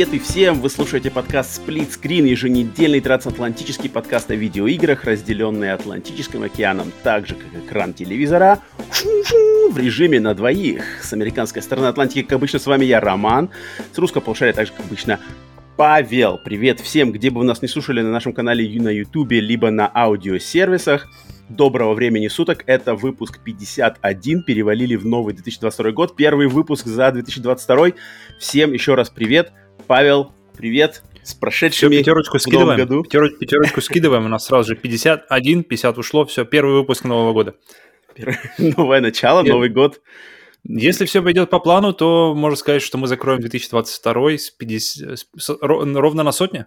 Привет и всем! Вы слушаете подкаст Split Screen, еженедельный трансатлантический подкаст о видеоиграх, разделенный Атлантическим океаном, так же, как экран телевизора, в режиме на двоих. С американской стороны Атлантики, как обычно, с вами я, Роман. С русского полушария, так же, как обычно, Павел. Привет всем, где бы вы нас не слушали на нашем канале на Ютубе, либо на аудиосервисах. Доброго времени суток, это выпуск 51, перевалили в новый 2022 год, первый выпуск за 2022. Всем еще раз привет. Павел, привет. С прошедшими все, пятерочку скидываем, году. Пятерочку, пятерочку скидываем, у нас сразу же 51, 50 ушло, все, первый выпуск Нового года. Новое начало, Новый год. Если все пойдет по плану, то можно сказать, что мы закроем 2022 с 50, с, ровно на сотне.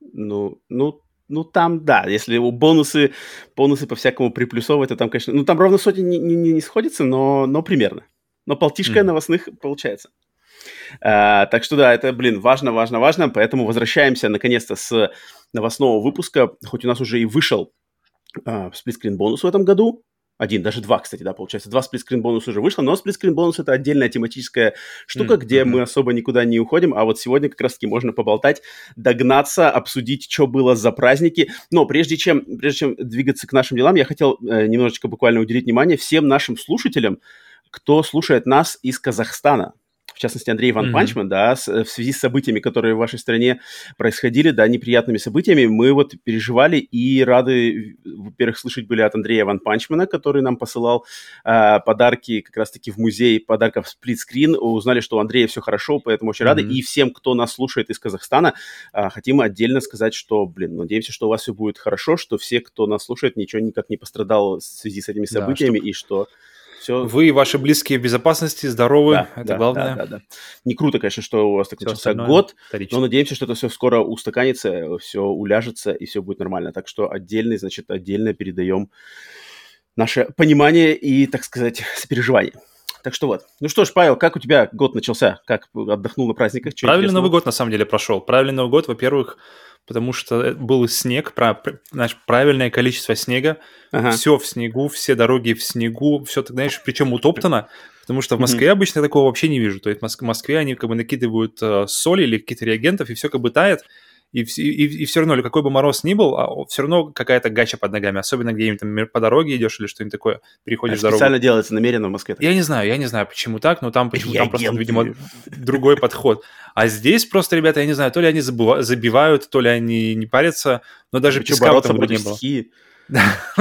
Ну, ну, ну, там, да, если бонусы, бонусы по-всякому приплюсовывать, то там, конечно, ну, там ровно сотни не, не, не сходится, но, но примерно. Но полтишка mm. новостных получается. А, так что, да, это, блин, важно, важно, важно, поэтому возвращаемся, наконец-то, с новостного выпуска, хоть у нас уже и вышел а, сплитскрин бонус в этом году, один, даже два, кстати, да, получается. Два сплитскрин бонус уже вышло, но сплитскрин бонус это отдельная тематическая штука, mm-hmm. где мы особо никуда не уходим, а вот сегодня как раз-таки можно поболтать, догнаться, обсудить, что было за праздники. Но прежде чем, прежде чем двигаться к нашим делам, я хотел э, немножечко буквально уделить внимание всем нашим слушателям, кто слушает нас из Казахстана в частности, Андрей Ван mm-hmm. Панчман, да, с, в связи с событиями, которые в вашей стране происходили, да, неприятными событиями, мы вот переживали и рады, во-первых, слышать были от Андрея Ван Панчмана, который нам посылал э, подарки как раз-таки в музей подарков Сплитскрин, узнали, что у Андрея все хорошо, поэтому очень mm-hmm. рады, и всем, кто нас слушает из Казахстана, э, хотим отдельно сказать, что, блин, надеемся, что у вас все будет хорошо, что все, кто нас слушает, ничего никак не пострадал в связи с этими событиями, да, чтобы... и что все. Вы и ваши близкие в безопасности, здоровы, да, это да, главное. Да, да, да. Не круто, конечно, что у вас так все начался год, вторично. но надеемся, что это все скоро устаканится, все уляжется и все будет нормально. Так что отдельный, значит, отдельно передаем наше понимание и, так сказать, сопереживание. Так что вот. Ну что ж, Павел, как у тебя год начался? Как отдохнул на праздниках? Правильный Новый год, на самом деле, прошел. Правильный Новый год, во-первых, потому что был снег, знаешь, правильное количество снега, ага. все в снегу, все дороги в снегу, все, ты знаешь, причем утоптано, потому что в Москве mm-hmm. обычно такого вообще не вижу. То есть в Москве они как бы накидывают э, соли или какие-то реагентов, и все как бы тает, и, и, и все равно, или какой бы мороз ни был, а все равно какая-то гача под ногами, особенно где-нибудь там по дороге идешь или что-нибудь такое, переходишь а дорогу. специально делается намеренно в Москве? Я не знаю, я не знаю, почему так, но там почему там просто, видимо, другой подход. А здесь просто, ребята, я не знаю, то ли они забивают, то ли они не парятся, но даже песка там не было.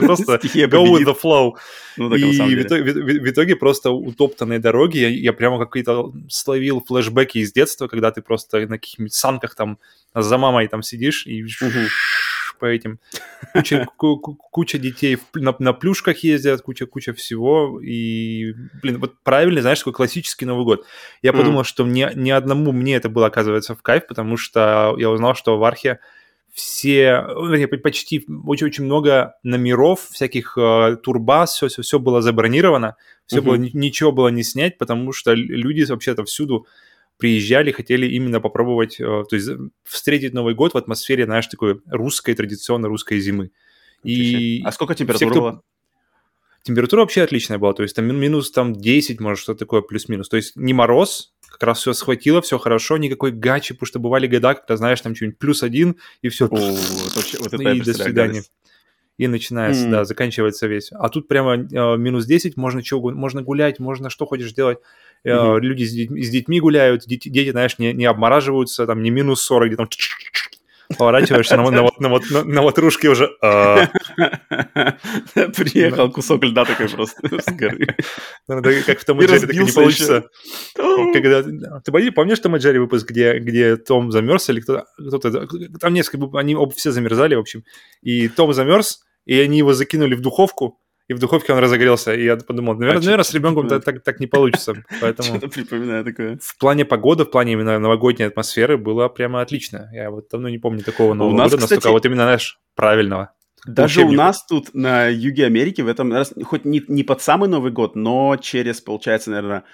Просто go with the flow. Ну, и в итоге, просто утоптанные дороги. Я, прямо какие-то словил флешбеки из детства, когда ты просто на каких-нибудь санках там за мамой там сидишь и по этим. Куча, куча детей на, на плюшках ездят, куча-куча всего. И, блин, вот правильно, знаешь, такой классический Новый год. Я подумал, что ни одному мне это было, оказывается, в кайф, потому что я узнал, что в Архе все, почти очень-очень много номеров, всяких э, турбаз, все, все, все было забронировано, все uh-huh. было, ничего было не снять, потому что люди вообще-то всюду приезжали, хотели именно попробовать, э, то есть встретить Новый год в атмосфере, знаешь, такой русской, традиционной русской зимы. И а сколько температура все, была? Температура вообще отличная была, то есть там минус там 10, может, что такое, плюс-минус. То есть не мороз, как раз все схватило, все хорошо, никакой гачи, потому что бывали года, когда, знаешь, там что-нибудь плюс один, и все. О, вот, вообще, вот это и до свидания. И начинается, mm. да, заканчивается весь. А тут прямо э, минус 10, можно, чего, можно гулять, можно что хочешь делать. Э, mm-hmm. Люди с, детьми, с детьми гуляют, дети, дети, знаешь, не, не обмораживаются, там не минус 40, где там Поворачиваешься на, на, на, на, на ватрушке уже. А... Приехал кусок льда такой просто с горы. Как в Том и Джерри, так не получится. Когда... Ты помнишь Том и Джерри выпуск, где, где Том замерз или кто-то... Там несколько... Они оба все замерзали, в общем. И Том замерз, и они его закинули в духовку, и в духовке он разогрелся. И я подумал, наверное, а наверное с ребенком так, так, так не получится. Поэтому Что-то припоминаю такое. В плане погоды, в плане именно новогодней атмосферы было прямо отлично. Я вот давно не помню такого Нового у нас, года, кстати, настолько вот именно, знаешь, правильного. Даже у нас тут на юге Америки в этом раз, хоть не, не под самый Новый год, но через, получается, наверное,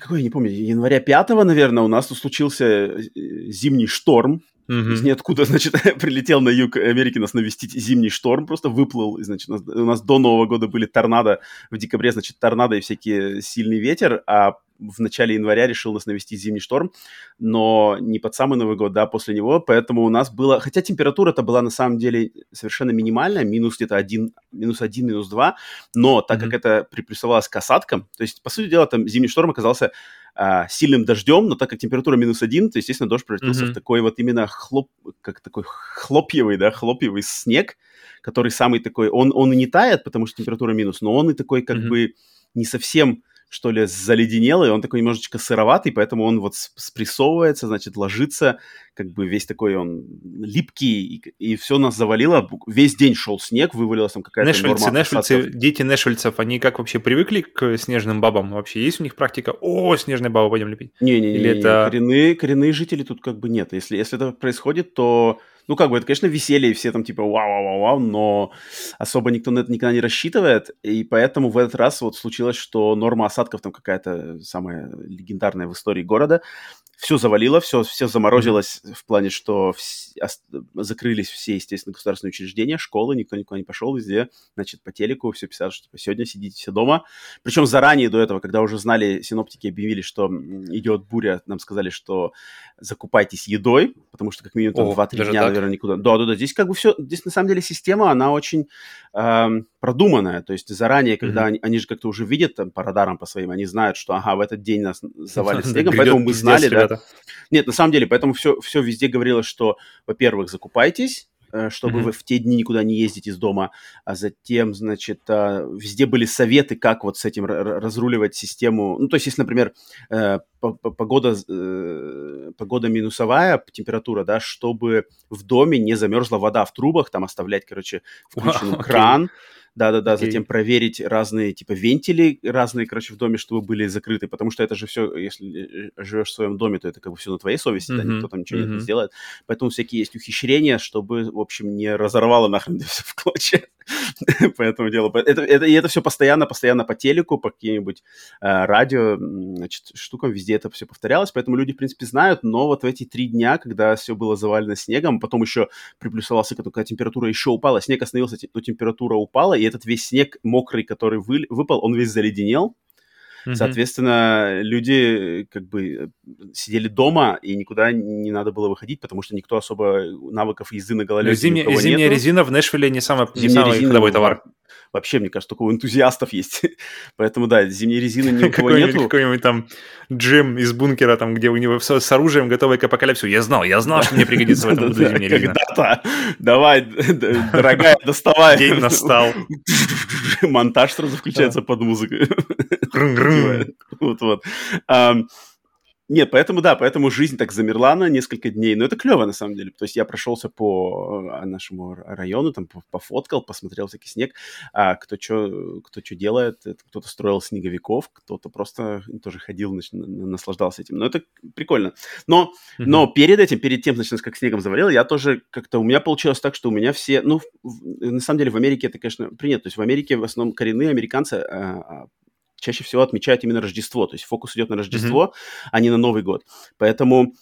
какой, я не помню, января 5 наверное, у нас тут случился э, зимний шторм, Mm-hmm. Из ниоткуда, значит, прилетел на юг Америки нас навестить зимний шторм, просто выплыл, значит, у нас, у нас до Нового года были торнадо, в декабре, значит, торнадо и всякие сильный ветер, а в начале января решил нас навести зимний шторм, но не под самый Новый год, да, после него, поэтому у нас было, хотя температура-то была на самом деле совершенно минимальная, минус где-то один, минус один, минус два, но так mm-hmm. как это приплюсовалось к осадкам, то есть, по сути дела, там зимний шторм оказался а, сильным дождем, но так как температура минус один, то, естественно, дождь превратился mm-hmm. в такой вот именно хлоп, как такой хлопьевый, да, хлопьевый снег, который самый такой, он, он и не тает, потому что температура минус, но он и такой как mm-hmm. бы не совсем что ли, заледенелый, он такой немножечко сыроватый, поэтому он вот спрессовывается, значит, ложится, как бы весь такой он липкий, и, и все нас завалило. Весь день шел снег, вывалилась там какая-то Нэшвильцы, норма. Нэшвильцы, дети нэшвильцев, они как вообще привыкли к снежным бабам? Вообще есть у них практика? О, снежные бабы пойдем лепить? Не-не-не, это... коренные, коренные жители тут как бы нет. Если, если это происходит, то ну, как бы, это, конечно, веселье, и все там типа вау-вау-вау, но особо никто на это никогда не рассчитывает, и поэтому в этот раз вот случилось, что норма осадков там какая-то самая легендарная в истории города, все завалило, все, все заморозилось в плане, что вс- закрылись все, естественно, государственные учреждения, школы, никто никуда не пошел, везде, значит, по телеку все писали, что типа, сегодня сидите все дома. Причем заранее до этого, когда уже знали, синоптики объявили, что идет буря, нам сказали, что закупайтесь едой, потому что как минимум там 2-3 дня, так? наверное, никуда. Да, да, да, здесь как бы все, здесь на самом деле система, она очень э, продуманная, то есть заранее, когда mm-hmm. они, они же как-то уже видят там по радарам по своим, они знают, что, ага, в этот день нас завалит снегом, поэтому мы знали, да. Нет, на самом деле, поэтому все, все везде говорилось, что, во-первых, закупайтесь, э, чтобы mm-hmm. вы в те дни никуда не ездить из дома, а затем, значит, э, везде были советы, как вот с этим разруливать систему. Ну, то есть, если, например, э, погода, погода минусовая, температура, да, чтобы в доме не замерзла вода в трубах, там оставлять, короче, включенным wow, кран, okay да-да-да, okay. затем проверить разные, типа, вентили разные, короче, в доме, чтобы были закрыты, потому что это же все, если э, живешь в своем доме, то это как бы все на твоей совести, mm-hmm. да, никто там ничего mm-hmm. не сделает. Поэтому всякие есть ухищрения, чтобы, в общем, не разорвало нахрен все в клочья. по этому делу. Это, это, и это все постоянно, постоянно по телеку, по каким-нибудь э, радио, значит, штукам, везде это все повторялось, поэтому люди, в принципе, знают, но вот в эти три дня, когда все было завалено снегом, потом еще приплюсовался, когда температура еще упала, снег остановился, то температура упала, и этот весь снег мокрый, который вы, выпал, он весь заледенел, Mm-hmm. Соответственно, люди как бы сидели дома, и никуда не надо было выходить, потому что никто особо навыков езды на гололеде зимняя, зимняя нету. резина в Нэшвилле не, самый не самый ходовой товар. Вообще, мне кажется, только у энтузиастов есть. Поэтому, да, зимней резины ни у кого нету. Какой-нибудь там Джим из бункера, там, где у него все с оружием, готовый к апокалипсису. Я знал, я знал, что мне пригодится в этом зимняя резина. Когда-то. Давай, дорогая, доставай. День настал. Монтаж сразу включается под музыку. Вот-вот. Нет, поэтому да, поэтому жизнь так замерла на несколько дней. Но это клево на самом деле. То есть я прошелся по э, нашему району, там пофоткал, посмотрел всякий снег, а кто что кто что делает. Кто-то строил снеговиков, кто-то просто тоже ходил, значит, наслаждался этим. Но это прикольно. Но, mm-hmm. но перед этим, перед тем, значит, как снегом завалил, я тоже как-то... У меня получилось так, что у меня все... Ну, на самом деле в Америке это, конечно, принято. То есть в Америке в основном коренные американцы а, а, чаще всего отмечают именно Рождество. То есть фокус идет на Рождество, mm-hmm. а не на Новый год. Поэтому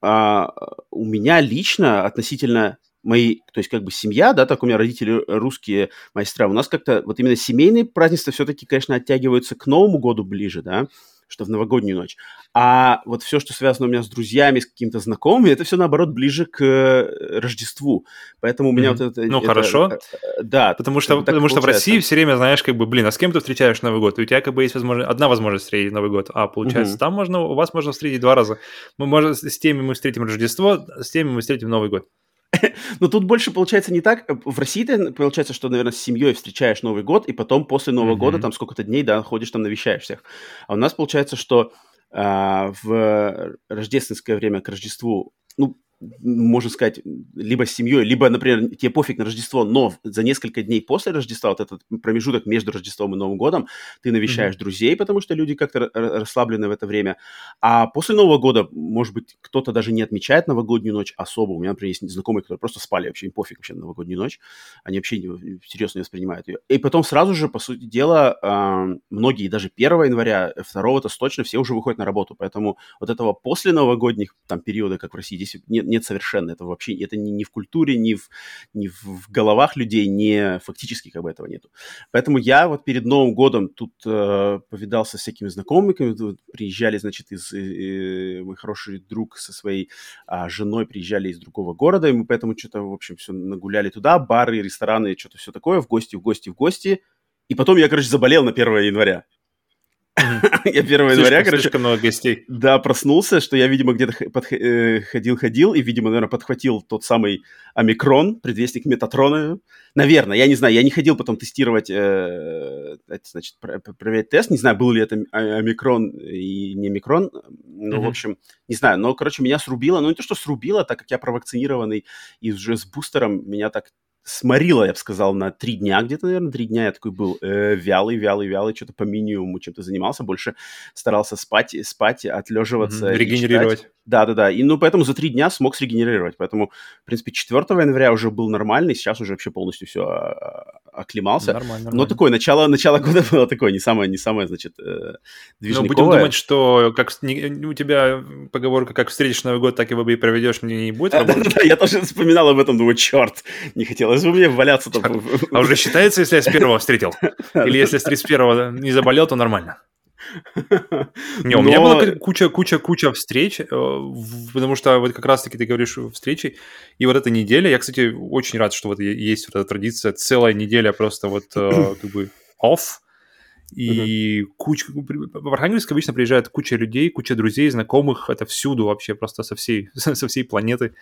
а, у меня лично относительно моей, то есть как бы семья, да, так у меня родители русские мастера, у нас как-то вот именно семейные празднества все-таки, конечно, оттягиваются к Новому году ближе, да, что в новогоднюю ночь. А вот все, что связано у меня с друзьями, с какими-то знакомыми, это все, наоборот, ближе к э, Рождеству. Поэтому у меня mm-hmm. вот это... Ну, это, хорошо. Э, да. Потому что, потому что в России все время, знаешь, как бы, блин, а с кем ты встречаешь Новый год? И у тебя как бы есть возможность, одна возможность встретить Новый год, а получается, mm-hmm. там можно, у вас можно встретить два раза. Мы можем, с теми мы встретим Рождество, с теми мы встретим Новый год. Но тут больше получается не так. В России ты, получается, что, наверное, с семьей встречаешь Новый год, и потом после Нового mm-hmm. года, там сколько-то дней, да, ходишь там, навещаешь всех. А у нас получается, что а, в рождественское время к Рождеству, ну, можно сказать, либо с семьей, либо, например, тебе пофиг на Рождество, но за несколько дней после Рождества, вот этот промежуток между Рождеством и Новым годом, ты навещаешь mm-hmm. друзей, потому что люди как-то расслаблены в это время. А после Нового года, может быть, кто-то даже не отмечает новогоднюю ночь особо. У меня, например, есть знакомые, которые просто спали, вообще им пофиг вообще на новогоднюю ночь. Они вообще не, серьезно не воспринимают ее. И потом сразу же, по сути дела, многие даже 1 января, 2 то точно все уже выходят на работу. Поэтому вот этого после новогодних там периода, как в России, здесь нет, нет совершенно. Это вообще, это ни, ни в культуре, ни в, ни в головах людей, не фактически как бы этого нету. Поэтому я вот перед Новым годом тут э, повидался с всякими знакомыми, приезжали, значит, из, э, мой хороший друг со своей э, женой приезжали из другого города, и мы поэтому что-то, в общем, все нагуляли туда, бары, рестораны, что-то все такое, в гости, в гости, в гости. И потом я, короче, заболел на 1 января. Я 1 января, короче... Слишком много гостей. Да, проснулся, что я, видимо, где-то ходил-ходил, э, и, видимо, наверное, подхватил тот самый омикрон, предвестник Метатрона. Наверное, я не знаю, я не ходил потом тестировать, э, значит, проверять тест, не знаю, был ли это омикрон и не омикрон, ну, в общем, не знаю, но, короче, меня срубило, ну, не то, что срубило, так как я провакцинированный и уже с бустером, меня так сморила, я бы сказал, на три дня где-то, наверное, три дня я такой был э, вялый, вялый, вялый, что-то по минимуму чем-то занимался, больше старался спать, спать, отлеживаться. Mm-hmm. Регенерировать. Да-да-да, и ну поэтому за три дня смог срегенерировать, поэтому, в принципе, 4 января уже был нормальный, сейчас уже вообще полностью все а, оклемался. Нормально, нормально. Но такое, начало, начало года было такое, не самое, не самое, значит, э, движниковое. Но будем думать, что как, не, у тебя поговорка «как встретишь Новый год, так его и проведешь» не, не будет работать. Да, я тоже вспоминал об этом, думаю, черт, не хотелось бы мне валяться там. А уже считается, если я с первого встретил? Или если с 31-го не заболел, то нормально? Не, у меня была куча, куча, куча встреч, э, потому что вот как раз-таки ты говоришь встречи, и вот эта неделя, я, кстати, очень рад, что вот есть вот эта традиция, целая неделя просто вот э, как бы off, и uh-huh. куча... В Архангельск обычно приезжает куча людей, куча друзей, знакомых, это всюду вообще, просто со всей, со всей планеты.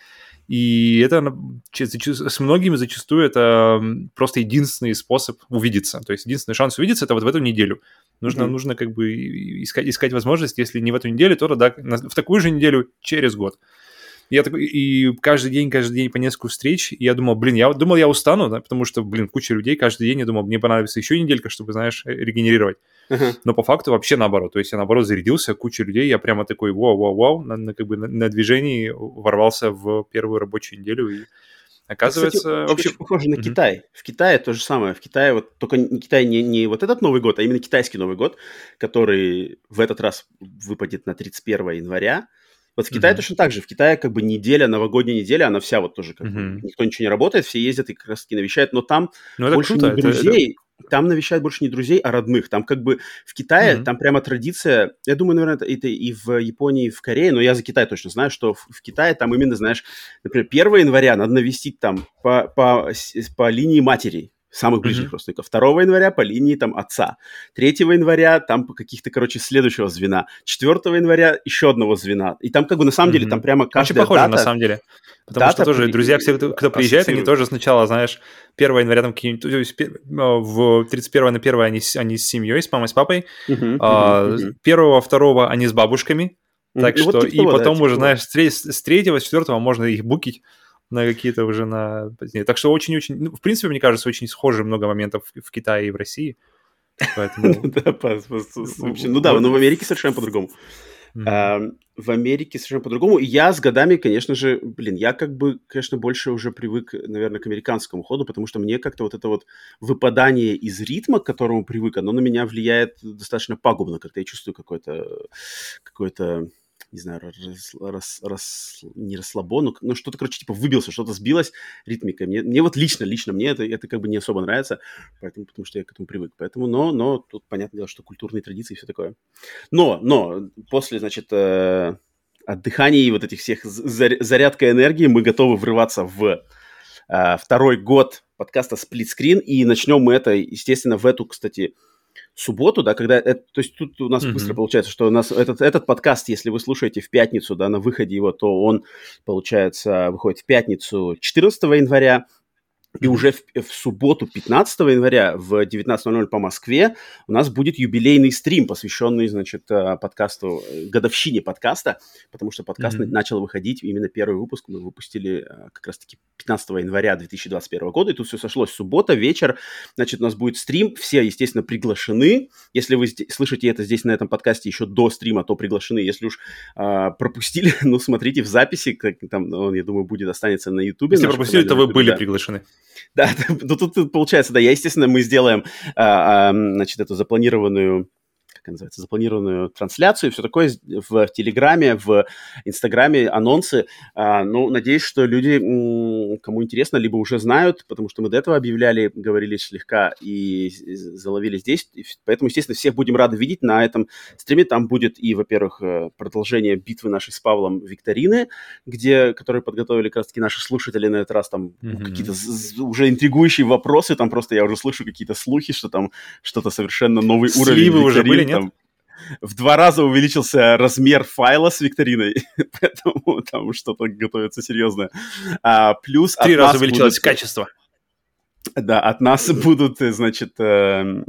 И это с многими зачастую это просто единственный способ увидеться. То есть единственный шанс увидеться это вот в эту неделю. Нужно, mm-hmm. нужно как бы искать, искать возможность, если не в эту неделю, то да, в такую же неделю через год. Я такой, и каждый день, каждый день по несколько встреч, и я думал, блин, я думал, я устану, да, потому что, блин, куча людей каждый день, я думал, мне понадобится еще неделька, чтобы, знаешь, э, регенерировать. Uh-huh. Но по факту вообще наоборот, то есть я наоборот зарядился, куча людей, я прямо такой, вау-вау-вау, на, на, как бы на, на движении ворвался в первую рабочую неделю, и Оказывается, Кстати, вообще похоже на mm-hmm. Китай. В Китае то же самое. В Китае вот только Китай не, не вот этот Новый год, а именно китайский Новый год, который в этот раз выпадет на 31 января. Вот в Китае mm-hmm. точно так же. В Китае как бы неделя, новогодняя неделя, она вся вот тоже как mm-hmm. никто ничего не работает, все ездят и как раз таки навещают, но там ну, больше круто. не друзей, это, это... там навещают больше не друзей, а родных. Там как бы в Китае, mm-hmm. там прямо традиция, я думаю, наверное, это, это и в Японии, и в Корее, но я за Китай точно знаю, что в, в Китае там именно, знаешь, например, 1 января надо навестить там по, по, по линии матери, самых ближних mm-hmm. родственников. 2 января по линии там отца. 3 января там по каких-то, короче, следующего звена. 4 января еще одного звена. И там как бы на самом mm-hmm. деле там прямо каждая Очень похоже дата, на самом деле. Потому дата что тоже при... друзья, все, кто приезжает, они тоже сначала, знаешь, 1 января там какие-нибудь, есть в 31 на 1 они, они с семьей, с мамой, с папой. Uh-huh, а, uh-huh, 1 2 они с бабушками. Так ну, что, вот типа и потом да, уже, типа знаешь, с 3 с 4 можно их букить на какие-то уже на позднее. Так что очень-очень, ну, в принципе, мне кажется, очень схожи много моментов в Китае и в России. Ну да, но в Америке совершенно по-другому. В Америке совершенно по-другому. И я с годами, конечно же, блин, я как бы, конечно, больше уже привык, наверное, к американскому ходу, потому что мне как-то вот это вот выпадание из ритма, к которому привык, оно на меня влияет достаточно пагубно. Как-то я чувствую какое-то какое-то не знаю, рас, рас, рас, не расслабон, но, но что-то, короче, типа выбился, что-то сбилось ритмикой. Мне, мне вот лично, лично мне это, это как бы не особо нравится, поэтому, потому что я к этому привык. Поэтому, но, но тут понятное дело, что культурные традиции и все такое. Но, но после, значит, э, отдыханий и вот этих всех зарядка энергии мы готовы врываться в э, второй год подкаста Screen, и начнем мы это, естественно, в эту, кстати, субботу, да, когда, это, то есть тут у нас mm-hmm. быстро получается, что у нас этот, этот подкаст, если вы слушаете в пятницу, да, на выходе его, то он, получается, выходит в пятницу 14 января, и уже в, в субботу, 15 января в 19.00 по Москве у нас будет юбилейный стрим, посвященный, значит, э, подкасту, э, годовщине подкаста, потому что подкаст mm-hmm. начал выходить, именно первый выпуск мы выпустили э, как раз-таки 15 января 2021 года, и тут все сошлось. Суббота, вечер, значит, у нас будет стрим, все, естественно, приглашены. Если вы слышите это здесь на этом подкасте еще до стрима, то приглашены. Если уж э, пропустили, ну, смотрите в записи, как там, он, я думаю, будет, останется на YouTube. Если пропустили, то вы были да. приглашены. Да, ну тут получается, да, я, естественно, мы сделаем, а, а, значит, эту запланированную как называется, запланированную трансляцию, все такое в, Телеграме, в Инстаграме, анонсы. А, ну, надеюсь, что люди, кому интересно, либо уже знают, потому что мы до этого объявляли, говорили слегка и заловили здесь. Поэтому, естественно, всех будем рады видеть на этом стриме. Там будет и, во-первых, э, продолжение битвы нашей с Павлом викторины, где, которые подготовили как раз-таки наши слушатели на этот раз, там mm-hmm. какие-то уже интригующие вопросы, там просто я уже слышу какие-то слухи, что там что-то совершенно новый Сливы уровень викторин, уже были, нет? Там, в два раза увеличился размер файла с викториной, поэтому там что-то готовится серьезное. А, плюс... Три раза увеличилось будут... качество. Да, от нас будут, э, значит, э,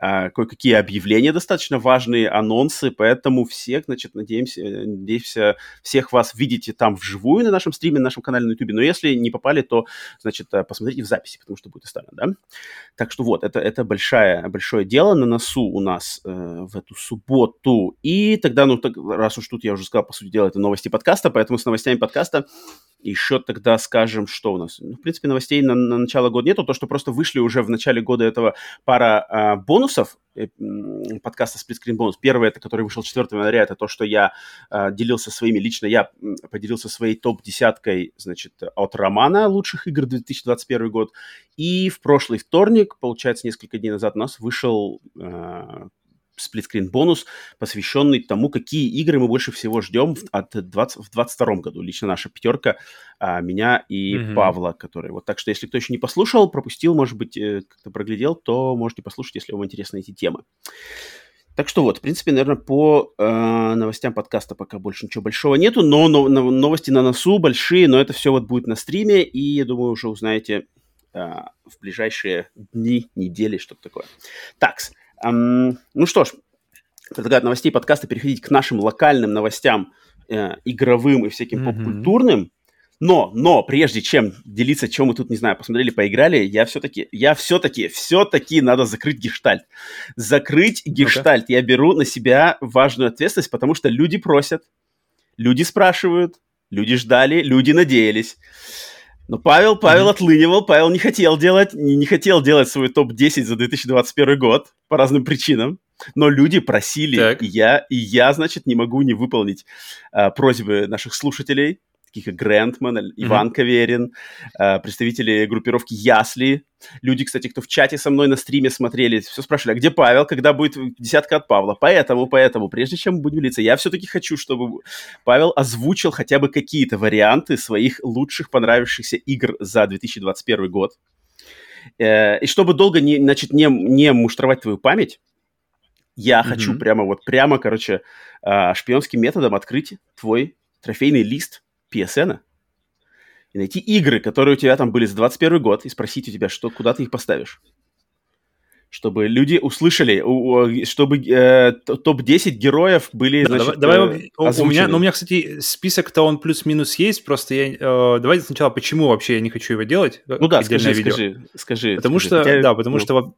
э, кое-какие объявления достаточно важные, анонсы, поэтому всех, значит, надеемся, надеемся всех вас видите там вживую на нашем стриме, на нашем канале на YouTube. Но если не попали, то, значит, э, посмотрите в записи, потому что будет оставлено, да? Так что вот, это, это большое, большое дело на носу у нас э, в эту субботу. И тогда, ну, так, раз уж тут я уже сказал, по сути дела, это новости подкаста, поэтому с новостями подкаста еще тогда скажем, что у нас. Ну, в принципе, новостей на, на начало года нету. То, что просто вышли уже в начале года этого пара а, бонусов э, подкаста Split Screen Bonus. Первый, это который вышел 4 января, это то, что я а, делился своими, лично я поделился своей топ-десяткой, значит, от Романа лучших игр 2021 год. И в прошлый вторник, получается, несколько дней назад у нас вышел а, сплитскрин бонус, посвященный тому, какие игры мы больше всего ждем от 20, в 22 году. Лично наша пятерка, а, меня и mm-hmm. Павла, который... Вот так что, если кто еще не послушал, пропустил, может быть, э, как-то проглядел, то можете послушать, если вам интересны эти темы. Так что вот, в принципе, наверное, по э, новостям подкаста пока больше ничего большого нету, но, но, но новости на носу большие, но это все вот будет на стриме, и я думаю, уже узнаете э, в ближайшие дни, недели, что-то такое. Такс. Um, ну что ж, предлагаю от новостей подкаста переходить к нашим локальным новостям э, игровым и всяким mm-hmm. поп-культурным. Но, но, прежде чем делиться, чем мы тут, не знаю, посмотрели, поиграли, я все-таки, я все-таки, все-таки надо закрыть гештальт. Закрыть гештальт. Okay. Я беру на себя важную ответственность, потому что люди просят, люди спрашивают, люди ждали, люди надеялись. Но Павел, Павел mm-hmm. отлынивал, Павел не хотел делать, не, не хотел делать свой топ-10 за 2021 год по разным причинам. Но люди просили, и я, и я, значит, не могу не выполнить а, просьбы наших слушателей таких как mm-hmm. Иван Каверин, э, представители группировки Ясли. Люди, кстати, кто в чате со мной на стриме смотрели, все спрашивали, а где Павел, когда будет десятка от Павла? Поэтому, поэтому, прежде чем будем делиться, я все-таки хочу, чтобы Павел озвучил хотя бы какие-то варианты своих лучших понравившихся игр за 2021 год. Э, и чтобы долго не, значит, не, не муштровать твою память, я mm-hmm. хочу прямо вот, прямо, короче, э, шпионским методом открыть твой трофейный лист PSN и найти игры, которые у тебя там были за 21 год, и спросить у тебя, что, куда ты их поставишь. Чтобы люди услышали, чтобы э, топ-10 героев были, да, значит, давай, э, у, меня, ну, у меня, кстати, список-то он плюс-минус есть, просто я... Э, давайте сначала, почему вообще я не хочу его делать. Ну да, скажи, видео. скажи, скажи. Потому скажи. что, Хотя, да, потому ну... что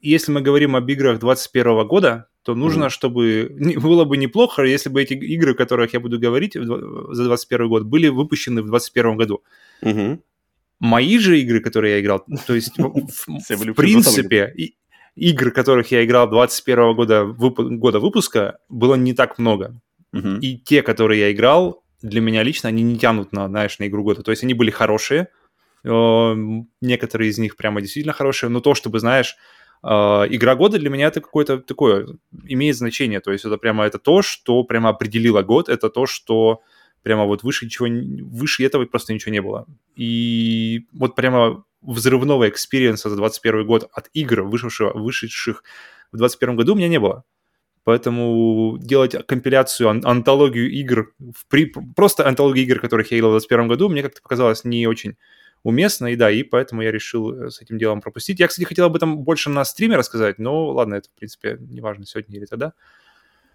если мы говорим об играх 21 года, то нужно, mm. чтобы... Было бы неплохо, если бы эти игры, о которых я буду говорить за 21 год, были выпущены в 21 году. Mm-hmm. Мои же игры, которые я играл, то есть в принципе игр, которых я играл 21 года, года выпуска, было не так много. И те, которые я играл, для меня лично, они не тянут на, знаешь, на игру года. То есть они были хорошие, некоторые из них прямо действительно хорошие, но то, чтобы, знаешь, игра года для меня это какое-то такое имеет значение. То есть это прямо это то, что прямо определило год, это то, что прямо вот выше ничего, выше этого просто ничего не было. И вот прямо взрывного экспириенса за 21 год от игр, вышедших, вышедших в 21 году, у меня не было. Поэтому делать компиляцию, ан- антологию игр, в при... просто антологию игр, которых я играл в 2021 году, мне как-то показалось не очень уместно, и да, и поэтому я решил э, с этим делом пропустить. Я, кстати, хотел об этом больше на стриме рассказать, но ладно, это, в принципе, неважно, сегодня или тогда.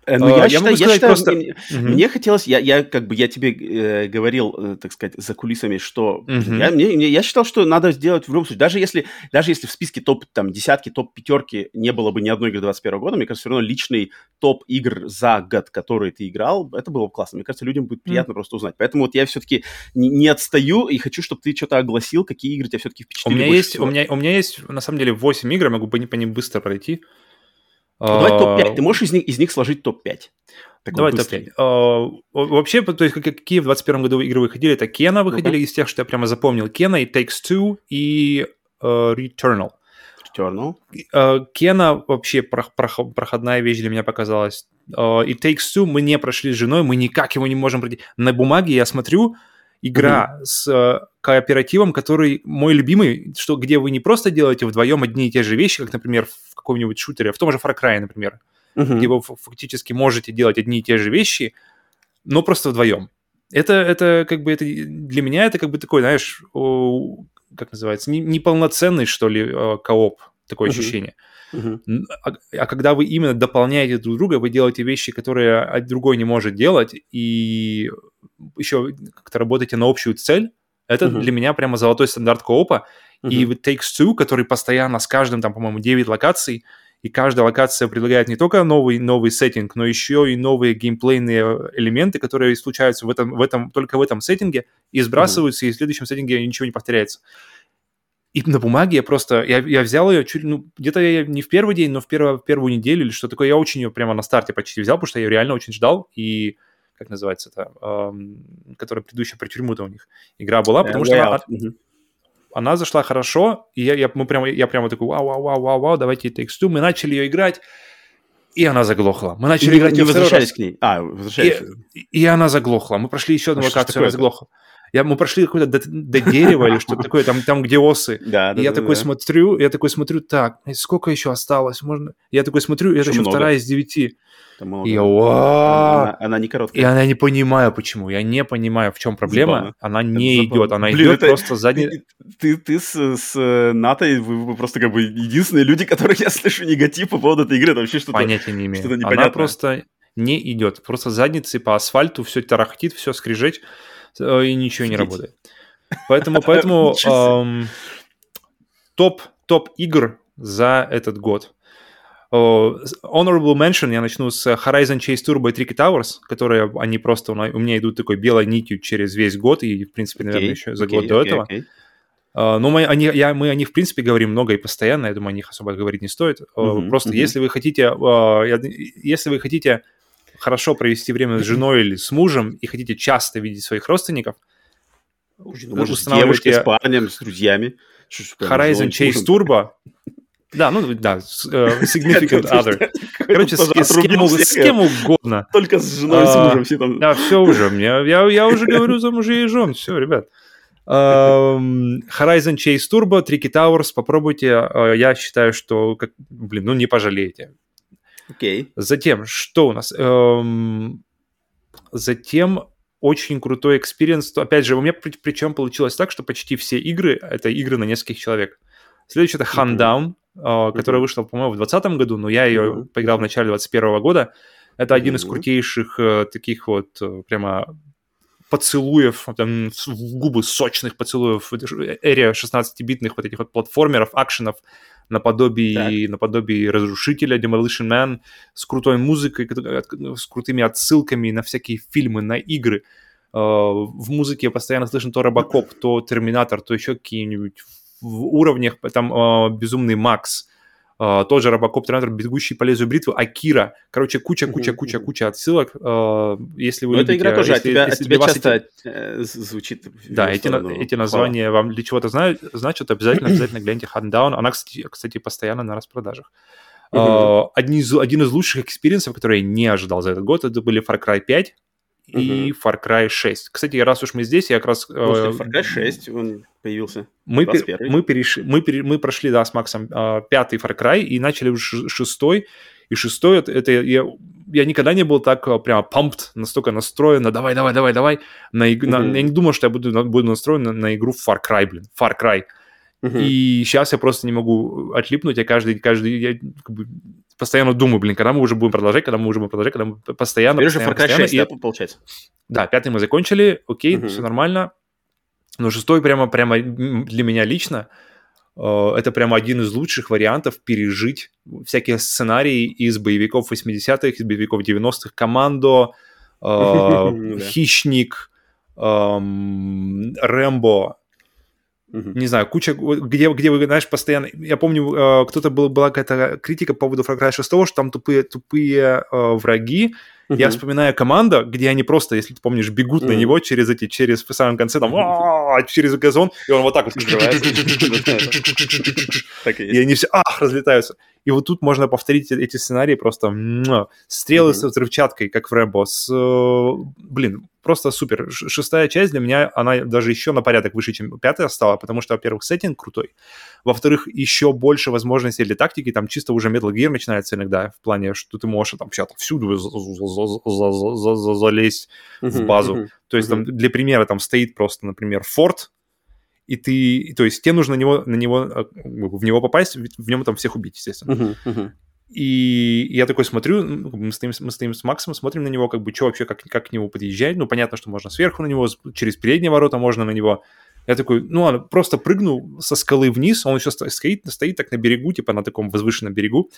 Э, ну, я, я считаю, я считаю просто... мне, угу. мне хотелось, я, я как бы я тебе э, говорил, э, так сказать, за кулисами, что угу. я, мне, я считал, что надо сделать в любом случае, даже если, даже если в списке топ там десятки, топ пятерки не было бы ни одной игры 21 года, мне кажется, все равно личный топ игр за год, которые ты играл, это было бы классно. Мне кажется, людям будет приятно угу. просто узнать. Поэтому вот я все-таки не, не отстаю и хочу, чтобы ты что-то огласил, какие игры тебя все-таки впечатлили. У меня есть, у меня, у меня есть на самом деле 8 игр, я могу по ним быстро пройти. Давай топ-5. Ты можешь из них, из них сложить топ-5? Давай топ-5. Uh, вообще, то есть какие в 2021 году игры выходили? Это Кена выходили okay. из тех, что я прямо запомнил. Кена и Takes Two и uh, Returnal. Returnal. Uh, Кена вообще про- про- проходная вещь для меня показалась. Uh, и Takes Two мы не прошли с женой, мы никак его не можем пройти. На бумаге я смотрю, игра mm-hmm. с uh, кооперативом, который мой любимый, что где вы не просто делаете вдвоем одни и те же вещи, как, например, в каком-нибудь шутере, в том же Far Cry, например uh-huh. где вы фактически можете делать одни и те же вещи, но просто вдвоем. Это, это как бы, это, для меня это как бы такой, знаешь, как называется, неполноценный, что ли, э, кооп, такое uh-huh. ощущение. Uh-huh. А, а когда вы именно дополняете друг друга, вы делаете вещи, которые другой не может делать, и еще как-то работаете на общую цель, это uh-huh. для меня прямо золотой стандарт коопа. Uh-huh. И Takes Two, который постоянно с каждым, там, по-моему, 9 локаций, и каждая локация предлагает не только новый, новый сеттинг, но еще и новые геймплейные элементы, которые случаются в этом, в этом, только в этом сеттинге, и сбрасываются, mm-hmm. и в следующем сеттинге ничего не повторяется. И на бумаге я просто, я, я взял ее чуть, ну, где-то я не в первый день, но в, первую, первую неделю или что такое, я очень ее прямо на старте почти взял, потому что я ее реально очень ждал, и как называется это, эм, которая предыдущая про тюрьму-то у них игра была, потому yeah, что она, mm-hmm она зашла хорошо, и я, я, мы прямо, я прямо такой, вау, вау, вау, вау, вау, давайте Takes Two. Мы начали ее играть, и она заглохла. Мы начали и играть не возвращались к ней. А, возвращались. И, и она заглохла. Мы прошли еще одну а локацию, она заглохла. Я, мы прошли какое-то до, до дерева или что-то такое, там, там где осы. Да, да, и я да, такой да. смотрю, я такой смотрю, так, сколько еще осталось? Можно? Я такой смотрю, это еще вторая из девяти. И я, она, она не короткая. И она не понимаю, почему. Я не понимаю, в чем проблема. Забавно. Она не это идет. Она Блин, идет это... просто сзади. Ты, ты, ты с, с Натой, вы, вы просто как бы единственные люди, которых я слышу негатив по поводу этой игры. Это вообще что-то Понятия не имею. Что-то непонятное. Она просто не идет. Просто задницей по асфальту все тарахтит, все скрижеть, э, и ничего не работает. Поэтому, поэтому эм, топ, топ игр за этот год. Honorable mention я начну с Horizon Chase Turbo и Tricky Towers, которые они просто у меня идут такой белой нитью через весь год и, в принципе, наверное, okay, еще за okay, год okay, до этого. Okay. Uh, но мы, они, я, мы о них, в принципе, говорим много и постоянно, я думаю, о них особо говорить не стоит. Uh, просто uh-huh. если вы хотите, uh, если вы хотите хорошо провести время с женой или с мужем и хотите часто видеть своих родственников, Может, с девушкой, с парнем, с друзьями. Horizon Chase Turbo да, ну да, uh, significant other. Короче, с, кем, угодно. Только с женой и с мужем все там. Да, все уже. Я, я, уже говорю за мужей и жен. Все, ребят. Horizon Chase Turbo, Tricky Towers, попробуйте. Uh, я считаю, что, блин, ну не пожалеете. Окей. Okay. Затем, что у нас? Um, затем очень крутой experience. Опять же, у меня причем получилось так, что почти все игры — это игры на нескольких человек. Следующий — это Huntdown, mm-hmm. которая вышла, по-моему, в 2020 году, но я ее mm-hmm. поиграл в начале 2021 года. Это один mm-hmm. из крутейших э, таких вот э, прямо поцелуев, там, в губы сочных поцелуев эре 16-битных вот этих вот платформеров, акшенов, наподобие, наподобие Разрушителя, Demolition Man, с крутой музыкой, с крутыми отсылками на всякие фильмы, на игры. Э, в музыке постоянно слышен то Робокоп, то Терминатор, то еще какие-нибудь в уровнях, там э, Безумный Макс, Uh, тот же Робокоп Терминатор, Бегущий по лезвию бритвы, Акира. Короче, куча, куча, куча, куча отсылок. Uh, если вы Но любите... эта игра тоже если, от тебя, если от тебя часто эти... Э, звучит. Да, эти, эти названия вам для чего-то знают, значит, обязательно, обязательно гляньте Huntdown. Она, кстати, кстати, постоянно на распродажах. Uh, один, из, один из лучших experience ов, которые я не ожидал за этот год, это были Far Cry 5 и uh-huh. Far Cry 6. Кстати, раз уж мы здесь, я как раз... После э, Far Cry 6 он появился. Мы, пер, мы, переш, мы, пере, мы прошли, да, с Максом э, пятый Far Cry и начали уже шестой. И шестой, это, это я, я никогда не был так э, прямо pumped, настолько настроен на давай, давай, давай, давай. На, uh-huh. на, я не думал, что я буду, буду настроен на, на игру Far Cry, блин, Far Cry. Uh-huh. И сейчас я просто не могу отлипнуть, я каждый, каждый, я как бы постоянно думаю, блин, когда мы уже будем продолжать, когда мы уже будем продолжать, когда мы постоянно... Теперь же Far Cry 6, и... да, получается? Да, пятый мы закончили, окей, uh-huh. все нормально. Но шестой прямо, прямо для меня лично э, это прямо один из лучших вариантов пережить всякие сценарии из боевиков 80-х, из боевиков 90-х. Командо, э, ну Хищник, эм, Рэмбо, Uh-huh. Не знаю, куча, где, где вы, знаешь, постоянно... Я помню, э, кто-то был, была какая-то критика по поводу Far Cry 6, что там тупые, тупые э, враги, Uh-huh. Я вспоминаю команда, где они просто, если ты помнишь, бегут uh-huh. на него через эти, через в самом конце, там, через газон, и он вот так вот. И они все, ах, разлетаются. И вот тут можно повторить эти сценарии просто стрелы с взрывчаткой, как в Рэмбо, с... Э, блин, просто супер. Шестая часть для меня, она даже еще на порядок выше, чем пятая стала, потому что, во-первых, сеттинг крутой, во-вторых, еще больше возможностей для тактики, там чисто уже Metal Gear начинается иногда, в плане, что ты можешь там вообще всюду залезть в базу. То есть там для примера там стоит просто, например, форт, и ты, то есть тебе нужно на него, на него, в него попасть, в нем там всех убить, естественно. И я такой смотрю, ну, мы стоим, мы стоим с Максом, смотрим на него, как бы, что вообще, как, как к нему подъезжать. Ну, понятно, что можно сверху на него, через передние ворота можно на него. Я такой, ну ладно, просто прыгну со скалы вниз, он еще стоит, стоит так на берегу, типа на таком возвышенном берегу,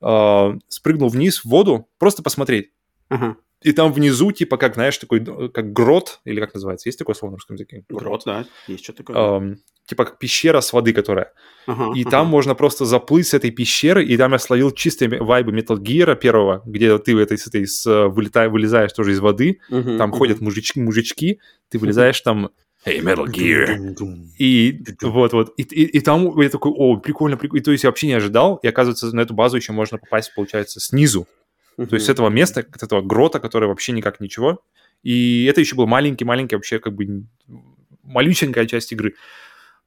э, спрыгнул вниз в воду, просто посмотреть. Uh-huh. И там внизу, типа, как, знаешь, такой, как грот, или как называется, есть такое слово на русском языке? Грот, да, есть что такое. Эм, типа как пещера с воды, которая. Uh-huh, и uh-huh. там можно просто заплыть с этой пещеры, и там я словил чистые вайбы Metal Gear первого, где ты в этой, с этой с, вылетай, вылезаешь тоже из воды, uh-huh, там uh-huh. ходят мужички, мужички, ты вылезаешь там Hey, Metal Gear. И вот-вот. И, и, и там я такой, о, прикольно, прикольно. И то есть я вообще не ожидал. И оказывается, на эту базу еще можно попасть, получается, снизу. Uh-huh. То есть с этого места, с этого грота, который вообще никак ничего. И это еще был маленький-маленький вообще как бы малюсенькая часть игры.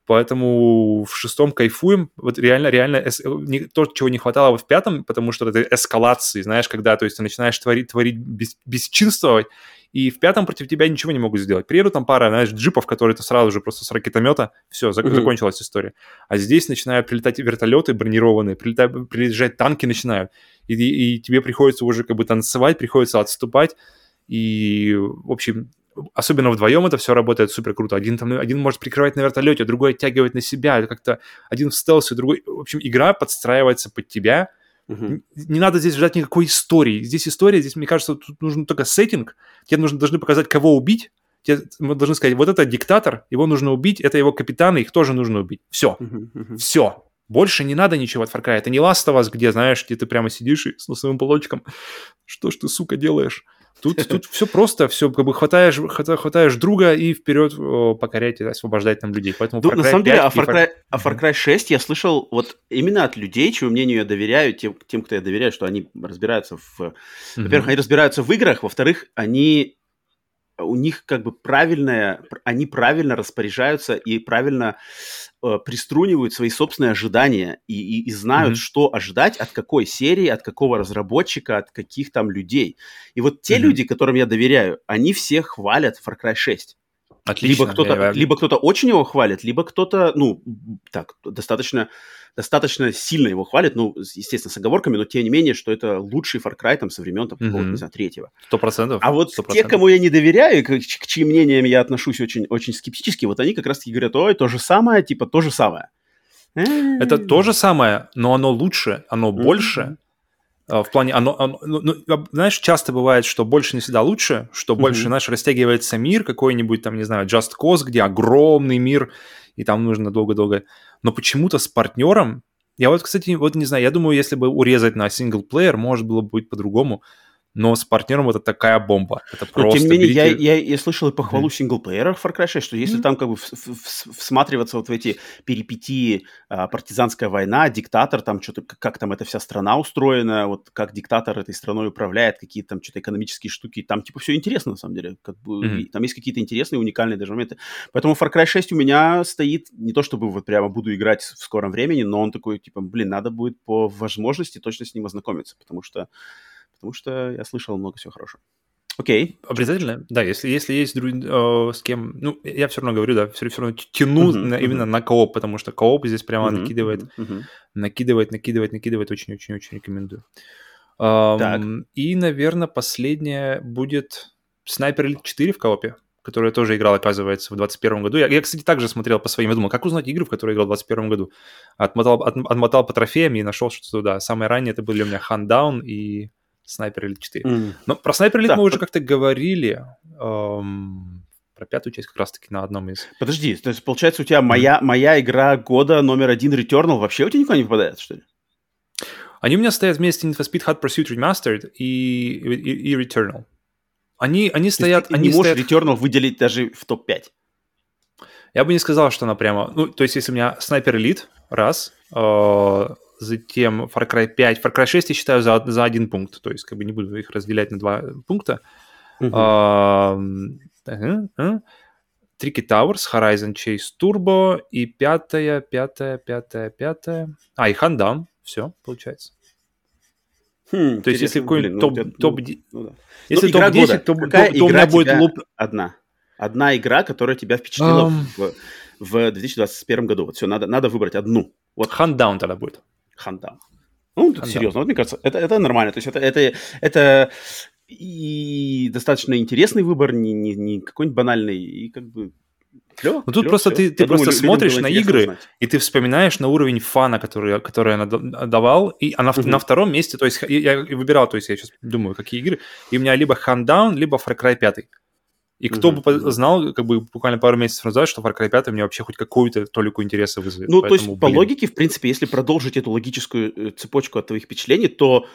Поэтому в шестом кайфуем. Вот реально, реально эс, не, то, чего не хватало в пятом, потому что это эскалации, знаешь, когда то есть, ты начинаешь творить, творить без, бесчинствовать, и в пятом против тебя ничего не могут сделать. Приедут там пара, знаешь, джипов, которые ты сразу же просто с ракетомета, все, зак- mm-hmm. закончилась история. А здесь начинают прилетать вертолеты бронированные, прилетают, прилетать танки начинают, и, и, и тебе приходится уже как бы танцевать, приходится отступать, и, в общем, особенно вдвоем это все работает супер круто. Один там, один может прикрывать на вертолете, другой оттягивать на себя, как-то один в стелсе, другой... В общем, игра подстраивается под тебя. Uh-huh. Не надо здесь ждать никакой истории. Здесь история, здесь, мне кажется, тут нужен только сеттинг. Тебе нужно, должны показать, кого убить. Тебе мы должны сказать, вот это диктатор, его нужно убить, это его капитаны, их тоже нужно убить. Все. Uh-huh, uh-huh. Все. Больше не надо ничего от Far Cry. Это не Last of Us, где, знаешь, где ты прямо сидишь и с носовым полочком. Что ж ты, сука, делаешь? Тут, тут все просто, все как бы хватаешь, хватаешь друга и вперед покорять освобождать там людей. Поэтому ну, на самом деле, а Far, Cry, а Far Cry 6 я слышал вот именно от людей, чему мнению я доверяю, тем, тем, кто я доверяю, что они разбираются в... Во-первых, они разбираются в играх, во-вторых, они у них как бы правильная, они правильно распоряжаются и правильно э, приструнивают свои собственные ожидания и, и, и знают, mm-hmm. что ожидать от какой серии, от какого разработчика, от каких там людей. И вот те mm-hmm. люди, которым я доверяю, они все хвалят Far Cry 6. Отлично. Либо кто-то, либо кто-то очень его хвалит, либо кто-то, ну, так, достаточно достаточно сильно его хвалят, ну, естественно, с оговорками, но тем не менее, что это лучший Far Cry там со времен, там, mm-hmm. не знаю, третьего. Сто процентов. А вот 100%. те, кому я не доверяю, к, к чьим мнениям я отношусь очень, очень скептически, вот они как раз-таки говорят, ой, то же самое, типа, то же самое. Это то же самое, но оно лучше, оно больше, а, в плане, оно, оно ну, ну знаешь, часто бывает, что больше не всегда лучше, что mm-hmm. больше, знаешь, растягивается мир какой-нибудь, там, не знаю, Just Cause, где огромный мир, и там нужно долго-долго. Но почему-то с партнером, я вот, кстати, вот не знаю, я думаю, если бы урезать на синглплеер, может было бы быть по-другому но с партнером это такая бомба. Это просто... Но, тем не менее, берите... я, я, я слышал и похвалу mm-hmm. синглплееров Far Cry 6, что если mm-hmm. там как бы в, в, в, всматриваться вот в эти перипетии а, партизанская война, диктатор, там что-то, как, как там эта вся страна устроена, вот как диктатор этой страной управляет, какие там что-то экономические штуки, там типа все интересно на самом деле, как бы, mm-hmm. там есть какие-то интересные, уникальные даже моменты. Поэтому Far Cry 6 у меня стоит, не то чтобы вот прямо буду играть в скором времени, но он такой, типа, блин, надо будет по возможности точно с ним ознакомиться, потому что потому что я слышал много всего хорошего. Окей. Okay. Обязательно, да, если, если есть друг, э, с кем, ну, я все равно говорю, да, все, все равно тяну uh-huh, на, uh-huh. именно на кооп, потому что кооп здесь прямо uh-huh, накидывает, uh-huh. накидывает, накидывает, накидывает, очень-очень-очень рекомендую. Um, так. И, наверное, последнее будет Снайпер Elite 4 в коопе, который я тоже играл, оказывается, в 2021 году. Я, я, кстати, также смотрел по своим, я думал, как узнать игры, в которые играл в 2021 году. Отмотал, от, отмотал по трофеям и нашел что-то, да. Самые ранние это были у меня Хандаун и Снайпер Elite 4. Mm. Но про Снайпер Elite да. мы уже как-то говорили. Эм, про пятую часть как раз-таки на одном из... Подожди, то есть получается у тебя моя, моя игра года номер один Returnal вообще у тебя никуда не попадает, что ли? Они у меня стоят вместе Need for Speed Hot Pursuit Remastered и, и, и Returnal. Они, они стоят... Ты они не можешь стоят... Returnal выделить даже в топ-5. Я бы не сказал, что она прямо... Ну, то есть, если у меня Sniper Elite, раз, э, затем Far Cry 5, Far Cry 6 я считаю за, за один пункт, то есть, как бы не буду их разделять на два пункта. Uh, uh, Tricky Towers, Horizon Chase Turbo и пятая, пятая, пятая, пятая... А, и Handam, все, получается. Хм, то есть, если какой-нибудь топ, ну, топ, ну, да. если Ну, топ игра 10, года. то, Какая то- то у меня будет луп. Одна. Одна игра, которая тебя впечатлила Ам. в, в 2021 году. Вот все, надо, надо выбрать одну. Вот Хандаун тогда будет. Хандам. Ну, тут Handam. серьезно, вот мне кажется, это, это нормально. То есть это, это, это и достаточно интересный выбор, не, не, не какой-нибудь банальный, и как бы клево. Ну, тут клево, просто клево. ты- ты Я думаю, просто людям смотришь на игры, узнать. И ты вспоминаешь на уровень фана, который, который она да- давал, и она Мгм. на втором месте, то есть я, выбирал, то есть я сейчас думаю, какие игры, и у меня либо Хандаун, либо Far Cry 5. И кто Мгм, бы мгм. знал, как бы буквально пару месяцев назад, что Far Cry 5 мне вообще хоть какую-то толику интереса вызовет. Ну, то есть, Поэтому, по блин. логике, в принципе, если продолжить эту логическую э, цепочку от твоих впечатлений, то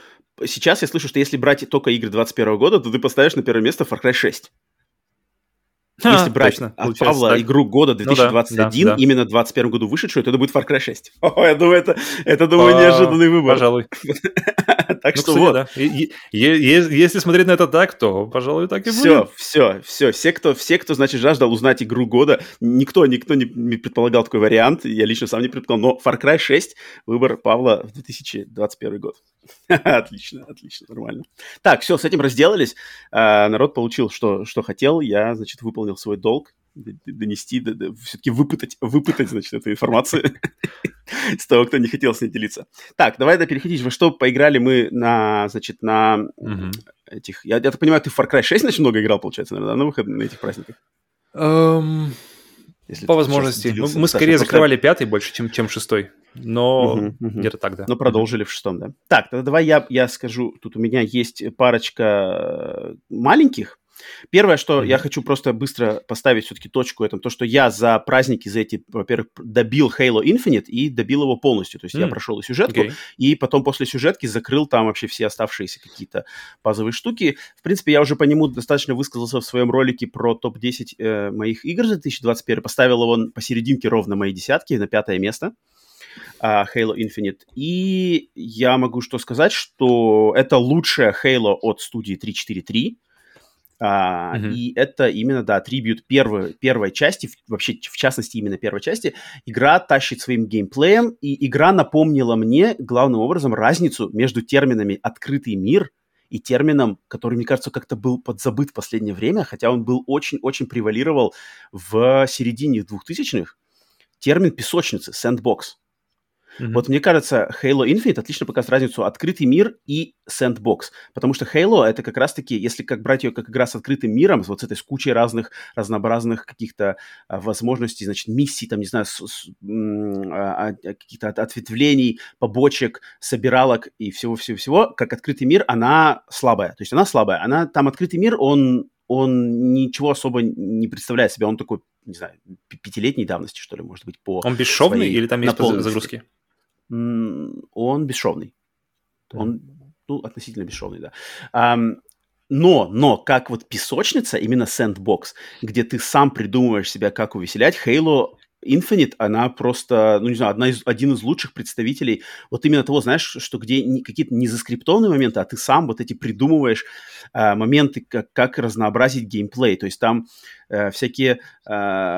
сейчас я слышу, что если брать только игры 21 года, то ты поставишь на первое место Far Cry 6. Ха, Если брать точно, от получается Павла так. игру года да, 2021, да, да. именно в 2021 году вышедшую, то это будет Far Cry 6. О, я думаю, это, это думаю, По- неожиданный выбор. Пожалуй. Так Ну, что кстати, вот. да. И- и- е- е- Если смотреть на это так, то, пожалуй, так и будет. Все, все, все. Все, кто, все, кто, значит, жаждал узнать игру года, никто, никто не, не предполагал такой вариант. Я лично сам не предполагал. Но Far Cry 6 выбор Павла в 2021 год. Отлично, отлично, нормально. Так, все, с этим разделались. А, народ получил, что, что хотел. Я, значит, выполнил свой долг донести, все-таки выпытать, выпытать, значит, эту информацию с того, кто не хотел с ней делиться. Так, давай да, переходить. Во что поиграли мы на, значит, на этих... Я, я так понимаю, ты в Far Cry 6, значит, много играл, получается, наверное, на выход на этих праздниках? Если По возможности. Мы, делился. мы Саша, скорее просто- закрывали пятый больше, чем, чем шестой. Но Мгм, мгм. где-то так, да. Но продолжили в шестом, да? Так, тогда давай я, я скажу. Тут у меня есть парочка э, маленьких. Первое, что Мгм. я хочу просто быстро поставить все-таки точку этом, то, что я за праздники, за эти, во-первых, добил Halo Infinite и добил его полностью. То есть я М. прошел и сюжетку, Окей. и потом после сюжетки закрыл там вообще все оставшиеся какие-то базовые штуки. В принципе, я уже по нему достаточно высказался в своем ролике про топ-10 э, моих игр за 2021. Поставил его посерединке ровно моей десятки, на пятое место. а, Halo Infinite. И я могу что сказать, что это лучшая Halo от студии 343. А, Мгм. И это именно, да, трибют первой, первой части, вообще, в частности, именно первой части. Игра тащит своим геймплеем, и игра напомнила мне, главным образом, разницу между терминами «открытый мир» и термином, который, мне кажется, как-то был подзабыт в последнее время, хотя он был очень-очень превалировал в середине 2000-х, термин «песочницы», «сэндбокс». Мгм. Вот мне кажется, Halo Infinite отлично показывает разницу открытый мир и сэндбокс. Потому что Halo это как раз-таки, если как брать ее как игра с открытым миром, вот с этой с кучей разных, разнообразных каких-то а, возможностей, значит, миссий, там, не знаю, с- с, а, а, каких-то от- ответвлений, побочек, собиралок и всего-всего-всего, как открытый мир, она слабая. То есть она слабая. Она, там открытый мир, он, он ничего особо не представляет себя. Он такой, не знаю, пятилетней давности, что ли, может быть, по... Он бесшовный своей или там есть загрузки? Он бесшовный. Он, ну, относительно бесшовный, да. Ам, но, но, как вот песочница, именно сэндбокс, где ты сам придумываешь себя, как увеселять, Halo Infinite, она просто, ну, не знаю, одна из, один из лучших представителей вот именно того, знаешь, что где не- какие-то не заскриптованные моменты, а ты сам вот эти придумываешь а, моменты, как, как разнообразить геймплей. То есть там э, всякие, э,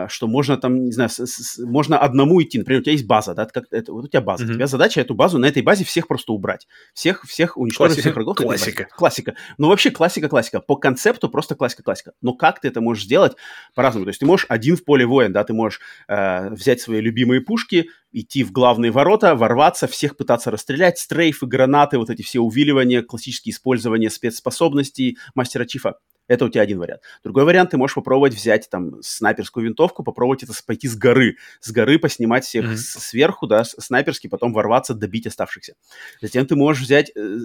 что можно там, не знаю, с- с- можно одному идти. Например, у тебя есть база, да, как это, вот у тебя база. Мгм. У тебя задача эту базу, на этой базе всех просто убрать. Всех, всех уничтожить, Классика. всех врагов. Классика. Классика. Ну, вообще классика-классика. По концепту просто классика-классика. Но как ты это можешь сделать по-разному? То есть ты можешь один в поле воин, да, ты можешь э, взять свои любимые пушки, идти в главные ворота, ворваться, всех пытаться расстрелять, стрейфы, гранаты, вот эти все увиливания, классические использования спецспособностей мастера Чифа. Это у тебя один вариант. Другой вариант, ты можешь попробовать взять там снайперскую винтовку, попробовать это пойти с горы. С горы поснимать всех mm-hmm. сверху, да, снайперски, потом ворваться, добить оставшихся. Затем ты можешь взять э,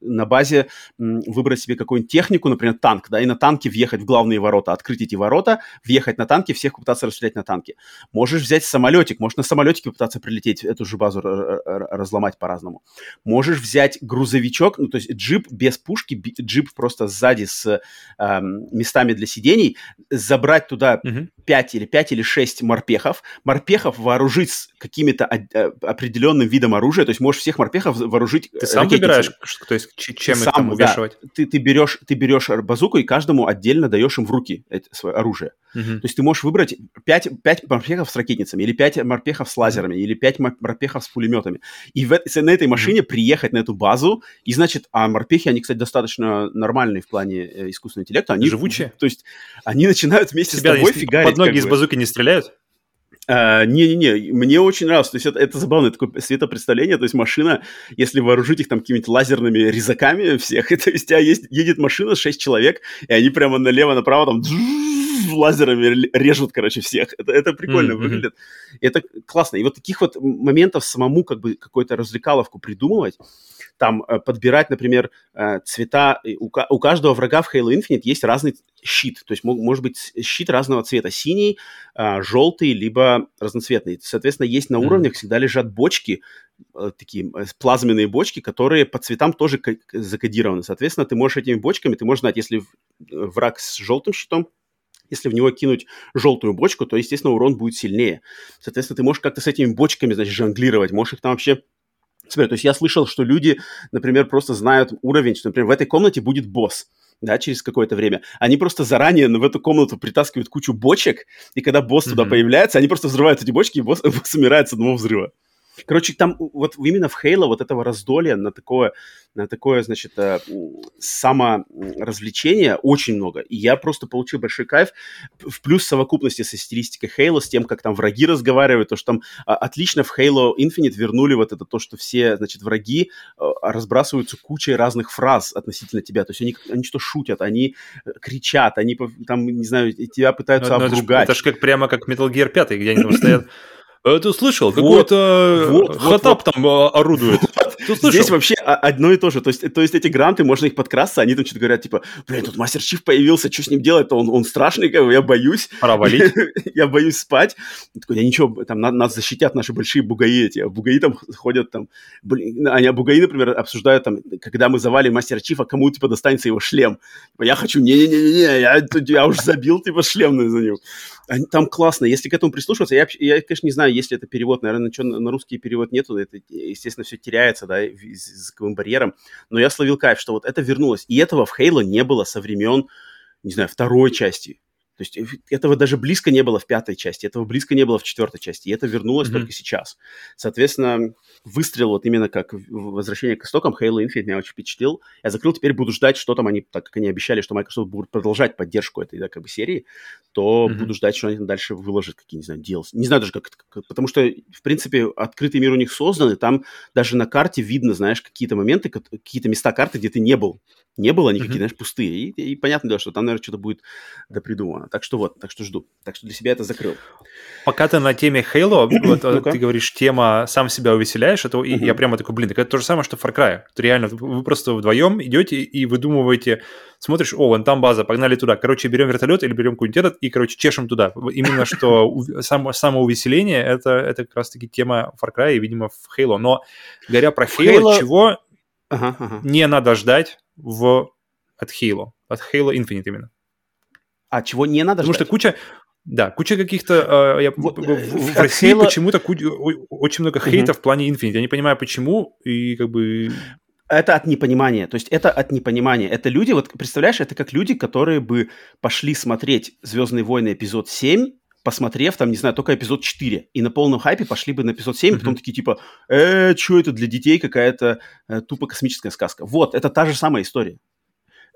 на базе, выбрать себе какую-нибудь технику, например, танк, да, и на танке въехать в главные ворота, открыть эти ворота, въехать на танке, всех попытаться расстрелять на танке. Можешь взять самолетик, можешь на самолетике попытаться прилететь, эту же базу разломать по-разному. Можешь взять грузовичок, ну, то есть джип без пушки, джип просто сзади с э, местами для сидений, забрать туда. 5 или 5 или 6 морпехов, морпехов вооружить с какими-то э, определенным видом оружия, то есть можешь всех морпехов вооружить Ты сам выбираешь, то есть чем сам, там увешивать? Да, ты, ты, берешь, ты берешь базуку и каждому отдельно даешь им в руки это, свое оружие. Угу. То есть ты можешь выбрать 5, 5 морпехов с ракетницами, или 5 морпехов с лазерами, или 5 морпехов с пулеметами. И в, на этой машине угу. приехать на эту базу, и значит, а морпехи, они, кстати, достаточно нормальные в плане э, искусственного интеллекта. Они, Живучие? То есть они начинают вместе Себя с тобой фигарить. Ноги из базуки не стреляют? А, не-не-не, мне очень нравилось, то есть это, это забавное такое светопредставление, то есть машина, если вооружить их там какими-то лазерными резаками всех, то есть у тебя есть, едет машина, 6 человек, и они прямо налево-направо там лазерами режут, короче, всех. Это, это прикольно mm-hmm. выглядит. Это классно. И вот таких вот моментов самому как бы какую-то развлекаловку придумывать, там э, подбирать, например, э, цвета. У, каждого врага в Halo Infinite есть разный щит. То есть может быть щит разного цвета. Синий, э, желтый, либо разноцветный. Соответственно, есть на уровнях всегда лежат бочки, такие плазменные бочки, которые по цветам тоже закодированы. Соответственно, ты можешь этими бочками, ты можешь знать, если враг с желтым щитом, если в него кинуть желтую бочку, то, естественно, урон будет сильнее. Соответственно, ты можешь как-то с этими бочками, значит, жонглировать. Можешь их там вообще Смотри, то есть я слышал, что люди, например, просто знают уровень, что, например, в этой комнате будет босс да, через какое-то время. Они просто заранее в эту комнату притаскивают кучу бочек, и когда босс mm-hmm. туда появляется, они просто взрывают эти бочки, и босс, босс умирает с одного взрыва. Короче, там вот именно в Хейла вот этого раздолья на такое, на такое, значит, э, саморазвлечение очень много. И я просто получил большой кайф. В плюс совокупности со стилистикой Хейла, с тем, как там враги разговаривают, то, что там а, отлично в Halo Infinite вернули вот это то, что все, значит, враги э, разбрасываются кучей разных фраз относительно тебя. То есть они, они что шутят, они э, кричат, они там, не знаю, тебя пытаются но, обругать. Это же как прямо как Metal Gear 5, где они там стоят Э, ты слышал? Какой-то вот, хатап вот, там вот. орудует. Здесь вообще одно и то же. То есть, то есть эти гранты, можно их подкрасться, они там что-то говорят, типа, блин, тут Мастер Чиф появился, что с ним делать-то? Он, он страшный, как бы, я боюсь. Пора валить. я боюсь спать. Я такой, я ничего, там нас защитят наши большие бугаи эти. А бугаи там ходят там, блин, они, а бугаи, например, обсуждают там, когда мы завалим Мастера Чифа, кому, типа, достанется его шлем. Типа, я хочу, не-не-не-не, я, я уже забил, типа, шлем за него. Там классно, если к этому прислушиваться, я, я конечно, не знаю, если это перевод, наверное, что на русский перевод нету, это, естественно, все теряется, да, с языковым барьером, но я словил кайф, что вот это вернулось, и этого в Хейло не было со времен, не знаю, второй части, то есть э, этого даже близко не было в пятой части, этого близко не было в четвертой части, и это вернулось mm-hmm. только сейчас. Соответственно, выстрел вот именно как возвращение к истокам Halo Infinite меня очень впечатлил. Я закрыл, теперь буду ждать, что там они, так как они обещали, что Microsoft будет продолжать поддержку этой, да, как бы серии, то mm-hmm. буду ждать, что они дальше выложат какие, не знаю, DLC. Не знаю даже как, как, потому что, в принципе, открытый мир у них создан, и там даже на карте видно, знаешь, какие-то моменты, какие-то места карты, где ты не был не было, они mm-hmm. какие-то, знаешь, пустые. И, и понятно, да, что там, наверное, что-то будет допридумано. Так что вот, так что жду. Так что для себя это закрыл. Пока ты на теме Halo, вот ты говоришь, тема сам себя увеселяешь, это mm-hmm. я прямо такой, блин, так это то же самое, что Far Cry. Это реально, вы просто вдвоем идете и выдумываете, смотришь, о, вон там база, погнали туда. Короче, берем вертолет или берем какой-нибудь этот и, короче, чешем туда. Именно что само, самоувеселение, это, это как раз-таки тема Far Cry и, видимо, в Halo. Но говоря про Halo, Halo... чего ага, ага. не надо ждать в, от Halo, от Halo Infinite именно. А чего не надо Потому ждать? что куча, да, куча каких-то... Э, я, вот, в, в России Halo... почему-то очень много хейта угу. в плане Infinite. Я не понимаю, почему, и как бы... Это от непонимания. То есть это от непонимания. Это люди, вот представляешь, это как люди, которые бы пошли смотреть «Звездные войны» эпизод 7, посмотрев там, не знаю, только эпизод 4, и на полном хайпе пошли бы на эпизод 7, mm-hmm. потом такие типа, э, что это для детей какая-то э, тупо космическая сказка. Вот, это та же самая история.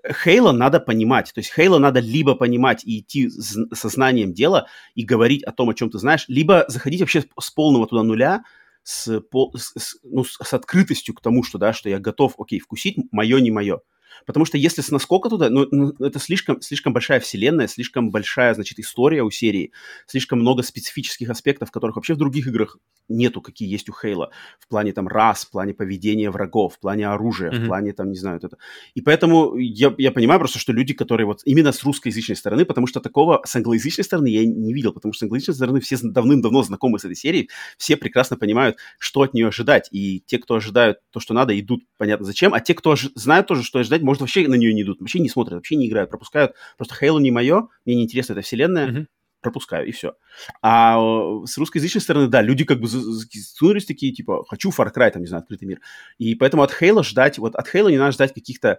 Хейла надо понимать. То есть Хейла надо либо понимать и идти со знанием дела и говорить о том, о чем ты знаешь, либо заходить вообще с полного туда нуля, с, с, с, ну, с открытостью к тому, что, да, что я готов, окей, вкусить, мое, не мое. Потому что если с наскока туда, ну, ну, это слишком, слишком большая вселенная, слишком большая, значит, история у серии, слишком много специфических аспектов, которых вообще в других играх нету, какие есть у Хейла. В плане там рас, в плане поведения врагов, в плане оружия, mm-hmm. в плане там, не знаю, вот это. И поэтому я, я понимаю просто, что люди, которые вот именно с русскоязычной стороны, потому что такого с англоязычной стороны я не видел, потому что с англоязычной стороны все давным-давно знакомы с этой серией, все прекрасно понимают, что от нее ожидать. И те, кто ожидают то, что надо, идут понятно зачем, а те, кто ож- знают тоже, что ожидать, может, вообще на нее не идут, вообще не смотрят, вообще не играют, пропускают. Просто Halo не мое, мне не интересна эта вселенная, mm-hmm. пропускаю, и все. А с русскоязычной стороны, да, люди как бы сунулись такие, типа, хочу Far Cry, там, не знаю, открытый мир. И поэтому от Halo ждать, вот от Halo не надо ждать каких-то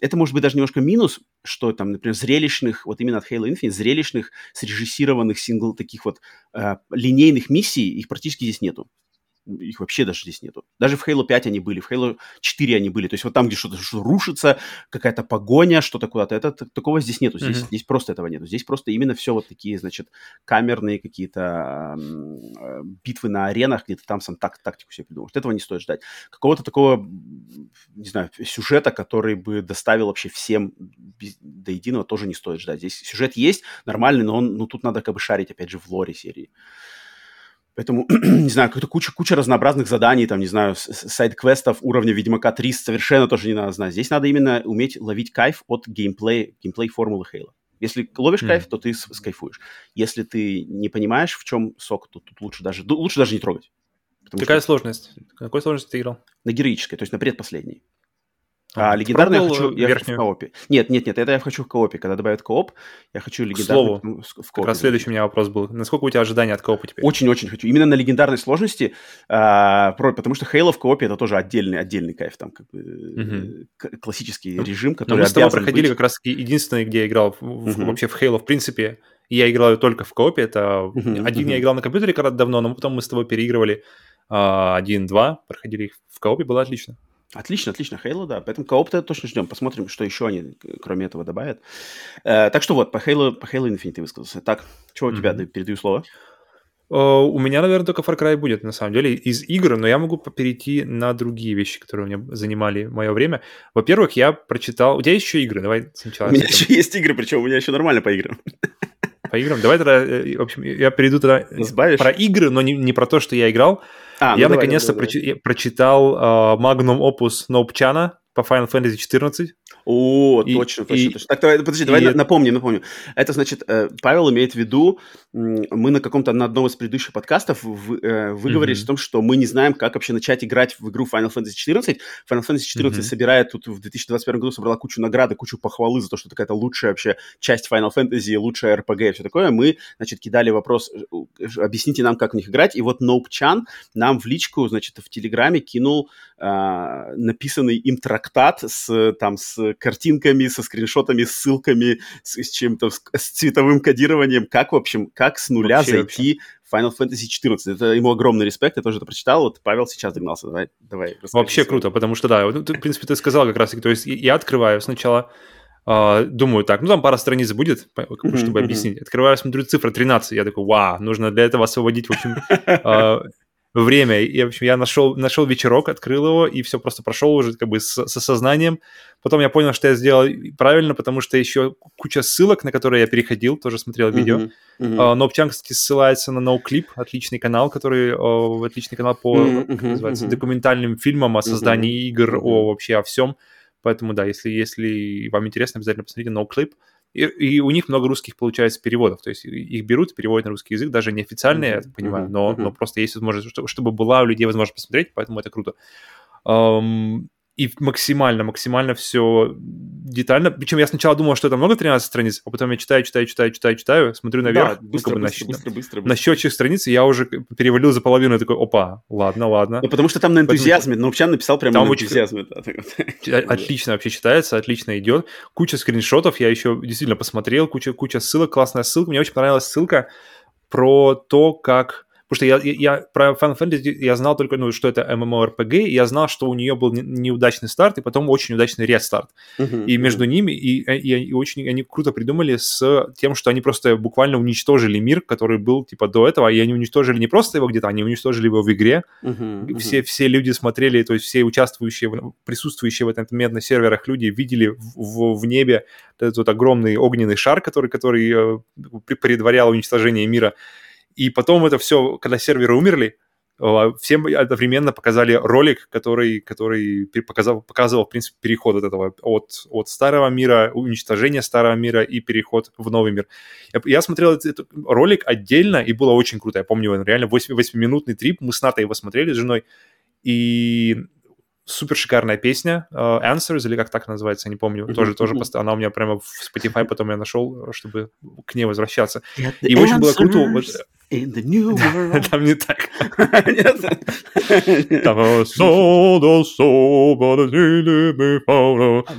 это может быть даже немножко минус, что там, например, зрелищных, вот именно от Halo Infinite, зрелищных, срежиссированных сингл, таких вот э, линейных миссий, их практически здесь нету их вообще даже здесь нету. Даже в Halo 5 они были, в Halo 4 они были. То есть вот там, где что-то что рушится, какая-то погоня, что-то куда-то, это, такого здесь нету. Здесь, mm-hmm. здесь просто этого нету. Здесь просто именно все вот такие, значит, камерные какие-то э, битвы на аренах, где-то там сам так, тактику себе придумал. Вот этого не стоит ждать. Какого-то такого, не знаю, сюжета, который бы доставил вообще всем без, до единого, тоже не стоит ждать. Здесь сюжет есть, нормальный, но он, ну, тут надо как бы шарить, опять же, в лоре серии. Поэтому, не знаю, какая-то куча, куча разнообразных заданий, там, не знаю, сайд-квестов уровня Ведьмака 3 совершенно тоже не надо знать. Здесь надо именно уметь ловить кайф от геймплея, геймплей формулы Хейла. Если ловишь mm. кайф, то ты скайфуешь. Если ты не понимаешь, в чем сок, то тут лучше даже, лучше даже не трогать. Какая что... сложность? Какой сложности ты играл? На героической, то есть на предпоследней. А, а легендарный я хочу, я хочу в коопе. Нет, нет, нет, это я хочу в коопе. Когда добавят кооп, я хочу легендарный К слову, в коопе. Как раз следующий у меня вопрос был. Насколько у тебя ожидания от коопа теперь? Очень-очень хочу. Именно на легендарной сложности, а, потому что Halo в коопе это тоже отдельный, отдельный кайф. Там как бы угу. классический ну, режим, который Но мы с тобой проходили быть. как раз единственный, где я играл в, угу. вообще в Halo в принципе. Я играл только в коопе. Это угу, один угу. я играл на компьютере когда-то давно, но потом мы с тобой переигрывали а, один-два, проходили их в коопе, было отлично. Отлично, отлично, Halo, да. Поэтому кооп-то точно ждем. Посмотрим, что еще они, кроме этого, добавят. Э, так что вот, по Halo, по Halo Infinite высказался. Так, что у тебя? Mm-hmm. Передаю слово. Uh, у меня, наверное, только Far Cry будет, на самом деле, из игр, но я могу перейти на другие вещи, которые у меня занимали мое время. Во-первых, я прочитал... У тебя есть еще игры? Давай сначала... У меня еще есть игры, причем у меня еще нормально по играм. По играм? Давай тогда, э, в общем, я перейду тогда Сбавишь? про игры, но не, не про то, что я играл. А, я ну наконец-то прочи- прочитал uh, Magnum Opus Ноупчана по Final Fantasy 14. О, и, точно, точно, и, точно. Так, давай, подожди, и... давай напомним, напомню. Это значит, э, Павел имеет в виду, мы на каком-то, на одном из предыдущих подкастов вы, э, выговорились mm-hmm. о том, что мы не знаем, как вообще начать играть в игру Final Fantasy 14. Final Fantasy 14 mm-hmm. собирает тут в 2021 году, собрала кучу наград и кучу похвалы за то, что такая-то лучшая вообще часть Final Fantasy, лучшая RPG и все такое. Мы, значит, кидали вопрос, э, объясните нам, как в них играть. И вот Ноуп Чан нам в личку, значит, в Телеграме кинул э, написанный им трактат с, там, с картинками, со скриншотами, ссылками, с, с чем-то, с, с цветовым кодированием, как, в общем, как с нуля вообще, зайти в Final Fantasy 14. Это ему огромный респект, я тоже это прочитал, вот Павел сейчас догнался, давай, давай. Вообще круто, потому что, да, вот, в принципе, ты сказал как раз, то есть я открываю сначала Uh, думаю, так, ну там пара страниц будет, чтобы объяснить. Открываю, смотрю, цифра 13. Я такой, вау, нужно для этого освободить, в общем, uh, время. И, в общем, я нашел, нашел вечерок, открыл его, и все просто прошел уже как бы с, с осознанием. Потом я понял, что я сделал правильно, потому что еще куча ссылок, на которые я переходил, тоже смотрел видео. Uh-huh, uh-huh. Uh, Нопчан, кстати, ссылается на NoClip, отличный канал, который, uh, отличный канал по, uh-huh, как называется, uh-huh. документальным фильмам о создании uh-huh. игр, uh-huh. о вообще о всем. Поэтому, да, если, если вам интересно, обязательно посмотрите NoClip. No и, и у них много русских, получается, переводов. То есть их берут, переводят на русский язык, даже неофициальные, mm-hmm. я так понимаю, но, mm-hmm. но просто есть возможность, чтобы, чтобы была у людей возможность посмотреть, поэтому это круто. Um, и максимально, максимально все детально. Причем я сначала думал, что это много 13 страниц, а потом я читаю, читаю, читаю, читаю, читаю, смотрю наверх, да, быстро, быстро, на, быстро, быстро, быстро. на счетчик страниц, я уже перевалил за половину, и такой, опа, ладно, ладно. Ну, потому что там на энтузиазме, Поэтому... ну, Общан написал прямо там на энтузиазме. Очень... Отлично вообще читается, отлично идет. Куча скриншотов, я еще действительно посмотрел, куча, куча ссылок, классная ссылка. Мне очень понравилась ссылка про то, как Потому что я, я, про Final Fantasy я знал только, ну, что это MMORPG, и я знал, что у нее был не, неудачный старт, и потом очень удачный рестарт. Uh-huh, и между uh-huh. ними, и, и, и очень они круто придумали с тем, что они просто буквально уничтожили мир, который был, типа, до этого, и они уничтожили не просто его где-то, они уничтожили его в игре. Uh-huh, uh-huh. Все, все люди смотрели, то есть все участвующие, присутствующие в этом момент на серверах люди видели в, в, в небе этот вот огромный огненный шар, который, который э, предварял уничтожение мира. И потом это все, когда серверы умерли, э, всем одновременно показали ролик, который, который показал, показывал, в принципе, переход от этого, от, от старого мира, уничтожение старого мира и переход в новый мир. Я, я смотрел этот, этот ролик отдельно, и было очень круто. Я помню, реально 8-минутный трип, мы с Натой его смотрели с женой, и супер шикарная песня, uh, Answers, или как так называется, я не помню, mm-hmm. тоже, тоже пост... она у меня прямо в Spotify, потом я нашел, чтобы к ней возвращаться. И очень было круто... Вот... In the new world. Там не так. Там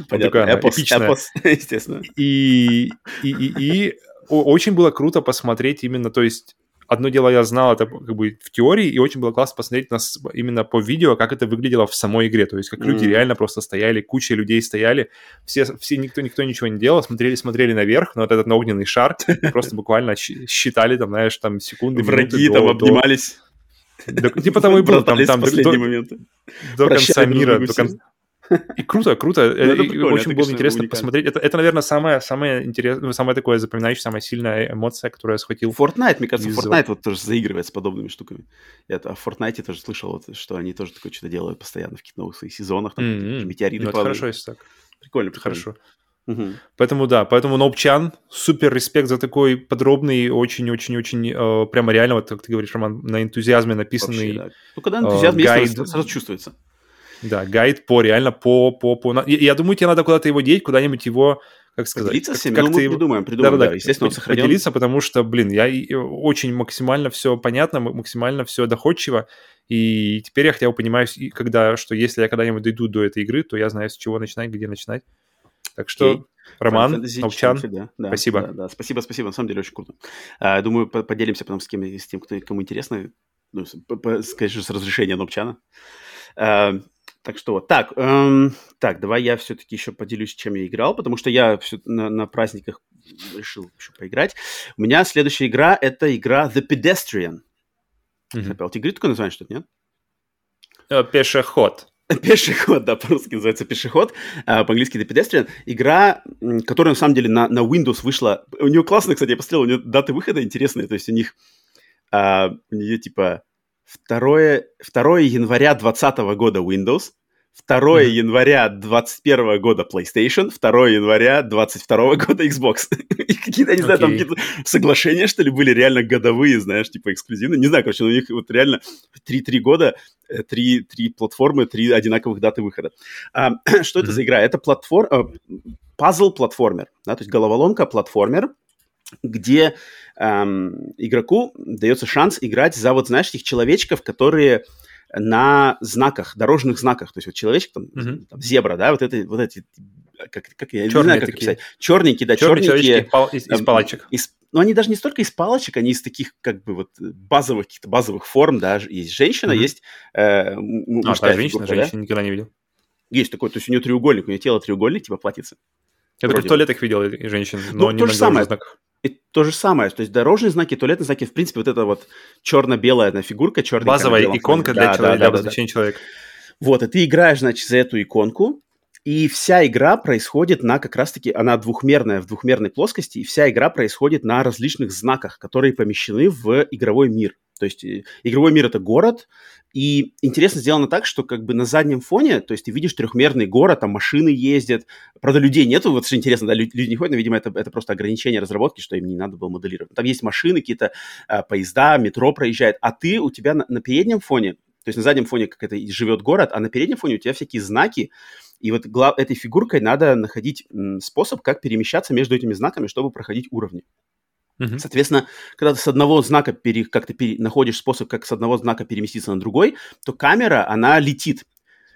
Понятно, эпичная. естественно. И, и, и, и очень было круто посмотреть именно, то есть одно дело я знал это как бы в теории, и очень было классно посмотреть нас именно по видео, как это выглядело в самой игре. То есть как mm. люди реально просто стояли, куча людей стояли, все, все никто, никто ничего не делал, смотрели, смотрели наверх, но вот этот огненный шар просто буквально считали там, знаешь, там секунды, Враги там обнимались. Типа того и было, там, там до конца мира, до конца и круто, круто. Ну, это очень было интересно посмотреть. Это, это, наверное, самая, самая интересная, ну, самая такое запоминающая, самая сильная эмоция, которую я схватил. Fortnite, мне кажется. Fortnite вот тоже заигрывает с подобными штуками. Я а в Fortnite тоже слышал, что они тоже такое что-то делают постоянно в каких-то новых своих сезонах, там mm-hmm. метеориты ну, это хорошо, если так. Прикольно, прикольно. Хорошо. Угу. Поэтому да, поэтому Нопчан, супер респект за такой подробный, очень-очень-очень, э, прямо реально, вот как ты говоришь, Роман, на энтузиазме написанный Вообще, да. Ну, когда энтузиазм э, гайд... есть, сразу чувствуется. Да, гайд по реально по... по, по... Я, я думаю, тебе надо куда-то его деть, куда-нибудь его как сказать? Поделиться всеми? Как ну, мы его... придумаем, придумаем, да, да, да. Естественно, он сохранен. Поделиться, потому что, блин, я очень максимально все понятно, максимально все доходчиво, и теперь я хотя бы понимаю, когда, что если я когда-нибудь дойду до этой игры, то я знаю, с чего начинать, где начинать. Так что, okay. Роман, Научан, да, да, спасибо. Да, да, спасибо, спасибо, на самом деле очень круто. А, думаю, поделимся потом с, кем, с тем, кто, кому интересно, ну, конечно, с разрешения Нопчана. А, так что вот. Так, эм, так, давай я все-таки еще поделюсь, чем я играл, потому что я все на, на праздниках решил еще поиграть. У меня следующая игра — это игра The Pedestrian. Mm-hmm. Ты говоришь такое название, что-то, нет? Э, пешеход. Пешеход, да, по-русски называется пешеход, а по-английски The Pedestrian. Игра, которая на самом деле на, на Windows вышла. У нее классно, кстати, я посмотрел, у нее даты выхода интересные, то есть у них а, у нее типа 2, 2 января 2020 года Windows, 2 mm-hmm. января 2021 года PlayStation, 2 января 2022 года Xbox. И какие-то, не знаю, okay. там какие-то соглашения, что ли, были реально годовые, знаешь, типа эксклюзивные. Не знаю, короче, у них вот реально 3-3 года, 3, э, 3 платформы, 3 одинаковых даты выхода. А, что mm-hmm. это за игра? Это платформ... пазл-платформер, да, то есть головоломка-платформер, где эм, игроку дается шанс играть за вот, знаешь, этих человечков, которые на знаках, дорожных знаках. То есть вот человечек, там, mm-hmm. там зебра, да, вот, это, вот эти, как, как я черные не знаю, как такие. писать. Черненькие, да, черные черненькие. Из, пал, из, из палочек. Из, ну, они даже не столько из палочек, они из таких, как бы, вот, базовых, каких-то базовых форм, да, есть женщина, mm-hmm. есть э, мужская а, женщина, фигурка, женщина, да? никогда не видел. Есть такой, то есть у нее треугольник, у нее тело треугольник, типа платится. Я только в туалетах видел женщин, но ну, не то же самое. знаках. И то же самое, то есть дорожные знаки, туалетные знаки, в принципе, вот эта вот черно-белая на фигурка, черная Базовая иконка для, да, человека, да, для да, обозначения да. человека. Вот, и ты играешь, значит, за эту иконку, и вся игра происходит на как раз-таки, она двухмерная, в двухмерной плоскости, и вся игра происходит на различных знаках, которые помещены в игровой мир. То есть э, игровой мир — это город, и интересно сделано так, что как бы на заднем фоне, то есть ты видишь трехмерный город, там машины ездят, правда, людей нету, вот что интересно, да, люди, не ходят, но, видимо, это, это просто ограничение разработки, что им не надо было моделировать. Там есть машины, какие-то а, поезда, метро проезжает, а ты, у тебя на, на переднем фоне, то есть на заднем фоне как это живет город, а на переднем фоне у тебя всякие знаки, и вот глав... этой фигуркой надо находить способ, как перемещаться между этими знаками, чтобы проходить уровни. Uh-huh. Соответственно, когда ты с одного знака пере, как-то пере, находишь способ, как с одного знака переместиться на другой, то камера, она летит.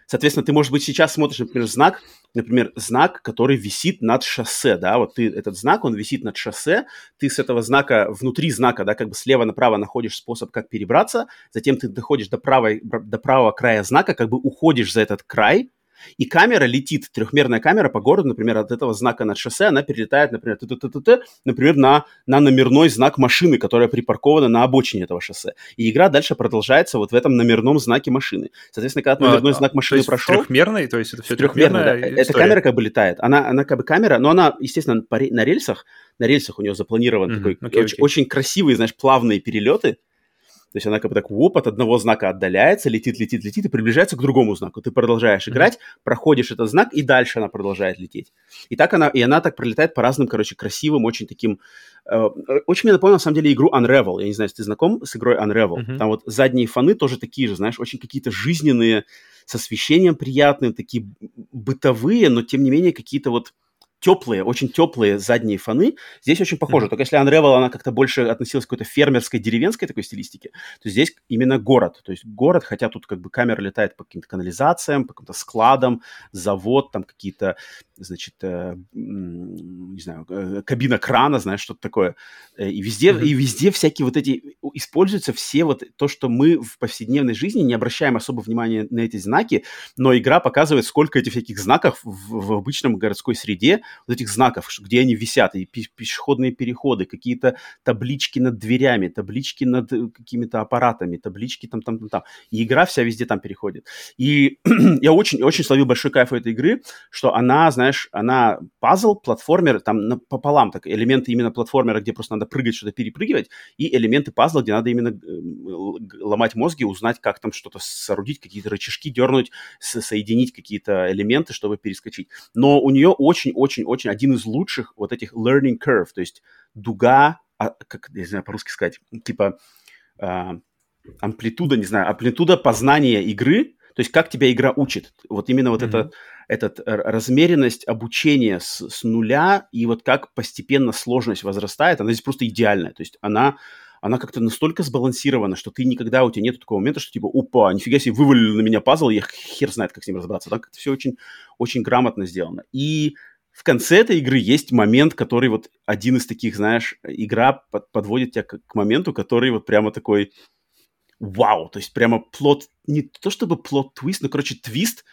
Соответственно, ты, может быть, сейчас смотришь, например, знак, например, знак, который висит над шоссе, да, вот ты, этот знак, он висит над шоссе, ты с этого знака, внутри знака, да, как бы слева направо находишь способ, как перебраться, затем ты доходишь до, правой, до правого края знака, как бы уходишь за этот край, и камера летит, трехмерная камера по городу, например, от этого знака над шоссе, она перелетает, например, т -т -т -т -т, например, на, на номерной знак машины, которая припаркована на обочине этого шоссе. И игра дальше продолжается вот в этом номерном знаке машины. Соответственно, когда а, номерной а, знак машины то прошел... трехмерный? То есть это все трехмерная да. Эта камера как бы летает. Она, она как бы камера, но она, естественно, на рельсах, на рельсах у нее запланирован mm-hmm. такой okay, очень, okay. очень красивые, знаешь, плавные перелеты, то есть она как бы так воп от одного знака отдаляется, летит, летит, летит и приближается к другому знаку. Ты продолжаешь играть, mm-hmm. проходишь этот знак, и дальше она продолжает лететь. И так она, и она так пролетает по разным, короче, красивым, очень таким... Э, очень мне напомнил, на самом деле, игру Unravel. Я не знаю, если ты знаком с игрой Unravel. Mm-hmm. Там вот задние фоны тоже такие же, знаешь, очень какие-то жизненные, с освещением приятным, такие бытовые, но тем не менее какие-то вот теплые, очень теплые задние фоны. Здесь очень похоже. Mm-hmm. Только если Unravel, она как-то больше относилась к какой-то фермерской, деревенской такой стилистике, то здесь именно город. То есть город, хотя тут как бы камера летает по каким-то канализациям, по каким-то складам, завод, там какие-то, значит, э, не знаю, э, кабина крана, знаешь, что-то такое. Э, и везде, mm-hmm. и везде всякие вот эти, используются все вот то, что мы в повседневной жизни не обращаем особо внимания на эти знаки, но игра показывает, сколько этих всяких знаков в, в обычном городской среде, вот этих знаков, где они висят, и пешеходные переходы, какие-то таблички над дверями, таблички над э, какими-то аппаратами, таблички там, там, там, там. И игра вся везде там переходит. И я очень, очень словил большой кайф этой игры, что она, знаешь, она пазл, платформер, там пополам, так, элементы именно платформера, где просто надо прыгать, что-то перепрыгивать, и элементы пазла, где надо именно э, ломать мозги, узнать, как там что-то соорудить, какие-то рычажки дернуть, соединить какие-то элементы, чтобы перескочить. Но у нее очень-очень очень-очень один из лучших вот этих learning curve, то есть дуга, а, как, я не знаю, по-русски сказать, типа а, амплитуда, не знаю, амплитуда познания игры, то есть как тебя игра учит. Вот именно вот mm-hmm. это, этот размеренность обучения с, с нуля и вот как постепенно сложность возрастает, она здесь просто идеальная. То есть она она как-то настолько сбалансирована, что ты никогда, у тебя нет такого момента, что типа, опа, нифига себе, вывалили на меня пазл, я хер знает, как с ним разобраться. Так это все очень, очень грамотно сделано. И в конце этой игры есть момент, который вот один из таких, знаешь, игра под, подводит тебя к, к моменту, который вот прямо такой вау, то есть прямо плод, не то чтобы плод-твист, но, короче, твист,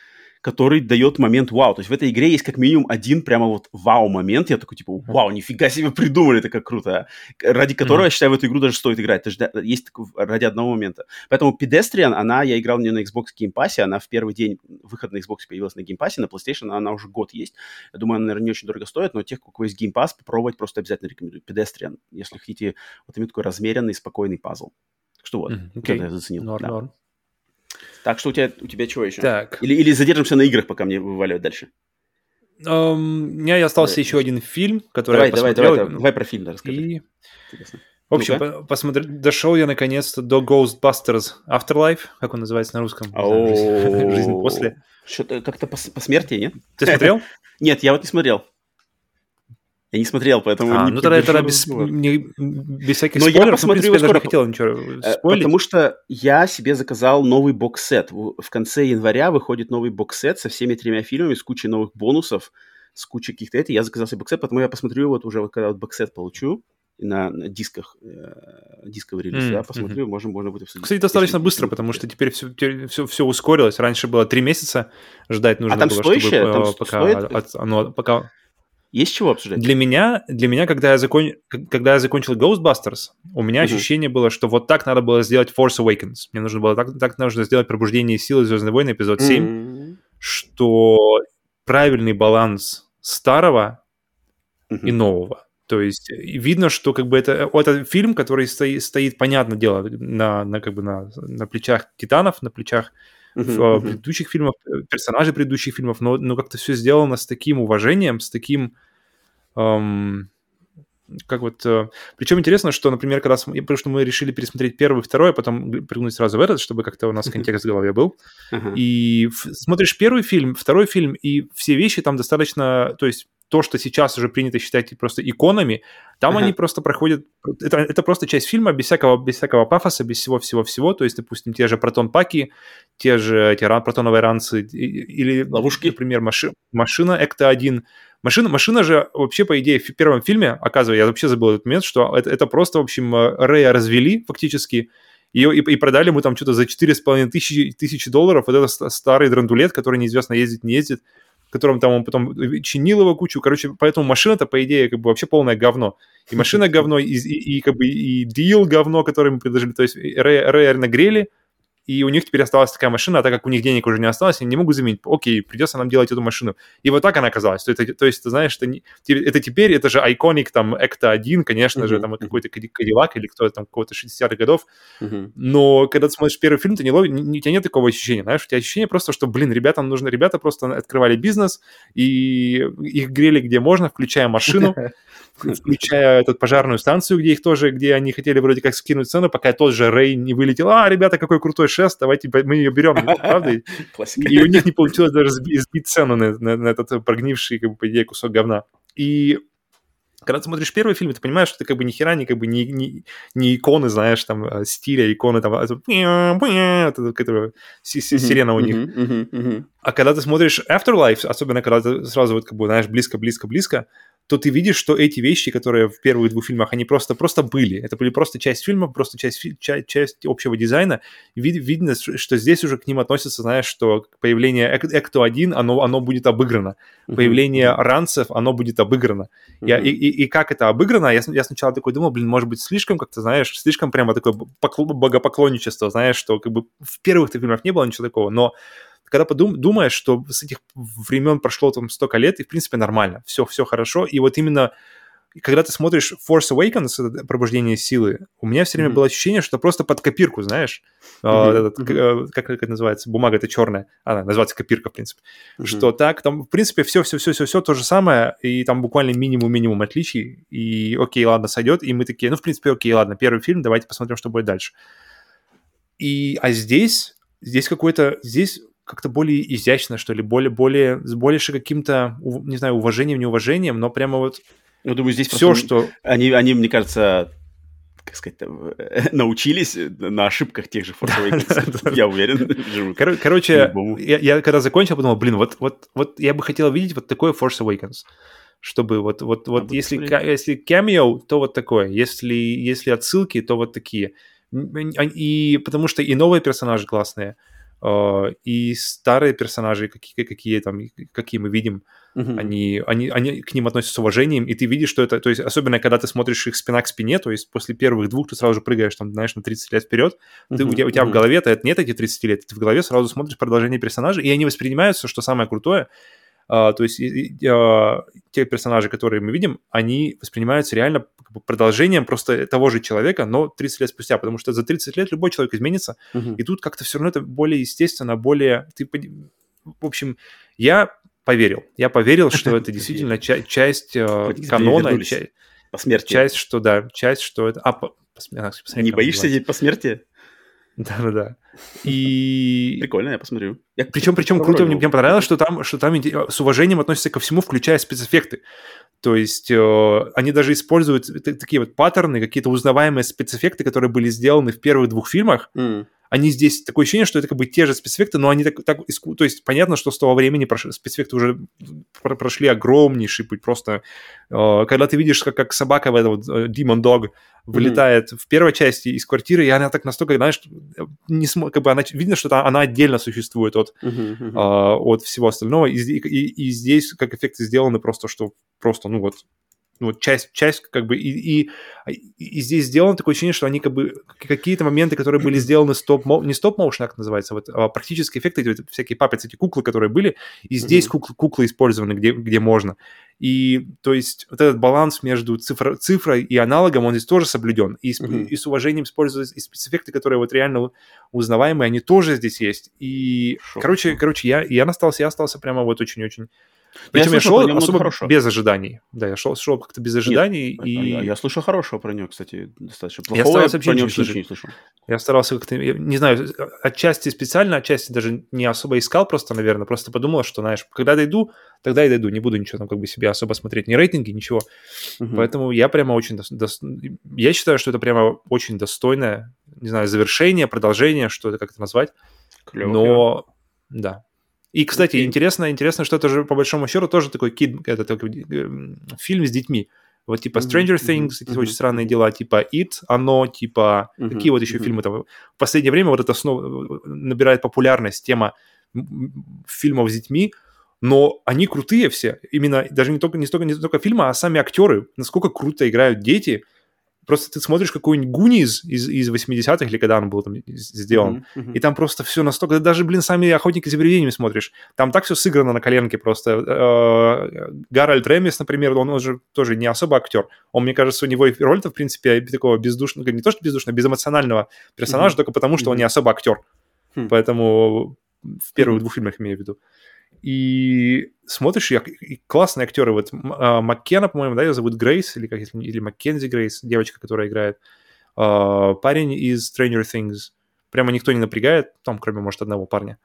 который дает момент вау. То есть в этой игре есть как минимум один прямо вот вау-момент. Я такой, типа, вау, нифига себе придумали, это как круто. А. Ради которого, mm-hmm. я считаю, в эту игру даже стоит играть. То есть есть ради одного момента. Поэтому Pedestrian, она, я играл в нее на Xbox Game Pass, она в первый день выхода на Xbox появилась на Game Pass, на PlayStation она уже год есть. Я думаю, она, наверное, не очень дорого стоит, но тех, у кого есть Game Pass, попробовать просто обязательно рекомендую. Pedestrian, если хотите вот именно такой размеренный, спокойный пазл. Что вот, mm-hmm. okay. это я заценил. Норм, да. норм. Так что у тебя, у тебя чего еще? Так. Или, или задержимся на играх, пока мне вываливать дальше? Um, у меня остался давай. еще один фильм, который давай, я посмотрел. Давай, давай, давай про фильм расскажи. И... В общем, ну посмотри, дошел я наконец-то до Ghostbusters Afterlife, как он называется на русском? Жизнь после. Что-то как-то по, по смерти, нет? Ты смотрел? Нет, я вот не смотрел. Я не смотрел, поэтому... А, не ну тогда, тогда без, не, без всяких Но спойлеров, я посмотрю но, в принципе, его скоро. хотел ничего э, спойлить. Потому что я себе заказал новый бокс-сет. В конце января выходит новый бокс-сет со всеми тремя фильмами, с кучей новых бонусов, с кучей каких-то... Это я заказал себе бокс-сет, потому я посмотрю вот уже, вот, когда вот бокс-сет получу, на, на дисках, э, дисковый релиз, mm-hmm. да, посмотрю, mm-hmm. можно, можно будет обсудить. Кстати, достаточно быстро, потому что теперь все, теперь все, все ускорилось. Раньше было три месяца ждать нужно а там было, стоящее? чтобы там э, пока, стоит... от, оно, пока есть чего обсуждать? Для меня, для меня когда, я закон... когда я закончил Ghostbusters, у меня uh-huh. ощущение было, что вот так надо было сделать Force Awakens. Мне нужно было так, так нужно сделать Пробуждение силы Звездные войны эпизод 7, uh-huh. что правильный баланс старого uh-huh. и нового. То есть видно, что как бы это, это фильм, который стоит, стоит понятное дело, на, на, как бы на, на плечах титанов, на плечах uh-huh, uh-huh. предыдущих фильмов, персонажей предыдущих фильмов, но, но как-то все сделано с таким уважением, с таким... Эм, как вот... Э, причем интересно, что, например, когда... Потому что мы решили пересмотреть первый, второй, а потом прыгнуть сразу в этот, чтобы как-то у нас контекст в голове был. Uh-huh. И смотришь первый фильм, второй фильм, и все вещи там достаточно... То есть то, что сейчас уже принято считать просто иконами, там uh-huh. они просто проходят... Это, это просто часть фильма без всякого, без всякого пафоса, без всего-всего-всего. То есть, допустим, те же протон-паки, те же эти протоновые ранцы или, ловушки, например, маши, машина Экта-1. Машина, машина же вообще, по идее, в первом фильме, оказывается, я вообще забыл этот момент, что это, это просто, в общем, Рэя развели фактически, и, и, и продали ему там что-то за 4,5 тысячи, тысячи долларов вот этот старый драндулет, который неизвестно ездит, не ездит котором там он потом чинил его кучу. Короче, поэтому машина-то, по идее, как бы вообще полное говно. И машина говно, и, и, и как бы и дил говно, который мы предложили. То есть Рэй, Рэй нагрели, и у них теперь осталась такая машина, а так как у них денег уже не осталось, они не могут заменить, окей, придется нам делать эту машину. И вот так она оказалась. То, это, то есть, ты знаешь, это, не, это теперь, это же Iconic, там, Экта 1, конечно uh-huh, же, там, какой-то Кадиллак или кто-то там, какого-то 60-х годов. Uh-huh. Но когда ты смотришь первый фильм, ты не ловишь, у тебя нет такого ощущения, знаешь, у тебя ощущение просто, что, блин, ребятам нужно, ребята просто открывали бизнес, и их грели где можно, включая машину, включая эту пожарную станцию, где их тоже, где они хотели вроде как скинуть цену, пока тот же Рэй не вылетел. А, ребята, какой крутой шест, давайте мы ее берем, правда? И у них не получилось даже сбить цену на, этот прогнивший, как бы, по идее, кусок говна. И когда ты смотришь первый фильм, ты понимаешь, что ты как бы ни хера не как бы не, не, не иконы, знаешь, там, э, стиля, иконы, там, это, это, сирена у них. А когда ты смотришь Afterlife, особенно когда ты сразу вот как бы, знаешь, близко-близко-близко, то ты видишь, что эти вещи, которые в первых двух фильмах, они просто, просто были. Это были просто часть фильма, просто часть, часть, часть общего дизайна. Вид, видно, что здесь уже к ним относятся, знаешь, что появление Экто-1, оно, оно будет обыграно. Появление uh-huh. ранцев, оно будет обыграно. Uh-huh. Я, и, и, и как это обыграно, я, я сначала такой думал, блин, может быть, слишком, как-то, знаешь, слишком прямо такое богопоклонничество, знаешь, что как бы в первых фильмах не было ничего такого, но когда подум, думаешь, что с этих времен прошло там столько лет, и, в принципе, нормально, все, все хорошо, и вот именно когда ты смотришь Force Awakens, пробуждение силы, у меня все время mm-hmm. было ощущение, что просто под копирку, знаешь, mm-hmm. этот, mm-hmm. как, как это называется, бумага это черная, она называется копирка, в принципе, mm-hmm. что так, там, в принципе, все, все, все, все, все то же самое, и там буквально минимум-минимум отличий, и окей, ладно, сойдет, и мы такие, ну, в принципе, окей, ладно, первый фильм, давайте посмотрим, что будет дальше. И, а здесь, здесь какой-то, здесь как-то более изящно, что ли, более, более, с больше каким-то, не знаю, уважением, неуважением, но прямо вот ну, думаю, здесь все, что... Они, они, мне кажется, как сказать, научились на ошибках тех же Force Awakens, я уверен. Короче, я, я когда закончил, подумал, блин, вот, вот, вот я бы хотел видеть вот такое Force Awakens чтобы вот, вот, вот а если, если камео, то вот такое, если, если отсылки, то вот такие. И потому что и новые персонажи классные, а, и старые персонажи, какие, какие, там, какие мы видим, uh-huh. они, они, они к ним относятся с уважением, и ты видишь, что это, то есть, особенно когда ты смотришь их спина к спине, то есть после первых двух ты сразу же прыгаешь, там, знаешь, на 30 лет вперед, uh-huh. ты, у тебя, у тебя uh-huh. в голове это нет эти 30 лет, ты в голове сразу смотришь продолжение персонажей, и они воспринимаются, что самое крутое, то есть uh, те персонажи, которые мы видим, они воспринимаются реально продолжением просто того же человека, но 30 лет спустя, потому что за 30 лет любой человек изменится, и тут как-то все равно это более естественно, более... Ты, в общем, я поверил. Я поверил, что это действительно часть э, канона, часть, часть, что да, часть, что это... А, Не боишься по смерти? Да-да-да. И... Прикольно, я посмотрю. Я причем, причем круто, мне, мне понравилось, что там, что там с уважением относятся ко всему, включая спецэффекты. То есть э, они даже используют такие вот паттерны, какие-то узнаваемые спецэффекты, которые были сделаны в первых двух фильмах. Mm они здесь такое ощущение, что это как бы те же спецэффекты, но они так, так то есть понятно, что с того времени прош... спецэффекты уже прошли огромнейший путь, просто э, когда ты видишь, как, как собака в этот вот, э, Demon Dog вылетает mm-hmm. в первой части из квартиры, и она так настолько, знаешь, не см... как бы она, видно, что она отдельно существует от, mm-hmm. э, от всего остального, и, и, и здесь как эффекты сделаны просто, что просто, ну вот, ну, вот часть, часть как бы, и, и, и здесь сделано такое ощущение, что они как бы какие-то моменты, которые были сделаны стоп не стоп-моушен, как называется, вот, а практические эффекты, эти, вот, всякие папец, эти куклы, которые были, и здесь mm-hmm. куклы, куклы использованы, где, где можно. И то есть вот этот баланс между цифр, цифрой и аналогом, он здесь тоже соблюден. И, mm-hmm. и с уважением используются и спецэффекты, которые вот реально узнаваемые, они тоже здесь есть. И, Шо. короче, короче, я, я остался, я остался прямо вот очень-очень Причем я, я шел особо хорошо. без ожиданий. Да, я шел, шел как-то без ожиданий. Нет, и... я, я слышал хорошего про нее, кстати, достаточно. Плохого я старался вообще ничего не, не слышал. Я старался как-то, не знаю, отчасти специально, отчасти даже не особо искал просто, наверное, просто подумал, что, знаешь, когда дойду, тогда и дойду, не буду ничего там как бы себе особо смотреть, ни рейтинги, ничего. Угу. Поэтому я прямо очень, до... я считаю, что это прямо очень достойное, не знаю, завершение, продолжение, что это как это назвать. Клево, Но, клево. да, и, кстати, okay. интересно, интересно, что это же по большому счету тоже такой кид, это такой э, фильм с детьми. Вот типа Stranger Things, mm-hmm. эти очень странные дела, типа It, Оно, типа mm-hmm. какие вот еще mm-hmm. фильмы там. В последнее время вот это снова набирает популярность тема фильмов с детьми, но они крутые все. Именно даже не только не столько не только фильмы, а сами актеры. Насколько круто играют дети. Просто ты смотришь какой-нибудь Гуниз из, из 80-х, или когда он был там сделан, mm-hmm, mm-hmm. и там просто все настолько... Даже, блин, сами «Охотники за привидениями» смотришь. Там так все сыграно на коленке просто. Э, Гарольд Ремис, например, он уже тоже не особо актер. Он, мне кажется, у него роль-то, в принципе, такого бездушного... Не то, что бездушного, безэмоционального персонажа, mm-hmm. только потому, что mm-hmm. он не особо актер. Mm-hmm. Поэтому в первых mm-hmm. двух фильмах имею в виду. И смотришь, и, и классные актеры. Вот а, Маккена, по-моему, да, ее зовут Грейс, или, как, или Маккензи Грейс, девочка, которая играет. А, парень из Stranger Things. Прямо никто не напрягает, там, кроме, может, одного парня.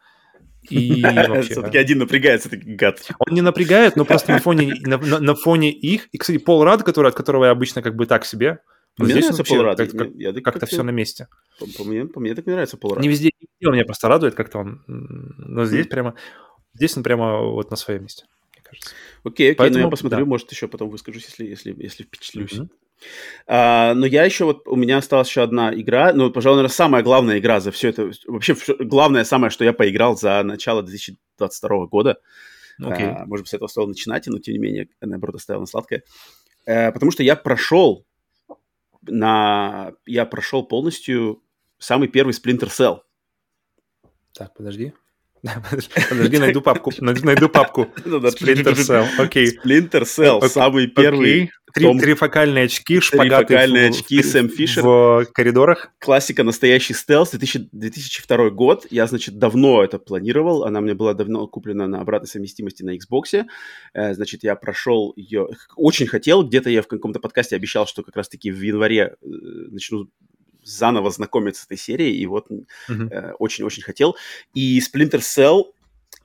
И вообще... Все-таки один напрягается, таки гад. Он не напрягает, но просто на фоне, на, на, на фоне их. И, кстати, Пол Рад, который, от которого я обычно как бы так себе. Мне здесь нравится Пол Рад. Как, как, я, как, как-то все на месте. По, по, мне, по мне так не нравится Пол Рад. Не везде, не везде он меня просто радует как-то он. Но здесь прямо Здесь он прямо вот на своем месте, мне кажется. Окей, окей, Поэтому, ну я посмотрю, да. может, еще потом выскажусь, если, если, если впечатлюсь. Mm-hmm. А, но я еще вот, у меня осталась еще одна игра, ну, пожалуй, наверное, самая главная игра за все это, вообще главное самое, что я поиграл за начало 2022 года. Okay. А, может быть, с этого стоило начинать, но тем не менее, наоборот, оставил на сладкое. А, потому что я прошел на, я прошел полностью самый первый Splinter Cell. Так, подожди. Подожди, найду папку. Найду папку. Splinter Cell. Окей. Splinter Cell, самый первый. Трифокальные очки, шпагаты Трифокальные очки, Сэм Фишер. В коридорах. Классика, настоящий стелс, 2002 год. Я, значит, давно это планировал. Она мне была давно куплена на обратной совместимости на Xbox. Э, значит, я прошел ее... Очень хотел. Где-то я в каком-то подкасте обещал, что как раз-таки в январе э, начну заново знакомиться с этой серией, и вот э, очень-очень хотел. И Splinter Cell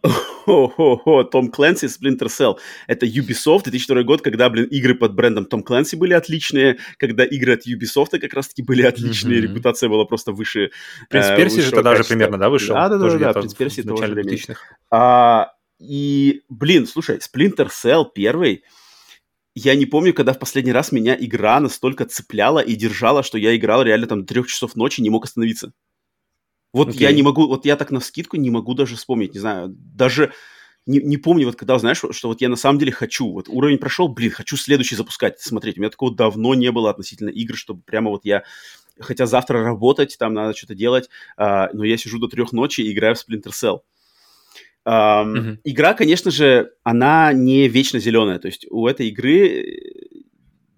Том Клэнси, Splinter Cell. Это Ubisoft, 2002 год, когда, блин, игры под брендом Том Клэнси были отличные, когда игры от Ubisoft как раз-таки были отличные, mm-hmm. репутация была просто выше. Принц э, Перси же тогда же примерно, да, вышел? Да-да-да, да, Принц Перси тоже время. А, и, блин, слушай, Splinter Cell первый, я не помню, когда в последний раз меня игра настолько цепляла и держала, что я играл реально там до трех часов ночи, не мог остановиться. Вот okay. я не могу, вот я так на скидку не могу даже вспомнить, не знаю, даже не, не помню, вот когда, знаешь, что вот я на самом деле хочу, вот уровень прошел, блин, хочу следующий запускать, смотреть. У меня такого давно не было относительно игр, чтобы прямо вот я, хотя завтра работать, там надо что-то делать, а, но я сижу до трех ночи и играю в Splinter Cell. Um, mm-hmm. Игра, конечно же, она не вечно зеленая. То есть у этой игры э,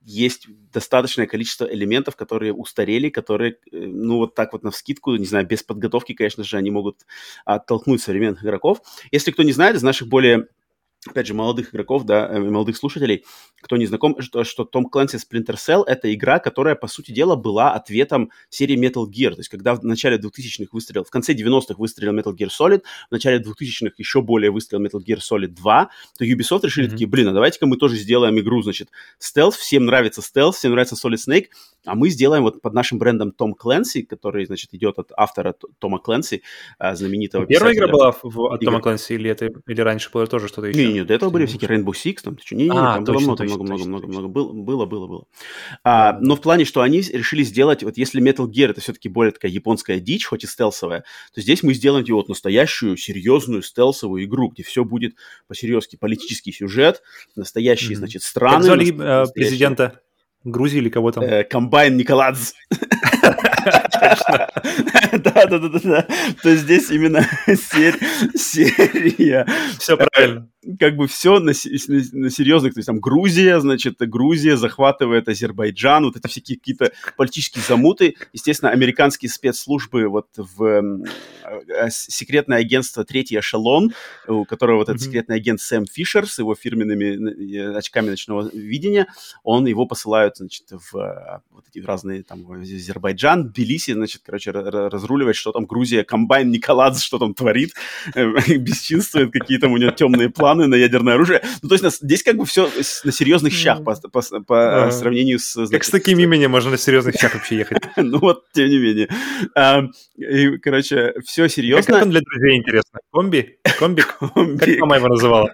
есть достаточное количество элементов, которые устарели, которые, э, ну, вот так вот на вскидку, не знаю, без подготовки, конечно же, они могут оттолкнуть современных игроков. Если кто не знает, из наших более опять же, молодых игроков, да, э, молодых слушателей, кто не знаком, что, что Том Клэнси Splinter Cell — это игра, которая, по сути дела, была ответом серии Metal Gear. То есть, когда в начале 2000-х выстрелил, в конце 90-х выстрелил Metal Gear Solid, в начале 2000-х еще более выстрелил Metal Gear Solid 2, то Ubisoft решили mm-hmm. такие, блин, а давайте-ка мы тоже сделаем игру, значит, стелс, всем нравится стелс, всем нравится Solid Snake, а мы сделаем вот под нашим брендом Том Клэнси, который, значит, идет от автора Тома Клэнси, а, знаменитого Первая игра была в, от Тома Клэнси или, это, или раньше было тоже что-то еще? Не, не, до этого были всякие Rainbow Six, там, не, не, а, там точно, было много, много, много, много, много, было, было, было, А, но в плане, что они решили сделать, вот если Metal Gear это все-таки более такая японская дичь, хоть и стелсовая, то здесь мы сделаем ее вот настоящую, серьезную стелсовую игру, где все будет по-серьезки, политический сюжет, настоящие, mm-hmm. значит, страны. Как звали настоящие... президента Грузии или кого там? Комбайн Николадзе. Да, да, да, да, да. То есть здесь именно серия. Все правильно как бы все на, на, серьезных, то есть там Грузия, значит, Грузия захватывает Азербайджан, вот это все какие-то политические замуты. Естественно, американские спецслужбы вот в э, секретное агентство «Третий эшелон», у которого вот этот секретный агент Сэм Фишер с его фирменными очками ночного видения, он его посылают, значит, в э, вот эти разные там Азербайджан, Тбилиси, значит, короче, разруливать, что там Грузия, комбайн Николадзе, что там творит, э, бесчинствует, какие там у него темные планы, на ядерное оружие. Ну, то есть здесь как бы все на серьезных щах по, по, по а. сравнению с... Как с таким именем можно на серьезных щах вообще ехать? Ну вот, тем не менее. А, и, короче, все серьезно. Как он для друзей интересно? Комби? Комби? Как мама его называла?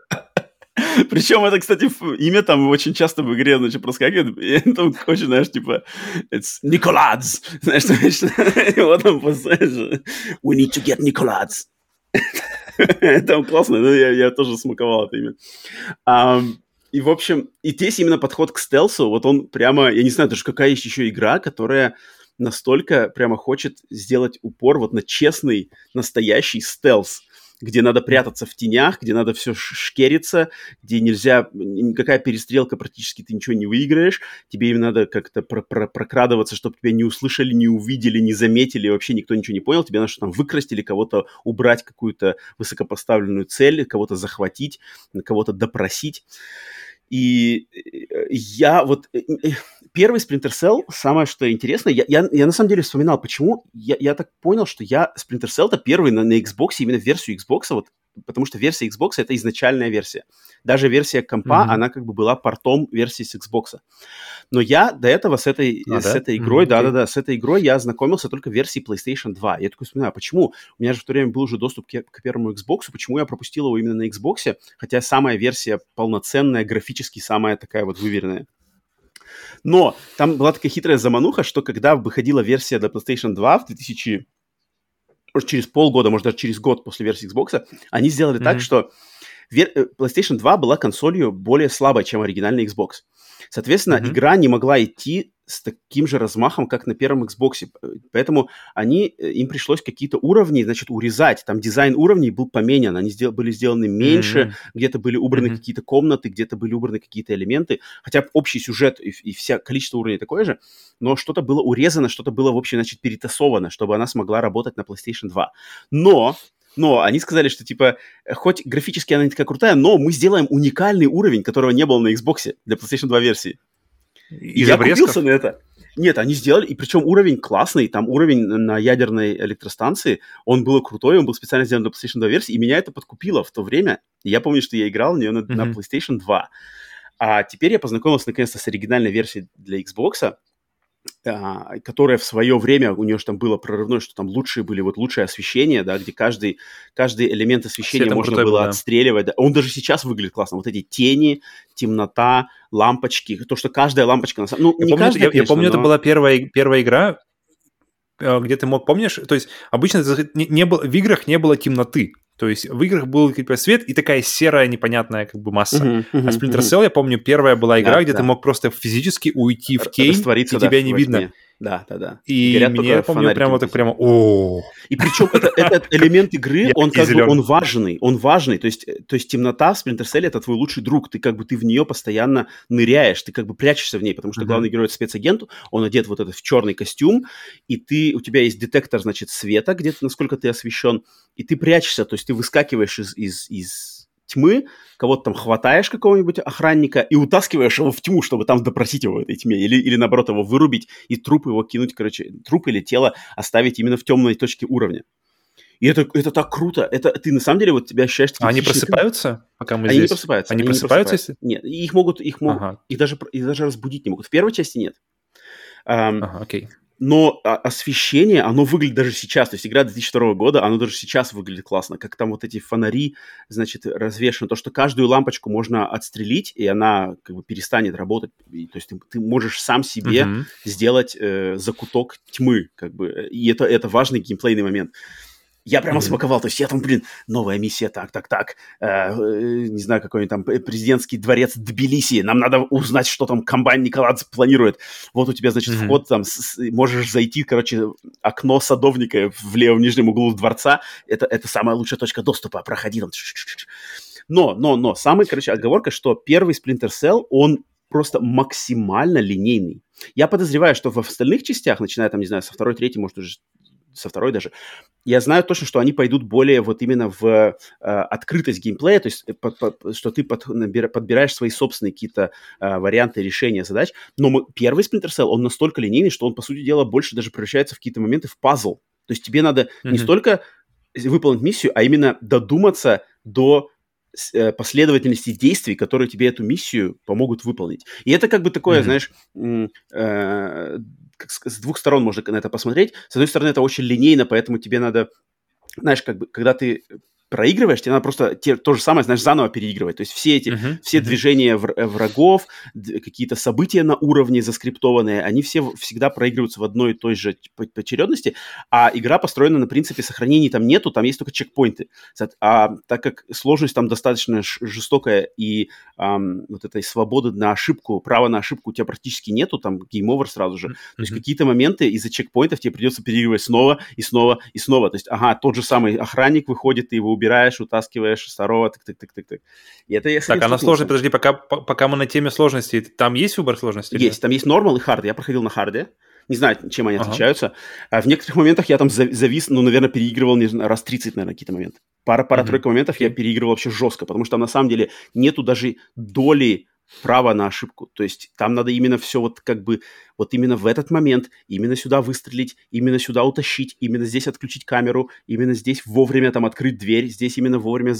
Причем это, кстати, имя там очень часто в игре, значит, проскакивает. И там очень, знаешь, типа, it's Николадз. Знаешь, вот там, we need to get Николадз. Там классно, но я, я тоже смаковал это имя. А, и, в общем, и здесь именно подход к стелсу, вот он прямо, я не знаю даже, какая есть еще игра, которая настолько прямо хочет сделать упор вот на честный, настоящий стелс где надо прятаться в тенях, где надо все шкериться, где нельзя, никакая перестрелка практически ты ничего не выиграешь, тебе им надо как-то про про прокрадываться, чтобы тебя не услышали, не увидели, не заметили, вообще никто ничего не понял, тебе надо что там выкрасть или кого-то убрать, какую-то высокопоставленную цель, кого-то захватить, кого-то допросить. И э, я вот... Первый Splinter Cell, самое что интересное, я, я, я на самом деле вспоминал, почему, я, я так понял, что я Splinter Cell-то первый на, на Xbox, именно версию Xbox, вот потому что версия Xbox это изначальная версия. Даже версия компа, mm-hmm. она как бы была портом версии с Xbox. Но я до этого с этой, а, с да? этой игрой, mm-hmm. да-да-да, с этой игрой я ознакомился только в версии PlayStation 2. Я такой вспоминаю, почему? У меня же в то время был уже доступ к, к первому Xbox, почему я пропустил его именно на Xbox, хотя самая версия полноценная, графически самая такая вот выверенная. Но там была такая хитрая замануха, что когда выходила версия для PlayStation 2 в 2000 может, через полгода, может, даже через год после версии Xbox, они сделали mm-hmm. так, что э, PlayStation 2 была консолью более слабой, чем оригинальный Xbox. Соответственно, mm-hmm. игра не могла идти с таким же размахом, как на первом Xbox. Поэтому они, э, им пришлось какие-то уровни, значит, урезать. Там дизайн уровней был поменян, они сдел, были сделаны меньше, mm-hmm. где-то были убраны mm-hmm. какие-то комнаты, где-то были убраны какие-то элементы. Хотя общий сюжет и, и вся количество уровней такое же, но что-то было урезано, что-то было, в общем, значит, перетасовано, чтобы она смогла работать на PlayStation 2. Но но они сказали, что, типа, хоть графически она не такая крутая, но мы сделаем уникальный уровень, которого не было на Xbox для PlayStation 2 версии. И я купился на это. Нет, они сделали, и причем уровень классный, там уровень на ядерной электростанции, он был крутой, он был специально сделан для PlayStation 2 версии, и меня это подкупило в то время. я помню, что я играл в нее на, mm-hmm. на PlayStation 2. А теперь я познакомился наконец-то с оригинальной версией для Xbox, которая в свое время, у нее же там было прорывное, что там лучшие были, вот лучшее освещение, да, где каждый, каждый элемент освещения Светом можно было да. отстреливать. Да. Он даже сейчас выглядит классно. Вот эти тени, темнота, лампочки, то, что каждая лампочка... Ну, я не помню, каждая, я, конечно, я помню но... это была первая, первая игра, э, где ты мог, помнишь, то есть обычно не, не было, в играх не было темноты, то есть в играх был бы свет и такая серая непонятная как бы масса. Uh-huh, uh-huh, а Splinter Cell, uh-huh. я помню, первая была игра, да, где да. ты мог просто физически уйти в тень, и тебя да, не видно. Тьме. Да, да, да. И Горят мне, я помню, прямо так прямо, о И причем это, этот элемент игры, он как бы, он важный, он важный. То есть, то есть темнота в Splinter Cell это твой лучший друг. Ты как бы, ты в нее постоянно ныряешь, ты как бы прячешься в ней, потому что главный герой это спецагент, он одет вот этот в черный костюм, и ты, у тебя есть детектор, значит, света, где-то, насколько ты освещен, и ты прячешься, то есть ты выскакиваешь из, из, из тьмы, кого-то там хватаешь какого-нибудь охранника и утаскиваешь его в тьму, чтобы там допросить его в этой тьме, или, или наоборот его вырубить и труп его кинуть, короче, труп или тело оставить именно в темной точке уровня. И это, это так круто. Это ты на самом деле вот тебя ощущаешь... А они просыпаются, пока мы они здесь? Не просыпаются. Они, они просыпаются? Не просыпаются. Нет, их могут, их могут, ага. их даже, их даже разбудить не могут. В первой части нет. Um, ага, окей но освещение, оно выглядит даже сейчас, то есть игра 2002 года, оно даже сейчас выглядит классно, как там вот эти фонари, значит, развешаны, то, что каждую лампочку можно отстрелить, и она как бы перестанет работать, и, то есть ты, ты можешь сам себе uh-huh. сделать э, закуток тьмы, как бы, и это, это важный геймплейный момент. Я прямо mm-hmm. смаковал, то есть я там, блин, новая миссия, так, так, так, э, э, не знаю, какой-нибудь там президентский дворец Тбилиси, нам надо узнать, что там комбайн Николадзе планирует. Вот у тебя, значит, mm-hmm. вход там, с, можешь зайти, короче, окно садовника в левом нижнем углу дворца, это, это самая лучшая точка доступа, проходи там. Но, но, но, самая, короче, оговорка, что первый Splinter Cell, он просто максимально линейный. Я подозреваю, что в остальных частях, начиная там, не знаю, со второй, третьей, может, уже со второй даже, я знаю точно, что они пойдут более вот именно в э, открытость геймплея, то есть под, под, что ты под, набира, подбираешь свои собственные какие-то э, варианты решения задач. Но мы, первый Splinter Cell, он настолько линейный, что он, по сути дела, больше даже превращается в какие-то моменты в пазл. То есть тебе надо mm-hmm. не столько выполнить миссию, а именно додуматься до э, последовательности действий, которые тебе эту миссию помогут выполнить. И это как бы такое, mm-hmm. знаешь, э, с двух сторон можно на это посмотреть. С одной стороны, это очень линейно, поэтому тебе надо, знаешь, как бы, когда ты проигрываешь, тебе надо просто те, то же самое, знаешь, заново переигрывать. То есть все эти, uh-huh, все uh-huh. движения э, врагов, какие-то события на уровне заскриптованные, они все всегда проигрываются в одной и той же очередности, а игра построена на принципе сохранений там нету, там есть только чекпоинты. А так как сложность там достаточно жестокая и эм, вот этой свободы на ошибку, права на ошибку у тебя практически нету, там game over сразу же. Uh-huh. То есть какие-то моменты из-за чекпоинтов тебе придется переигрывать снова и снова и снова. То есть, ага, тот же самый охранник выходит, ты его убираешь, утаскиваешь второго, тык-тык-тык-тык-тык. И это я Так, она сложная, подожди, пока, пока мы на теме сложности, там есть выбор сложности? Есть, там есть нормал и хард. Я проходил на харде. Не знаю, чем они ага. отличаются. А в некоторых моментах я там завис, ну, наверное, переигрывал не знаю, раз 30, наверное, какие-то моменты. Пара-пара-тройка mm-hmm. моментов я переигрывал вообще жестко, потому что там на самом деле нету даже доли право на ошибку. То есть там надо именно все вот как бы вот именно в этот момент, именно сюда выстрелить, именно сюда утащить, именно здесь отключить камеру, именно здесь вовремя там открыть дверь, здесь именно вовремя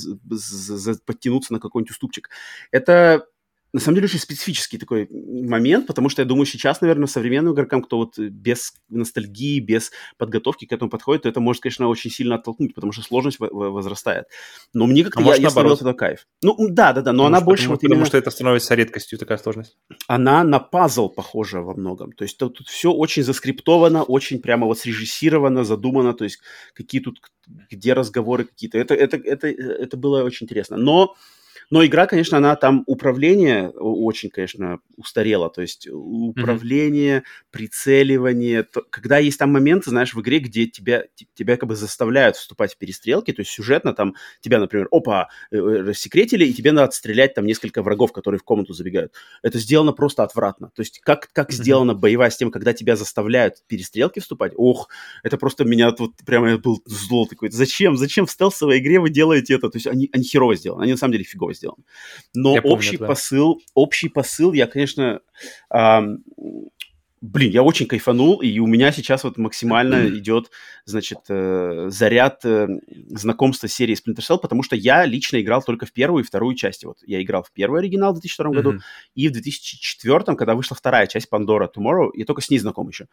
подтянуться на какой-нибудь уступчик. Это на самом деле очень специфический такой момент, потому что я думаю, сейчас, наверное, современным игрокам, кто вот без ностальгии, без подготовки к этому подходит, то это может, конечно, очень сильно оттолкнуть, потому что сложность возрастает. Но мне как-то, а я, я словил тогда кайф. Ну, да, да, да, но потому она что, больше потому, вот потому именно... что это становится редкостью, такая сложность. Она на пазл похожа во многом. То есть тут, тут все очень заскриптовано, очень прямо вот срежиссировано, задумано, то есть какие тут, где разговоры какие-то. Это, это, это, это было очень интересно. Но но игра, конечно, она там управление очень, конечно, устарело. То есть управление, mm-hmm. прицеливание. То, когда есть там моменты, знаешь, в игре, где тебя, тебя как бы заставляют вступать в перестрелки, то есть сюжетно там тебя, например, опа, э, э, рассекретили, и тебе надо отстрелять там несколько врагов, которые в комнату забегают. Это сделано просто отвратно. То есть как, как mm-hmm. сделана боевая система, когда тебя заставляют в перестрелки вступать, ох, это просто меня вот прямо я был зло такой. Зачем? Зачем в стелсовой игре вы делаете это? То есть они, они херово сделаны, они на самом деле фигово сделан. Но я общий помню, посыл, да. общий посыл, я, конечно, эм, блин, я очень кайфанул, и у меня сейчас вот максимально идет, значит, э, заряд э, знакомства с серией Splinter Cell, потому что я лично играл только в первую и вторую части. Вот я играл в первый оригинал в 2002 mm-hmm. году, и в 2004, когда вышла вторая часть Pandora Tomorrow, я только с ней знаком еще.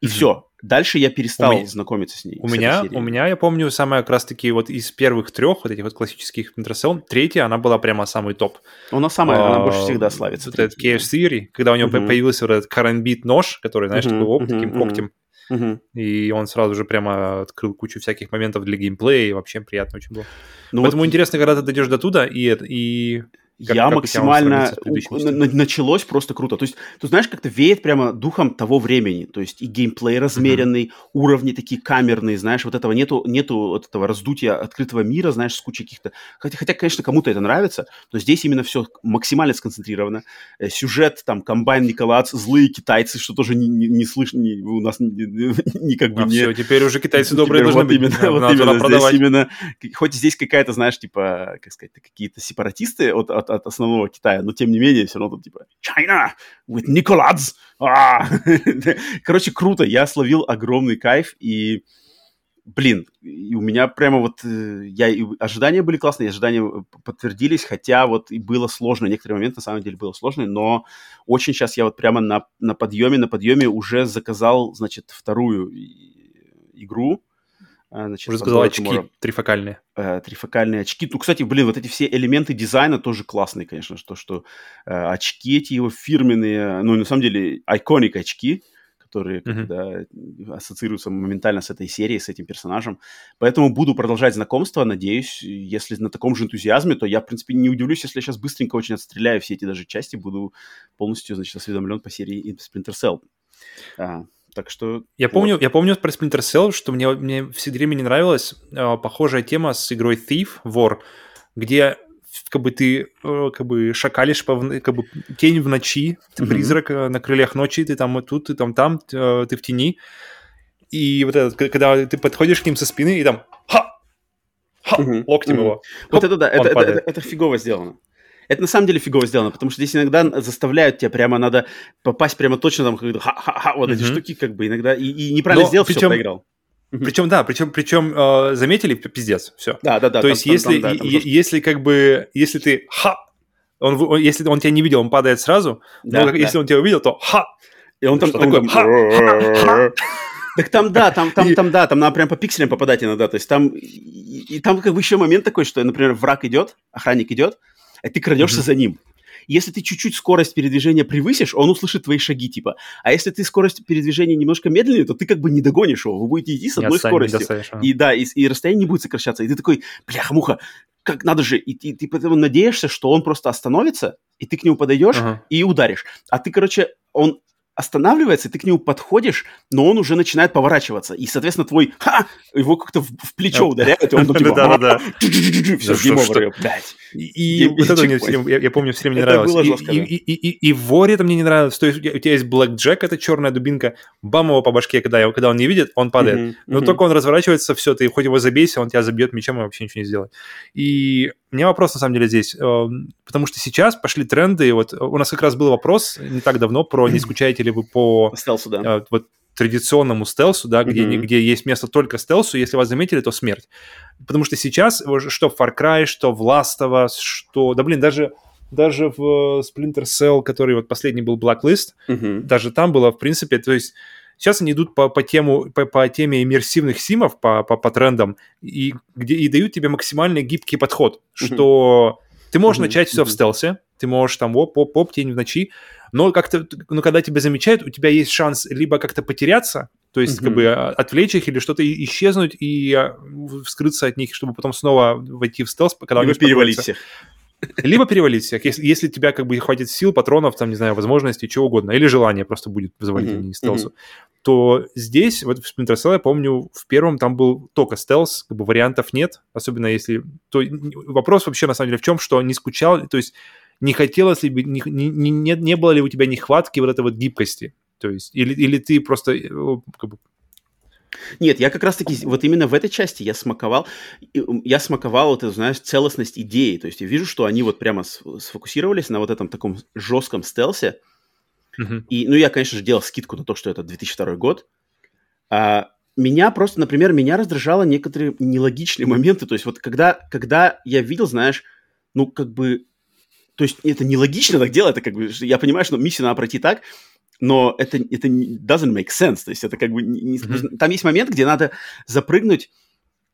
И mm-hmm. все. Дальше я перестал меня, знакомиться с ней. У с меня, у меня, я помню, самая как раз-таки вот из первых трех вот этих вот классических Splinter третья, она была прямо самый топ. Она самая, а, она больше всегда славится. Вот этот KF Theory, когда у него uh-huh. появился вот этот карамбит нож, который, знаешь, uh-huh, такой оп, uh-huh, таким когтем. Uh-huh. И он сразу же прямо открыл кучу всяких моментов для геймплея, и вообще приятно очень было. Ну Поэтому вот... интересно, когда ты дойдешь до туда, и, и как, я как максимально... Началось просто круто. То есть, ты знаешь, как-то веет прямо духом того времени. То есть и геймплей размеренный, mm-hmm. уровни такие камерные, знаешь, вот этого нету, нету вот этого раздутия открытого мира, знаешь, с кучей каких-то... Хотя, хотя конечно, кому-то это нравится, но здесь именно все максимально сконцентрировано. Э, сюжет, там, комбайн Николац, злые китайцы, что тоже не, не, не слышно, не, у нас не, не как бы а не... все, теперь уже китайцы добрые должны вот быть. Именно, вот именно здесь именно... Хоть здесь какая-то, знаешь, типа, как сказать, какие-то сепаратисты от, от от, основного Китая, но тем не менее все равно там типа China with Nicolas. А! Короче, круто, я словил огромный кайф и блин, и у меня прямо вот, э, я, и ожидания были классные, ожидания э, подтвердились, хотя вот и было сложно, некоторые моменты на самом деле было сложно, но очень сейчас я вот прямо на, на подъеме, на подъеме уже заказал, значит, вторую игру, значит, Уже очки трифокальные. Э, трифокальные очки. Ну, кстати, блин, вот эти все элементы дизайна тоже классные, конечно, что, что э, очки эти его фирменные, ну, на самом деле, iconic очки, которые mm-hmm. когда, ассоциируются моментально с этой серией, с этим персонажем. Поэтому буду продолжать знакомство, надеюсь, если на таком же энтузиазме, то я, в принципе, не удивлюсь, если я сейчас быстренько очень отстреляю все эти даже части, буду полностью, значит, осведомлен по серии Splinter Cell. А, так что... Я вот. помню, я помню про Splinter Cell, что мне, мне все время не нравилась э, похожая тема с игрой Thief, вор, где как бы ты э, как бы шакалишь по, как бы тень в ночи, ты mm-hmm. призрак э, на крыльях ночи, ты там тут, ты там там, э, ты в тени. И вот это, когда ты подходишь к ним со спины и там ха, ха, mm-hmm. локтем mm-hmm. его. Вот Хоп, это да, это, это, это, это фигово сделано. Это на самом деле фигово сделано, потому что здесь иногда заставляют тебя прямо надо попасть прямо точно там ха-ха-ха, вот mm-hmm. эти штуки как бы иногда и, и неправильно Но сделал, причем, все проиграл. Причем, да, причем, причем э, заметили, пиздец, все. Да, да, да. То там, есть, там, если, там, да, и, если как бы, если ты ха, он, он, если он тебя не видел, он падает сразу, да, но да. если он тебя увидел, то ха. И он там такой, ха, ха, ха. Так там, да, там, там, там, да, там надо прям по пикселям попадать иногда. То есть там, и, и там как бы еще момент такой, что, например, враг идет, охранник идет, а ты крадешься mm-hmm. за ним. Если ты чуть-чуть скорость передвижения превысишь, он услышит твои шаги, типа. А если ты скорость передвижения немножко медленнее, то ты как бы не догонишь его. Вы будете идти с одной скоростью. И да, и, и расстояние не будет сокращаться. И ты такой, бляха-муха, как надо же, и, и ты поэтому надеешься, что он просто остановится, и ты к нему подойдешь uh-huh. и ударишь. А ты, короче, он останавливается, и ты к нему подходишь, но он уже начинает поворачиваться. И, соответственно, твой ха, его как-то в, в плечо ударяет, и он типа... Да-да-да. Все, гейм блядь. И вот это мне, я помню, все время не нравилось. И в Воре это мне не нравилось. То есть у тебя есть Блэк Джек, это черная дубинка, бам его по башке, когда, когда он не видит, он падает. Но только он разворачивается, все, ты хоть его забейся, он тебя забьет мечом и вообще ничего не сделает. И у меня вопрос, на самом деле, здесь, эм, потому что сейчас пошли тренды, вот у нас как раз был вопрос не так давно про не скучаете ли вы по... Стелсу, да. Э, вот традиционному стелсу, да, где, mm-hmm. где есть место только стелсу, если вас заметили, то смерть. Потому что сейчас, что в Far Cry, что в Last of Us, что... Да, блин, даже даже в Splinter Cell, который вот последний был Blacklist, mm-hmm. даже там было, в принципе, то есть Сейчас они идут по, по, тему, по, по теме иммерсивных симов, по, по, по трендам, и, где, и дают тебе максимально гибкий подход, mm-hmm. что ты можешь mm-hmm. начать все mm-hmm. в стелсе, ты можешь там оп-оп-оп, тень в ночи, но как-то, ну, когда тебя замечают, у тебя есть шанс либо как-то потеряться, то есть mm-hmm. как бы а, отвлечь их или что-то исчезнуть и а, скрыться от них, чтобы потом снова войти в стелс, когда либо перевалить всех. Либо перевалить всех, если, если тебя как бы хватит сил, патронов, там, не знаю, возможностей, чего угодно, или желание просто будет завалить, mm-hmm. а не стелсу, mm-hmm. то здесь, вот в Splinter Cell, я помню, в первом там был только стелс, как бы вариантов нет, особенно если... То вопрос вообще, на самом деле, в чем, что не скучал, то есть не хотелось ли бы, не, не, не, не было ли у тебя нехватки вот этой вот гибкости, то есть, или, или ты просто как бы, нет, я как раз-таки вот именно в этой части я смаковал, я смаковал, вот, знаешь, целостность идеи. То есть я вижу, что они вот прямо сфокусировались на вот этом таком жестком стелсе. Uh-huh. И, ну, я, конечно же, делал скидку на то, что это 2002 год. А, меня просто, например, меня раздражало некоторые нелогичные моменты. То есть вот когда, когда я видел, знаешь, ну, как бы... То есть это нелогично так делать, это как бы... Я понимаю, что миссию надо пройти так, но это, это doesn't make sense, то есть это как бы... Не, mm-hmm. Там есть момент, где надо запрыгнуть...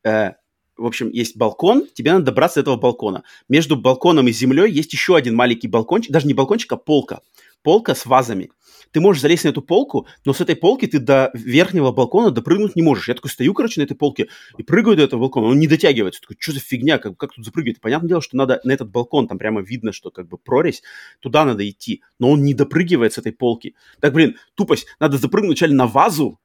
Э, в общем, есть балкон, тебе надо добраться до этого балкона. Между балконом и землей есть еще один маленький балкончик, даже не балкончик, а полка. Полка с вазами ты можешь залезть на эту полку, но с этой полки ты до верхнего балкона допрыгнуть не можешь. Я такой стою, короче, на этой полке и прыгаю до этого балкона, он не дотягивается. Такой, что за фигня, как, как тут запрыгивать? Понятное дело, что надо на этот балкон, там прямо видно, что как бы прорезь, туда надо идти, но он не допрыгивает с этой полки. Так, блин, тупость, надо запрыгнуть вначале на вазу,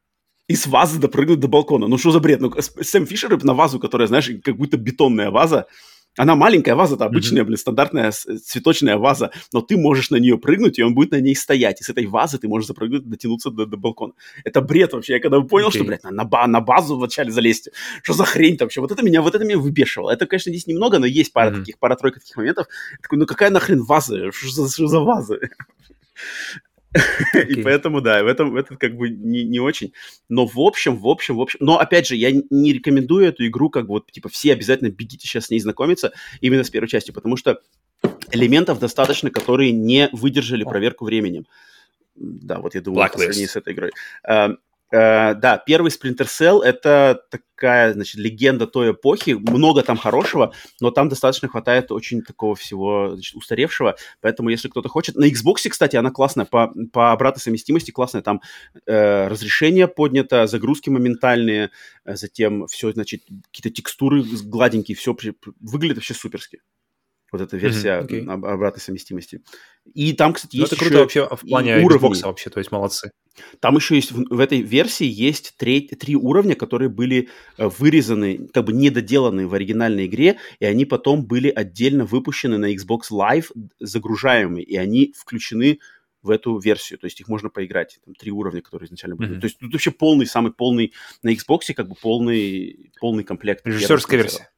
и с вазы допрыгнуть до балкона. Ну что за бред? Ну, Сэм Фишер на вазу, которая, знаешь, как будто бетонная ваза, она маленькая ваза, это обычная, mm-hmm. блин, стандартная цветочная ваза, но ты можешь на нее прыгнуть, и он будет на ней стоять. И с этой вазы ты можешь запрыгнуть, дотянуться до, до балкона. Это бред вообще. Я когда понял, okay. что, блядь, на, на, на базу вначале залезть, что за хрень-то вообще? Вот это меня, вот это меня выбешивало. Это, конечно, здесь немного, но есть пара mm-hmm. таких, пара-тройка таких моментов. Я такой, ну какая нахрен ваза? Что за, что за вазы? Okay. И поэтому, да, в этом, в этом как бы не, не очень. Но в общем, в общем, в общем... Но, опять же, я не рекомендую эту игру, как бы вот, типа, все обязательно бегите сейчас с ней знакомиться именно с первой частью, потому что элементов достаточно, которые не выдержали проверку временем. Да, вот я думаю, Blacklist. с этой игрой. Uh, да, первый Splinter Cell — это такая, значит, легенда той эпохи. Много там хорошего, но там достаточно хватает очень такого всего, значит, устаревшего. Поэтому, если кто-то хочет... На Xbox, кстати, она классная. По, по обратной совместимости классная. Там э, разрешение поднято, загрузки моментальные, э, затем все, значит, какие-то текстуры гладенькие, все выглядит вообще суперски. Вот эта версия mm-hmm, okay. обратной совместимости. И там, кстати, ну, есть это круто вообще в плане. Xbox вообще, то есть молодцы. Там еще есть, в, в этой версии есть три, три уровня, которые были э, вырезаны, как бы недоделаны в оригинальной игре, и они потом были отдельно выпущены на Xbox Live, загружаемые, и они включены в эту версию, то есть их можно поиграть, там три уровня, которые изначально были. Mm-hmm. То есть тут вообще полный, самый полный на Xbox, как бы полный, полный комплект. Режиссерская версия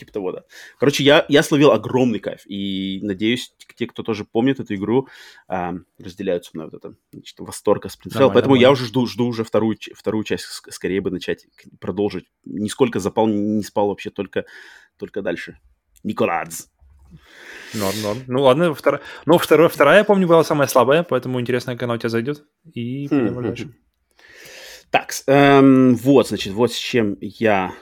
типа того, да. Короче, я, я словил огромный кайф, и надеюсь, те, кто тоже помнит эту игру, а, разделяют со мной вот это значит, восторг от Splinter Cell, поэтому нормально. я уже жду, жду уже вторую, вторую часть, скорее бы начать продолжить. Нисколько запал, не спал вообще, только, только дальше. Николадз. Норм, норм. Ну ладно, вторая, ну, вторая, вторая, я помню, была самая слабая, поэтому интересно, как она у тебя зайдет. И пойдем хм, дальше. Так, эм, вот, значит, вот с чем я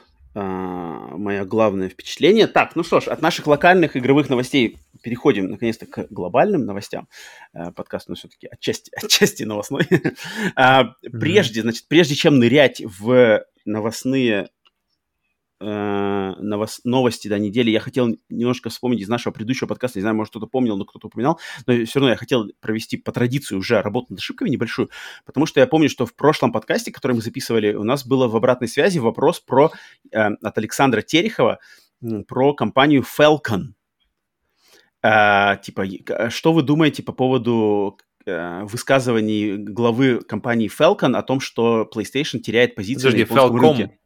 мое главное впечатление. Так, ну что ж, от наших локальных игровых новостей переходим наконец-то к глобальным новостям. А, подкаст, ну, все-таки отчасти, отчасти новостной. а, прежде, значит, прежде чем нырять в новостные э, новос, новости да, недели. Я хотел немножко вспомнить из нашего предыдущего подкаста, не знаю, может, кто-то помнил, но кто-то упоминал, но все равно я хотел провести по традиции уже работу над ошибками небольшую, потому что я помню, что в прошлом подкасте, который мы записывали, у нас было в обратной связи вопрос про, э, от Александра Терехова про компанию Falcon. Э, типа, что вы думаете по поводу э, высказываний главы компании Falcon о том, что PlayStation теряет позицию Подожди, на японском Falcom. рынке?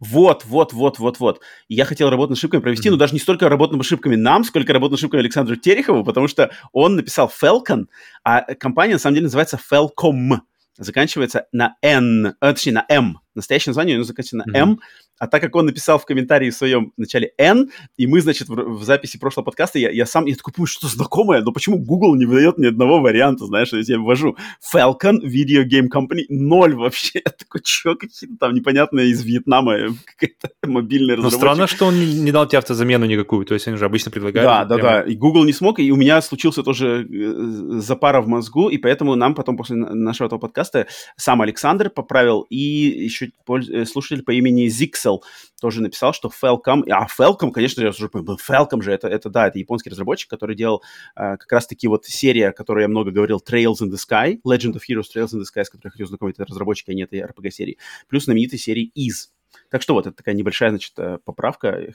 Вот, вот, вот, вот, вот. Я хотел работу над ошибками провести, mm-hmm. но даже не столько работу над ошибками нам, сколько работу над ошибками Александру Терехову, потому что он написал Falcon, а компания на самом деле называется Falcom. Заканчивается на N, а, точнее на M. Настоящее название у него на mm-hmm. M, а так как он написал в комментарии в своем начале N, и мы, значит, в, в записи прошлого подкаста, я, я сам, я такой, что знакомое, но почему Google не выдает ни одного варианта, знаешь, я тебе ввожу Falcon Video Game Company, ноль вообще. Я такой, чё, какие-то там непонятные из Вьетнама какая-то мобильная. Но странно, что он не, дал тебе автозамену никакую, то есть они же обычно предлагают. Да, да, прямо... да, и Google не смог, и у меня случился тоже э, запара в мозгу, и поэтому нам потом после нашего этого подкаста сам Александр поправил, и еще э, слушатель по имени Zixel тоже написал, что Falcom, а Falcom, конечно, я уже понял, Falcom же, это, это да, это японский разработчик, который делал э, как раз-таки вот серия, о которой я много говорил, Trails in the Sky, Legend of Heroes Trails in the Sky, с которой я хотел знакомить, это разработчики, а не этой RPG-серии, плюс знаменитой серии Is. Так что вот, это такая небольшая, значит, э, поправка.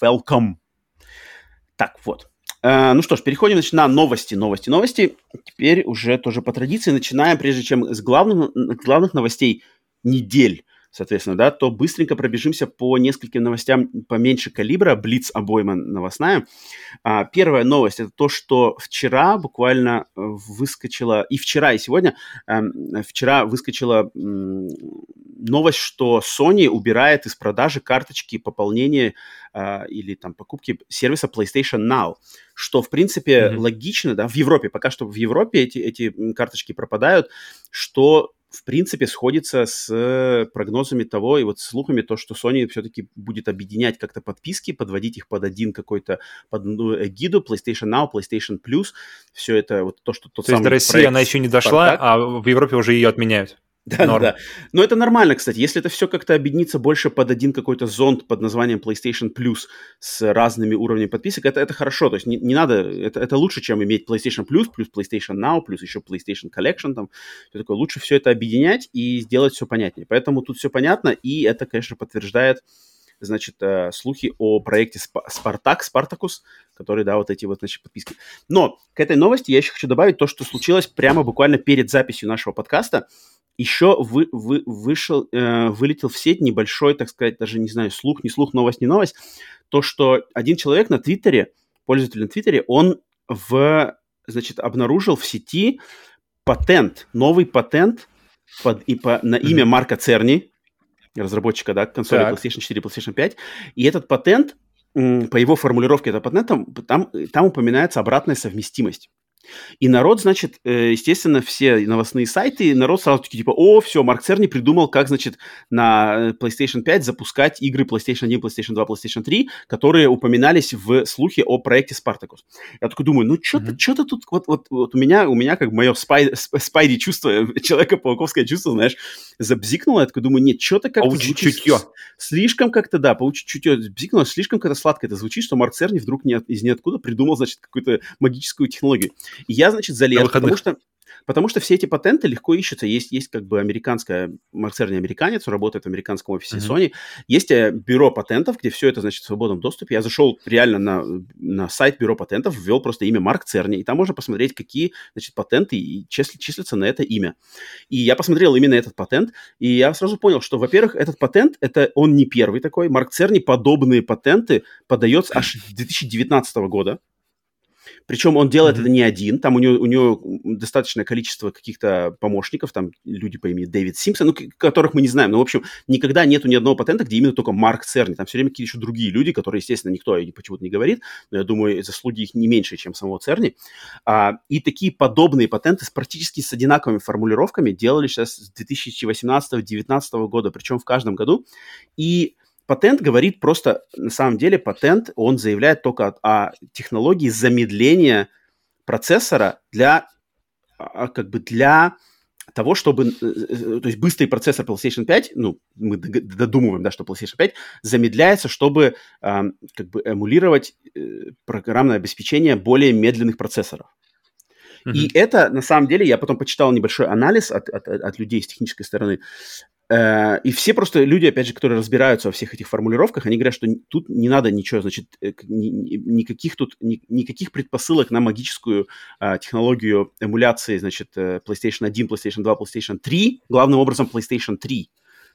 Falcom. Так, вот. Uh, ну что ж, переходим значит, на новости, новости, новости. Теперь уже тоже по традиции начинаем, прежде чем с главных, главных новостей недель соответственно, да, то быстренько пробежимся по нескольким новостям поменьше калибра, блиц обойма новостная. А, первая новость – это то, что вчера буквально э, выскочила, и вчера, и сегодня, а, вчера выскочила м, новость, что Sony убирает из продажи карточки пополнения а, или там покупки сервиса PlayStation Now, что, в принципе, mm-hmm. логично, да, в Европе, пока что в Европе эти, эти карточки пропадают, что в принципе, сходится с прогнозами того и вот слухами, то, что Sony все-таки будет объединять как-то подписки, подводить их под один какой-то, под одну эгиду, PlayStation Now, PlayStation Plus, все это вот то, что тот то есть до России она еще не дошла, Spartak. а в Европе уже ее отменяют. Да, Норм. да. Но это нормально, кстати. Если это все как-то объединится больше под один какой-то зонд под названием PlayStation Plus с разными уровнями подписок, это, это хорошо. То есть не, не надо, это, это лучше, чем иметь PlayStation Plus, плюс PlayStation Now, плюс еще PlayStation Collection. Там, все такое. Лучше все это объединять и сделать все понятнее. Поэтому тут все понятно, и это, конечно, подтверждает значит, э, слухи о проекте Спартак, Спартакус, который, да, вот эти вот, значит, подписки. Но к этой новости я еще хочу добавить то, что случилось прямо буквально перед записью нашего подкаста еще вы, вы, вышел, э, вылетел в сеть небольшой, так сказать, даже не знаю, слух, не слух, новость, не новость, то, что один человек на Твиттере, пользователь на Твиттере, он в, значит, обнаружил в сети патент, новый патент под, и по, на имя Марка Церни, разработчика, да, консоли так. PlayStation 4 PlayStation 5, и этот патент, по его формулировке этого патента, там, там упоминается обратная совместимость. И народ, значит, э, естественно, все новостные сайты, народ сразу таки типа, о, все, Марк Церни придумал, как, значит, на э, PlayStation 5 запускать игры PlayStation 1, PlayStation 2, PlayStation 3, которые упоминались в слухе о проекте Spartacus. Я такой думаю, ну что-то, mm-hmm. что-то тут, вот, вот, вот у меня, у меня как мое спай, спайди чувство, человека-пауковское чувство, знаешь, забзикнуло, я такой думаю, нет, что-то как-то звучит чутье. Слишком как-то, да, получить чутье бзикнуло, слишком как-то сладко это звучит, что Марк Церни вдруг не, из ниоткуда придумал, значит, какую-то магическую технологию. И я, значит, залез, потому что Потому что все эти патенты легко ищутся. Есть, есть как бы американская, Марцер не американец, работает в американском офисе mm-hmm. Sony. Есть э, бюро патентов, где все это, значит, в свободном доступе. Я зашел реально на, на сайт бюро патентов, ввел просто имя Марк Церни, и там можно посмотреть, какие, значит, патенты и числи, числятся на это имя. И я посмотрел именно этот патент, и я сразу понял, что, во-первых, этот патент, это он не первый такой. Марк Церни подобные патенты подается аж 2019 года. Причем он делает mm-hmm. это не один, там у него, у него достаточное количество каких-то помощников, там люди по имени Дэвид Симпсон, ну, которых мы не знаем. Но, в общем, никогда нету ни одного патента, где именно только Марк Церни. Там все время какие-то еще другие люди, которые, естественно, никто почему-то не говорит, но я думаю, заслуги их не меньше, чем самого Церни. А, и такие подобные патенты с практически с одинаковыми формулировками делали сейчас с 2018-2019 года, причем в каждом году. И Патент говорит просто, на самом деле, патент, он заявляет только о, о технологии замедления процессора для, а, как бы для того, чтобы, э, э, то есть быстрый процессор PlayStation 5, ну, мы додумываем, да, что PlayStation 5 замедляется, чтобы э, как бы эмулировать э, программное обеспечение более медленных процессоров. Mm-hmm. И это, на самом деле, я потом почитал небольшой анализ от, от, от людей с технической стороны. Э, и все просто люди, опять же, которые разбираются во всех этих формулировках, они говорят, что тут не надо ничего, значит, э, никаких тут, никаких предпосылок на магическую а, технологию эмуляции, значит, э, PlayStation 1, PlayStation 2, PlayStation 3, главным образом PlayStation 3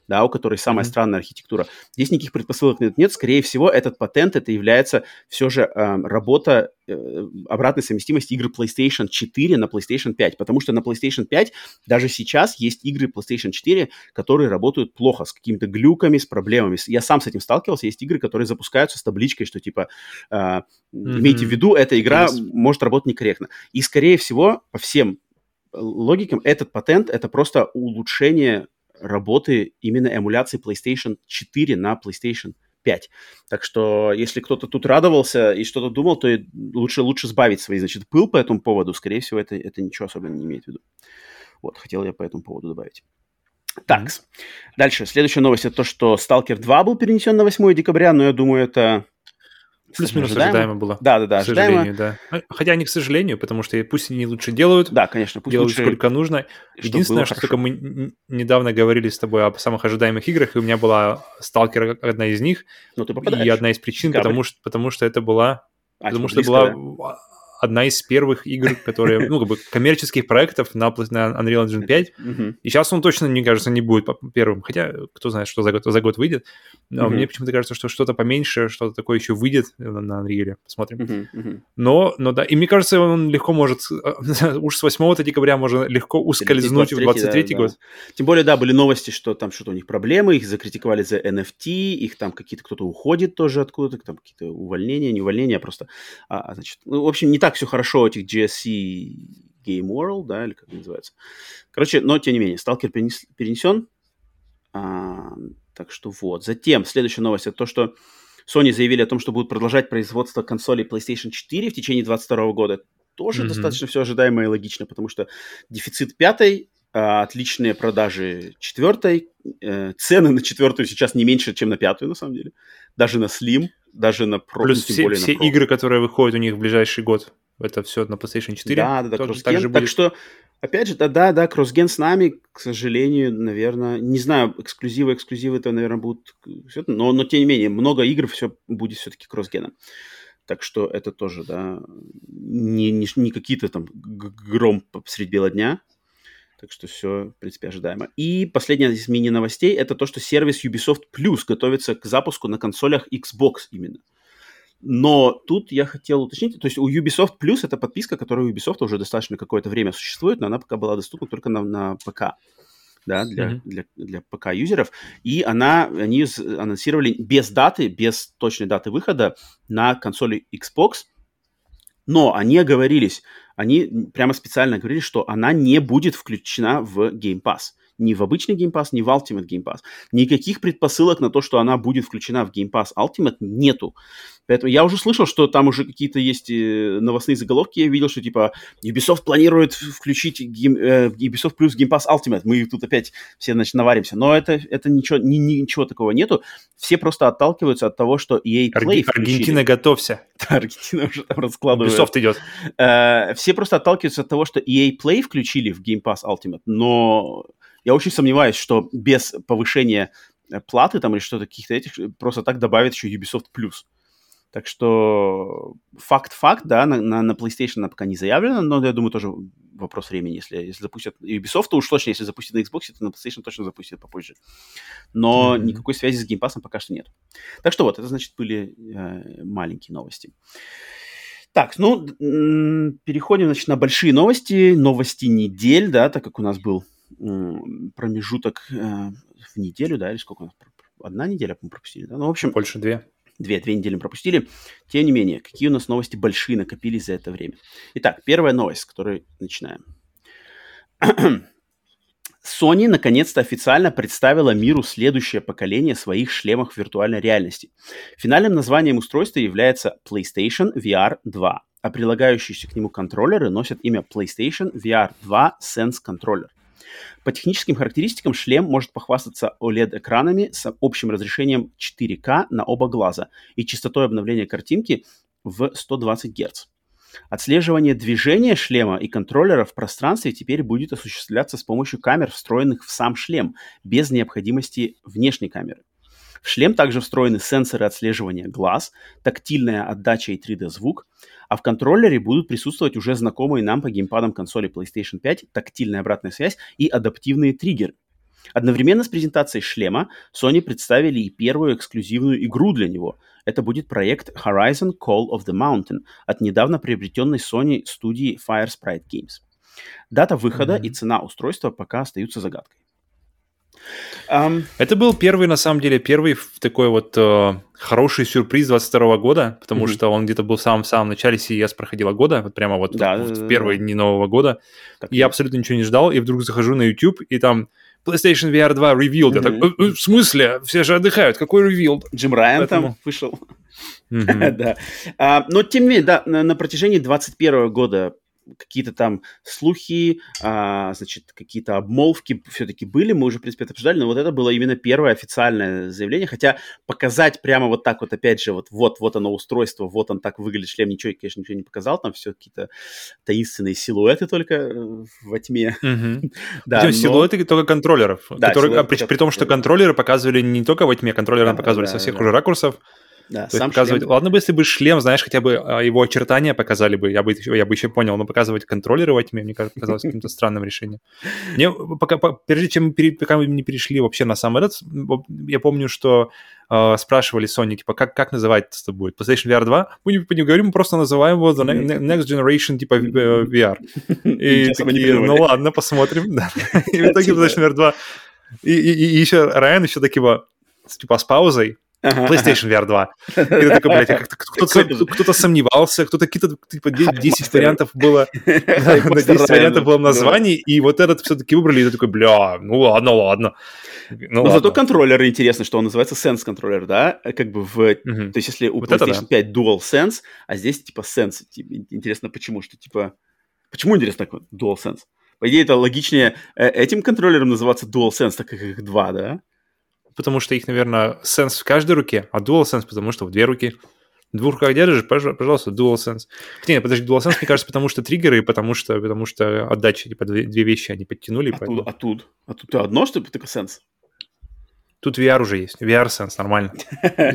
да, у которой самая mm-hmm. странная архитектура. Здесь никаких предпосылок нет. Нет, скорее всего, этот патент, это является все же э, работа э, обратной совместимости игр PlayStation 4 на PlayStation 5, потому что на PlayStation 5 даже сейчас есть игры PlayStation 4, которые работают плохо, с какими-то глюками, с проблемами. Я сам с этим сталкивался, есть игры, которые запускаются с табличкой, что типа, э, mm-hmm. имейте в виду, эта игра yes. может работать некорректно. И, скорее всего, по всем логикам, этот патент это просто улучшение работы именно эмуляции PlayStation 4 на PlayStation 5. Так что, если кто-то тут радовался и что-то думал, то лучше, лучше сбавить свои, значит, пыл по этому поводу. Скорее всего, это, это ничего особенно не имеет в виду. Вот, хотел я по этому поводу добавить. Так, дальше. Следующая новость это то, что Stalker 2 был перенесен на 8 декабря, но я думаю, это Плюс-минус ожидаемо. ожидаемо было. Да, да, да, к ожидаемо. да. Ну, хотя не к сожалению, потому что пусть они лучше делают. Да, конечно, пусть делают лучше, сколько нужно. Единственное, что только мы недавно говорили с тобой о самых ожидаемых играх, и у меня была Сталкер одна из них. Ну, ты И одна из причин, потому что, потому что это была... А, потому типа что это была одна из первых игр, которые, ну, как бы коммерческих проектов на, на Unreal Engine 5. Mm-hmm. И сейчас он точно, мне кажется, не будет первым. Хотя, кто знает, что за год, за год выйдет. Но mm-hmm. мне почему-то кажется, что что-то поменьше, что-то такое еще выйдет на, Unreal. Посмотрим. Mm-hmm. Mm-hmm. Но, но да, и мне кажется, он легко может, уж с 8 декабря можно легко ускользнуть 23, в 23 да, год. Да. Тем более, да, были новости, что там что-то у них проблемы, их закритиковали за NFT, их там какие-то кто-то уходит тоже откуда-то, там какие-то увольнения, не увольнения, а просто, а, а, значит, ну, в общем, не так все хорошо у этих GSC Game World, да, или как это называется. Короче, но тем не менее, Сталкер перенес, перенесен. А, так что вот. Затем, следующая новость, это то, что Sony заявили о том, что будут продолжать производство консолей PlayStation 4 в течение 2022 года. Тоже mm-hmm. достаточно все ожидаемо и логично, потому что дефицит пятой, а, отличные продажи четвертой, э, цены на четвертую сейчас не меньше, чем на пятую, на самом деле. Даже на Slim, даже на Pro. Плюс все, все игры, которые выходят у них в ближайший год, это все на PlayStation 4. Да, да, да, тоже так, будет. так что, опять же, да, да, да, кроссген с нами, к сожалению, наверное, не знаю, эксклюзивы, эксклюзивы это, наверное, будут, но, но тем не менее, много игр все будет все-таки кроссгеном. Так что это тоже, да, не, не, не какие-то там гром средь бела дня, так что все, в принципе, ожидаемо. И последняя из мини-новостей – это то, что сервис Ubisoft Plus готовится к запуску на консолях Xbox именно. Но тут я хотел уточнить, то есть у Ubisoft Plus это подписка, которая у Ubisoft уже достаточно какое-то время существует, но она пока была доступна только на, на ПК да, для, mm-hmm. для, для ПК-юзеров. И она, они анонсировали без даты, без точной даты выхода на консоли Xbox Но они оговорились, они прямо специально говорили, что она не будет включена в Game Pass ни в обычный Game Pass, ни в Ultimate Game Pass. Никаких предпосылок на то, что она будет включена в Game Pass Ultimate, нету. Поэтому я уже слышал, что там уже какие-то есть э, новостные заголовки. Я видел, что типа Ubisoft планирует включить game, э, Ubisoft плюс Game Pass Ultimate. Мы тут опять все, значит, наваримся. Но это, это ничего, ни, ничего такого нету. Все просто отталкиваются от того, что EA Play Арги- Аргентина, готовься. Аргентина уже там раскладывает. Ubisoft идет. Э, все просто отталкиваются от того, что EA Play включили в Game Pass Ultimate, но я очень сомневаюсь, что без повышения э, платы там или что-то каких-то этих просто так добавят еще Ubisoft Plus. Так что факт-факт, да, на, на, на PlayStation пока не заявлено, но я думаю, тоже вопрос времени. Если, если запустят Ubisoft, то уж точно, если запустят на Xbox, то на PlayStation точно запустят попозже. Но mm-hmm. никакой связи с Game Pass пока что нет. Так что вот, это, значит, были э, маленькие новости. Так, ну, переходим, значит, на большие новости. Новости недель, да, так как у нас был промежуток э, в неделю, да, или сколько у нас? Одна неделя мы пропустили, да? Ну, в общем... Больше две. Две, две недели мы пропустили. Тем не менее, какие у нас новости большие накопились за это время? Итак, первая новость, с которой начинаем. Sony наконец-то официально представила миру следующее поколение своих шлемов виртуальной реальности. Финальным названием устройства является PlayStation VR 2, а прилагающиеся к нему контроллеры носят имя PlayStation VR 2 Sense Controller. По техническим характеристикам шлем может похвастаться OLED-экранами с общим разрешением 4К на оба глаза и частотой обновления картинки в 120 Гц. Отслеживание движения шлема и контроллера в пространстве теперь будет осуществляться с помощью камер, встроенных в сам шлем, без необходимости внешней камеры. В шлем также встроены сенсоры отслеживания глаз, тактильная отдача и 3D-звук, а в контроллере будут присутствовать уже знакомые нам по геймпадам консоли PlayStation 5 тактильная обратная связь и адаптивные триггеры. Одновременно с презентацией шлема Sony представили и первую эксклюзивную игру для него. Это будет проект Horizon Call of the Mountain от недавно приобретенной Sony студии Firesprite Games. Дата выхода mm-hmm. и цена устройства пока остаются загадкой. Um... Это был первый, на самом деле, первый такой вот э, хороший сюрприз 22 года, потому mm-hmm. что он где-то был в самом, самом начале CES проходило года, вот прямо вот да, в, в первые дни Нового года. Так, я абсолютно ничего не ждал, и вдруг захожу на YouTube, и там PlayStation VR 2 revealed. Mm-hmm. Я так, «Э, э, в смысле? Все же отдыхают. Какой revealed? Джим Райан Поэтому... там вышел. Mm-hmm. да. А, но тем не менее, да, на, на протяжении 21 года какие-то там слухи, а, значит, какие-то обмолвки все-таки были, мы уже, в принципе, это обсуждали, но вот это было именно первое официальное заявление, хотя показать прямо вот так вот, опять же, вот, вот, вот оно устройство, вот он так выглядит шлем, ничего, конечно, ничего не показал, там все какие-то таинственные силуэты только э, во тьме. да, но... силуэты только контроллеров, да, которые, а, при, при том, что контроллеры показывали не только во тьме, контроллеры да, показывали да, со всех да. уже ракурсов, да, То сам показывать... шлем... Ладно бы, если бы шлем, знаешь, хотя бы а, его очертания показали бы, я бы, я бы еще понял, но показывать контроллеры во тьме, мне кажется, показалось каким-то странным решением. Мне, пока, по, прежде чем пока мы не перешли вообще на сам этот, я помню, что э, спрашивали Sony, типа, как, как называть это будет? PlayStation VR 2? Мы не, не говорим, мы просто называем его The Next Generation, типа, VR. И такие, ну ладно, посмотрим. И в итоге PlayStation VR 2 и, и, и еще Райан еще такие, типа, с паузой, PlayStation VR 2. И ты такой, блядь, кто-то, кто-то сомневался, кто-то какие-то, типа, 10 вариантов было, на 10 вариантов было названий, и вот этот все-таки выбрали, и ты такой, бля, ну ладно, ладно. Ну, Но зато контроллеры интересно, что он называется Sense контроллер, да? Как бы в... То есть если у PlayStation 5 Dual Sense, а здесь типа Sense. Интересно, почему? Что типа... Почему интересно такой Dual Sense? По идее, это логичнее э, этим контроллером называться DualSense, так как их два, да? Потому что их, наверное, сенс в каждой руке, а DualSense, потому что в две руки. В двух руках держишь, пожалуйста, DualSense. Нет, подожди, DualSense, мне кажется, потому что триггеры, потому что, потому что отдача, типа, две, две вещи они подтянули. А, поэтому... тут, а тут? А тут одно, что ли, только сенс? Тут VR уже есть. VR Sense, нормально.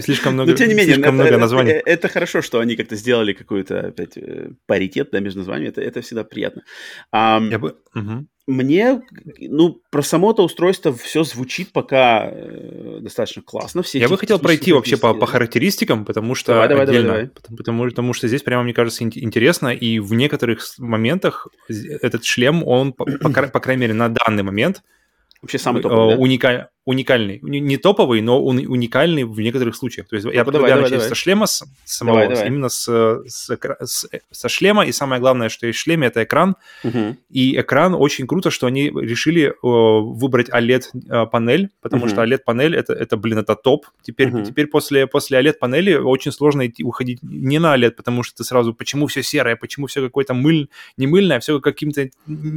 Слишком много, Но, тем не менее, слишком это, много названий. Это, это хорошо, что они как-то сделали какой-то опять э, паритет да, между названиями. Это, это всегда приятно. А, Я бы... Угу. Мне, ну, про само это устройство все звучит пока э, достаточно классно. Все Я бы хотел пройти вообще по, по характеристикам, потому что давай, давай, отдельно, давай, давай. Потому, потому что здесь прямо, мне кажется, интересно, и в некоторых моментах этот шлем, он, по, по, по крайней мере, на данный момент, Вообще самый топовый, да? уникаль, уникальный. Не топовый, но уникальный в некоторых случаях. То есть ну, я давай, давай, давай. со шлема с, самого, давай, давай. именно с, с, с, со шлема, и самое главное, что есть в шлеме, это экран. Угу. И экран очень круто, что они решили э, выбрать OLED-панель, э, потому угу. что OLED-панель это, это, блин, это топ. Теперь, угу. теперь после, после OLED-панели очень сложно идти, уходить не на OLED, потому что ты сразу, почему все серое, почему все какое-то мыль, не мыльное, а все каким-то,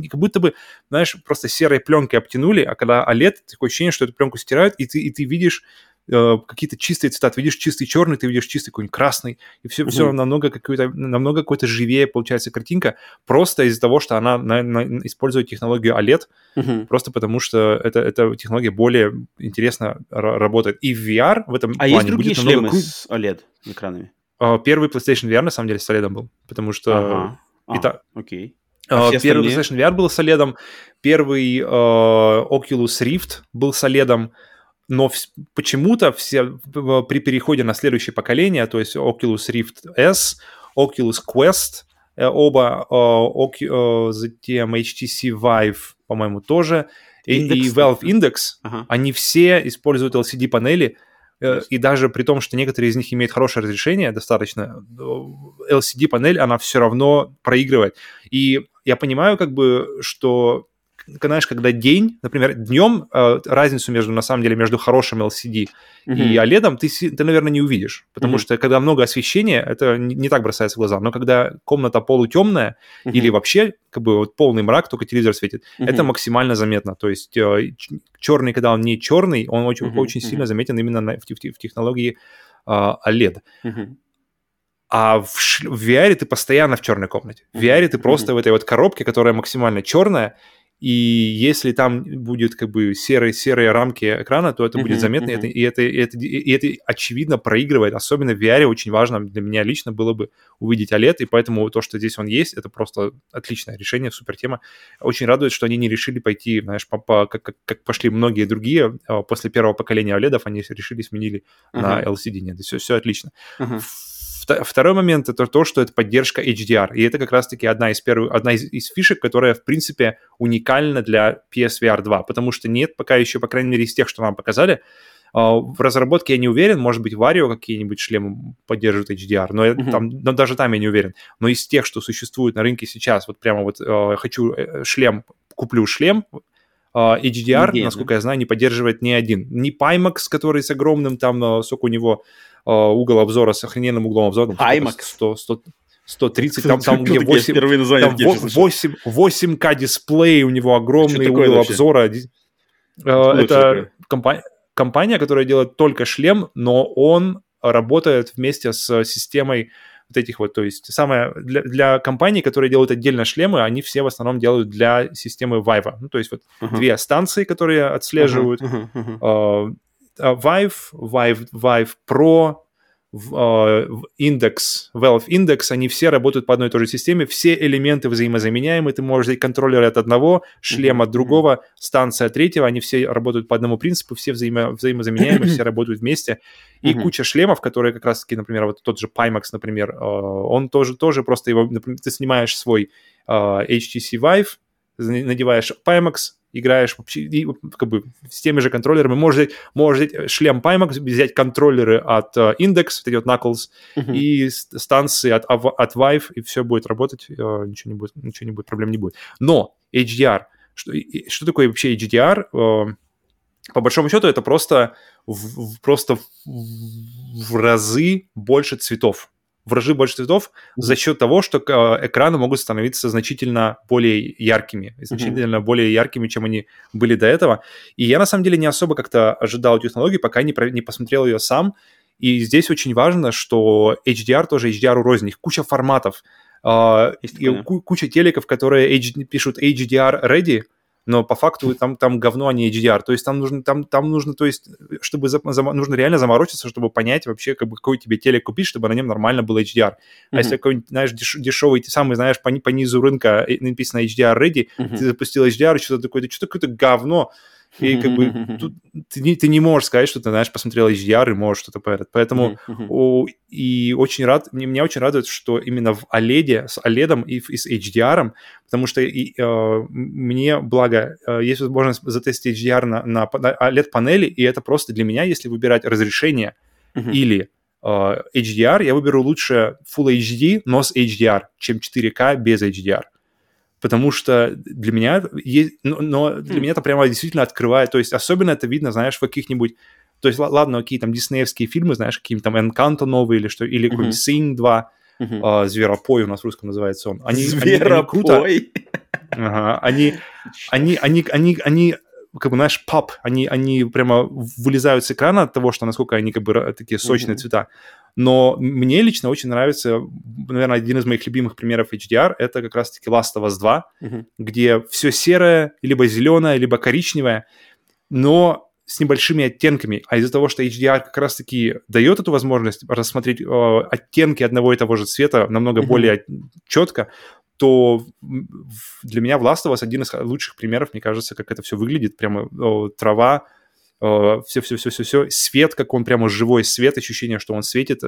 как будто бы, знаешь, просто серой пленкой обтянули, а когда OLED, такое ощущение, что эту пленку стирают, и ты, и ты видишь э, какие-то чистые цвета, ты видишь чистый черный, ты видишь чистый какой-нибудь красный, и все, mm-hmm. все намного какой-то, намного какой-то живее получается картинка, просто из-за того, что она на, на, использует технологию OLED, mm-hmm. просто потому что это, эта технология более интересно работает. И в VR в этом а плане есть другие будет шлемы намного... с OLED-экранами? Первый PlayStation VR на самом деле с OLED был, потому что... Ага. А, это... окей. А, а первый PlayStation VR был с OLED, первый э, Oculus Rift был с OLED, но почему-то все при переходе на следующее поколение, то есть Oculus Rift S, Oculus Quest, э, оба, э, затем HTC Vive, по-моему, тоже, и, и Valve Index, ага. они все используют LCD-панели, и даже при том, что некоторые из них имеют хорошее разрешение достаточно, LCD-панель, она все равно проигрывает. И я понимаю, как бы, что знаешь, когда день, например, днем э, разницу между, на самом деле, между хорошим LCD mm-hmm. и OLED ты, ты, наверное, не увидишь, потому mm-hmm. что когда много освещения, это не, не так бросается в глаза, но когда комната полутемная mm-hmm. или вообще как бы вот полный мрак, только телевизор светит, mm-hmm. это максимально заметно, то есть э, черный, когда он не черный, он очень, mm-hmm. очень сильно заметен именно на, в, в, в технологии э, OLED. Mm-hmm. А в, ш... в VR ты постоянно в черной комнате. В VR ты просто в этой вот коробке, которая максимально черная, и если там будет как бы серые, серые рамки экрана, то это будет заметно, uh-huh. и, это, и, это, и это очевидно проигрывает. Особенно в VR очень важно для меня лично было бы увидеть OLED, и поэтому то, что здесь он есть, это просто отличное решение, супер тема. Очень радует, что они не решили пойти, знаешь, по, по, как, как, как пошли многие другие а, после первого поколения OLED, они решили, сменили uh-huh. на LCD. Нет, все, все отлично. Uh-huh. Второй момент это то, что это поддержка HDR. И это как раз-таки одна из первых, одна из, из фишек, которая, в принципе, уникальна для PSVR 2, потому что нет пока еще, по крайней мере, из тех, что нам показали, а, в разработке я не уверен, может быть, Vario какие-нибудь шлемы поддерживают HDR, но, mm-hmm. там, но даже там я не уверен. Но из тех, что существует на рынке сейчас, вот прямо вот э, хочу э, шлем, куплю шлем, Uh, HDR, Идея, насколько да? я знаю, не поддерживает ни один. Ни Pimax, который с огромным там, сколько у него, а, угол обзора с охрененным углом обзора. IMAX. 100, 100, 130, там, там где 8, там 8, 8К дисплей, у него огромный угол обзора. Uh, это компания, компания, которая делает только шлем, но он работает вместе с системой вот этих вот, то есть самое для, для компаний, которые делают отдельно шлемы, они все в основном делают для системы Vive. Ну, то есть вот uh-huh. две станции, которые отслеживают uh-huh, uh-huh, uh-huh. Uh, Vive, Vive, Vive Pro, а, индекс, Valve Index, они все работают по одной и той же системе, все элементы взаимозаменяемы, ты можешь взять контроллер от одного, шлем от другого, станция от третьего, они все работают по одному принципу, все взаимо взаимозаменяемы, все работают вместе, и куча шлемов, которые как раз-таки, например, вот тот же Pimax, например, а, он тоже, тоже просто его, например, ты снимаешь свой а, HTC Vive, надеваешь Pimax, играешь и, как бы с теми же контроллерами. Можешь взять, можешь взять шлем Pimax, взять контроллеры от uh, Index, вот эти вот Knuckles, uh-huh. и станции от, от Vive, и все будет работать, uh, ничего, не будет, ничего не будет, проблем не будет. Но HDR, что, что такое вообще HDR? Uh, э, по большому счету это просто, в, просто в разы больше цветов вражи больше цветов за счет того, что э, экраны могут становиться значительно более яркими, значительно mm-hmm. более яркими, чем они были до этого. И я на самом деле не особо как-то ожидал технологии, пока не, про, не посмотрел ее сам. И здесь очень важно, что HDR тоже HDR рознь, их куча форматов, э, и куча телеков, которые H, пишут HDR ready, но по факту там, там говно, а не HDR. То есть там нужно, там, там нужно, то есть, чтобы за, за, нужно реально заморочиться, чтобы понять вообще, как бы, какой тебе телек купить, чтобы на нем нормально был HDR. Mm-hmm. А если какой-нибудь, знаешь, деш, дешевый, самый, знаешь, по, по низу рынка написано HDR ready, mm-hmm. ты запустил HDR, что-то такое, что-то какое-то говно, И как бы тут ты, не, ты не можешь сказать, что ты, знаешь, посмотрел HDR и можешь что-то поэтому. Поэтому и очень рад, меня очень радует, что именно в OLED, с OLED и, и с HDR, потому что и, э, мне, благо, э, есть возможность затестить HDR на, на, на OLED-панели, и это просто для меня, если выбирать разрешение или э, HDR, я выберу лучше Full HD, но с HDR, чем 4К без HDR потому что для меня есть, но, но для меня это прямо действительно открывает, то есть особенно это видно, знаешь, в каких-нибудь, то есть ладно, какие там диснеевские фильмы, знаешь, какие-то там Encanto новые или что, или какой-нибудь Сын 2, uh-huh. а, Зверопой у нас в русском называется он. Они, Зверопой? Они, они круто, ага, они, они, они, они, они как бы, знаешь, пап, они, они прямо вылезают с экрана от того, что насколько они как бы такие сочные mm-hmm. цвета. Но мне лично очень нравится, наверное, один из моих любимых примеров HDR, это как раз-таки Last of Us 2, mm-hmm. где все серое, либо зеленое, либо коричневое, но с небольшими оттенками, а из-за того, что HDR как раз-таки дает эту возможность рассмотреть э, оттенки одного и того же цвета намного mm-hmm. более четко, то для меня в Last of Us один из лучших примеров, мне кажется, как это все выглядит. Прямо о, трава, все-все-все-все-все, свет, как он прямо живой свет, ощущение, что он светит,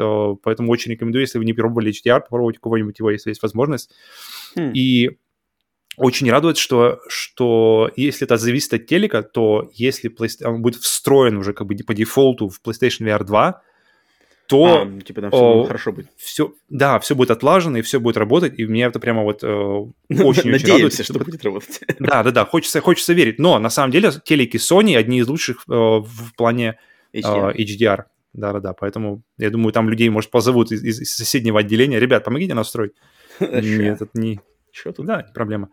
поэтому очень рекомендую, если вы не пробовали HDR, попробовать кого-нибудь его, если есть возможность. Mm. И очень радует, что, что если это зависит от телека, то если он будет встроен уже как бы по дефолту в PlayStation VR 2, то... А, ну, типа там все о, хорошо будет. Все, да, все будет отлажено, и все будет работать, и мне это прямо вот очень-очень э, радует. что будет работать. Да, да, да, хочется, хочется верить. Но на самом деле телеки Sony одни из лучших э, в плане HDR. Э, HDR. Да-да-да, поэтому я думаю, там людей, может, позовут из, из соседнего отделения. Ребят, помогите настроить. Нет, это не... Что тут? Да, не проблема.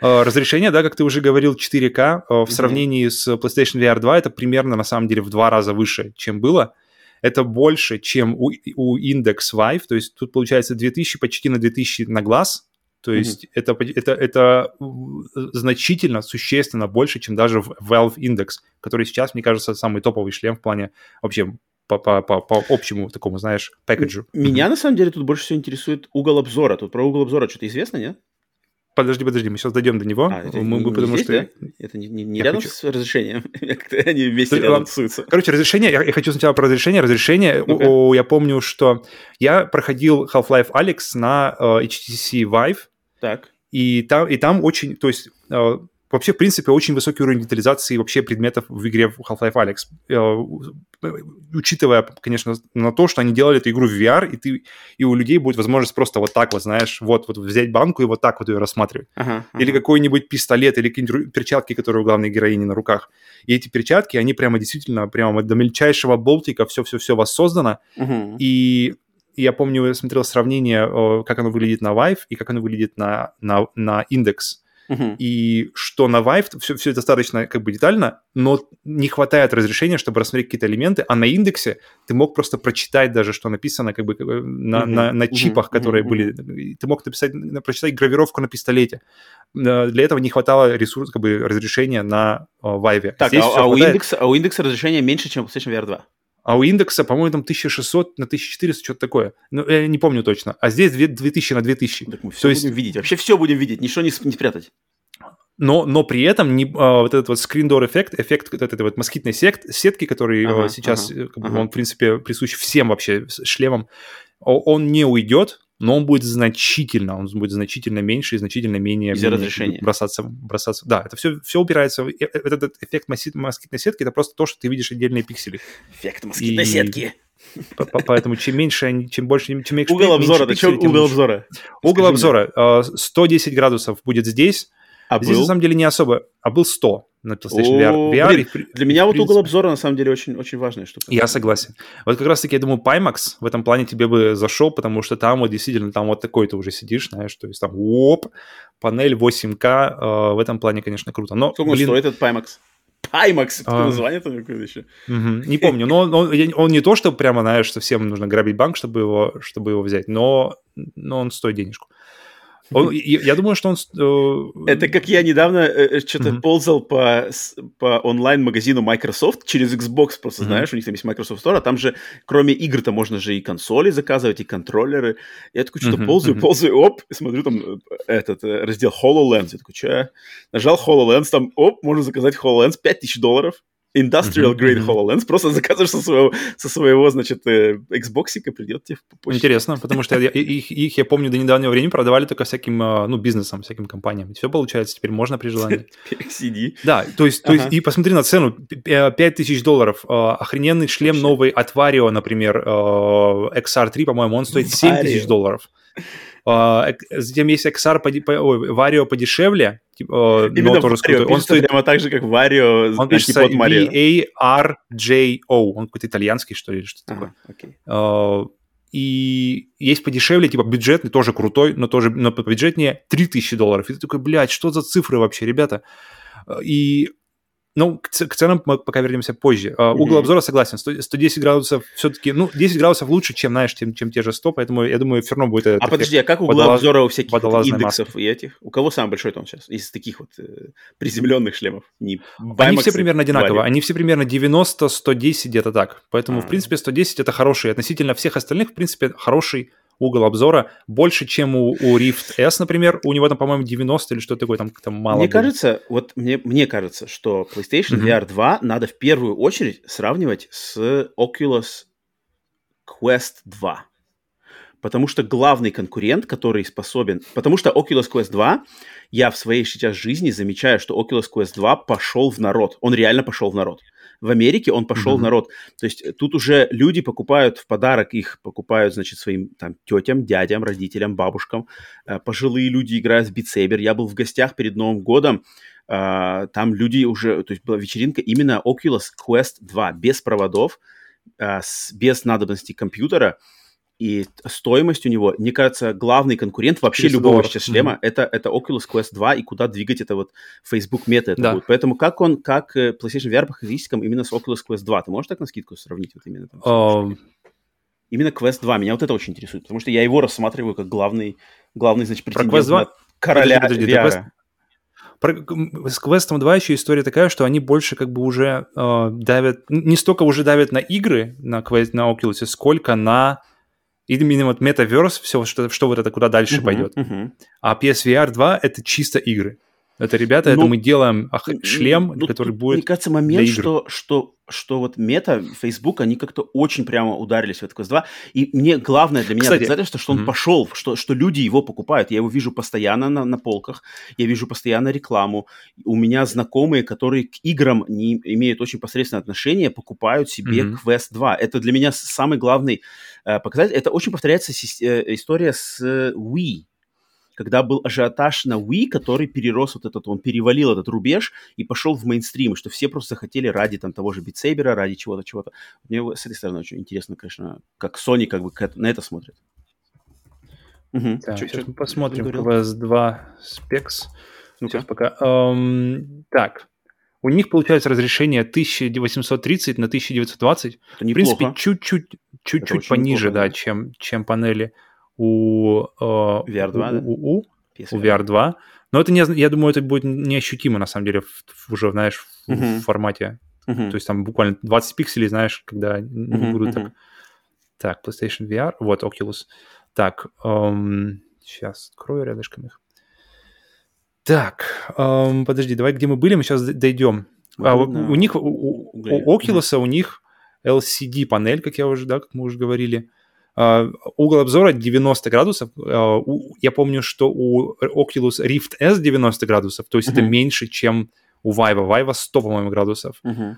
Э, разрешение, да, как ты уже говорил, 4К э, в сравнении с PlayStation VR 2 это примерно, на самом деле, в два раза выше, чем было это больше, чем у, у Index Vive, то есть тут получается 2000 почти на 2000 на глаз, то есть mm-hmm. это, это, это значительно, существенно больше, чем даже в Valve Index, который сейчас, мне кажется, самый топовый шлем в плане вообще по, по, по, по общему такому, знаешь, пэкэджу. Меня, mm-hmm. на самом деле, тут больше всего интересует угол обзора. Тут про угол обзора что-то известно, нет? Подожди, подожди, мы сейчас дойдем до него. А, это мы, не, потому здесь, что... Да? Это не, не, не рядом хочу... с разрешением? Они вместе рядом тусуются. Короче, разрешение, я, я хочу сначала про разрешение. Разрешение, okay. о, я помню, что я проходил Half-Life Alex на uh, HTC Vive. Так. И там, и там очень, то есть uh, Вообще, в принципе, очень высокий уровень детализации вообще предметов в игре Half-Life Alex. Э, учитывая, конечно, на то, что они делали эту игру в VR, и, ты, и у людей будет возможность просто вот так вот, знаешь, вот, вот взять банку и вот так вот ее рассматривать. Ага, ага. Или какой-нибудь пистолет, или какие-нибудь перчатки, которые у главной героини на руках. И эти перчатки, они прямо действительно, прямо до мельчайшего болтика все-все-все воссоздано. Угу. И я помню, я смотрел сравнение, как оно выглядит на Vive и как оно выглядит на, на, на Index. Uh-huh. И что на Vive все, все достаточно как бы детально, но не хватает разрешения, чтобы рассмотреть какие-то элементы, а на индексе ты мог просто прочитать даже, что написано как бы на, uh-huh. на, на чипах, uh-huh. которые uh-huh. были. Ты мог написать, прочитать гравировку на пистолете. Э, для этого не хватало ресурс, как бы разрешения на Vive. Так, Здесь а, а, у индекса, а у индекса разрешение меньше, чем в PlayStation VR 2? А у индекса, по-моему, там 1600 на 1400, что-то такое. Ну, я не помню точно. А здесь 2000 на 2000. Так мы все То будем есть... видеть. Вообще все будем видеть, ничего не, не спрятать. Но, но при этом не, а, вот этот вот door эффект, эффект вот этой вот москитной сет, сетки, который ага, а, сейчас, ага, как бы, ага. он, в принципе, присущ всем вообще шлемам, он не уйдет, но он будет значительно, он будет значительно меньше и значительно менее, менее бросаться, бросаться. Да, это все, все упирается, э, э, этот эффект москитной сетки, это просто то, что ты видишь отдельные пиксели. Эффект москитной и... сетки. Поэтому чем меньше, чем больше, чем меньше Угол обзора, ты что угол обзора? Угол обзора, 110 а, градусов будет здесь, а Здесь, на самом деле, не особо, а был 100 на PlayStation VR. VR блин, и, для меня вот угол обзора, на самом деле, очень, очень важная штука. Я согласен. Вот как раз-таки, я думаю, Pimax в этом плане тебе бы зашел, потому что там вот действительно, там вот такой ты уже сидишь, знаешь, то есть там, оп, панель 8К, э, в этом плане, конечно, круто. Но, Сколько блин, стоит этот Pimax? Pimax, а... название такое еще. Угу, не помню, но он, он, он не то, что прямо, знаешь, что всем нужно грабить банк, чтобы его, чтобы его взять, но, но он стоит денежку. Он, я думаю, что он... Э, это как я недавно э, что-то mm-hmm. ползал по, по онлайн-магазину Microsoft через Xbox, просто mm-hmm. знаешь, у них там есть Microsoft Store, а там же кроме игр-то можно же и консоли заказывать, и контроллеры. Я такой что-то mm-hmm. ползаю, ползаю, оп, смотрю там этот раздел HoloLens. Я такой, что? Нажал HoloLens, там, оп, можно заказать HoloLens, 5000 долларов. Industrial Grade mm-hmm. HoloLens, просто заказываешь со своего, со своего значит, э, Xbox, придет тебе по почте. Интересно, потому что я, их, их, я помню, до недавнего времени продавали только всяким, а, ну, бизнесам, всяким компаниям. Все получается, теперь можно при желании. CD. Да, то есть, то есть, и посмотри на цену, 5000 долларов, а, охрененный шлем новый от Vario, например, а, XR3, по-моему, он стоит 7000 долларов. Затем есть XR, ой, Vario подешевле, типа, но тоже крутой. Он стоит прямо так же, как Vario, он пишется V-A-R-J-O. Он какой-то итальянский, что ли, что-то ага, такое. Okay. И есть подешевле, типа бюджетный, тоже крутой, но тоже но бюджетнее 3000 долларов. И ты такой, блядь, что за цифры вообще, ребята? И ну, к, к ценам мы пока вернемся позже. Mm-hmm. Угол обзора согласен. 100, 110 градусов все-таки, ну, 10 градусов лучше, чем, знаешь, чем, чем те же 100, поэтому я думаю, все равно будет... А подожди, а как угол водолаз... обзора у всяких индексов маски. и этих? У кого самый большой там сейчас из таких вот э, приземленных шлемов? Не Они все примерно одинаково. Они все примерно 90-110 где-то так. Поэтому, А-а-а. в принципе, 110 это хороший. Относительно всех остальных, в принципе, хороший угол обзора больше, чем у, у Rift S, например. У него там, по-моему, 90 или что-то такое, там, там мало. Мне будет. кажется, вот мне, мне кажется, что PlayStation mm-hmm. VR 2 надо в первую очередь сравнивать с Oculus Quest 2. Потому что главный конкурент, который способен... Потому что Oculus Quest 2, я в своей сейчас жизни замечаю, что Oculus Quest 2 пошел в народ. Он реально пошел в народ в Америке он пошел mm-hmm. в народ. То есть э, тут уже люди покупают в подарок, их покупают, значит, своим там тетям, дядям, родителям, бабушкам. Э, пожилые люди играют в Saber. Я был в гостях перед Новым годом, э, там люди уже, то есть была вечеринка именно Oculus Quest 2, без проводов, без надобности компьютера и стоимость у него, мне кажется, главный конкурент вообще любого сейчас шлема mm-hmm. это, это Oculus Quest 2 и куда двигать это вот Facebook мета это да. будет. Поэтому как он, как э, PlayStation VR по характеристикам именно с Oculus Quest 2? Ты можешь так на скидку сравнить вот именно там? Um... Именно Quest 2, меня вот это очень интересует, потому что я его рассматриваю как главный, главный значит, претендент Про Quest 2? короля подожди, подожди, VR. Про, с Quest 2 еще история такая, что они больше как бы уже э, давят, не столько уже давят на игры на, Quest, на Oculus, сколько на именно вот Metaverse, все, что, что вот это куда дальше uh-huh, пойдет. Uh-huh. А PSVR 2 это чисто игры. Это, ребята, ну, это мы делаем шлем, ну, который будет. Мне кажется, момент, что, что, что вот мета, Facebook, они как-то очень прямо ударились в этот Quest 2. И мне главное для меня Кстати, доказательство, что он mm-hmm. пошел, что, что люди его покупают. Я его вижу постоянно на, на полках, я вижу постоянно рекламу. У меня знакомые, которые к играм не имеют очень посредственное отношение, покупают себе mm-hmm. Quest 2. Это для меня самый главный э, показатель. Это очень повторяется э, история с э, Wii когда был ажиотаж на Wii, который перерос вот этот, он перевалил этот рубеж и пошел в мейнстрим, что все просто захотели ради там того же битсейбера, ради чего-то, чего-то. Мне с этой стороны очень интересно, конечно, как Sony как бы на это смотрит. Угу. Так, Чуть сейчас мы посмотрим QS2 Specs. ну Сейчас пока. Um, так, у них получается разрешение 1830 на 1920. Это неплохо. В принципе, чуть-чуть, чуть-чуть пониже, неплохо, да, чем, чем панели у, э, VR2, у, да? у, у, у VR2. Но это не, я думаю, это будет неощутимо, на самом деле, в, уже, знаешь, в, uh-huh. в формате. Uh-huh. То есть там буквально 20 пикселей, знаешь, когда не uh-huh, будут uh-huh. так... Так, PlayStation VR, вот Oculus. Так, эм, сейчас открою рядышком их. Так, эм, подожди, давай, где мы были, мы сейчас дойдем. а, у, у них, у, у Oculus, у них LCD панель, как я уже, да, как мы уже говорили. Uh, угол обзора 90 градусов. У, я помню, что у Oculus Rift S 90 градусов, то есть uh-huh. это меньше, чем у Vive. Vive 100, по-моему, градусов. Uh-huh.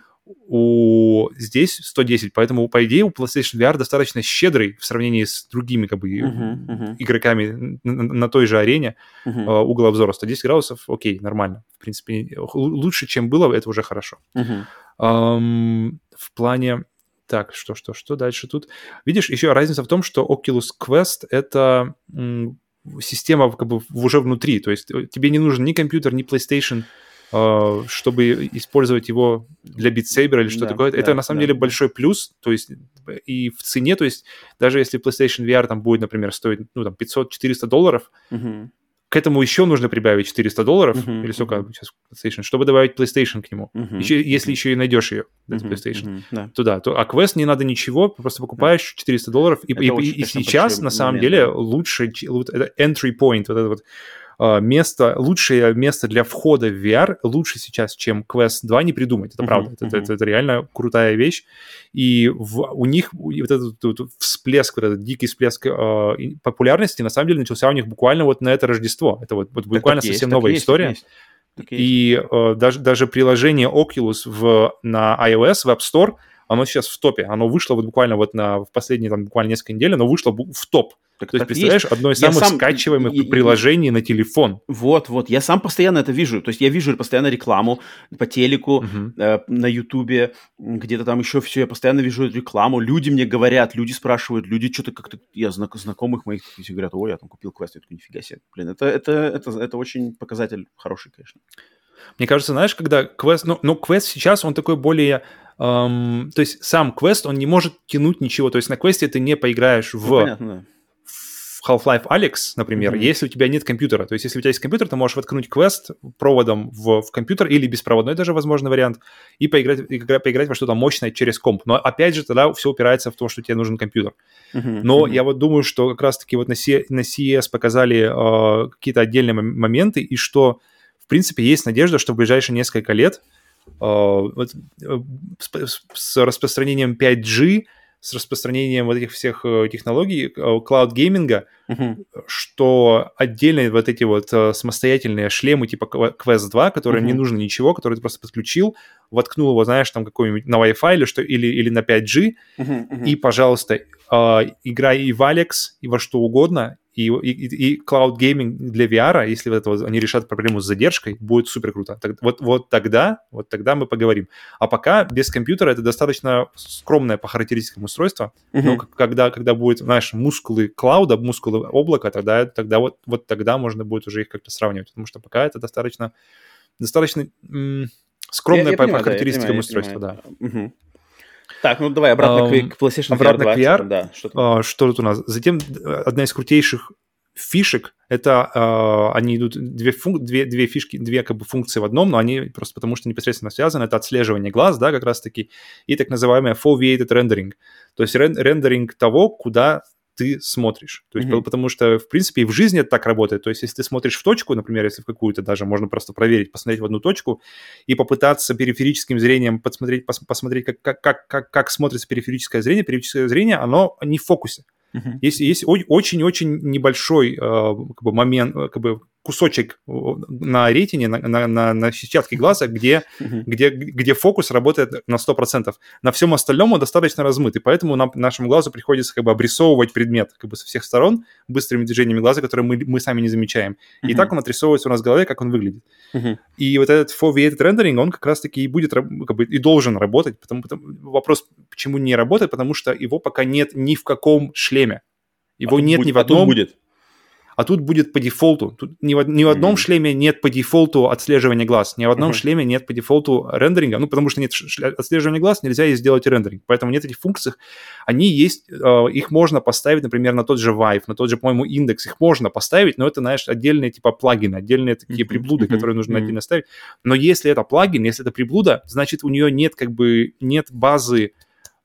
У здесь 110, поэтому, по идее, у PlayStation VR достаточно щедрый в сравнении с другими как бы, uh-huh, uh-huh. игроками на, на той же арене. Uh-huh. Uh, угол обзора 110 градусов, окей, нормально. В принципе, лучше, чем было, это уже хорошо. Uh-huh. Um, в плане так, что, что, что дальше тут? Видишь, еще разница в том, что Oculus Quest — это система как бы уже внутри, то есть э, тебе не нужен ни компьютер, ни PlayStation, э, чтобы использовать его для Beat Saber или что да, такое. Да, это на самом да. деле большой плюс, то есть и в цене, то есть даже если PlayStation VR там будет, например, стоить ну, там 500-400 долларов, угу. К этому еще нужно прибавить 400 долларов, uh-huh, или сколько uh-huh. сейчас PlayStation, чтобы добавить PlayStation к нему. Uh-huh, еще, если uh-huh. еще и найдешь ее, uh-huh, PlayStation, uh-huh, да. туда. То, а квест не надо ничего, просто покупаешь uh-huh. 400 долларов. И, и, и, и сейчас, на самом момент, деле, да. лучше, это entry point, вот это вот место, лучшее место для входа в VR лучше сейчас, чем Quest 2 не придумать. Это uh-huh, правда. Uh-huh. Это, это, это реально крутая вещь. И в, у них вот этот, этот всплеск, вот этот дикий всплеск э, популярности, на самом деле, начался у них буквально вот на это Рождество. Это вот, вот буквально так совсем есть, новая история. Есть. И э, даже, даже приложение Oculus в, на iOS в App Store, оно сейчас в топе. Оно вышло вот буквально вот на, в последние там буквально несколько недель, оно вышло в топ. Так, То есть, представляешь, есть. одно из самых сам... скачиваемых и, приложений на телефон. Вот, вот. Я сам постоянно это вижу. То есть я вижу постоянно рекламу по телеку, угу. э, на Ютубе, где-то там еще все. Я постоянно вижу рекламу. Люди мне говорят, люди спрашивают, люди что-то как-то... Я знак, знакомых моих все говорят, ой, я там купил квест. Я такой, нифига себе. Блин, это, это, это, это очень показатель хороший, конечно. Мне кажется, знаешь, когда квест... Ну, ну квест сейчас, он такой более... Эм, то есть сам квест, он не может тянуть ничего. То есть на квесте ты не поиграешь в... Ну, понятно, да Half-Life Alex, например, mm-hmm. если у тебя нет компьютера. То есть, если у тебя есть компьютер, ты можешь воткнуть квест проводом в, в компьютер или беспроводной даже возможный вариант, и поиграть, и поиграть во что-то мощное через комп. Но опять же, тогда все упирается в то, что тебе нужен компьютер. Mm-hmm. Но mm-hmm. я вот думаю, что как раз-таки вот на, C, на CES показали э, какие-то отдельные моменты, и что, в принципе, есть надежда, что в ближайшие несколько лет э, вот, э, с, с распространением 5G с распространением вот этих всех э, технологий клауд-гейминга, uh-huh. что отдельные вот эти вот э, самостоятельные шлемы типа Quest 2, которые uh-huh. не нужно ничего, которые ты просто подключил, воткнул его, знаешь, там какой-нибудь на Wi-Fi или, что, или, или на 5G, uh-huh, uh-huh. и, пожалуйста, э, играй и в Alex, и во что угодно, и, и, и cloud gaming для VR, если вот это вот они решат проблему с задержкой, будет супер круто. Так, вот, вот тогда, вот тогда мы поговорим. А пока без компьютера это достаточно скромное по характеристикам устройство. Uh-huh. Но когда, когда будет, знаешь, мускулы клауда, мускулы облака, тогда, тогда вот, вот тогда можно будет уже их как-то сравнивать. Потому что пока это достаточно, достаточно м- скромное я, я по, понимаю, по характеристикам да, устройство, да. Угу. Так, ну давай обратно uh, к, PlayStation обратно VR 20. К VR. Да, что, uh, что тут у нас? Затем одна из крутейших фишек это uh, они идут две, функ, две, две фишки, две как бы функции в одном, но они просто потому что непосредственно связаны. Это отслеживание глаз, да, как раз таки, и так называемое foveated rendering, то есть рен, рендеринг того, куда ты смотришь. То есть, mm-hmm. потому что, в принципе, и в жизни это так работает. То есть, если ты смотришь в точку, например, если в какую-то даже можно просто проверить, посмотреть в одну точку и попытаться периферическим зрением посмотреть, пос, посмотреть как, как, как, как смотрится периферическое зрение, периферическое зрение, оно не в фокусе. Uh-huh. Есть, есть очень-очень небольшой э, как бы момент, э, как бы кусочек на ретине, на, на, на, на сетчатке глаза, где, uh-huh. где, где фокус работает на 100%. На всем остальном он достаточно размыт, и поэтому нам, нашему глазу приходится как бы обрисовывать предмет как бы со всех сторон быстрыми движениями глаза, которые мы, мы сами не замечаем. Uh-huh. И так он отрисовывается у нас в голове, как он выглядит. Uh-huh. И вот этот foveated rendering, он как раз-таки и будет, как бы, и должен работать. Потому, потому, вопрос, почему не работает, потому что его пока нет ни в каком шлеме. Его а нет будет, ни в одном... А будет а тут будет по дефолту. Тут ни в, ни в одном mm-hmm. шлеме нет по дефолту отслеживания глаз, ни в одном mm-hmm. шлеме нет по дефолту рендеринга, ну, потому что нет отслеживания глаз, нельзя и сделать рендеринг. Поэтому нет этих функций. Они есть, э, их можно поставить, например, на тот же Vive, на тот же, по-моему, индекс, их можно поставить, но это, знаешь, отдельные типа плагины, отдельные такие mm-hmm. приблуды, которые нужно mm-hmm. отдельно ставить. Но если это плагин, если это приблуда, значит, у нее нет как бы, нет базы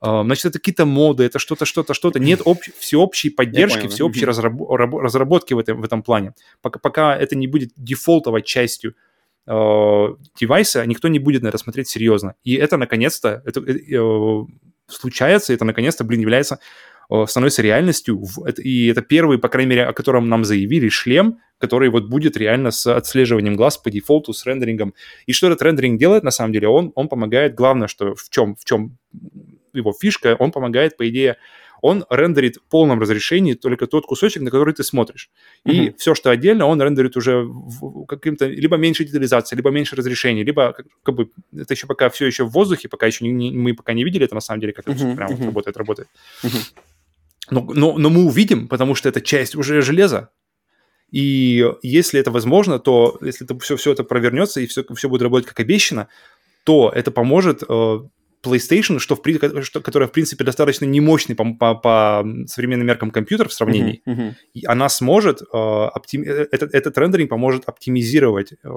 значит, это какие-то моды, это что-то, что-то, что-то. Нет общ... всеобщей поддержки, всеобщей разраб... разработки в этом, в этом плане. Пока, пока это не будет дефолтовой частью э, девайса, никто не будет на это смотреть серьезно. И это, наконец-то, это э, э случается, это, наконец-то, блин, является э, становится реальностью, и это первый, по крайней мере, о котором нам заявили, шлем, который вот будет реально с отслеживанием глаз по дефолту, с рендерингом. И что этот рендеринг делает, на самом деле, он, он помогает, главное, что в чем, в чем его фишка, он помогает, по идее, он рендерит в полном разрешении только тот кусочек, на который ты смотришь. И mm-hmm. все, что отдельно, он рендерит уже каким-то либо меньше детализации, либо меньше разрешения, либо как, как бы это еще пока все еще в воздухе, пока еще не, мы пока не видели это на самом деле, как mm-hmm. это прям mm-hmm. работает, работает. Mm-hmm. Но, но, но мы увидим, потому что это часть уже железа. И если это возможно, то если это все, все это провернется и все, все будет работать как обещано, то это поможет э, PlayStation, что в, что, которая, в принципе, достаточно немощный по, по, по современным меркам компьютер в сравнении, uh-huh, uh-huh. И она сможет, э, оптим... Э, этот, этот рендеринг поможет оптимизировать э,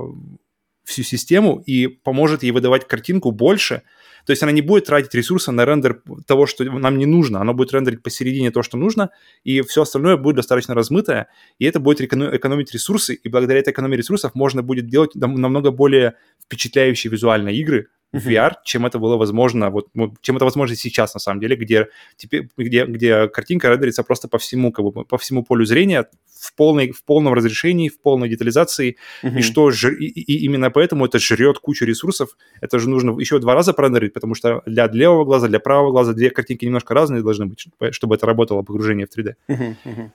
всю систему и поможет ей выдавать картинку больше, то есть она не будет тратить ресурсы на рендер того, что нам не нужно. Она будет рендерить посередине то, что нужно, и все остальное будет достаточно размытое, и это будет экономить ресурсы, и благодаря этой экономии ресурсов можно будет делать намного более впечатляющие визуальные игры, в VR, чем это было возможно, вот, ну, чем это возможно сейчас, на самом деле, где, теперь, где, где картинка рендерится просто по всему, как бы, по всему полю зрения, в, полной, в полном разрешении, в полной детализации, и что ж, и, и именно поэтому это жрет кучу ресурсов, это же нужно еще два раза прорендерить, потому что для левого глаза, для правого глаза две картинки немножко разные должны быть, чтобы это работало погружение в 3D. Uh-huh. Uh-huh.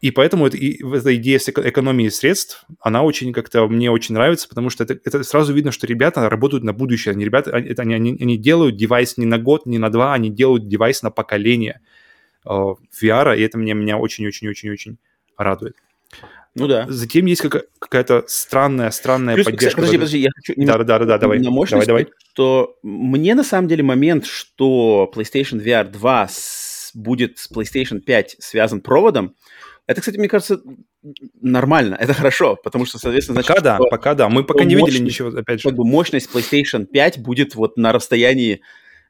И поэтому это, и, эта идея с экономии средств, она очень как-то мне очень нравится, потому что это, это сразу видно, что ребята работают на будущее. Они, ребята, они, они, они делают девайс не на год, не на два, они делают девайс на поколение э, VR, и это меня, меня очень-очень-очень-очень радует. Ну да. Затем есть какая- какая-то странная, странная Плюс, поддержка. Подожди, подожди, я хочу... Да, да, да, да, давай. Давай, давай. Что мне на самом деле момент, что PlayStation VR 2 с... будет с PlayStation 5 связан проводом, это, кстати, мне кажется, нормально, это хорошо, потому что, соответственно, значит... Пока да, пока да, мы пока не видели ничего, опять же. Как бы мощность PlayStation 5 будет вот на расстоянии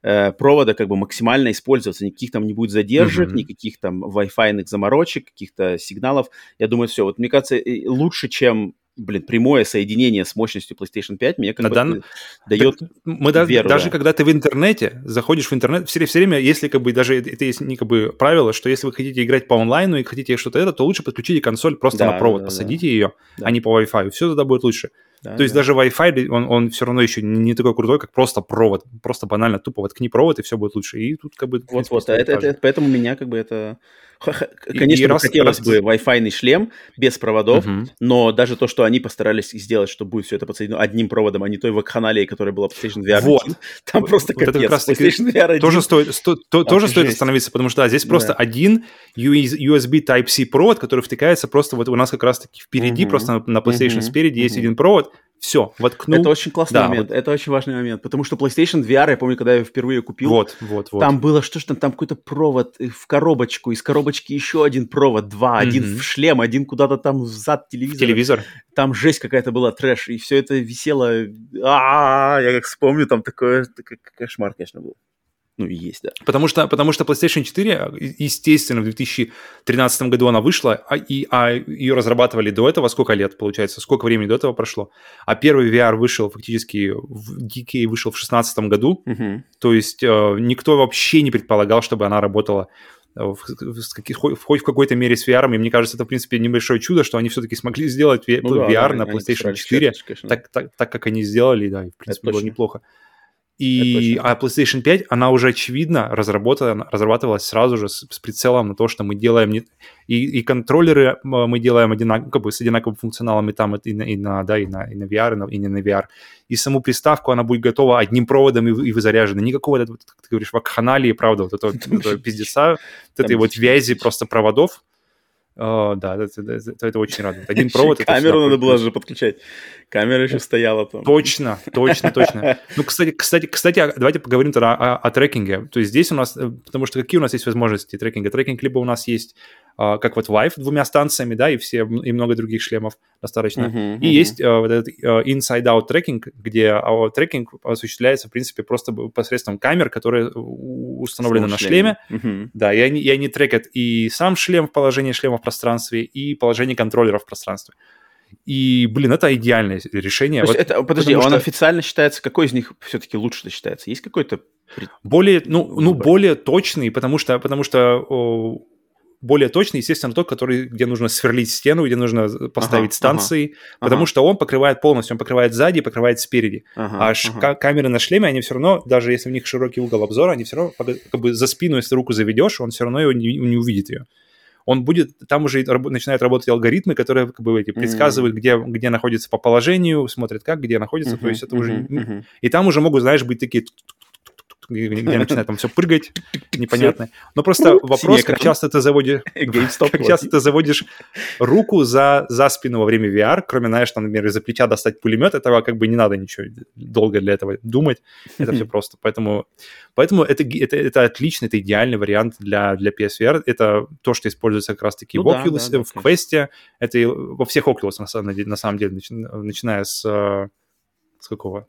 э, провода как бы максимально использоваться, никаких там не будет задержек, mm-hmm. никаких там Wi-Fi заморочек, каких-то сигналов. Я думаю, все. Вот мне кажется, лучше, чем блин, прямое соединение с мощностью PlayStation 5 мне как На бы дан... дает Мы да, веру, даже да. когда ты в интернете, заходишь в интернет, все, все время, если как бы даже это есть не как бы правило, что если вы хотите играть по онлайну и хотите что-то это, то лучше подключите консоль просто да, на провод, да, посадите да. ее, да. а не по Wi-Fi, все тогда будет лучше. Да, То есть да. даже Wi-Fi, он, он все равно еще не такой крутой, как просто провод. Просто банально тупо воткни провод, и все будет лучше. И тут как бы... Вот-вот, а это, это, поэтому меня как бы это... Конечно, и, раз, хотелось раз... бы Wi-Fi шшлем без проводов, угу. но даже то, что они постарались сделать, что будет все это подсоединено одним проводом, а не той вакханалией, которая была PlayStation VR вот. там просто вот капец. Это как раз PlayStation VR 1. Тоже стоит, сто, то, тоже стоит остановиться, потому что да, здесь просто да. один USB Type-C провод, который втыкается просто вот у нас как раз-таки впереди, угу. просто на PlayStation угу. спереди угу. есть один провод, все, воткнул. Это очень классный да, момент, вот. это очень важный момент, потому что PlayStation VR, я помню, когда я впервые купил, вот, вот, вот. там было, что ж там, там какой-то провод в коробочку, из коробочки еще один провод, два, mm-hmm. один в шлем, один куда-то там взад телевизора. Телевизор. Там жесть какая-то была, трэш, и все это висело, а я как вспомню, там такое, кошмар, конечно, был. Ну, и есть, да. Потому что, потому что PlayStation 4, естественно, в 2013 году она вышла, а, и, а ее разрабатывали до этого сколько лет, получается, сколько времени до этого прошло. А первый VR вышел фактически, в DK вышел в 2016 году, угу. то есть э, никто вообще не предполагал, чтобы она работала в, в, каких, хоть в какой-то мере с VR, и мне кажется, это, в принципе, небольшое чудо, что они все-таки смогли сделать ну, VR да, на PlayStation 4, так, так, так, как они сделали, да, и, в принципе, это было точно. неплохо. И а PlayStation 5, она уже очевидно разработана, разрабатывалась сразу же с, с прицелом на то, что мы делаем не, и, и контроллеры мы делаем одинак, как бы с одинаковым функционалом и там и на, и на да и на, и на VR и, на, и не на VR. И саму приставку она будет готова одним проводом и, и вы заряжены. Никакого, как ты говоришь, вакханалии, правда, вот этого, этого пиздеца, вот этой вот вязи просто проводов. О, да, это, это, это очень радует. Один провод... Камеру надо было же подключать. Камера еще стояла там. Точно, точно, точно. Ну, кстати, кстати, кстати, а давайте поговорим тогда о, о трекинге. То есть здесь у нас, э, потому что какие у нас есть возможности трекинга? Трекинг либо у нас есть как вот Vive двумя станциями, да, и все, и много других шлемов достаточно. Uh-huh, и uh-huh. есть uh, вот этот uh, inside-out трекинг, где трекинг осуществляется, в принципе, просто посредством камер, которые установлены на шлеме. Uh-huh. Да, и они, и они трекят и сам шлем в положении шлема в пространстве, и положение контроллера в пространстве. И, блин, это идеальное решение. вот, это, подожди, он что... официально считается, какой из них все-таки лучше считается? Есть какой-то более, ну, ну, более точный, потому что, потому что более точный, естественно, тот, который, где нужно сверлить стену, где нужно поставить ага, станции, ага, потому ага. что он покрывает полностью, он покрывает сзади, покрывает спереди. Ага, а ага. камеры на шлеме, они все равно, даже если у них широкий угол обзора, они все равно как бы за спину, если руку заведешь, он все равно его не, не увидит ее. Он будет, там уже начинают работать алгоритмы, которые как бы эти предсказывают, mm-hmm. где, где находится по положению, смотрят как, где находится, mm-hmm, то есть это mm-hmm, уже... Mm-hmm. И там уже могут, знаешь, быть такие где, где начинает там все прыгать, непонятно. Но просто вопрос, как часто ты заводишь, как часто ты заводишь руку за, за спину во время VR, кроме, знаешь, там, например, из-за плеча достать пулемет, этого как бы не надо ничего долго для этого думать, это все просто. Поэтому, поэтому это, это, это отличный, это идеальный вариант для, для PSVR. Это то, что используется как раз-таки ну, в Oculus, да, да, в Quest, это во всех Oculus, на самом, на самом деле, начиная с, э, с какого?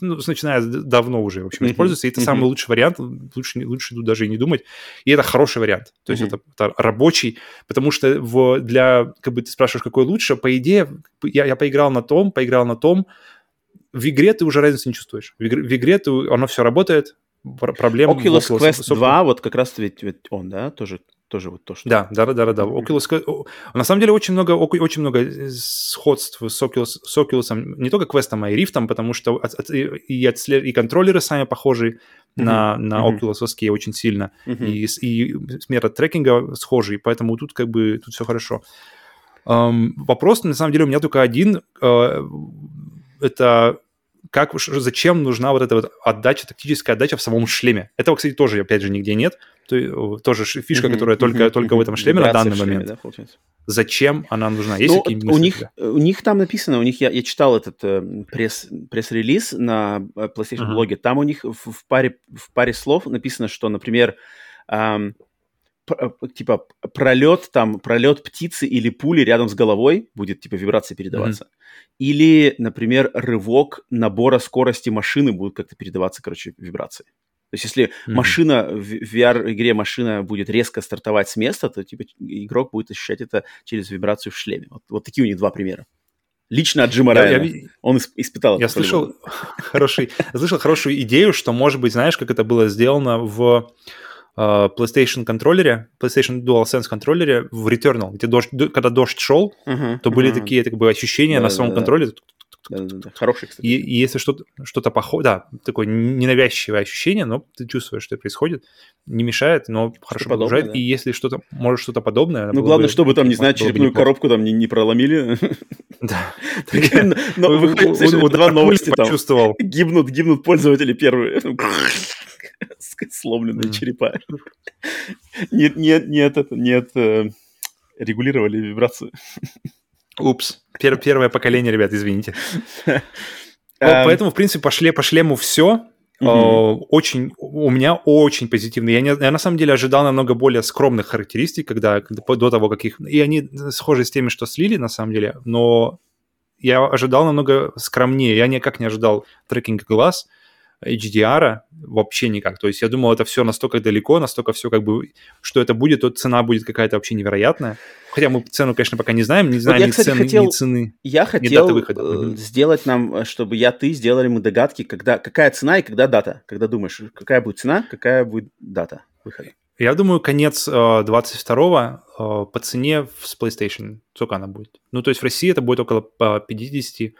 Ну, начиная давно уже, в общем, используется, и это самый лучший вариант, лучше, лучше даже и не думать, и это хороший вариант, то есть это, это рабочий, потому что в, для, как бы ты спрашиваешь, какой лучше, по идее, я, я поиграл на том, поиграл на том, в игре ты уже разницы не чувствуешь, в игре, в игре ты, оно все работает, проблем... Oculus Quest 2, вот как раз ведь, ведь он, да, тоже тоже вот то, что... Да, да, да, да, да. Oculus... На самом деле очень много, очень много сходств с Oculus, с Oculus не только квестом, а и рифтом, потому что и, отслед... и контроллеры сами похожи mm-hmm. на, на mm-hmm. Oculus очень сильно, mm-hmm. и, и метод трекинга схожий, поэтому тут как бы тут все хорошо. Um, вопрос, на самом деле, у меня только один. Uh, это как, зачем нужна вот эта вот отдача, тактическая отдача в самом шлеме. Этого, кстати, тоже, опять же, нигде нет. То, тоже фишка, mm-hmm, которая mm-hmm, только, mm-hmm, только в этом шлеме на данный шлеме, момент. Да, зачем она нужна? Есть ну, у них, у них там написано, у них, я, я читал этот э, пресс, пресс-релиз на э, PlayStation uh-huh. блоге, там у них в, в, паре, в паре слов написано, что, например, эм, типа пролет там пролет птицы или пули рядом с головой будет типа вибрация передаваться mm-hmm. или например рывок набора скорости машины будет как-то передаваться короче вибрации то есть если mm-hmm. машина в VR игре машина будет резко стартовать с места то типа игрок будет ощущать это через вибрацию в шлеме вот, вот такие у них два примера Лично от Джима Райана. Я, Он испытал Я слышал, хороший, слышал хорошую идею, что, может быть, знаешь, как это было сделано в Э, PlayStation контроллере, PlayStation DualSense контроллере в Returnal, где дождь, когда дождь шел, uh-huh, то были uh-huh. такие как бы ощущения да, на самом да, контроле. Да, да, да. Хороший, кстати. И, и если что-то, что-то похоже, да, такое ненавязчивое ощущение, но ты чувствуешь, что это происходит, не мешает, но что хорошо подобное, Да. И если что-то, может, что-то подобное... Ну, главное, бы, чтобы там, не знаю, черепную коробку там не, не проломили. Да. Два новости там. Гибнут, гибнут пользователи первые сломленные mm. черепа. Нет, нет, нет, это, нет, э, регулировали вибрацию. Упс. Пер первое поколение, ребят, извините. Эм. Поэтому, в принципе, по, шле по шлему все. Mm-hmm. Очень, у меня очень позитивно. Я, не, я на самом деле ожидал намного более скромных характеристик, когда, до того, как их... И они схожи с теми, что слили, на самом деле, но я ожидал намного скромнее. Я никак не ожидал трекинг глаз. HDR вообще никак. То есть я думал, это все настолько далеко, настолько все как бы, что это будет, то цена будет какая-то вообще невероятная. Хотя мы цену, конечно, пока не знаем, не знаем вот я, ни, кстати, цены, хотел, ни цены. Я хотел э, сделать нам, э, чтобы я, ты сделали мы догадки, когда, какая цена и когда дата. Когда думаешь, какая будет цена, какая будет дата выхода. Я думаю, конец э, 22-го э, по цене с PlayStation. Сколько она будет? Ну, то есть в России это будет около 50,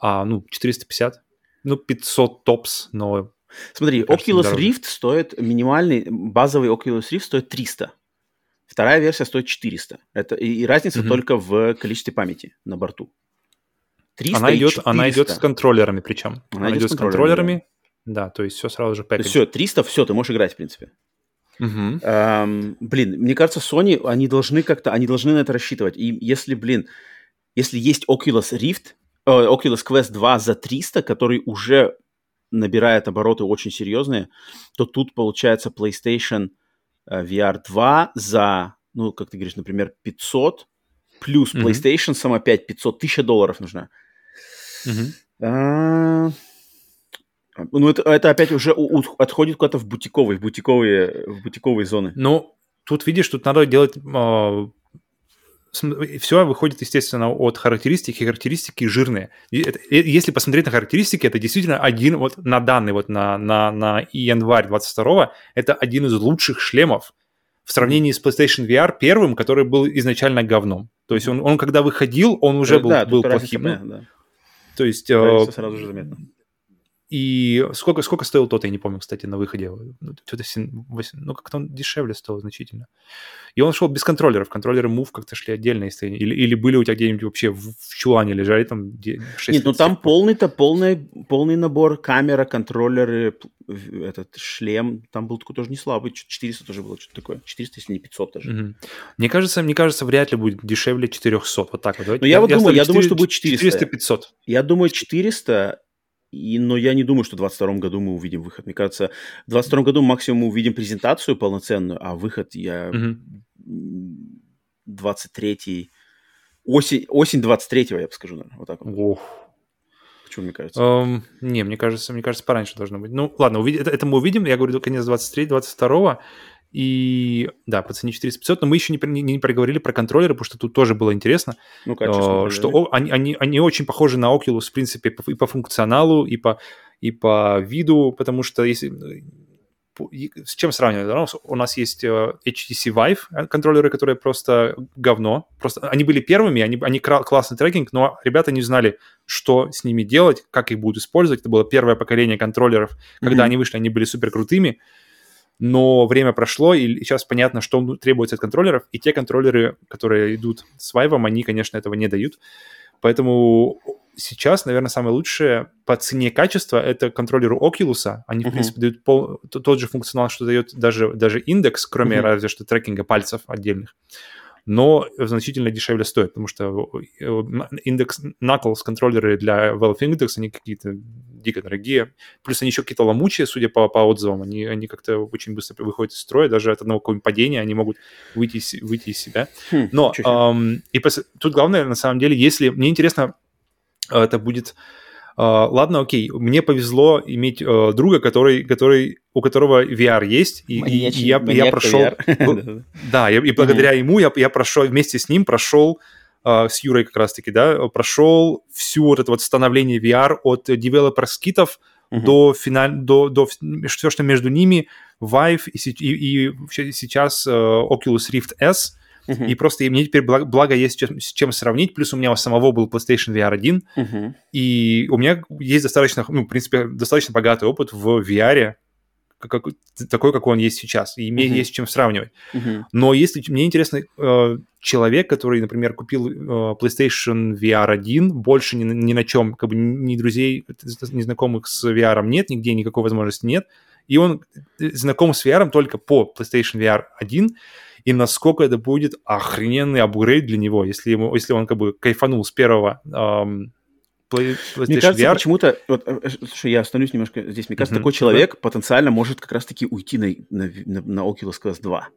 а, ну, 450 ну, 500 топс, но... Смотри, Oculus дороже. Rift стоит, минимальный, базовый Oculus Rift стоит 300. Вторая версия стоит 400. Это, и, и разница угу. только в количестве памяти на борту. 300 она, идет, она идет с контроллерами причем. Она, она идет с контроллерами. Да. да, то есть все сразу же пакет. Все, 300, все, ты можешь играть, в принципе. Угу. Эм, блин, мне кажется, Sony, они должны как-то, они должны на это рассчитывать. И если, блин, если есть Oculus Rift, Oculus Quest 2 за 300, который уже набирает обороты очень серьезные, то тут получается PlayStation э, VR 2 за, ну, как ты говоришь, например, 500, плюс mm-hmm. PlayStation сама 5, 500, 1000 долларов нужна. Mm-hmm. А... Ну, это, это опять уже у, у, отходит куда-то в бутиковые, в бутиковые, в бутиковые зоны. Ну, тут, видишь, тут надо делать э, все выходит, естественно, от характеристик, и характеристики жирные. если посмотреть на характеристики, это действительно один, вот на данный, вот на, на, на январь 22 это один из лучших шлемов в сравнении с PlayStation VR первым, который был изначально говном. То есть он, он когда выходил, он уже был, да, был плохим. Понятно, да. То есть... Э, сразу же заметно. И сколько, сколько стоил тот, я не помню, кстати, на выходе. Ну, что-то 8, ну как-то он дешевле стоил значительно. И он шел без контроллеров. Контроллеры Move как-то шли отдельно. Если, или, или были у тебя где-нибудь вообще в, в чулане лежали там 6 Нет, ну там полный-то полный, полный набор. Камера, контроллеры, этот шлем. Там был такой тоже не слабый. 400 тоже было, что-то такое. 400, если не 500 даже. Угу. Мне кажется, мне кажется, вряд ли будет дешевле 400. Вот так вот. Но ну, я, я вот я думаю, я 4, думаю, что будет 400. 400-500. Я думаю, 400 и, но я не думаю, что в 2022 году мы увидим выход. Мне кажется, в 2022 году максимум мы увидим презентацию полноценную, а выход я... Mm-hmm. 23 осень, осень 23-го, я бы скажу, наверное, вот так вот. Ох. Почему, мне кажется? Um, не, мне кажется, мне кажется, пораньше должно быть. Ну, ладно, увид... это, это мы увидим, я говорю, конец 23-22, и да, по цене 4500, но мы еще не, не, не проговорили про контроллеры, потому что тут тоже было интересно, ну, конечно, что о, они, они, они очень похожи на Oculus, в принципе, по, и по функционалу, и по, и по виду, потому что если с чем сравнивать? У нас есть э, HTC Vive э, контроллеры, которые просто говно. Просто они были первыми, они, они классный трекинг, но ребята не знали, что с ними делать, как их будут использовать. Это было первое поколение контроллеров. Когда mm-hmm. они вышли, они были супер крутыми но время прошло, и сейчас понятно, что требуется от контроллеров, и те контроллеры, которые идут с Vive, они, конечно, этого не дают. Поэтому сейчас, наверное, самое лучшее по цене качества это контроллеры Oculus. Они, uh-huh. в принципе, дают пол, тот же функционал, что дает даже, даже индекс, кроме uh-huh. разве что трекинга пальцев отдельных но значительно дешевле стоит, потому что э, индекс Knuckles контроллеры для Valve Index, они какие-то дико дорогие. Плюс они еще какие-то ломучие, судя по, по отзывам. Они, они как-то очень быстро выходят из строя. Даже от одного какого-нибудь падения они могут выйти, из, выйти из себя. Хм, Но эм, и пос... тут главное, на самом деле, если... Мне интересно, э, это будет ладно, окей, мне повезло иметь uh, друга, который, который, у которого VR есть, и, и, и я, я прошел... да, и, и благодаря ему я, я прошел, вместе с ним прошел uh, с Юрой как раз-таки, да, прошел всю вот это вот становление VR от девелопер-скитов uh-huh. до, финаль, до, до все, что между ними, Vive и, и, и сейчас uh, Oculus Rift S — Uh-huh. И просто и мне теперь благо, благо есть чем, с чем сравнить. Плюс у меня у самого был PlayStation VR 1. Uh-huh. И у меня есть достаточно, ну, в принципе, достаточно богатый опыт в VR, как, такой, какой он есть сейчас. И мне uh-huh. есть чем сравнивать. Uh-huh. Но если мне интересно, э, человек, который, например, купил э, PlayStation VR 1, больше ни, ни на чем, как бы ни друзей, ни знакомых с VR нет, нигде никакой возможности нет, и он э, знаком с VR только по PlayStation VR 1, и насколько это будет охрененный апгрейд для него, если, ему, если он как бы кайфанул с первого эм, PlayStation Мне кажется, VR. почему-то, вот, э, слушай, я остановлюсь немножко здесь, мне кажется, mm-hmm. такой человек да. потенциально может как раз-таки уйти на, на, на, на Oculus Quest 2.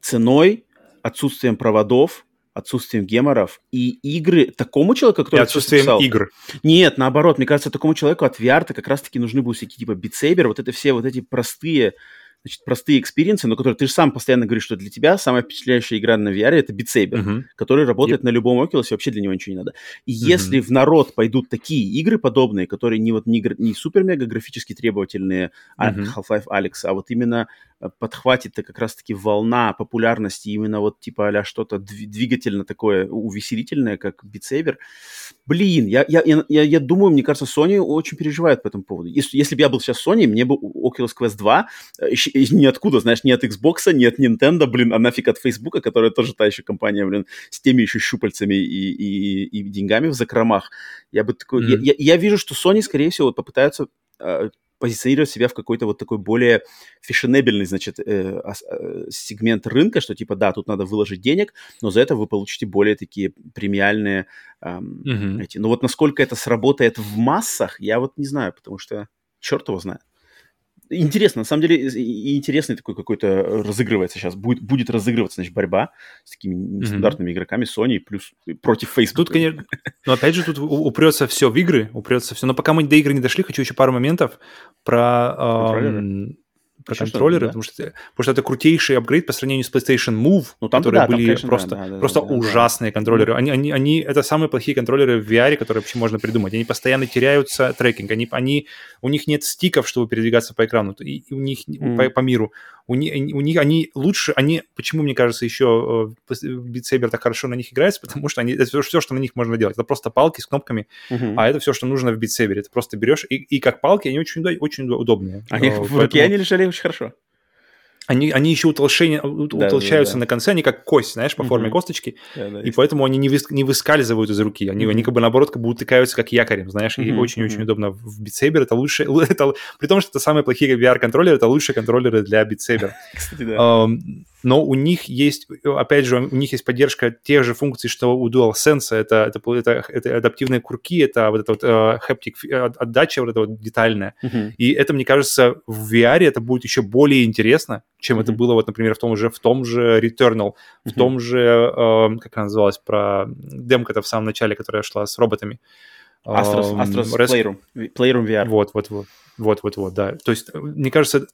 Ценой, отсутствием проводов, отсутствием геморов и игры такому человеку, который... И отсутствием писал, игр. Нет, наоборот, мне кажется, такому человеку от VR-то как раз-таки нужны будут всякие типа Saber, вот это все вот эти простые значит, простые experience ы, но которые ты же сам постоянно говоришь, что для тебя самая впечатляющая игра на VR это Beat Saber, uh-huh. который работает yep. на любом Oculus, и вообще для него ничего не надо. И uh-huh. если в народ пойдут такие игры подобные, которые не вот не, не супер-мега графически требовательные, uh-huh. Half-Life Alyx, а вот именно Э, подхватит как раз-таки волна популярности именно вот типа а что-то двигательно такое увеселительное, как Beat Saber. Блин, я, я, я, я думаю, мне кажется, Sony очень переживает по этому поводу. Если, если бы я был сейчас Sony, мне бы Oculus Quest 2 э, ниоткуда, знаешь, ни от Xbox, ни от Nintendo, блин, а нафиг от Facebook, которая тоже та еще компания, блин, с теми еще щупальцами и, и, и деньгами в закромах. Я бы такой... Mm-hmm. Я, я, я вижу, что Sony, скорее всего, попытаются э, позиционировать себя в какой-то вот такой более фешенебельный, значит, э, э, сегмент рынка, что типа, да, тут надо выложить денег, но за это вы получите более такие премиальные э, mm-hmm. эти. Но вот насколько это сработает в массах, я вот не знаю, потому что черт его знает интересно, на самом деле, интересный такой какой-то разыгрывается сейчас. Будет, будет разыгрываться, значит, борьба с такими нестандартными mm-hmm. игроками Sony плюс против Facebook. Тут, конечно, но опять же, тут упрется все в игры, упрется все. Но пока мы до игры не дошли, хочу еще пару моментов про... Эм, про контроллеры, да. потому, что, потому что это крутейший апгрейд по сравнению с PlayStation Move, ну, там, которые да, были там, конечно, просто, да, да, просто да, ужасные да. контроллеры. Они, они, они, это самые плохие контроллеры в VR, которые вообще можно придумать. Они постоянно теряются трекинг, они, они, у них нет стиков, чтобы передвигаться по экрану, и у них mm. по, по миру. У них, у них они лучше, они, почему, мне кажется, еще э, Beat Saber так хорошо на них играется, потому что они, это все, все, что на них можно делать. Это просто палки с кнопками, mm-hmm. а это все, что нужно в Saber. Это просто берешь, и, и как палки они очень, очень удобные. Они в руке они лежали очень хорошо. Они, они еще утолщение, да, утолщаются да, да. на конце, они как кость, знаешь, по угу. форме косточки, да, да, и есть. поэтому они не, выс, не выскальзывают из руки, они, угу. они как бы наоборот как бы утыкаются как якорем, знаешь, угу. и очень-очень угу. удобно. В Saber это лучше, это, при том, что это самые плохие VR-контроллеры, это лучшие контроллеры для Beat Saber. Кстати, да. Um, но у них есть, опять же, у них есть поддержка тех же функций, что у DualSense, это, это, это, это адаптивные курки, это вот эта вот uh, haptic отдача вот эта вот детальная, uh-huh. и это, мне кажется, в VR это будет еще более интересно, чем uh-huh. это было, вот, например, в том же, в том же Returnal, uh-huh. в том же, uh, как она называлась, про демка-то в самом начале, которая шла с роботами. Astros, Astros Res... Playroom, Playroom VR. Вот, вот, вот. Вот-вот-вот, да. То есть, мне кажется,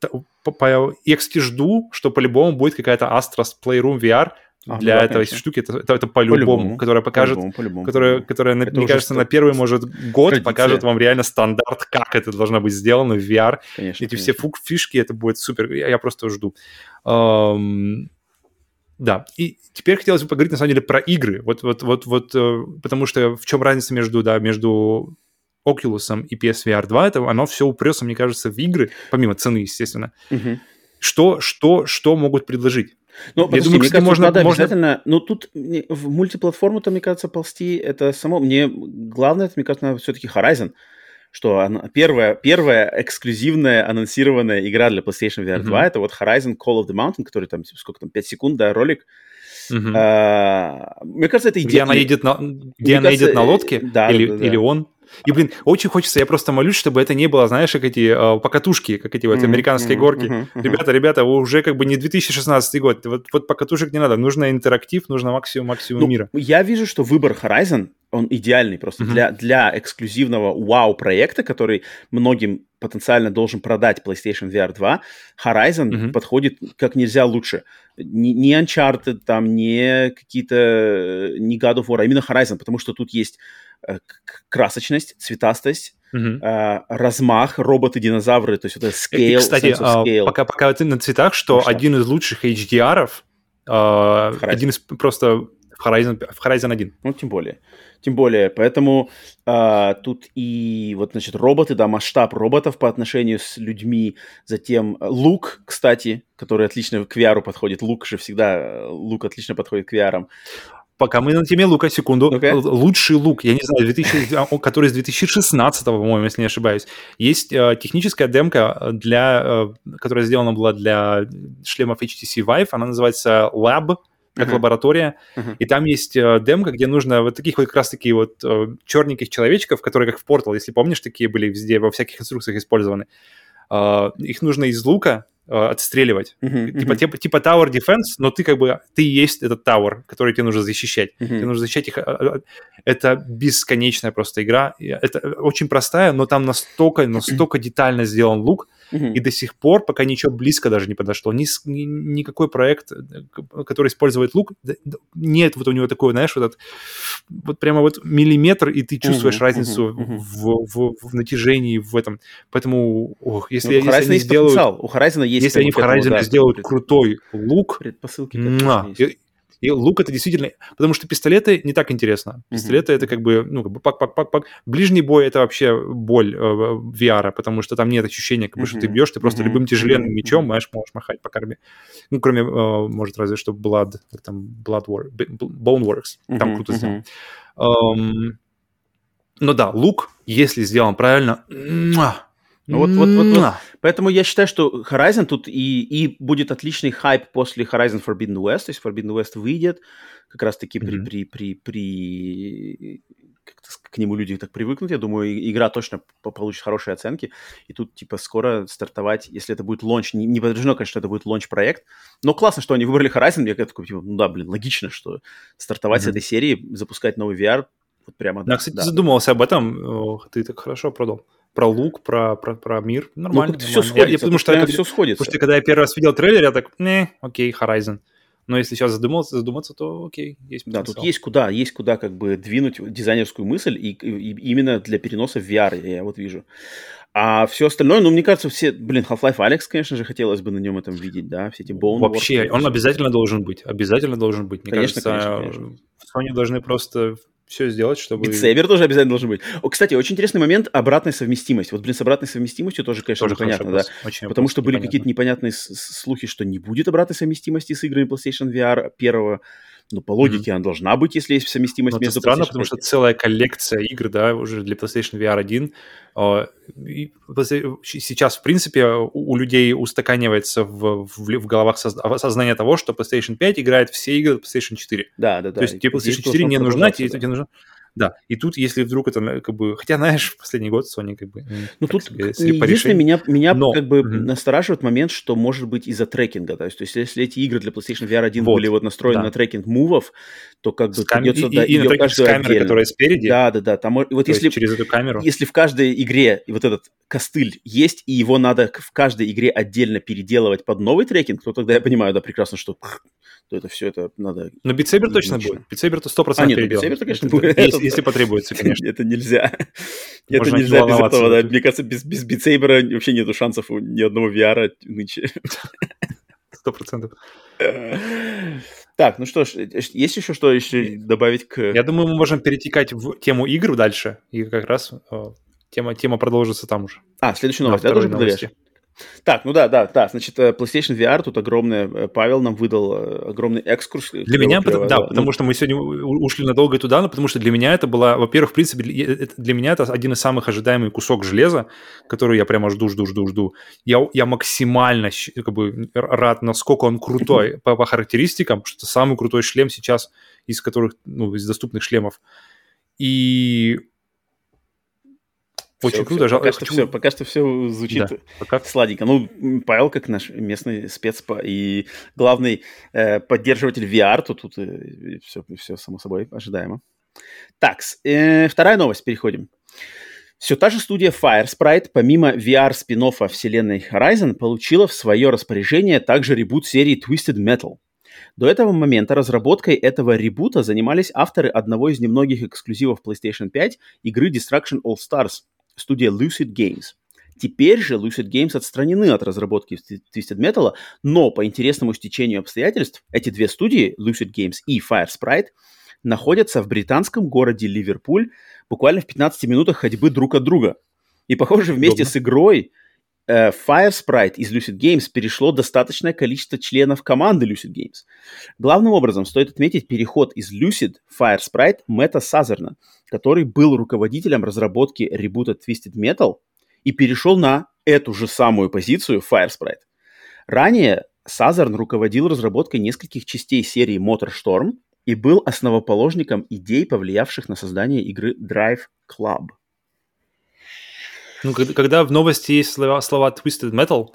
по, по, я, кстати, жду, что по-любому будет какая-то Astros Playroom VR а, для да, этой конечно. штуки. Это, это, это по-любому, по-любому, которая покажет, по-любому, по-любому. которая, которая это мне кажется, на первый, может, год традиция. покажет вам реально стандарт, как это должно быть сделано в VR. Конечно, Эти конечно. все фишки, это будет супер. Я, я просто жду. Um, да, и теперь хотелось бы поговорить, на самом деле, про игры. Вот, вот, вот, вот, э, потому что в чем разница между, да, между Oculus и PSVR 2, это оно все упрется, мне кажется, в игры, помимо цены, естественно. Угу. Что, что, что могут предложить? Ну, подожди, думаю, мне кстати, можно, надо можно... обязательно... Ну, тут в мультиплатформу-то, мне кажется, ползти это само... Мне главное, это, мне кажется, все-таки Horizon, что она... первая, первая эксклюзивная анонсированная игра для PlayStation VR 2 mm-hmm. это вот Horizon Call of the Mountain, который там, сколько там, 5 секунд, да, ролик. Mm-hmm. А, мне кажется, это идея... Где она едет на, где она кажется, едет на лодке? Да, или, да, да. или он? И, блин, очень хочется, я просто молюсь, чтобы это не было, знаешь, как эти э, покатушки, как эти вот американские mm-hmm, горки. Mm-hmm, mm-hmm. Ребята, ребята, уже как бы не 2016 год, вот, вот покатушек не надо, нужно интерактив, нужно максимум, максимум ну, мира. Я вижу, что выбор Horizon, он идеальный просто mm-hmm. для, для эксклюзивного вау-проекта, который многим потенциально должен продать PlayStation VR 2, Horizon mm-hmm. подходит как нельзя лучше. Не, не Uncharted, там, не какие-то, не God of War, а именно Horizon, потому что тут есть Э, красочность, цветастость, Uh-huh. Uh, размах, роботы-динозавры, то есть это scale, Кстати, scale. Пока, пока ты на цветах, что Конечно. один из лучших HDR-ов, uh, один из просто в Horizon, в Horizon 1. Ну, тем более. Тем более, поэтому uh, тут и вот, значит, роботы, да, масштаб роботов по отношению с людьми, затем лук, кстати, который отлично к VR подходит, лук же всегда, лук отлично подходит к VR. Пока мы на теме лука, секунду. Okay. Лучший лук, я не знаю, 2000, а, который с 2016, по-моему, если не ошибаюсь. Есть э, техническая демка, для, э, которая сделана была для шлемов HTC Vive. Она называется Lab, как uh-huh. лаборатория. Uh-huh. И там есть э, демка, где нужно вот таких вот как раз-таки вот э, черненьких человечков, которые как в Portal, если помнишь, такие были везде, во всяких инструкциях использованы. Э, их нужно из лука отстреливать. Uh-huh, типа, uh-huh. типа, типа Tower Defense, но ты как бы, ты есть этот Tower, который тебе нужно защищать. Uh-huh. Тебе нужно защищать их. Э, э, это бесконечная просто игра. Это очень простая, но там настолько, настолько детально сделан лук, Uh-huh. И до сих пор, пока ничего близко даже не подошло, ни, ни, никакой проект, который использует лук, нет вот у него такой, знаешь, вот этот, вот прямо вот миллиметр, и ты чувствуешь uh-huh, разницу uh-huh, uh-huh. В, в, в натяжении в этом. Поэтому, ох, если, ну, если они сделают... Потенциал. У Horizon есть если они в Horizon да, сделают пред... крутой лук, предпосылки и, и лук это действительно... Потому что пистолеты не так интересно. Пистолеты mm-hmm. это как бы, ну, как бы пак-пак-пак-пак. Ближний бой это вообще боль э, VR, потому что там нет ощущения, как бы, mm-hmm. что ты бьешь, ты просто mm-hmm. любым тяжеленным мечом можешь, можешь махать по карме. Ну, кроме, э, может, разве что Blood, там, Blood War, Boneworks. Там mm-hmm. круто сделано. Mm-hmm. Um, но да, лук, если сделан правильно, ну, вот, вот, вот, вот. Поэтому я считаю, что Horizon тут и, и будет отличный хайп после Horizon Forbidden West. То есть Forbidden West выйдет как раз-таки при, mm-hmm. при, при, при к нему люди так привыкнут. Я думаю, игра точно получит хорошие оценки. И тут, типа, скоро стартовать, если это будет лонч, не, не подтверждено, конечно, что это будет лонч-проект, но классно, что они выбрали Horizon. Я такой, типа, ну да, блин, логично, что стартовать mm-hmm. с этой серии, запускать новый VR, вот прямо... Я, кстати, да. задумывался об этом. Ты так хорошо продал. Про лук, про, про, про мир. Нормально. Ну, все сходится. Я, я, потому что, я, все сходится. Потому что когда я первый раз видел трейлер, я так, не, окей, Horizon. Но если сейчас задуматься, задуматься, то окей, есть потенциал. Да, тут есть куда, есть куда как бы двинуть дизайнерскую мысль, и, и именно для переноса в VR, я вот вижу. А все остальное, ну, мне кажется, все, блин, Half-Life Alex, конечно же, хотелось бы на нем этом видеть, да, все эти Bone Вообще, он обязательно должен быть, обязательно должен быть. Мне конечно, кажется, конечно, конечно. Sony должны просто все сделать, чтобы... Битсейбер тоже обязательно должен быть. О, кстати, очень интересный момент – обратная совместимость. Вот, блин, с обратной совместимостью тоже, конечно, тоже непонятно, да. Очень Потому что были какие-то непонятные слухи, что не будет обратной совместимости с играми PlayStation VR первого. Ну, по логике mm-hmm. она должна быть, если есть совместимость Но между это странно, потому что целая коллекция игр, да, уже для PlayStation VR 1. А, сейчас, в принципе, у людей устаканивается в, в, в головах осознание того, что PlayStation 5 играет все игры PlayStation 4. Да, да, да. То есть тебе PlayStation 4 не нужна, тебе, тебе нужна да, и тут, если вдруг это как бы... Хотя, знаешь, последний год Sony как бы... Ну, тут себе, единственное, меня, меня Но... как бы mm-hmm. настораживает момент, что может быть из-за трекинга, да, то есть если эти игры для PlayStation VR 1 вот, были вот настроены да. на трекинг мувов, то как бы кам... придется... И, да, и, и на трекинг с камерой, отдельно. которая спереди. Да, да, да. Там, вот то если, через эту камеру. Если в каждой игре вот этот костыль есть, и его надо в каждой игре отдельно переделывать под новый трекинг, то тогда я понимаю, да, прекрасно, что то это все это надо... Но битсейбер точно будет. Битсейбер то 100% а, нет, ну, битсейбер, конечно, будет. Если, если потребуется, конечно. это нельзя. это нельзя без этого, да. Мне кажется, без, без битсейбера вообще нету шансов у ни одного VR нынче. Сто процентов. Так, ну что ж, есть еще что еще добавить к... Я думаю, мы можем перетекать в тему игр дальше, и как раз тема, тема продолжится там уже. А, следующую новость, да, тоже подавишь? Так, ну да, да, да. Значит, э, PlayStation VR тут огромный, э, Павел нам выдал э, огромный экскурс. Для меня, клево, да, да, потому что мы сегодня ушли надолго туда, но потому что для меня это была, во-первых, в принципе, для меня это один из самых ожидаемых кусок железа, который я прямо жду, жду, жду, жду. Я, я максимально как бы рад, насколько он крутой по, по характеристикам, что самый крутой шлем сейчас из которых, ну, из доступных шлемов. И очень все, круто. Все, пока, что все, пока что все звучит да, пока... сладенько. Ну, Павел, как наш местный спец и главный э, поддерживатель VR, то тут э, все, все само собой ожидаемо. Так, э, вторая новость, переходим. Все та же студия Firesprite, помимо VR спин вселенной Horizon, получила в свое распоряжение также ребут серии Twisted Metal. До этого момента разработкой этого ребута занимались авторы одного из немногих эксклюзивов PlayStation 5 игры Destruction All Stars, студия Lucid Games. Теперь же Lucid Games отстранены от разработки Twisted Metal, но по интересному стечению обстоятельств эти две студии, Lucid Games и Firesprite, находятся в британском городе Ливерпуль буквально в 15 минутах ходьбы друг от друга. И, похоже, вместе Удобно. с игрой э, Firesprite из Lucid Games перешло достаточное количество членов команды Lucid Games. Главным образом стоит отметить переход из Lucid Firesprite Мэтта Сазерна – который был руководителем разработки ребута Twisted Metal и перешел на эту же самую позицию Firesprite. Ранее Сазерн руководил разработкой нескольких частей серии MotorStorm и был основоположником идей, повлиявших на создание игры Drive Club. Ну, когда, когда в новости есть слова, слова Twisted Metal,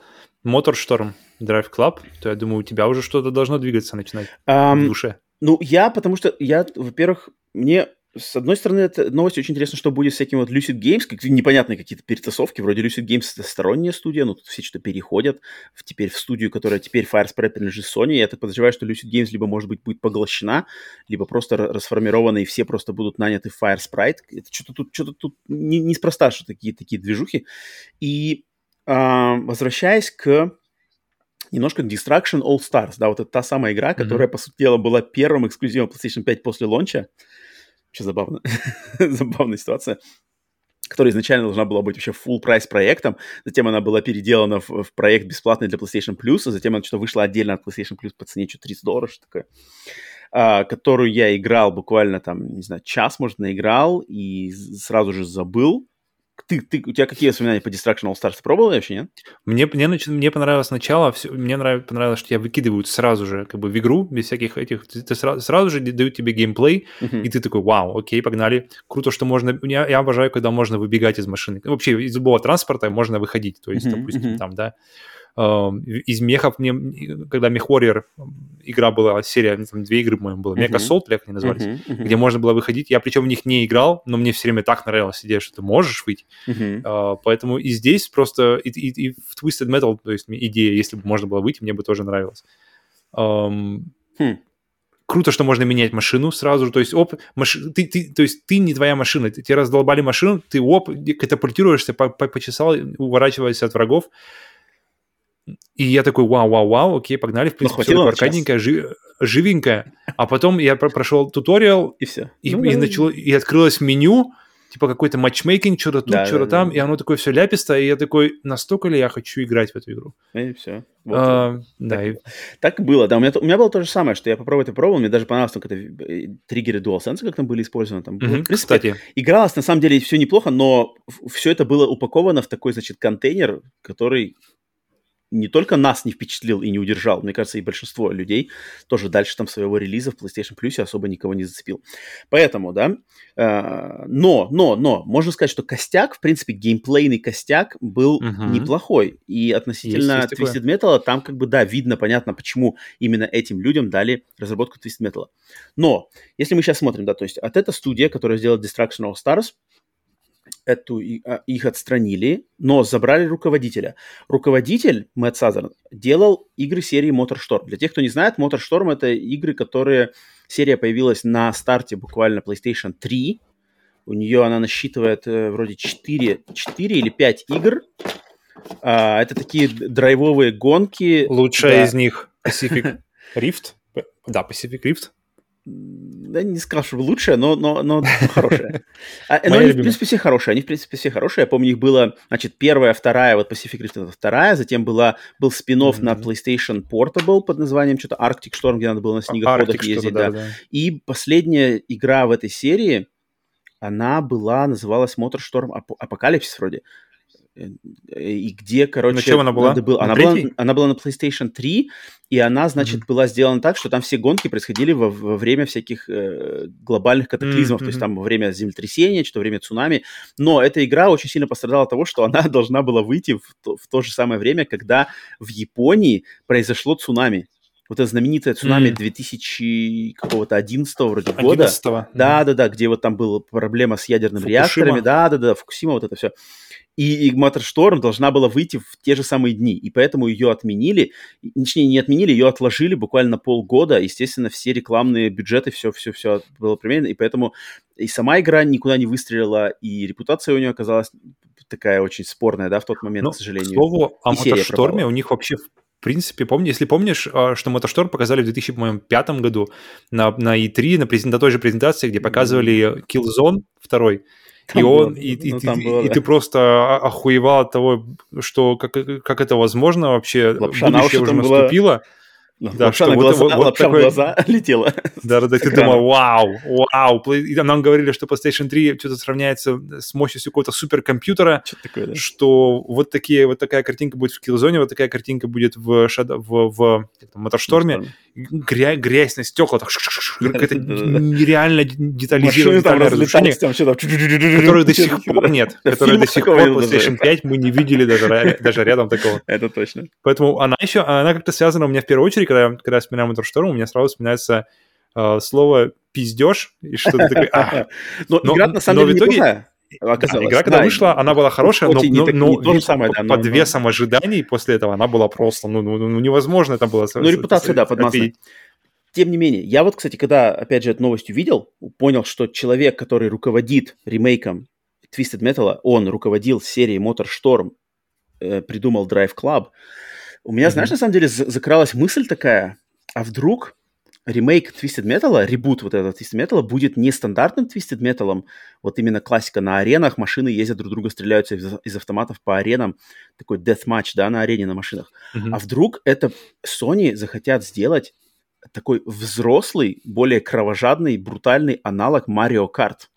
MotorStorm, Drive Club, то я думаю, у тебя уже что-то должно двигаться начинать um, в душе. Ну, я, потому что я, во-первых, мне с одной стороны, это новость очень интересно, что будет с всяким вот Lucid Games, как непонятные какие-то перетасовки, вроде Lucid Games это сторонняя студия, но тут все что-то переходят в, теперь в студию, которая теперь Firespread принадлежит Sony, я так подозреваю, что Lucid Games либо, может быть, будет поглощена, либо просто расформирована, и все просто будут наняты в Firesprite. Это что-то тут, что-то тут не, неспроста, что такие, такие движухи. И э, возвращаясь к немножко Destruction All Stars, да, вот это та самая игра, которая, mm-hmm. по сути дела, была первым эксклюзивом PlayStation 5 после лонча, Вообще забавно. Забавная ситуация которая изначально должна была быть вообще full прайс проектом, затем она была переделана в, в проект бесплатный для PlayStation Plus, а затем она что-то вышла отдельно от PlayStation Plus по цене что 30 долларов, что такое, а, которую я играл буквально там, не знаю, час, может, наиграл и сразу же забыл, ты, ты, у тебя какие воспоминания по Destruction All Stars? Ты пробовал вообще, нет? Мне, мне, мне понравилось сначала, все, мне нравилось, понравилось, что тебя выкидывают сразу же как бы в игру, без всяких этих, ты, ты сразу, сразу же дают тебе геймплей, uh-huh. и ты такой, вау, окей, погнали. Круто, что можно, я, я обожаю, когда можно выбегать из машины. Вообще из любого транспорта можно выходить, то есть, uh-huh, допустим, uh-huh. там, да, из мехов мне, когда Мех Warrior игра была, серия, там две игры, по-моему, было, Меха Солт, как они назывались, uh-huh, uh-huh. где можно было выходить. Я причем в них не играл, но мне все время так нравилась идея, что ты можешь выйти. Uh-huh. Uh, поэтому и здесь просто, и, и, и в Twisted Metal, то есть идея, если бы можно было выйти, мне бы тоже нравилось. Um, hmm круто, что можно менять машину сразу же, то есть, оп, маш... ты, ты, то есть ты не твоя машина, тебе раздолбали машину, ты оп, катапультируешься, по, по, почесал, уворачиваешься от врагов, и я такой, вау, вау, вау, окей, погнали, в принципе, все аркадненькое, жив, живенькое, а потом я прошел туториал, и все, и, ну, и, начало, и открылось меню, типа какой-то матчмейкинг, что-то тут, да, что-то да, там, да. и оно такое все ляписто, и я такой, настолько ли я хочу играть в эту игру? И все. Вот. А, да, так, и... так было, да, у меня, у меня было то же самое, что я попробовал это пробовал, мне даже понравилось, как это э, триггеры DualSense, как там были использованы, там, mm-hmm, принципе, кстати. игралось на самом деле все неплохо, но все это было упаковано в такой, значит, контейнер, который не только нас не впечатлил и не удержал, мне кажется, и большинство людей тоже дальше там своего релиза в PlayStation Plus особо никого не зацепил. Поэтому, да, э, но, но, но, можно сказать, что костяк, в принципе, геймплейный костяк был uh-huh. неплохой. И относительно есть, есть Twisted Metal, там как бы, да, видно, понятно, почему именно этим людям дали разработку Twisted Metal. Но, если мы сейчас смотрим, да, то есть от этой студии, которая сделала Destruction All Stars, эту, а, их отстранили, но забрали руководителя. Руководитель, Мэтт Сазерн, делал игры серии MotorStorm. Для тех, кто не знает, MotorStorm — это игры, которые... Серия появилась на старте буквально PlayStation 3. У нее она насчитывает э, вроде 4, 4 или 5 игр. А, это такие драйвовые гонки. Лучшая да. из них Pacific Rift. Да, Pacific Rift да, не сказал, что лучшая, но, но, но хорошая. А, но они, в принципе, все хорошие. Они, в принципе, все хорошие. Я помню, их было, значит, первая, вторая, вот Pacific Rift это вторая, затем была, был спин mm-hmm. на PlayStation Portable под названием что-то Arctic Storm, где надо было на снегоходах Arctic ездить, да, да. да. И последняя игра в этой серии, она была, называлась MotorStorm Apocalypse вроде и где, короче... На чем она была? Был, она, была она была на PlayStation 3, и она, значит, mm-hmm. была сделана так, что там все гонки происходили во, во время всяких э, глобальных катаклизмов, mm-hmm. то есть там во время землетрясения, что-то во время цунами. Но эта игра очень сильно пострадала от того, что она должна была выйти в то, в то же самое время, когда в Японии произошло цунами. Вот это знаменитое цунами mm. 2000 какого-то 11 вроде 11 года. Да, да, да, где вот там была проблема с ядерными Фукушима. реакторами. Да, да, да, Фукусима, вот это все. И, и Шторм должна была выйти в те же самые дни, и поэтому ее отменили, точнее, не отменили, ее отложили буквально полгода, естественно, все рекламные бюджеты, все-все-все было применено, и поэтому и сама игра никуда не выстрелила, и репутация у нее оказалась такая очень спорная, да, в тот момент, Но, к сожалению. К слову, о Мотошторме у них вообще принципе, помни, если помнишь, а, что Мотошторм показали в 2005 году на, на E3, на, презент, на той же презентации, где показывали Killzone 2, там и он, было, и, ну, и, было, и, да. ты просто охуевал от того, что как, как это возможно вообще, Лапша будущее уже наступило. Была ну, да, что на глаза, вот, вот такой... глаза летела. Да, да, ты думал, вау, вау. И нам говорили, что PlayStation 3 что-то сравняется с мощностью какого-то суперкомпьютера, что, такое, да? что вот, такие, вот такая картинка будет в Killzone, вот такая картинка будет в, Shadow, в, в Моторшторме. Грязь, грязь на стекла, так, это нереально детализированное разрушение, которое до сих пор нет, которое до сих пор PlayStation 5 мы не видели даже, даже рядом такого. Это точно. Поэтому она еще, она как-то связана у меня в первую очередь когда, когда я вспоминаю Motorstorm, у меня сразу вспоминается слово «пиздеж», и что-то такое... Но, игра на самом деле неплохая. Оказалось. игра, когда да, вышла, она была хорошая, но, но, но, но самое, да, под но, весом но... ожиданий после этого она была просто, ну, ну, ну невозможно это было. Ну, репутация, да, под маслом. Тем не менее, я вот, кстати, когда, опять же, эту новость увидел, понял, что человек, который руководит ремейком Twisted Metal, он руководил серией Motor Storm, э, придумал Drive Club, у меня, mm-hmm. знаешь, на самом деле закралась мысль такая, а вдруг ремейк Twisted Metal, ребут вот этого Twisted Metal будет не стандартным Twisted Metal, вот именно классика на аренах, машины ездят друг друга, стреляются из, из автоматов по аренам, такой deathmatch, да, на арене на машинах. Mm-hmm. А вдруг это Sony захотят сделать такой взрослый, более кровожадный, брутальный аналог Mario Kart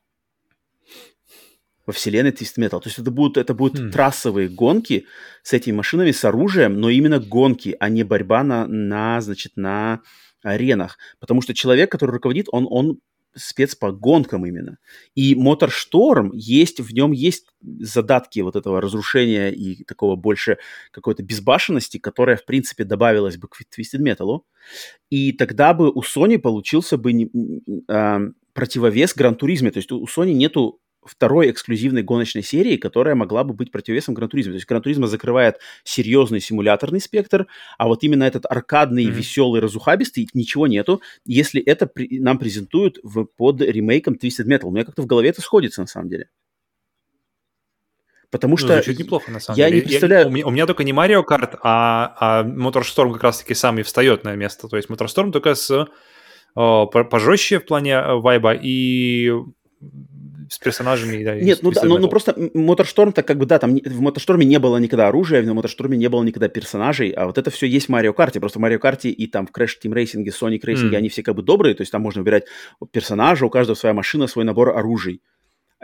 во вселенной Twist Metal. То есть это будут, это будут hmm. трассовые гонки с этими машинами, с оружием, но именно гонки, а не борьба на, на значит, на аренах. Потому что человек, который руководит, он, он спец по гонкам именно. И MotorStorm есть, в нем есть задатки вот этого разрушения и такого больше какой-то безбашенности, которая, в принципе, добавилась бы к Twisted Metal. И тогда бы у Sony получился бы не, э, противовес Гран-туризме. То есть у Sony нету второй эксклюзивной гоночной серии, которая могла бы быть противовесом Гран-туризма. То есть Гран-туризма закрывает серьезный симуляторный спектр, а вот именно этот аркадный, mm-hmm. веселый, разухабистый, ничего нету, если это при, нам презентуют в, под ремейком Twisted Metal. У меня как-то в голове это сходится, на самом деле. Потому ну, что... Звучит неплохо, на самом я деле. Не представляю... Я, у, меня, у меня только не Mario Kart, а, а MotorStorm как раз-таки сам и встает на место. То есть MotorStorm только с о, пожестче в плане э, вайба и с персонажами. Да, Нет, ну да, но, ну просто Моторшторм, так как бы, да, там в Моторшторме не было никогда оружия, в Моторшторме не было никогда персонажей, а вот это все есть в Марио Карте. Просто в Марио Карте и там в Crash Team Racing, Sonic Racing, mm. они все как бы добрые, то есть там можно выбирать персонажа, у каждого своя машина, свой набор оружий.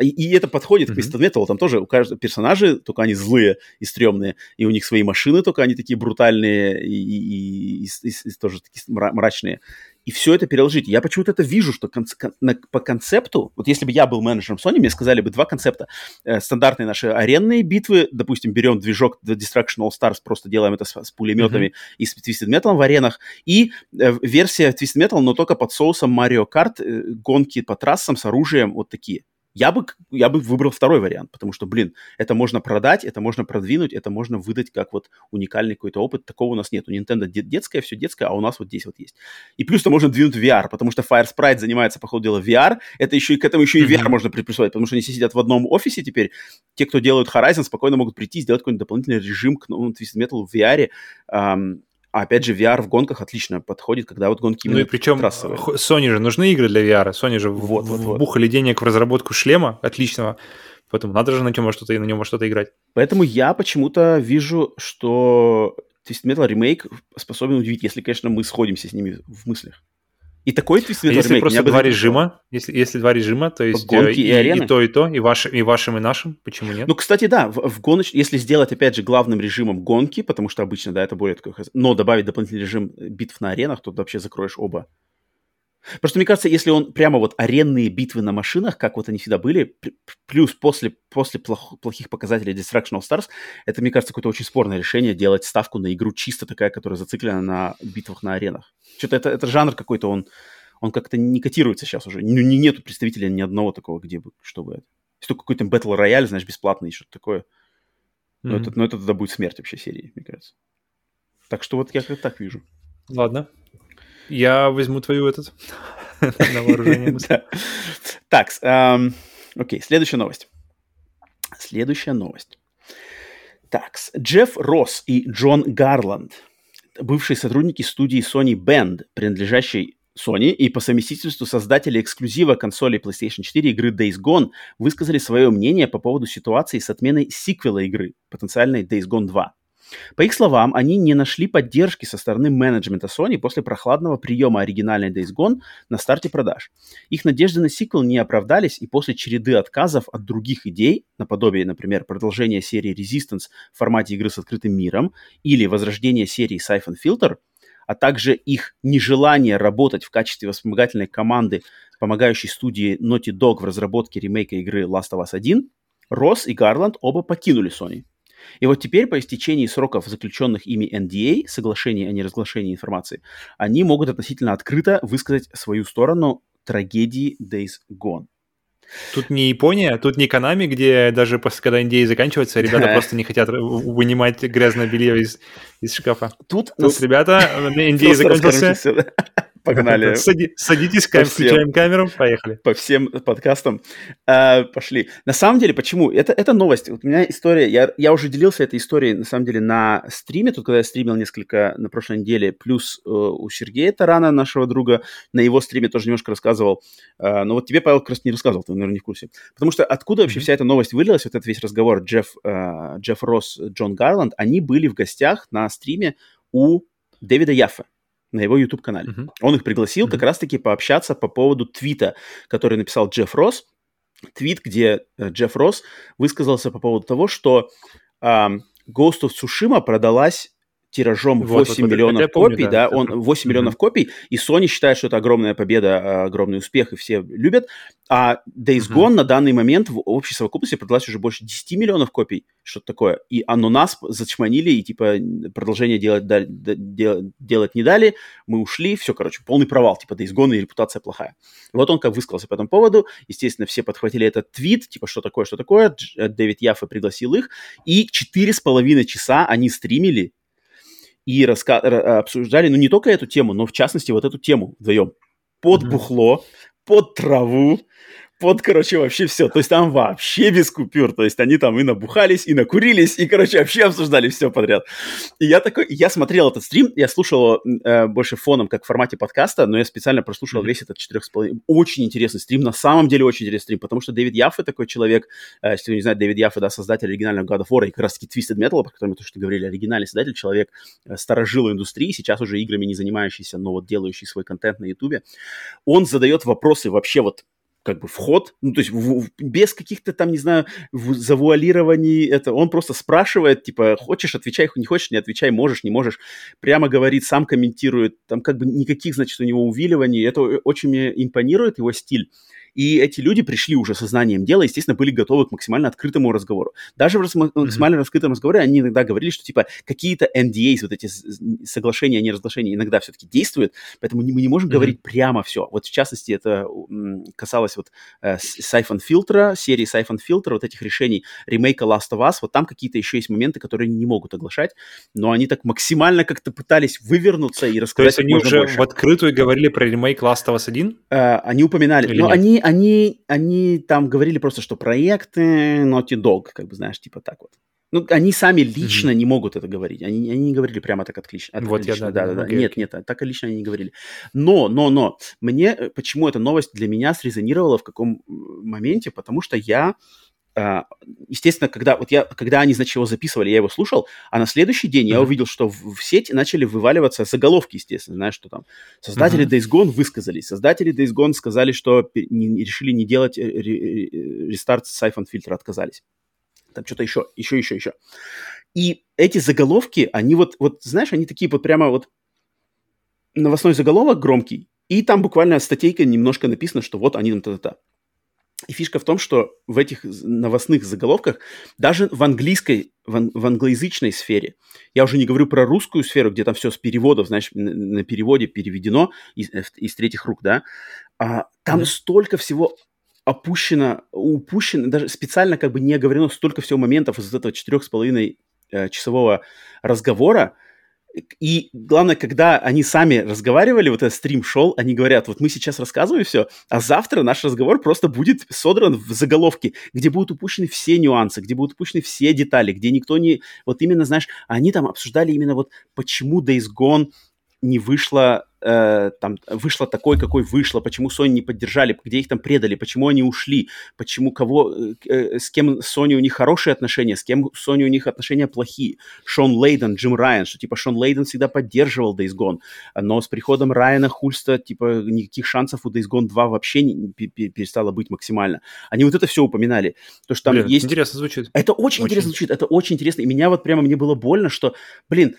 И, и это подходит mm-hmm. к Twisted Metal, там тоже у каждого персонажи, только они злые и стрёмные, и у них свои машины, только они такие брутальные и, и, и, и, и тоже такие мрачные и все это переложить. Я почему-то это вижу, что кон- на, по концепту, вот если бы я был менеджером Sony, мне сказали бы два концепта. Э, стандартные наши аренные битвы, допустим, берем движок Destruction All Stars, просто делаем это с, с пулеметами mm-hmm. и с Twisted Metal в аренах, и э, версия Twisted Metal, но только под соусом Mario Kart, э, гонки по трассам с оружием, вот такие. Я бы, я бы выбрал второй вариант, потому что, блин, это можно продать, это можно продвинуть, это можно выдать как вот уникальный какой-то опыт. Такого у нас нет. У Nintendo детское, все детское, а у нас вот здесь вот есть. И плюс-то можно двинуть VR, потому что Fire Sprite занимается, по ходу дела, VR. Это еще и к этому еще и VR mm-hmm. можно приписывать, потому что они все сидят в одном офисе теперь. Те, кто делают Horizon, спокойно могут прийти и сделать какой-нибудь дополнительный режим к ну, Twisted Metal в VR. Um, а опять же, VR в гонках отлично подходит, когда вот гонки Ну и причем трассовые. Sony же нужны игры для VR. Sony же вот, вот, вбухали вот. денег в разработку шлема отличного. Поэтому надо же на нем что-то на нем что-то играть. Поэтому я почему-то вижу, что Twisted Metal ремейк способен удивить, если, конечно, мы сходимся с ними в мыслях. И такой твист а если просто два режима, если, если два режима, то есть гонки и, и, арены. и то, и то, и, ваш, и вашим, и нашим, почему нет? Ну, кстати, да, в, в гоноч... если сделать, опять же, главным режимом гонки, потому что обычно, да, это более такой... Но добавить дополнительный режим битв на аренах, то ты вообще закроешь оба Просто мне кажется, если он прямо вот аренные битвы на машинах, как вот они всегда были, плюс после, после плох, плохих показателей Destruction All Stars, это, мне кажется, какое-то очень спорное решение делать ставку на игру чисто такая, которая зациклена на битвах на аренах. Что-то это, это жанр какой-то, он, он как-то не котируется сейчас уже. Ну, не, нету представителя ни одного такого, где бы, чтобы это. Если только какой-то Battle Royale, знаешь, бесплатный, что-то такое. Но, mm-hmm. это, но это тогда будет смерть вообще серии, мне кажется. Так что вот я как так вижу. Ладно, я возьму твою этот на вооружение. Так, окей, следующая новость. Следующая новость. Так, Джефф Росс и Джон Гарланд, бывшие сотрудники студии Sony Band, принадлежащей Sony и по совместительству создатели эксклюзива консоли PlayStation 4 игры Days Gone, высказали свое мнение по поводу ситуации с отменой сиквела игры, потенциальной Days Gone 2. По их словам, они не нашли поддержки со стороны менеджмента Sony после прохладного приема оригинальной Days Gone на старте продаж. Их надежды на сиквел не оправдались, и после череды отказов от других идей, наподобие, например, продолжения серии Resistance в формате игры с открытым миром или возрождения серии Siphon Filter, а также их нежелание работать в качестве вспомогательной команды, помогающей студии Naughty Dog в разработке ремейка игры Last of Us 1, Росс и Гарланд оба покинули Sony. И вот теперь, по истечении сроков, заключенных ими NDA, соглашений о неразглашении информации, они могут относительно открыто высказать свою сторону трагедии Days Gone. Тут не Япония, тут не Канами, где даже после, когда NDA заканчивается, ребята просто не хотят вынимать грязное белье из, из шкафа. Тут, тут ребята, NDA закончился. Погнали. Сади, садитесь, кам, включаем камеру, поехали. По всем подкастам. А, пошли. На самом деле, почему? Это, это новость. Вот у меня история, я, я уже делился этой историей, на самом деле, на стриме, тут когда я стримил несколько на прошлой неделе, плюс э, у Сергея Тарана, нашего друга, на его стриме тоже немножко рассказывал. Э, но вот тебе, Павел, как раз не рассказывал, ты, наверное, не в курсе. Потому что откуда вообще mm-hmm. вся эта новость вылилась, вот этот весь разговор Джефф, э, Джефф Росс, Джон Гарланд, они были в гостях на стриме у Дэвида Яффа на его YouTube-канале. Uh-huh. Он их пригласил uh-huh. как раз-таки пообщаться по поводу твита, который написал Джефф Росс. Твит, где э, Джефф Росс высказался по поводу того, что э, Ghost of Tsushima продалась тиражом 8 вот, вот, миллионов вот, копий, помню, да, да он 8 mm-hmm. миллионов копий, и Sony считает, что это огромная победа, огромный успех, и все любят. А Days Gone mm-hmm. на данный момент в общей совокупности продалась уже больше 10 миллионов копий, что-то такое. И оно нас зачманили, и типа продолжение делать, да, делать, делать не дали, мы ушли, все, короче, полный провал, типа Days Gone и репутация плохая. Вот он как высказался по этому поводу, естественно, все подхватили этот твит, типа, что такое, что такое, Дэвид Яффе пригласил их, и четыре с половиной часа они стримили и раска- обсуждали, ну, не только эту тему, но, в частности, вот эту тему вдвоем. Под бухло, под траву, под, короче, вообще все. То есть там вообще без купюр. То есть они там и набухались, и накурились, и, короче, вообще обсуждали все подряд. И я такой, я смотрел этот стрим, я слушал э, больше фоном, как в формате подкаста, но я специально прослушал mm-hmm. весь этот четырех с половиной. Очень интересный стрим, на самом деле очень интересный стрим, потому что Дэвид Яффе такой человек, э, если вы не знаете, Дэвид Яффе, да, создатель оригинального God of War и как раз-таки Twisted Metal, про который мы то, что говорили, оригинальный создатель, человек э, старожил индустрии, сейчас уже играми не занимающийся, но вот делающий свой контент на Ютубе. Он задает вопросы вообще вот как бы вход, ну, то есть в, в, без каких-то там, не знаю, завуалирований, это он просто спрашивает, типа, хочешь, отвечай, не хочешь, не отвечай, можешь, не можешь, прямо говорит, сам комментирует, там как бы никаких, значит, у него увиливаний, это очень мне импонирует его стиль. И эти люди пришли уже со знанием дела, естественно, были готовы к максимально открытому разговору. Даже в максимально mm-hmm. раскрытом разговоре они иногда говорили, что типа какие-то NDAs, вот эти соглашения, не разглашения, иногда все-таки действуют, поэтому мы не можем mm-hmm. говорить прямо все. Вот в частности это касалось вот э, Siphon фильтра, серии Siphon фильтра, вот этих решений ремейка Last of Us, вот там какие-то еще есть моменты, которые не могут оглашать, но они так максимально как-то пытались вывернуться и рассказать То есть они уже больше. в открытую говорили про ремейк Last of Us 1? Э, они упоминали, Или но нет? они они, они там говорили просто, что проекты Naughty Dog, как бы, знаешь, типа так вот. Ну, они сами лично mm-hmm. не могут это говорить. Они, они не говорили прямо так отлично. От, вот я, да, да, да, да. Нет, нет, так лично они не говорили. Но, но, но, мне, э, почему эта новость для меня срезонировала в каком моменте? Потому что я естественно, когда вот я, когда они, значит, его записывали, я его слушал, а на следующий день mm-hmm. я увидел, что в, в сеть начали вываливаться заголовки, естественно, знаешь, что там создатели mm-hmm. Days Gone высказались, создатели Days Gone сказали, что не, решили не делать рестарт Siphon фильтра, отказались. Там что-то еще, еще, еще, еще. И эти заголовки, они вот, вот, знаешь, они такие вот прямо вот новостной заголовок громкий, и там буквально статейка немножко написано, что вот они там та-та-та. И фишка в том, что в этих новостных заголовках, даже в английской, в, ан- в англоязычной сфере, я уже не говорю про русскую сферу, где там все с переводов, знаешь, на, на переводе переведено из, э, из третьих рук, да, а, там mm-hmm. столько всего опущено, упущено, даже специально как бы не оговорено столько всего моментов из этого четырех с половиной э, часового разговора, и главное, когда они сами разговаривали, вот этот стрим шел, они говорят, вот мы сейчас рассказываем все, а завтра наш разговор просто будет содран в заголовке, где будут упущены все нюансы, где будут упущены все детали, где никто не... Вот именно, знаешь, они там обсуждали именно вот почему Days Gone не вышла э, там вышла такой, какой вышла, почему Sony не поддержали, где их там предали, почему они ушли, почему кого, э, э с кем Sony у них хорошие отношения, с кем Sony у них отношения плохие. Шон Лейден, Джим Райан, что типа Шон Лейден всегда поддерживал Days Gone, но с приходом Райана Хульста типа никаких шансов у Days Gone 2 вообще не, перестало быть максимально. Они вот это все упоминали. То, что там блин, есть... Интересно звучит. Это очень, очень интересно звучит, это очень интересно. И меня вот прямо, мне было больно, что, блин,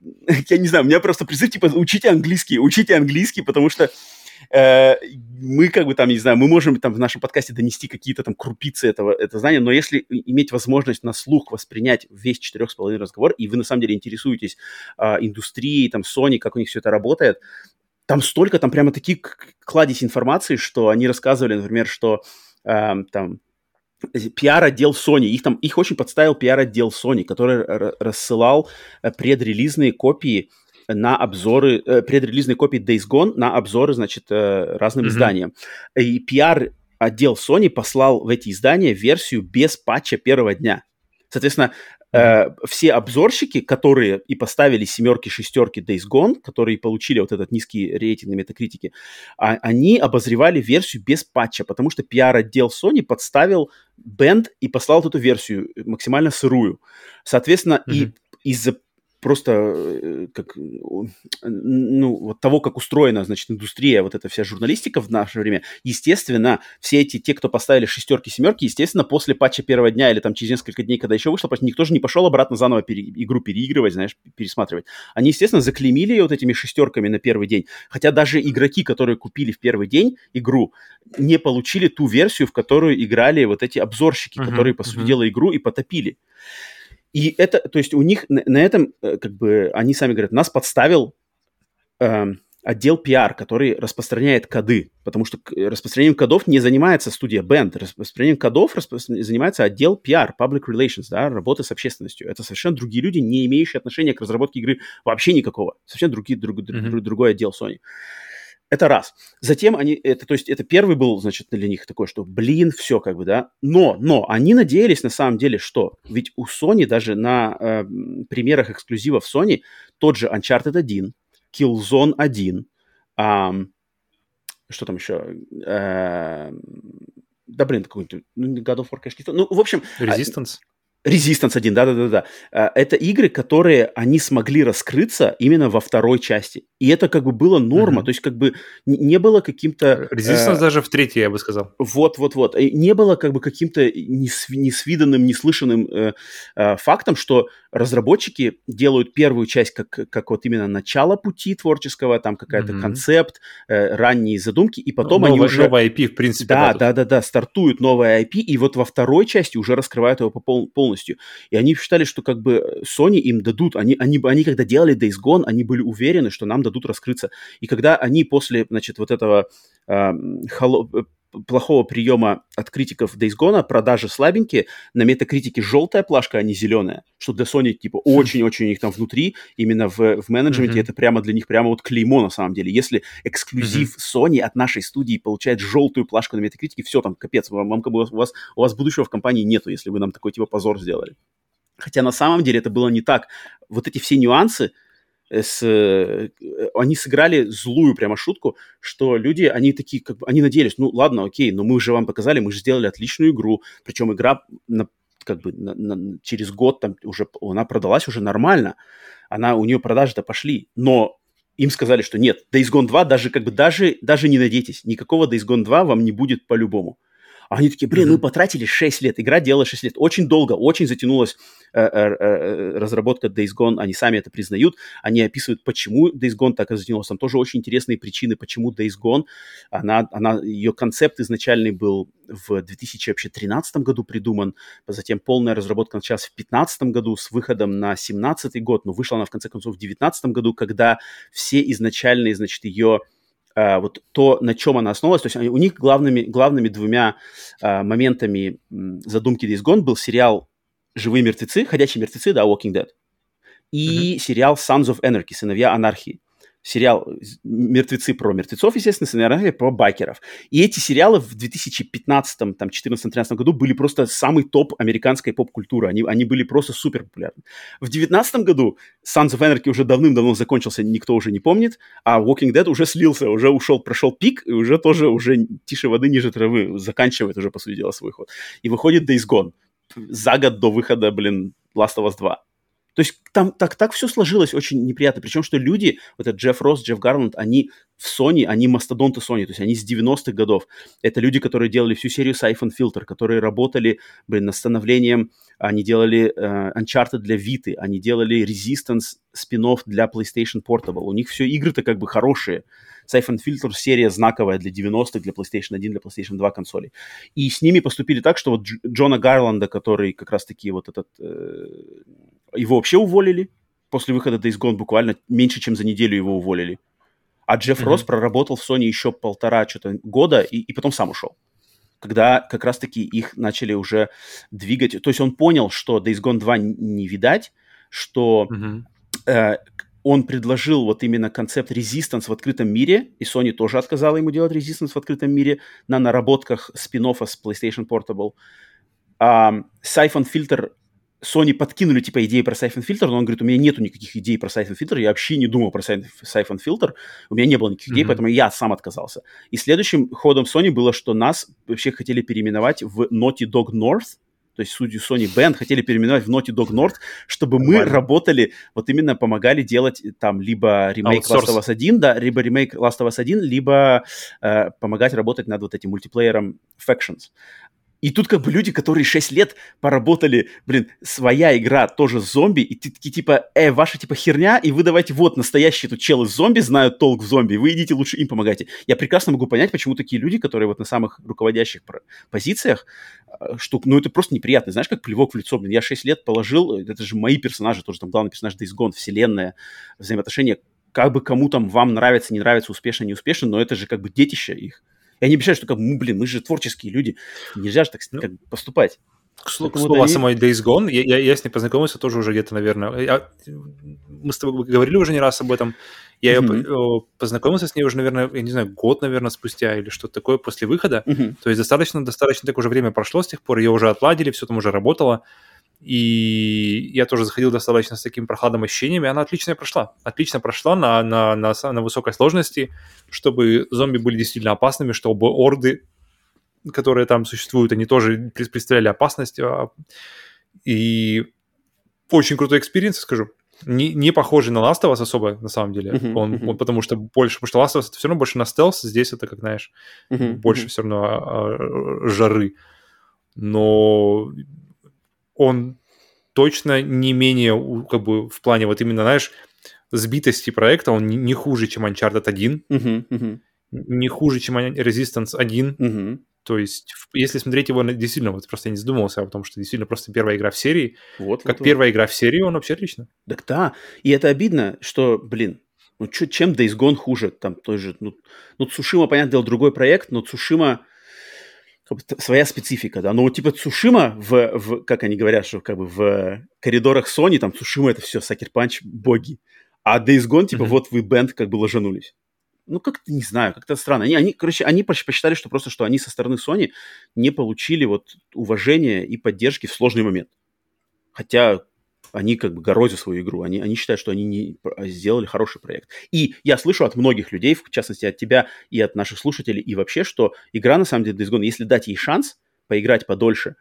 я не знаю, у меня просто призыв, типа, учите английский, учите английский, потому что э, мы как бы там, не знаю, мы можем там в нашем подкасте донести какие-то там крупицы этого, это знания, но если иметь возможность на слух воспринять весь четырех с половиной разговор, и вы на самом деле интересуетесь э, индустрией, там, Sony, как у них все это работает, там столько, там прямо такие кладезь информации, что они рассказывали, например, что э, там пиар-отдел Sony. Их там, их очень подставил пиар-отдел Sony, который рассылал э, предрелизные копии на обзоры, э, предрелизные копии Days Gone на обзоры, значит, э, разным mm-hmm. изданиям. И пиар-отдел Sony послал в эти издания версию без патча первого дня. Соответственно, э, все обзорщики, которые и поставили семерки, шестерки Days Gone, которые получили вот этот низкий рейтинг на метакритике, а, они обозревали версию без патча, потому что пиар-отдел Sony подставил бенд и послал вот эту версию максимально сырую. Соответственно, mm-hmm. и из-за просто э, как, ну, вот того, как устроена, значит, индустрия, вот эта вся журналистика в наше время, естественно, все эти, те, кто поставили шестерки, семерки, естественно, после патча первого дня или там через несколько дней, когда еще вышло, никто же не пошел обратно заново пере, игру переигрывать, знаешь, пересматривать. Они, естественно, заклеймили ее вот этими шестерками на первый день. Хотя даже игроки, которые купили в первый день игру, не получили ту версию, в которую играли вот эти обзорщики, uh-huh, которые, по сути uh-huh. дела, игру и потопили. И это, то есть у них на, на этом, э, как бы, они сами говорят, нас подставил э, отдел PR, который распространяет коды, потому что распространением кодов не занимается студия Band, распространением кодов распро... занимается отдел PR, Public Relations, да, работы с общественностью. Это совершенно другие люди, не имеющие отношения к разработке игры вообще никакого. Совсем другие, друг, mm-hmm. другой отдел Sony. Это раз. Затем они, это, то есть это первый был, значит, для них такой, что, блин, все как бы, да. Но, но они надеялись на самом деле, что ведь у Sony даже на э, примерах эксклюзивов Sony тот же Uncharted 1, Killzone 1, э, что там еще, э, да, блин, какой-нибудь, ну, God of War, конечно. Ну, в общем... Resistance? Resistance 1, да-да-да. да. Это игры, которые они смогли раскрыться именно во второй части. И это как бы было норма, mm-hmm. то есть как бы не было каким-то... Resistance э, даже в третьей, я бы сказал. Вот-вот-вот. Не было как бы каким-то несвиданным, неслышанным э, э, фактом, что разработчики делают первую часть как, как вот именно начало пути творческого, там какая-то mm-hmm. концепт, э, ранние задумки, и потом новая, они уже... Новая IP, в принципе. Да, да-да-да, стартуют новая IP, и вот во второй части уже раскрывают его по пол- полностью. И они считали, что как бы Sony им дадут, они, они, они когда делали Days Gone, они были уверены, что нам дадут раскрыться. И когда они после, значит, вот этого э, холо, плохого приема от критиков Days Gone, продажи слабенькие, на метакритике желтая плашка, а не зеленая, что для Sony, типа, очень-очень у них там внутри, именно в, в менеджменте, mm-hmm. это прямо для них прямо вот клеймо на самом деле. Если эксклюзив mm-hmm. Sony от нашей студии получает желтую плашку на метакритике, все, там, капец, вам, вам, как бы, у, вас, у вас будущего в компании нету, если вы нам такой, типа, позор сделали. Хотя на самом деле это было не так. Вот эти все нюансы, с, э, они сыграли злую прямо шутку, что люди, они такие, как бы, они надеялись, ну ладно, окей, но мы же вам показали, мы же сделали отличную игру, причем игра на, как бы на, на, через год там уже, она продалась уже нормально, она, у нее продажи-то пошли, но им сказали, что нет, Days Gone 2 даже как бы даже, даже не надейтесь, никакого Days Gone 2 вам не будет по-любому. А они такие, блин, mm-hmm. мы потратили 6 лет, игра делала 6 лет. Очень долго, очень затянулась э, э, э, разработка Days Gone, они сами это признают, они описывают, почему Days Gone так затянулась. Там тоже очень интересные причины, почему Days Gone, она, она, ее концепт изначальный был в 2013 году придуман, затем полная разработка началась в 2015 году с выходом на 2017 год, но вышла она в конце концов в 2019 году, когда все изначальные, значит, ее вот то, на чем она основывалась. То есть у них главными, главными двумя uh, моментами задумки Days Gone был сериал «Живые мертвецы», «Ходячие мертвецы», да, Walking Dead, и mm-hmm. сериал Sons of Anarchy, «Сыновья анархии» сериал «Мертвецы» про мертвецов, естественно, сценарий про байкеров. И эти сериалы в 2015, там, 14-13 году были просто самый топ американской поп-культуры. Они, они были просто супер популярны. В 2019 году Sons of Anarchy уже давным-давно закончился, никто уже не помнит, а Walking Dead уже слился, уже ушел, прошел пик, и уже тоже уже тише воды, ниже травы, заканчивает уже, по сути дела, свой ход. И выходит Days Gone за год до выхода, блин, Last of Us 2. То есть там так, так все сложилось очень неприятно. Причем, что люди, вот этот Джефф Росс, Джефф Гарланд, они в Sony, они мастодонты Sony, то есть они с 90-х годов. Это люди, которые делали всю серию Siphon Filter, которые работали, блин, над становлением, они делали uh, Uncharted для Vita, они делали Resistance спин для PlayStation Portable. У них все игры-то как бы хорошие. Siphon Filter серия знаковая для 90-х, для PlayStation 1, для PlayStation 2 консолей. И с ними поступили так, что вот Джона Гарланда, который как раз-таки вот этот э, его вообще уволили после выхода Days Gone, буквально меньше, чем за неделю его уволили. А Джефф mm-hmm. Росс проработал в Sony еще полтора что-то года и, и потом сам ушел. Когда как раз-таки их начали уже двигать. То есть он понял, что Days Gone 2 не видать, что mm-hmm. э, он предложил вот именно концепт Resistance в открытом мире, и Sony тоже отказала ему делать Resistance в открытом мире на наработках спин с PlayStation Portable. Um, Siphon Filter Sony подкинули, типа, идеи про Siphon Filter, но он говорит, у меня нету никаких идей про Siphon Filter, я вообще не думал про Siphon Filter, у меня не было никаких mm-hmm. идей, поэтому я сам отказался. И следующим ходом Sony было, что нас вообще хотели переименовать в Naughty Dog North, то есть судью Sony Band, хотели переименовать в Naughty Dog North, чтобы мы работали, вот именно помогали делать там либо ремейк Outsource. Last of Us 1, да, либо ремейк Last of Us 1, либо э, помогать работать над вот этим мультиплеером Factions. И тут как бы люди, которые 6 лет поработали, блин, своя игра тоже с зомби, и ты такие типа, э, ваша типа херня, и вы давайте вот настоящие тут челы зомби знают толк в зомби, вы идите лучше им помогайте. Я прекрасно могу понять, почему такие люди, которые вот на самых руководящих позициях, э, что, ну это просто неприятно, знаешь, как плевок в лицо, блин, я 6 лет положил, это же мои персонажи, тоже там главный персонаж Days Gone, вселенная, взаимоотношения, как бы кому там вам нравится, не нравится, успешно, не успешно, но это же как бы детище их. Я не обещаю, что как, мы, блин, мы же творческие люди, нельзя же так ну, как, поступать. К слову, к слову о самой Days Gone, я, я, я с ней познакомился тоже уже где-то, наверное. Я, мы с тобой говорили уже не раз об этом. Я mm-hmm. ее познакомился с ней уже, наверное, я не знаю, год, наверное, спустя или что-то такое после выхода. Mm-hmm. То есть достаточно, достаточно такое же время прошло с тех пор, ее уже отладили, все там уже работало. И я тоже заходил достаточно с таким прохладным ощущениями. Она отлично прошла. Отлично прошла на, на, на, на высокой сложности, чтобы зомби были действительно опасными, чтобы орды, которые там существуют, они тоже представляли опасность. А, и очень крутой experience, скажу. Не, не похожий на Last of Us особо, на самом деле. Uh-huh, он, uh-huh. он, потому что больше, потому что Last of Us это все равно больше на стелс, здесь это, как знаешь, uh-huh, больше uh-huh. все равно а, а, жары. Но он точно не менее, как бы, в плане вот именно, знаешь, сбитости проекта, он не, хуже, чем Uncharted 1, uh-huh, uh-huh. не хуже, чем Resistance 1. Uh-huh. То есть, если смотреть его, действительно, вот просто я не задумывался о том, что действительно просто первая игра в серии. Вот, как вот, первая вот. игра в серии, он вообще отлично. Так да, и это обидно, что, блин, ну чё, чем Days Gone хуже? Там той же, ну, ну Цушима, понятное дело, другой проект, но Цушима бы, своя специфика, да. Но вот типа Цушима в, в, как они говорят, что как бы в коридорах Sony, там Цушима это все Сакер Панч, боги. А Days Gone, типа, mm-hmm. вот вы бенд как бы ложанулись. Ну, как-то, не знаю, как-то странно. Они, они, короче, они посчитали, что просто, что они со стороны Sony не получили вот уважения и поддержки в сложный момент. Хотя они как бы горозят свою игру, они, они считают, что они не сделали хороший проект. И я слышу от многих людей, в частности от тебя и от наших слушателей, и вообще, что игра, на самом деле, Days Gone, если дать ей шанс поиграть подольше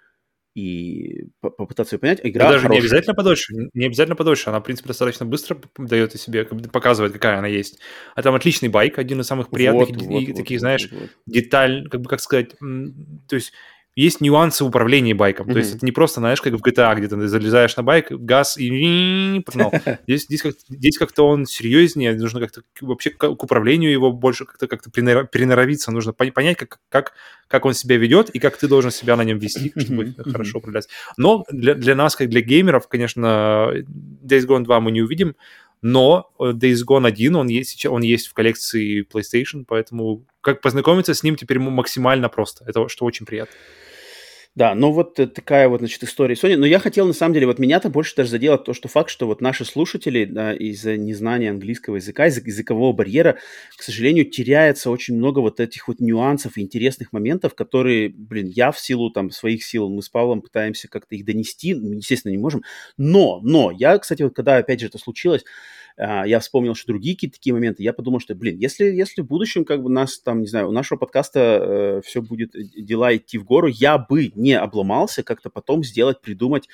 и попытаться ее понять, игра да Даже хорошая. не обязательно подольше, не обязательно подольше, она, в принципе, достаточно быстро дает о себе, показывает, какая она есть. А там отличный байк, один из самых приятных вот, и, вот, таких, вот, знаешь, вот, вот. деталь, как бы, как сказать, то есть есть нюансы управления байком. Mm-hmm. То есть это не просто, знаешь, как в GTA, где ты залезаешь на байк, газ и погнал. Здесь, здесь, как, здесь как-то он серьезнее, нужно как-то вообще к, управлению его больше как-то как переноровиться, нужно понять, как, как, как он себя ведет и как ты должен себя на нем вести, чтобы mm-hmm. хорошо управлять. Но для, для нас, как для геймеров, конечно, Days Gone 2 мы не увидим, но Days Gone 1, он есть, он есть в коллекции PlayStation, поэтому как познакомиться с ним теперь максимально просто. Это что очень приятно. Да, ну вот такая вот, значит, история Sony. Но я хотел, на самом деле, вот меня-то больше даже задело то, что факт, что вот наши слушатели да, из-за незнания английского языка, из-за языкового барьера, к сожалению, теряется очень много вот этих вот нюансов и интересных моментов, которые, блин, я в силу там своих сил, мы с Павлом пытаемся как-то их донести, естественно, не можем. Но, но, я, кстати, вот когда опять же это случилось, я вспомнил, что другие какие-то такие моменты, я подумал, что, блин, если, если в будущем, как бы, нас там, не знаю, у нашего подкаста э, все будет, э, дела идти в гору, я бы не обломался как-то потом сделать, придумать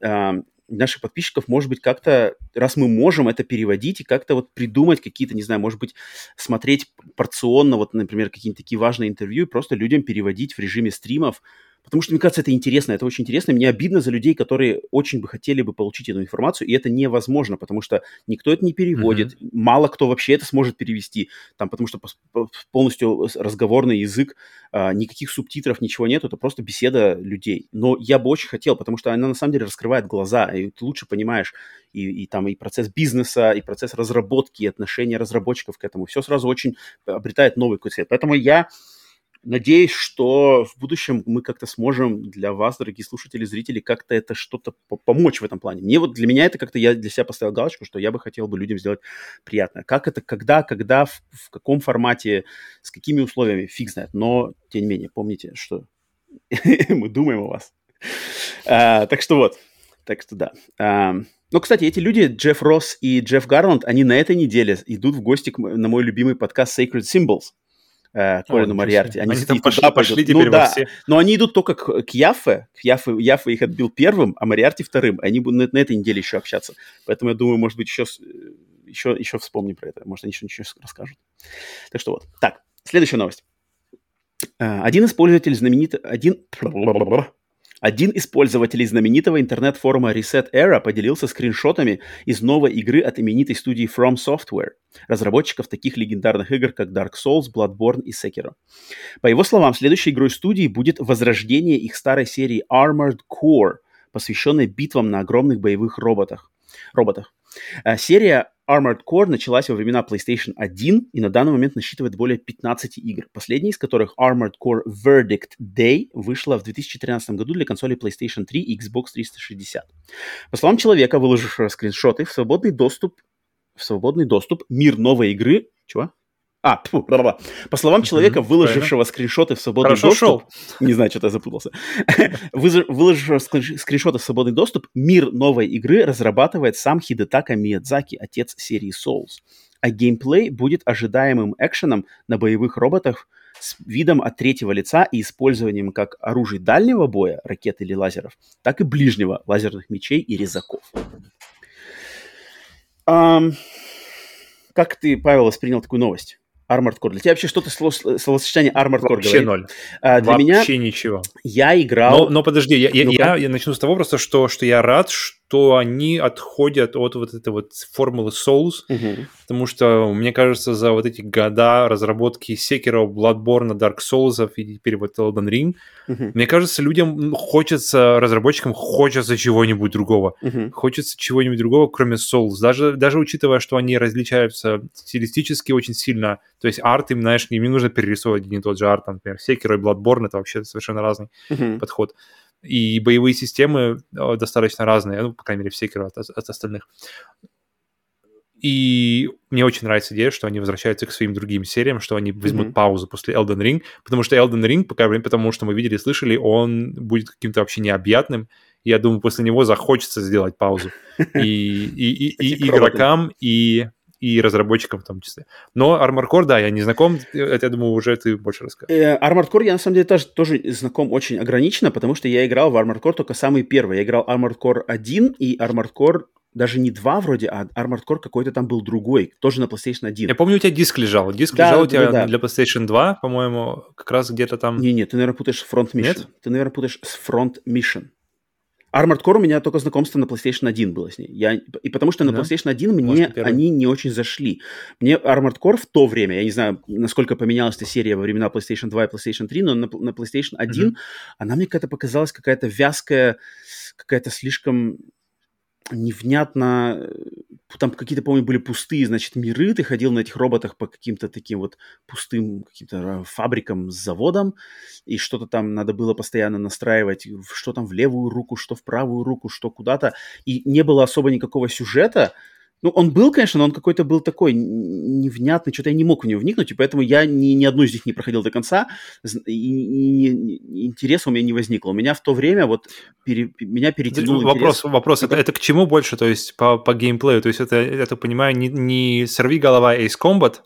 э, наших подписчиков, может быть, как-то, раз мы можем это переводить и как-то вот придумать какие-то, не знаю, может быть, смотреть порционно, вот, например, какие-то такие важные интервью и просто людям переводить в режиме стримов, Потому что, мне кажется, это интересно, это очень интересно. Мне обидно за людей, которые очень бы хотели бы получить эту информацию, и это невозможно, потому что никто это не переводит, mm-hmm. мало кто вообще это сможет перевести, там, потому что полностью разговорный язык, а, никаких субтитров, ничего нет, это просто беседа людей. Но я бы очень хотел, потому что она на самом деле раскрывает глаза, и ты лучше понимаешь и, и там и процесс бизнеса, и процесс разработки, и отношения разработчиков к этому. Все сразу очень обретает новый какой-то цвет. Поэтому я Надеюсь, что в будущем мы как-то сможем для вас, дорогие слушатели, зрители, как-то это что-то помочь в этом плане. Мне вот для меня это как-то я для себя поставил галочку, что я бы хотел бы людям сделать приятно. Как это, когда, когда, в, в каком формате, с какими условиями, фиг знает. Но, тем не менее, помните, что мы думаем о вас. А, так что вот, так что да. А, ну, кстати, эти люди, Джефф Росс и Джефф Гарланд, они на этой неделе идут в гости на мой любимый подкаст Sacred Symbols. Э, Колину О, Мариарти. Они, они там пошли, пошли теперь ну, да, все. Но они идут только к, к Яффе. К Яффе. Яффе их отбил первым, а Мариарти вторым. Они будут на, на этой неделе еще общаться. Поэтому я думаю, может быть, еще, еще, еще вспомним про это. Может, они еще ничего расскажут. Так что вот. Так, следующая новость. Э, один из пользователей знаменитый... Один... Один из пользователей знаменитого интернет-форума Reset Era поделился скриншотами из новой игры от именитой студии From Software, разработчиков таких легендарных игр, как Dark Souls, Bloodborne и Sekiro. По его словам, следующей игрой студии будет возрождение их старой серии Armored Core, посвященной битвам на огромных боевых роботах. Роботах. Э, серия Armored Core началась во времена PlayStation 1 и на данный момент насчитывает более 15 игр, последняя из которых Armored Core Verdict Day вышла в 2013 году для консолей PlayStation 3 и Xbox 360. По словам человека, выложившего скриншоты, в свободный доступ в свободный доступ мир новой игры... Чего? А, тьфу, бла -бла. По словам человека, выложившего скриншоты в свободный Хорошо доступ... Шел. Не знаю, что-то я запутался. выложившего скриншоты в свободный доступ, мир новой игры разрабатывает сам Хидетака Миядзаки, отец серии Souls. А геймплей будет ожидаемым экшеном на боевых роботах с видом от третьего лица и использованием как оружий дальнего боя, ракет или лазеров, так и ближнего, лазерных мечей и резаков. Um, как ты, Павел, воспринял такую новость? Armored Core. Для тебя вообще что-то словосочетание Armored Core Вообще говорит? ноль. А, для вообще меня... ничего. Я играл... Но, но подожди, я, я, я, я начну с того просто, что, что я рад, что что они отходят от вот этой вот формулы Souls, угу. потому что, мне кажется, за вот эти года разработки Sekiro, Bloodborne, Dark Souls и теперь вот Elden Ring, угу. мне кажется, людям хочется, разработчикам хочется чего-нибудь другого. Угу. Хочется чего-нибудь другого, кроме Souls. Даже, даже учитывая, что они различаются стилистически очень сильно, то есть арт им, знаешь, им не нужно перерисовывать один и тот же арт, например, Sekiro и Bloodborne, это вообще совершенно разный угу. подход и боевые системы э, достаточно разные, ну, по крайней мере, в Sekiro от, от остальных. И мне очень нравится идея, что они возвращаются к своим другим сериям, что они возьмут mm-hmm. паузу после Elden Ring, потому что Elden Ring, пока, потому что мы видели, слышали, он будет каким-то вообще необъятным. И я думаю, после него захочется сделать паузу. И, и, и, и игрокам, и и разработчикам в том числе. Но Armored Core, да, я не знаком, это, я думаю, уже ты больше расскажешь. Э, Armored Core я, на самом деле, тоже, тоже знаком очень ограниченно, потому что я играл в Armored Core только самый первый. Я играл Armored Core 1 и Armored Core даже не 2 вроде, а Armored Core какой-то там был другой, тоже на PlayStation 1. Я помню, у тебя диск лежал. Диск да, лежал у тебя да, да. для PlayStation 2, по-моему, как раз где-то там... Не-не, ты, наверное, путаешь Front Mission. Нет? Ты, наверное, путаешь с Front Mission. Armored Core у меня только знакомство на PlayStation 1 было с ней. Я, и потому что на да? PlayStation 1 мне они не очень зашли. Мне Armored Core в то время, я не знаю, насколько поменялась эта серия во времена PlayStation 2 и PlayStation 3, но на, на PlayStation 1 mm-hmm. она мне какая-то показалась какая-то вязкая, какая-то слишком невнятно, э, там какие-то, помню, были пустые, значит, миры, ты ходил на этих роботах по каким-то таким вот пустым каким-то э, фабрикам с заводом, и что-то там надо было постоянно настраивать, что там в левую руку, что в правую руку, что куда-то, и не было особо никакого сюжета, ну, он был, конечно, но он какой-то был такой невнятный, что-то я не мог в него вникнуть, и поэтому я ни, ни одну из них не проходил до конца, и, и, интереса у меня не возникло. У меня в то время вот пере, меня перетянул Вопрос, интерес. вопрос это, это к чему больше, то есть по, по геймплею? То есть это, я так понимаю, не, не сорви голова Ace Combat,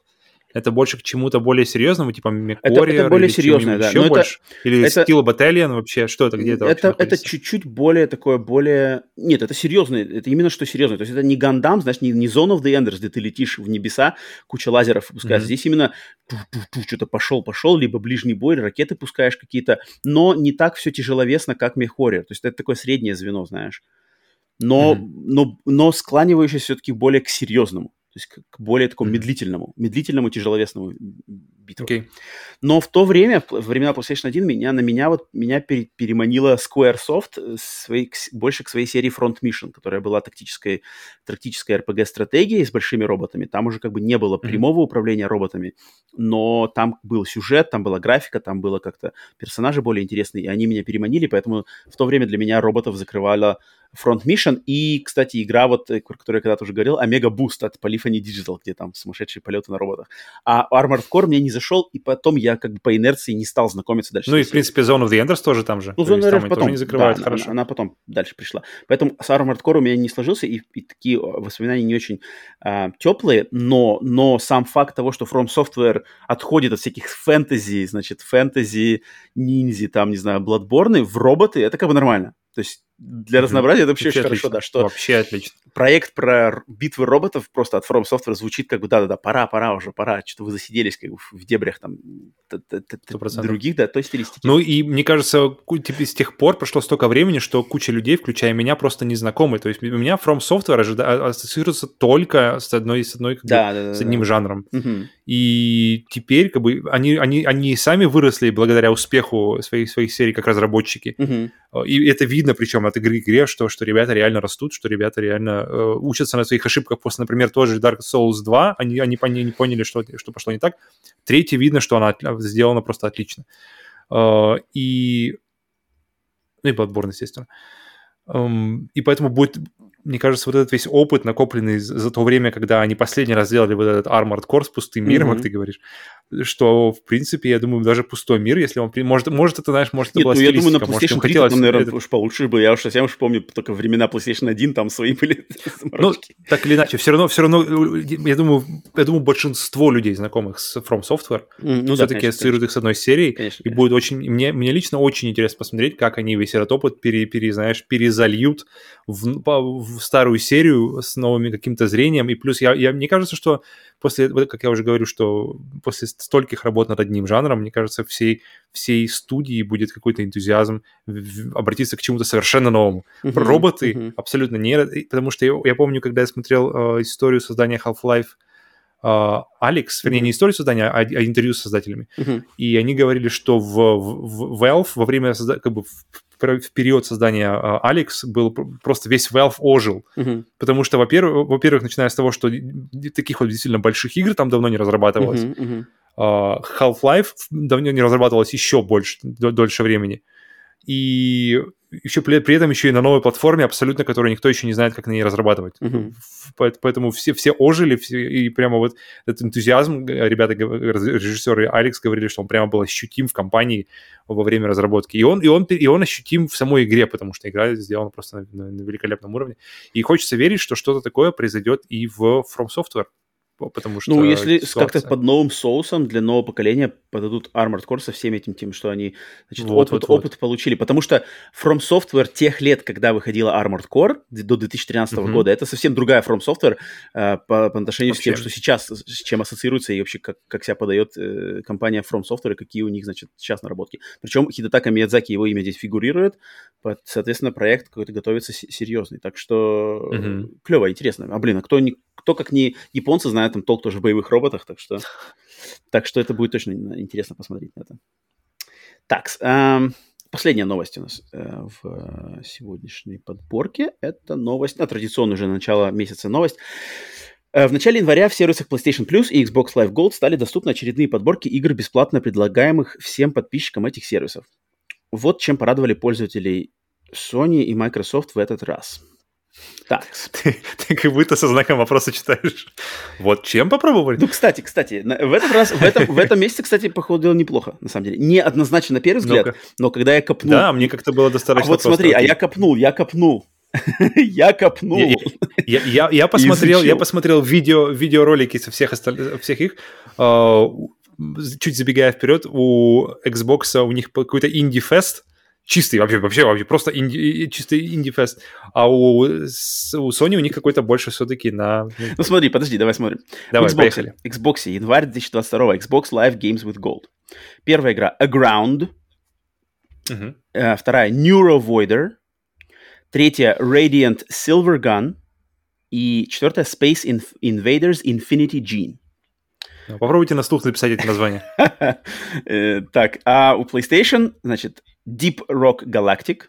это больше к чему-то более серьезному, типа MechWarrior? Это, это более серьезное, да. Еще больше? Это, или это, Steel Battalion вообще? Что это, где это Это, это чуть-чуть более такое, более... Нет, это серьезное, это именно что серьезное. То есть это не Гандам, знаешь, не, не Zone of the Enders, где ты летишь в небеса, куча лазеров выпускаешь. Mm-hmm. Здесь именно что-то пошел-пошел, либо ближний бой, ракеты пускаешь какие-то, но не так все тяжеловесно, как MechWarrior. То есть это такое среднее звено, знаешь. Но, mm-hmm. но, но склонивающееся все-таки более к серьезному. То есть к более такому медлительному, медлительному тяжеловесному битву. Okay. Но в то время, в времена PlayStation 1, меня, на меня вот меня пере, переманила Squaresoft своей, к, больше к своей серии Front Mission, которая была тактической, тактической RPG-стратегией с большими роботами. Там уже как бы не было прямого mm-hmm. управления роботами, но там был сюжет, там была графика, там было как-то персонажи более интересные, и они меня переманили, поэтому в то время для меня роботов закрывала Front Mission и, кстати, игра, вот, э, которую я когда-то уже говорил, Omega Boost от Polyphony Digital, где там сумасшедшие полеты на роботах. А Armored Core мне не зашел, и потом я как бы по инерции не стал знакомиться дальше. Ну и, в принципе, Zone of the Enders тоже там же. Ну, Zone of the Enders потом. не закрывают да, хорошо. Она, она потом дальше пришла. Поэтому с Armored Core у меня не сложился, и, и такие воспоминания не очень а, теплые, но, но сам факт того, что From Software отходит от всяких фэнтези, значит, фэнтези, ниндзи, там, не знаю, Bloodborne в роботы, это как бы нормально. То есть для разнообразия это вообще, вообще очень отлично. хорошо, да, что вообще отлично. проект про битвы роботов просто от From Software звучит как бы да-да-да, пора, пора уже, пора, что-то вы засиделись как бы в дебрях там других, да, той стилистики. Ну и мне кажется, типа, с тех пор прошло столько времени, что куча людей, включая меня, просто не знакомы. То есть у меня From Software ожида... ассоциируется только с одной, с одной как да, бы, да, да, с одним да. жанром. Угу. И теперь как бы они, они, они сами выросли благодаря успеху своих, своих серий как разработчики. Угу. И это видно, причем от игры к игре, что, что ребята реально растут, что ребята реально э, учатся на своих ошибках. После, например, тоже Dark Souls 2, они, они, они не поняли, что, что пошло не так. Третий видно, что она сделана просто отлично. Э, и... Ну и Bloodborne, естественно. Um, и поэтому будет, мне кажется, вот этот весь опыт, накопленный за то время, когда они последний раз сделали вот этот Armored Core с пустым миром, mm-hmm. как ты говоришь, что, в принципе, я думаю, даже пустой мир, если он... Может, может это, знаешь, может, Нет, это была ну, я думаю, на PlayStation может, 3 хотелось... там, наверное, это... уж получше бы. Я уж совсем уж помню, только времена PlayStation 1 там свои были Ну, так или иначе, все равно, все равно, я думаю, я думаю, большинство людей, знакомых с From Software, mm, ну, все-таки да, ассоциируют их с одной серией, конечно, и конечно. будет очень... Мне, мне лично очень интересно посмотреть, как они весь этот опыт, пере, пере, знаешь, перезальют в, в старую серию с новыми каким-то зрением, и плюс я, я, мне кажется, что после, как я уже говорю, что после стольких работ над одним жанром, мне кажется, всей, всей студии будет какой-то энтузиазм обратиться к чему-то совершенно новому. Про роботы uh-huh. абсолютно нет, потому что я, я помню, когда я смотрел э, историю создания Half-Life Алекс, uh, вернее, mm-hmm. не историю создания, а, а интервью с создателями. Mm-hmm. И они говорили, что в, в, в Valve во время созда... как бы в в период создания Алекс был просто весь Valve ожил. Uh-huh. Потому что, во-первых, во-первых, начиная с того, что таких вот действительно больших игр там давно не разрабатывалось. Uh-huh. Uh, Half-Life давно не разрабатывалось еще больше, дольше времени. И еще при, при этом еще и на новой платформе абсолютно, которую никто еще не знает, как на ней разрабатывать. Mm-hmm. Поэтому все, все ожили, все, и прямо вот этот энтузиазм, ребята, режиссеры Алекс говорили, что он прямо был ощутим в компании во время разработки. И он, и он, и он ощутим в самой игре, потому что игра сделана просто на, на, на великолепном уровне. И хочется верить, что что-то такое произойдет и в From Software потому что... Ну, если ситуация... как-то под новым соусом для нового поколения подадут Armored Core со всеми этим тем, что они значит, вот, опыт, вот, опыт вот. получили. Потому что From Software тех лет, когда выходила Armored Core до 2013 mm-hmm. года, это совсем другая From Software э, по, по отношению вообще. с тем, что сейчас, с чем ассоциируется и вообще как, как себя подает э, компания From Software и какие у них, значит, сейчас наработки. Причем Хидетака Миядзаки, его имя здесь фигурирует, соответственно, проект какой-то готовится серьезный. Так что mm-hmm. клево, интересно. А блин, а кто, не, кто как не японцы знают там толк тоже в боевых роботах, так что, так что это будет точно интересно посмотреть на это. Так, эм, последняя новость у нас э, в э, сегодняшней подборке. Это новость, а, традиционно уже начало месяца новость. Э, в начале января в сервисах PlayStation Plus и Xbox Live Gold стали доступны очередные подборки игр, бесплатно предлагаемых всем подписчикам этих сервисов. Вот чем порадовали пользователей Sony и Microsoft в этот раз. Так. Ты, ты как будто со знаком вопроса читаешь. Вот чем попробовали? Ну, кстати, кстати, в этот раз, в этом, в этом месяце, кстати, походу, дело неплохо, на самом деле. Не однозначно на первый взгляд, ну но когда я копнул... Да, мне как-то было достаточно А вот смотри, а я копнул, я копнул. я копнул. Я, я, я, посмотрел, я посмотрел видео, видеоролики со всех, остальных, всех их. Uh, чуть забегая вперед, у Xbox у них какой-то инди-фест, чистый, вообще, вообще, вообще просто инди, чистый инди-фест. А у, у Sony у них какой-то больше все-таки на... Ну смотри, подожди, давай смотрим. Давай, Xbox, поехали. Xbox, январь 2022, Xbox Live Games with Gold. Первая игра Aground. Uh-huh. Uh, вторая Neuro Voider. Третья Radiant Silver Gun. И четвертая Space Inf- Invaders Infinity Gene. Попробуйте на слух написать эти названия. Э, так, а у PlayStation, значит, Deep Rock Galactic,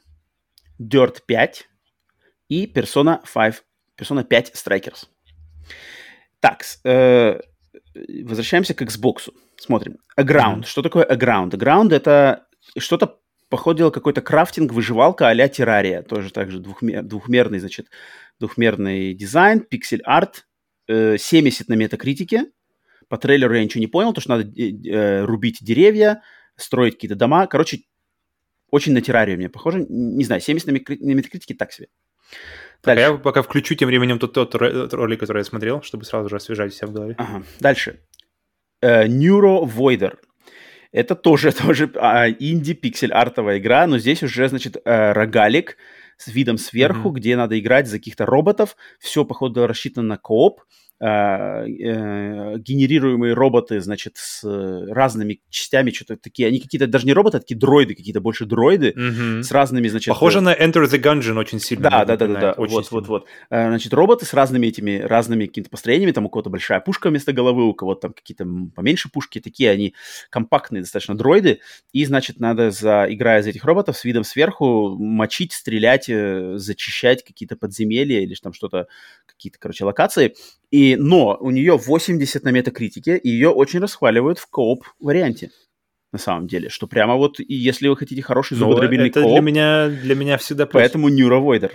Dirt 5 и Persona 5, Persona 5 Strikers. Так, э, возвращаемся к Xbox. Смотрим. Aground. Mm-hmm. Что такое Aground? Aground это что-то походу дела, какой-то крафтинг, выживалка а-ля террария. Тоже также двухмер, двухмерный, значит, двухмерный дизайн, пиксель-арт, э, 70 на метакритике. По трейлеру я ничего не понял, то что надо э, э, рубить деревья, строить какие-то дома. Короче, очень на террарию мне похоже. Не знаю, 70 на, на метакритике так себе. Так, а я пока включу тем временем тот, тот ролик, который я смотрел, чтобы сразу же освежать себя в голове. Ага. Дальше. Uh, Neuro Voider. Это тоже, тоже а, инди-пиксель-артовая игра, но здесь уже, значит, э, рогалик с видом сверху, mm-hmm. где надо играть за каких-то роботов. Все, походу, рассчитано на кооп. А, э, генерируемые роботы, значит, с разными частями, что-то такие, они какие-то даже не роботы, а такие дроиды, какие-то больше дроиды mm-hmm. с разными, значит... Похоже э, на Enter the Gungeon очень сильно. Да, да, да, да, да, вот, вот, вот. Значит, роботы с разными этими, разными какими-то построениями, там у кого-то большая пушка вместо головы, у кого-то там какие-то поменьше пушки, такие они компактные достаточно дроиды, и, значит, надо, за, играя за этих роботов, с видом сверху мочить, стрелять, э, зачищать какие-то подземелья или там что-то, какие-то, короче, локации, и, но у нее 80 на метакритике, и ее очень расхваливают в кооп варианте. На самом деле, что прямо вот, и если вы хотите хороший ну, зубодробильный это кооп... для меня, для меня всегда плюс. Поэтому Neurovoider.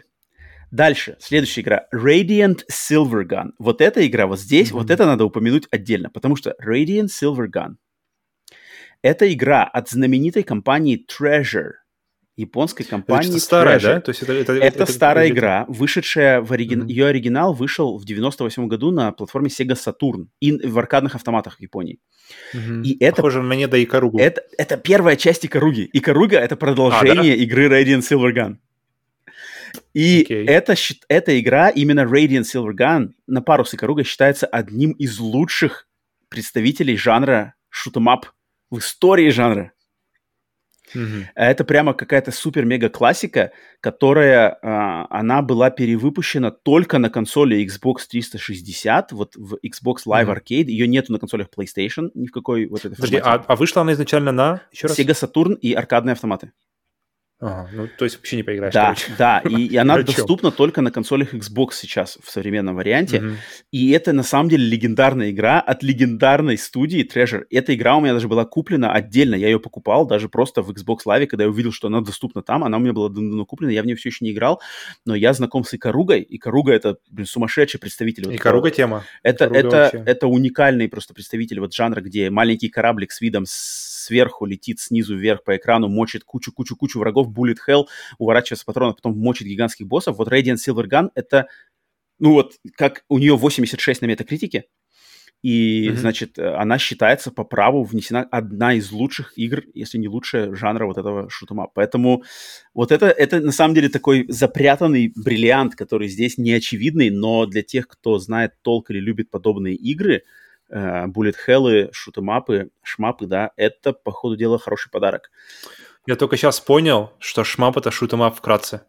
Дальше, следующая игра. Radiant Silver Вот эта игра вот здесь, mm-hmm. вот это надо упомянуть отдельно, потому что Radiant Silver это игра от знаменитой компании Treasure японской компании. Это старая, да? То есть это, это, это, это старая это... игра, вышедшая в оригин... mm-hmm. ее оригинал вышел в 98 году на платформе Sega Saturn и в аркадных автоматах в Японии. Mm-hmm. И это похоже на мне до Икаругу. Это это первая часть Икаруги. Икаруга это продолжение а, да? игры Radiant Silver Gun. И okay. эта, эта игра, именно Radiant Silver Gun, на пару с Икаруга считается одним из лучших представителей жанра шутемап в истории жанра. Mm-hmm. Это прямо какая-то супер-мега-классика, которая, а, она была перевыпущена только на консоли Xbox 360, вот в Xbox Live mm-hmm. Arcade, ее нету на консолях PlayStation, ни в какой вот этой Подожди, а, а вышла она изначально на, еще раз? Sega Saturn и аркадные автоматы. Ага, ну то есть вообще не поиграешь. Да, короче. да, и, и она доступна только на консолях Xbox сейчас в современном варианте. Угу. И это на самом деле легендарная игра от легендарной студии Treasure. Эта игра у меня даже была куплена отдельно, я ее покупал даже просто в Xbox Live, когда я увидел, что она доступна там, она у меня была давно куплена, я в нее все еще не играл, но я знаком с Икаругой. Икаруга это, блин, сумасшедший представитель. Вот Икаруга тема. Это, это, это уникальный просто представитель вот жанра, где маленький кораблик с видом с сверху летит снизу вверх по экрану, мочит кучу-кучу-кучу врагов, bullet hell, уворачивается патронов, потом мочит гигантских боссов. Вот Radiant Silver Gun — это, ну вот, как у нее 86 на метакритике, и, mm-hmm. значит, она считается по праву внесена одна из лучших игр, если не лучшая жанра вот этого шутума. Поэтому вот это, это на самом деле такой запрятанный бриллиант, который здесь не очевидный, но для тех, кто знает толк или любит подобные игры, Hell, шутемапы, шмапы, да, это, по ходу дела, хороший подарок. Я только сейчас понял, что шмап — это шутемап вкратце.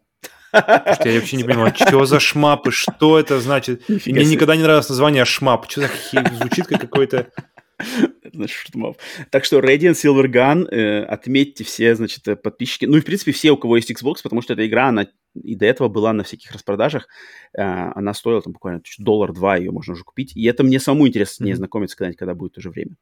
Что я вообще не понимаю, что за шмапы, что это значит. Мне никогда не нравилось название шмап. Что за хер звучит как какой-то значит, шутмов. Так что Radiant Silver Gun, э, отметьте все, значит, э, подписчики. Ну и, в принципе, все, у кого есть Xbox, потому что эта игра, она и до этого была на всяких распродажах. Э, она стоила там буквально доллар-два, ее можно уже купить. И это мне самому интересно mm-hmm. не знакомиться когда-нибудь, когда будет уже время.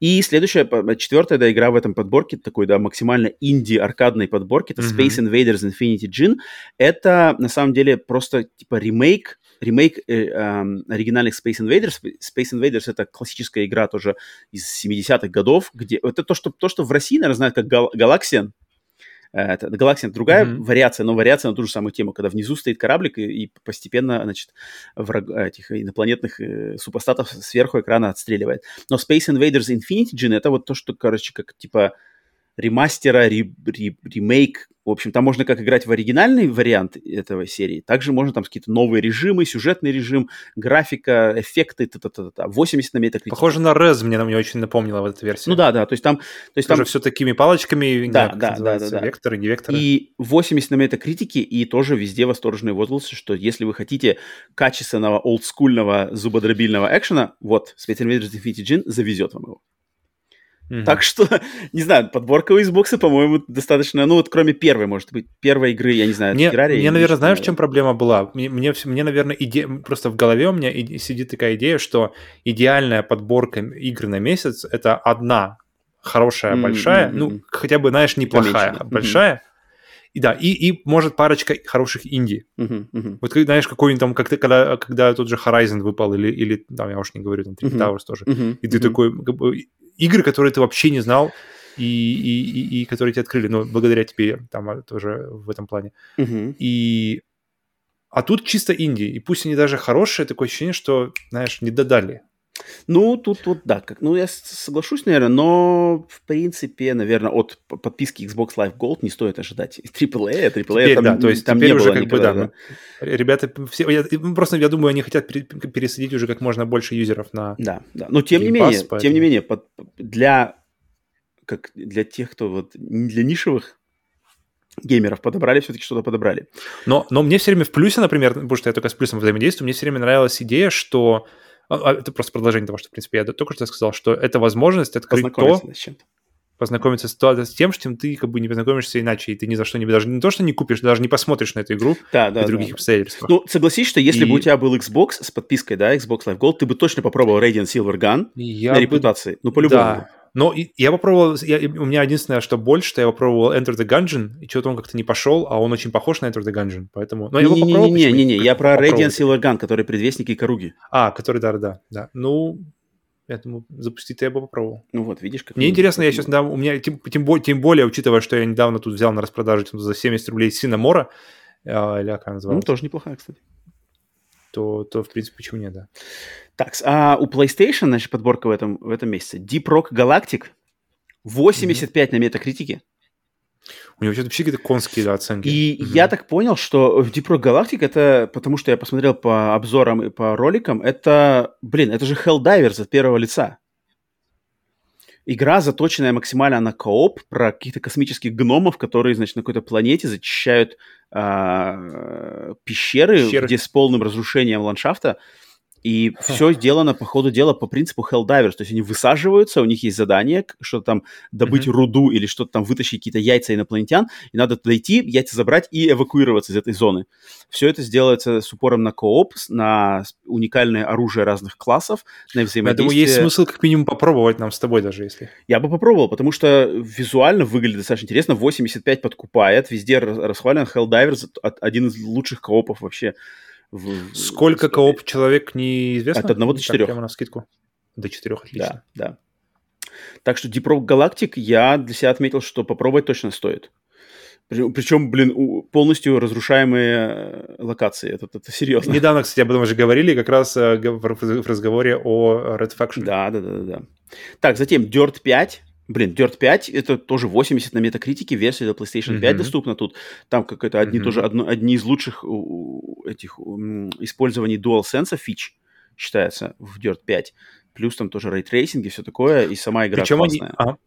И следующая, четвертая, да, игра в этом подборке, такой, да, максимально инди-аркадной подборке, это mm-hmm. Space Invaders Infinity Gin. Это, на самом деле, просто, типа, ремейк ремейк э, э, оригинальных Space Invaders. Space Invaders это классическая игра тоже из 70-х годов, где это то, что, то, что в России, наверное, знают как Gal- Galaxian. Э, это Galaxian другая mm-hmm. вариация, но вариация на ту же самую тему, когда внизу стоит кораблик и, и постепенно, значит, враг, этих инопланетных э, супостатов сверху экрана отстреливает. Но Space Invaders Infinity Gin это вот то, что, короче, как типа ремастера, ри, ри, ремейк. В общем, там можно как играть в оригинальный вариант этого серии, также можно там какие-то новые режимы, сюжетный режим, графика, эффекты, та -та -та -та. 80 на метакритике. Похоже на Rez, мне, мне очень напомнила вот эта версия. Ну да, да, то есть там... То есть тоже там... все такими палочками, да, знаю, да, да, да, да. векторы, не векторы. И 80 на метакритике, и тоже везде восторженные возгласы, что если вы хотите качественного, олдскульного, зубодробильного экшена, вот, Space Invaders Infinity Gin завезет вам его. Mm-hmm. Так что, не знаю, подборка у Xbox, по-моему, достаточно, ну вот кроме первой, может быть, первой игры, я не знаю, мне, Террария. Мне, наверное, знаешь, в чем проблема была? Мне, мне, мне, наверное, идея, просто в голове у меня сидит такая идея, что идеальная подборка игр на месяц — это одна хорошая, mm-hmm. большая, ну, хотя бы, знаешь, неплохая, большая. Mm-hmm. И да, и, и может парочка хороших инди. Uh-huh, uh-huh. Вот знаешь, какой-нибудь там, как ты, когда, когда тот же Horizon выпал, или, или там, я уж не говорю, там, Three uh-huh. Towers тоже, uh-huh, и ты uh-huh. такой, как бы, игры, которые ты вообще не знал, и, и, и, и которые тебе открыли, ну, благодаря тебе там а, тоже в этом плане. Uh-huh. И... А тут чисто инди, и пусть они даже хорошие, такое ощущение, что, знаешь, не додали. Ну, тут вот, да, как, ну, я соглашусь, наверное, но, в принципе, наверное, от подписки Xbox Live Gold не стоит ожидать AAA, AAA теперь, там, да, то есть там теперь не уже было как никогда, бы, да, да. Ребята, все, я, просто, я думаю, они хотят пересадить уже как можно больше юзеров на Да, да, но тем Game не менее, Pass, поэтому... тем не менее, под, для, как, для тех, кто вот, для нишевых геймеров подобрали, все-таки что-то подобрали. Но, но мне все время в плюсе, например, потому что я только с плюсом взаимодействую, мне все время нравилась идея, что а, а, это просто продолжение того, что, в принципе, я только что сказал, что это возможность открыть то, с чем-то. познакомиться с, то, с тем, с чем ты как бы не познакомишься иначе, и ты ни за что не даже не то, что не купишь, даже не посмотришь на эту игру да, да, при других да. обстоятельствах. Ну, согласись, что если и... бы у тебя был Xbox с подпиской, да, Xbox Live Gold, ты бы точно попробовал Radiant Silver Gun я на бы... репутации. Ну, по-любому. Да. Но я попробовал, я, у меня единственное, что больше, что я попробовал Enter the Gungeon, и что-то он как-то не пошел, а он очень похож на Enter the Gungeon, поэтому... Но не, я его не, попробовал. Не-не-не, я про Radiant Silver Gun, который предвестник и Каруги. А, который, да-да-да. да. Ну, я думаю, запустить я бы попробовал. Ну вот, видишь, как... Мне интересно, я сейчас, да, у меня, тем, тем, тем более, учитывая, что я недавно тут взял на распродаже за 70 рублей Синамора, э, или как называется. Ну, тоже неплохая, кстати то, то в принципе, почему нет, да. Так, а у PlayStation, значит, подборка в этом, в этом месяце. Deep Rock Galactic 85 mm-hmm. на метакритике. У него вообще какие-то конские да, оценки. И mm-hmm. я так понял, что в Deep Rock Galactic это, потому что я посмотрел по обзорам и по роликам, это, блин, это же Helldivers от первого лица. Игра, заточенная максимально на кооп, про каких-то космических гномов, которые, значит, на какой-то планете зачищают а, пещеры, пещеры, где с полным разрушением ландшафта. И все сделано по ходу дела по принципу Helldivers. То есть они высаживаются, у них есть задание, что-то там добыть mm-hmm. руду или что-то там вытащить какие-то яйца инопланетян, и надо подойти, яйца забрать и эвакуироваться из этой зоны. Все это сделается с упором на кооп, на уникальное оружие разных классов, на взаимодействие. Я думаю, есть смысл как минимум попробовать нам с тобой даже, если... Я бы попробовал, потому что визуально выглядит достаточно интересно. 85 подкупает, везде расхвален Helldivers, один из лучших коопов вообще в, Сколько кооп человек неизвестно? От одного до четырех. Прямо на скидку. До четырех, отлично. Да, да. Так что Deep Rock Galactic я для себя отметил, что попробовать точно стоит. Причем, блин, полностью разрушаемые э, локации. Это, это серьезно. Недавно, кстати, об этом уже говорили, как раз э, в разговоре о Red Faction. Да, да, да, да. Так, затем Dirt 5 Блин, Dirt 5 это тоже 80 на метакритике, версия для PlayStation 5 mm-hmm. доступна тут. Там какое-то одни mm-hmm. тоже одно, одни из лучших этих использований DualSense фич считается в Dirt 5. Плюс там тоже ray tracing и все такое, и сама игра Причем классная. Они... Ага.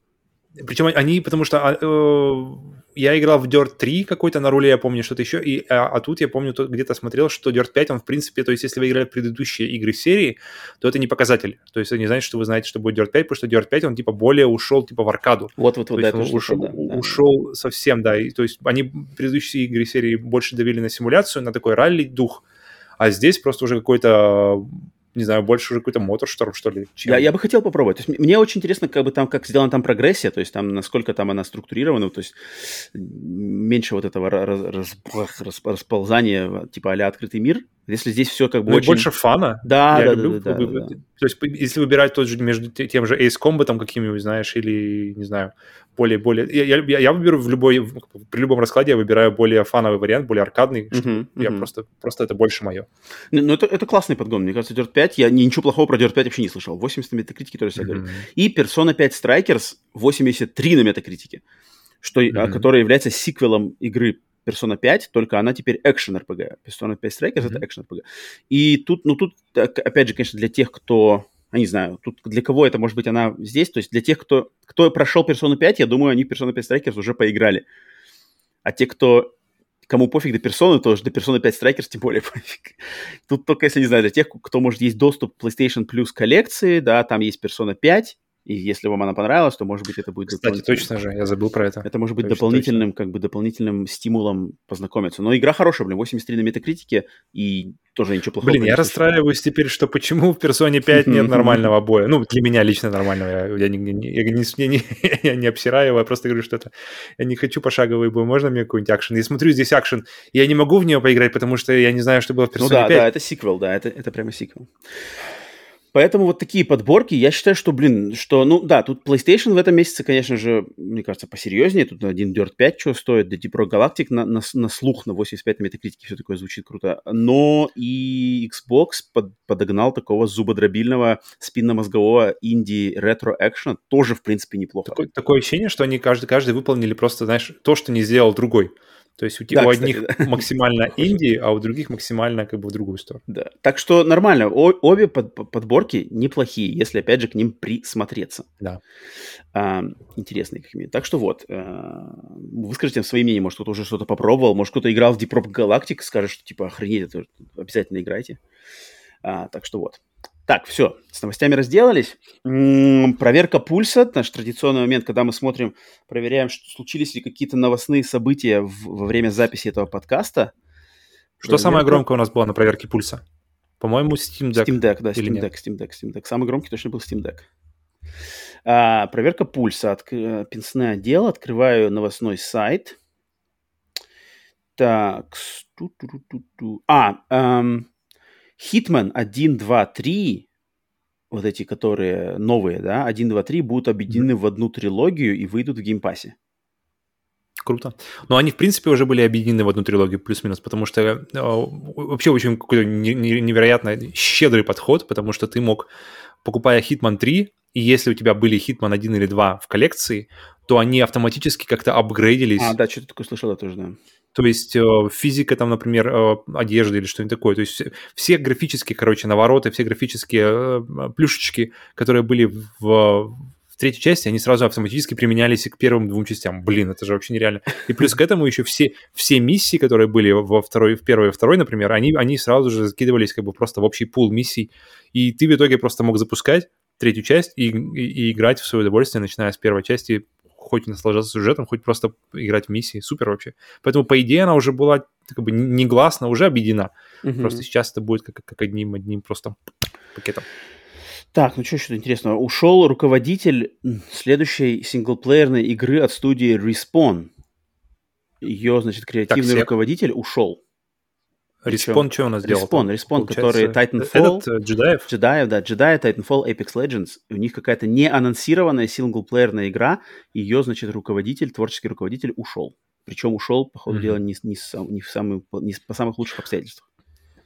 Причем они, потому что а, э, я играл в Dirt 3 какой-то на руле, я помню что-то еще, и, а, а тут я помню, где-то смотрел, что Dirt 5, он в принципе, то есть если вы играли в предыдущие игры серии, то это не показатель. То есть это не значит, что вы знаете, что будет Dirt 5, потому что Dirt 5, он типа более ушел типа в аркаду. Вот-вот-вот, да, он ушел, да, ушел совсем, да. И, то есть они предыдущие игры серии больше давили на симуляцию, на такой ралли-дух, а здесь просто уже какой-то не знаю, больше уже какой-то моторшторм, что ли. Чем... Я, я бы хотел попробовать. То есть, мне очень интересно, как бы там, как сделана там прогрессия, то есть там, насколько там она структурирована, то есть меньше вот этого раз, раз, раз, расползания, типа а открытый мир. Если здесь все как бы ну, очень... больше фана. Да, я да, люблю, да, да, да. То есть если выбирать тот же между тем же Ace Combo там какими-нибудь, знаешь, или, не знаю, более, более... Я, я, я выберу в любой, при любом раскладе я выбираю более фановый вариант, более аркадный, uh-huh, я uh-huh. просто, просто это больше мое. Ну, ну, это, это классный подгон, мне кажется, Dirt 5, я ничего плохого про Dirt 5 вообще не слышал, 80 на метакритике тоже себя uh-huh. говорю. И Persona 5 Strikers 83 на метакритике, что, uh-huh. который является сиквелом игры Persona 5, только она теперь экшен RPG. Persona 5 Strikers mm-hmm. это экшен RPG. И тут, ну тут, опять же, конечно, для тех, кто я не знаю, тут для кого это, может быть, она здесь, то есть для тех, кто, кто прошел Persona 5, я думаю, они Persona 5 Strikers уже поиграли. А те, кто кому пофиг до персоны, то до персоны 5 Strikers тем более пофиг. Тут только, если не знаю, для тех, кто, может, есть доступ к PlayStation Plus коллекции, да, там есть Persona 5, И если вам она понравилась, то, может быть, это будет... Кстати, точно же, я забыл про это. Это может быть точно, дополнительным, точно. как бы, дополнительным стимулом познакомиться. Но игра хорошая, блин, 83 на метакритике, и тоже ничего плохого. Блин, я расстраиваюсь теперь, что почему в Persona 5 нет нормального боя. Ну, для меня лично нормального. Я, я, не, я, не, не, я не обсираю его, я просто говорю, что это... Я не хочу пошаговый бой, можно мне какой-нибудь акшен? Я смотрю здесь акшен, я не могу в нее поиграть, потому что я не знаю, что было в Persona ну, да, 5. да, это сиквел, да, это, это прямо сиквел. Поэтому вот такие подборки, я считаю, что, блин, что, ну да, тут PlayStation в этом месяце, конечно же, мне кажется, посерьезнее. Тут один Dirt 5 что стоит, Deep Rock Galactic на, на, на слух на 85 на метакритике все такое звучит круто. Но и Xbox под, подогнал такого зубодробильного спинномозгового инди-ретро-экшена, тоже, в принципе, неплохо. Такое, такое ощущение, что они каждый, каждый выполнили просто, знаешь, то, что не сделал другой. То есть у, да, у одних кстати, да. максимально инди, а у других максимально как бы в другую сторону. Да. Так что нормально. О, обе под, подборки неплохие, если опять же к ним присмотреться. Да. А, интересные как минимум. Так что вот. А, выскажите свои мнения. Может, кто-то уже что-то попробовал. Может, кто-то играл в Deep Rock Galactic, скажет, что типа охренеть, это обязательно играйте. А, так что вот. Так, все, с новостями разделались. М-м, проверка пульса, наш традиционный момент, когда мы смотрим, проверяем, что случились ли какие-то новостные события в, во время записи этого подкаста. Что проверка... самое громкое у нас было на проверке пульса? По-моему, Steam Deck. Steam Deck, да, Steam Deck, Steam Deck, Steam Deck. Самый громкий точно был Steam Deck. А, проверка пульса. От, пенсное отдел. Открываю новостной сайт. Так. А, эм, Hitman 1, 2, 3, вот эти, которые новые, да, 1, 2, 3 будут объединены mm-hmm. в одну трилогию и выйдут в Game Pass е. Круто. Но они, в принципе, уже были объединены в одну трилогию, плюс-минус, потому что э, вообще очень какой-то невероятно щедрый подход, потому что ты мог, покупая Hitman 3, и если у тебя были Hitman 1 или 2 в коллекции, то они автоматически как-то апгрейдились. А, да, что-то такое слышал, да, тоже, да. То есть э, физика там, например, э, одежды или что-нибудь такое. То есть все графические, короче, навороты, все графические э, плюшечки, которые были в, в третьей части, они сразу автоматически применялись и к первым двум частям. Блин, это же вообще нереально. И плюс к этому еще все, все миссии, которые были во второй, в первой и второй, например, они, они сразу же закидывались как бы просто в общий пул миссий. И ты в итоге просто мог запускать третью часть и, и, и играть в свое удовольствие, начиная с первой части хоть наслаждаться сюжетом, хоть просто играть в миссии. Супер вообще. Поэтому, по идее, она уже была как бы негласно уже объединена. Угу. Просто сейчас это будет как, как одним, одним просто пакетом. Так, ну что еще интересного? Ушел руководитель следующей синглплеерной игры от студии Respawn. Ее, значит, креативный так, руководитель ушел. Респон что у нас делал? Респон, Респон, который Titanfall... Этот, э, джедаев? Джедаев, да, джедаев, Titanfall, Apex Legends. У них какая-то неанонсированная синглплеерная игра. Ее, значит, руководитель, творческий руководитель ушел. Причем ушел, по ходу mm-hmm. дела, не, не, не, в самый, не по самых лучших обстоятельствах.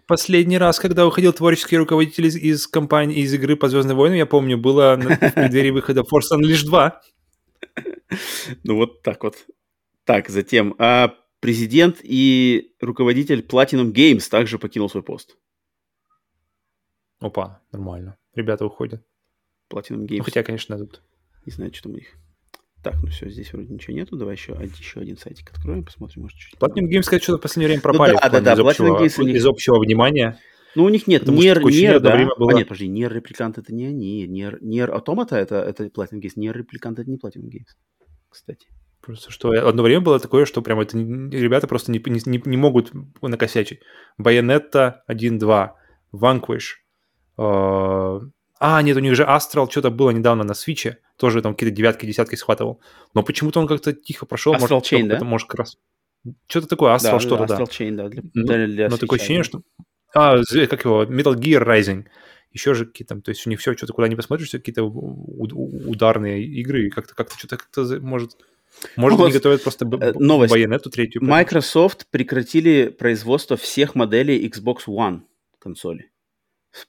Последний раз, когда уходил творческий руководитель из, из компании, из игры по Звездным войнам, я помню, было на, в преддверии выхода Force Unleashed 2. Ну вот так вот. Так, затем, а президент и руководитель Platinum Games также покинул свой пост. Опа, нормально. Ребята уходят. Platinum Games. Ну, хотя, конечно, тут... Не знаю, что там у них. Так, ну все, здесь вроде ничего нету. Давай еще, еще один сайтик откроем, посмотрим, может, чуть Platinum Games, сказать, что-то в последнее время пропали. Ну, да, да, да, из, общего, Games них... из общего внимания. Ну, у них нет, Нер, Нер, да. Было... А, нет, подожди, Нер Репликант это не они. Нер, Нер Automata это, это Platinum Games, Нер Репликант это не Platinum Games, кстати. Просто что одно время было такое, что прям это ребята просто не, не, не могут накосячить. Bayonetta 1.2, Vanquish. Э, а, нет, у них же Astral что-то было недавно на свиче. Тоже там какие-то девятки, десятки схватывал. Но почему-то он как-то тихо прошел. Astral может, Chain, да? Это может как раз... Что-то такое, Astral да, что-то, да. Astral Chain, да. Для, ну, для, для но свеча, такое ощущение, да. что... А, как его, Metal Gear Rising еще же какие-то, то есть у них все, что-то куда не посмотришь, все какие-то ударные игры, как-то как-то что-то как-то может может, ну, они готовят просто э, новость. байонету третью? Microsoft прекратили производство всех моделей Xbox One консоли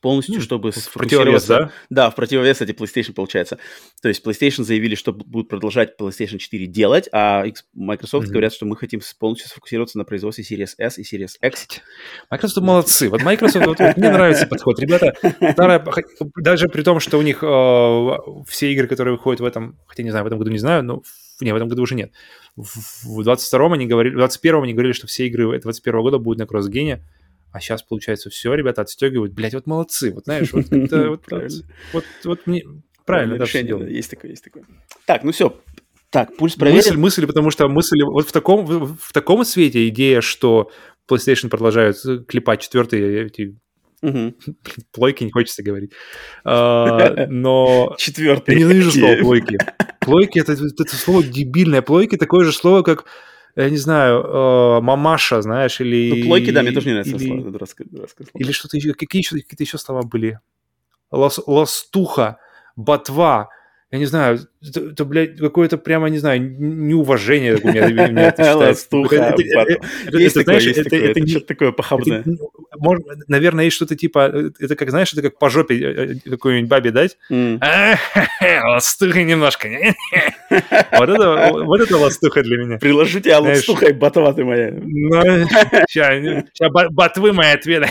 полностью, mm, чтобы в противовес, да? Да, в противовес эти PlayStation получается. То есть PlayStation заявили, что будут продолжать PlayStation 4 делать, а Microsoft mm-hmm. говорят, что мы хотим полностью сфокусироваться на производстве Series S и Series X. Microsoft молодцы. Вот Microsoft, вот, вот, мне нравится подход. Ребята, старая, даже при том, что у них э, все игры, которые выходят в этом, хотя не знаю, в этом году не знаю, но не, в этом году уже нет. В 22-м они говорили, в 21-м они говорили, что все игры 21 года будут на кроссгене. А сейчас, получается, все, ребята отстегивают. Блять, вот молодцы. Вот знаешь, вот, вот, вот, вот мне правильно, да, решение, да, есть такое, есть такое. Так, ну все, так, пульс проверен. Мысль, мысль, потому что мысль, вот в таком, в, в таком свете идея, что PlayStation продолжают клепать четвертые эти Угу. Плойки не хочется говорить. А, но... Четвертый. Я ненавижу слово плойки. Плойки это, это слово дебильное. Плойки такое же слово, как я не знаю, э, мамаша, знаешь, или... Ну, плойки, да, мне тоже не нравится или, слово, дурацкое, дурацкое слово. Или что-то еще, какие еще, какие-то еще слова были? Лас, ластуха, ботва, я не знаю, это, это блядь, какое-то прямо, не знаю, неуважение у меня, меня это считается. Это что-то такое похабное. Наверное, есть что-то типа, это как, знаешь, это как по жопе э, э, какой-нибудь бабе дать. Ластуха немножко. Вот это ластуха для меня. Приложу тебя ластухой, ботва ты моя. Сейчас ботвы мои ответы.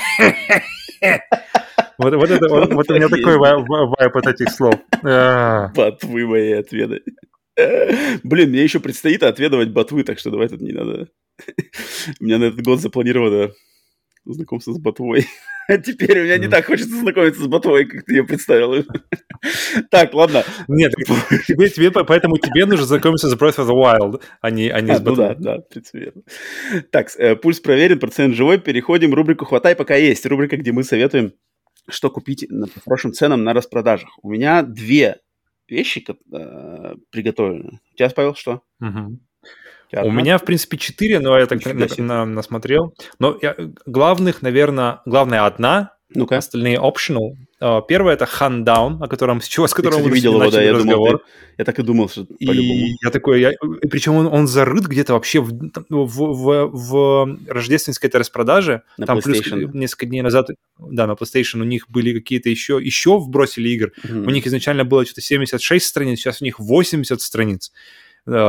Вот, вот, это, вот, вот у меня такой вайп от этих слов. Ботвы мои отведай. Блин, мне еще предстоит отведывать ботвы, так что давай тут не надо. У меня на этот год запланировано знакомство с ботвой. А теперь у меня не так хочется знакомиться с ботвой, как ты ее представил. Так, ладно. Нет, тебе, тебе, поэтому тебе нужно знакомиться с Breath of the Wild, а не, а не а, с ботвой. Ну да, да, в принципе, верно. Так, э, пульс проверен, процент живой. Переходим в рубрику «Хватай, пока есть». Рубрика, где мы советуем что купить по хорошим ценам на распродажах. У меня две вещи э, приготовлены. У тебя, Павел, что? Угу. У меня, в принципе, четыре, но я так на, на, насмотрел. Но я, главных, наверное, главная одна, ну-ка. Остальные optional. А, первое это Handown, о котором, с чего, с которого мы видел его, да, я разговор. Думал, ты, я так и думал, что И я такой, я, причем он, он зарыт где-то вообще в, в, в, в рождественской этой распродаже. На Там плюс несколько дней назад, да, на PlayStation у них были какие-то еще, еще вбросили игр. Mm-hmm. У них изначально было что-то 76 страниц, сейчас у них 80 страниц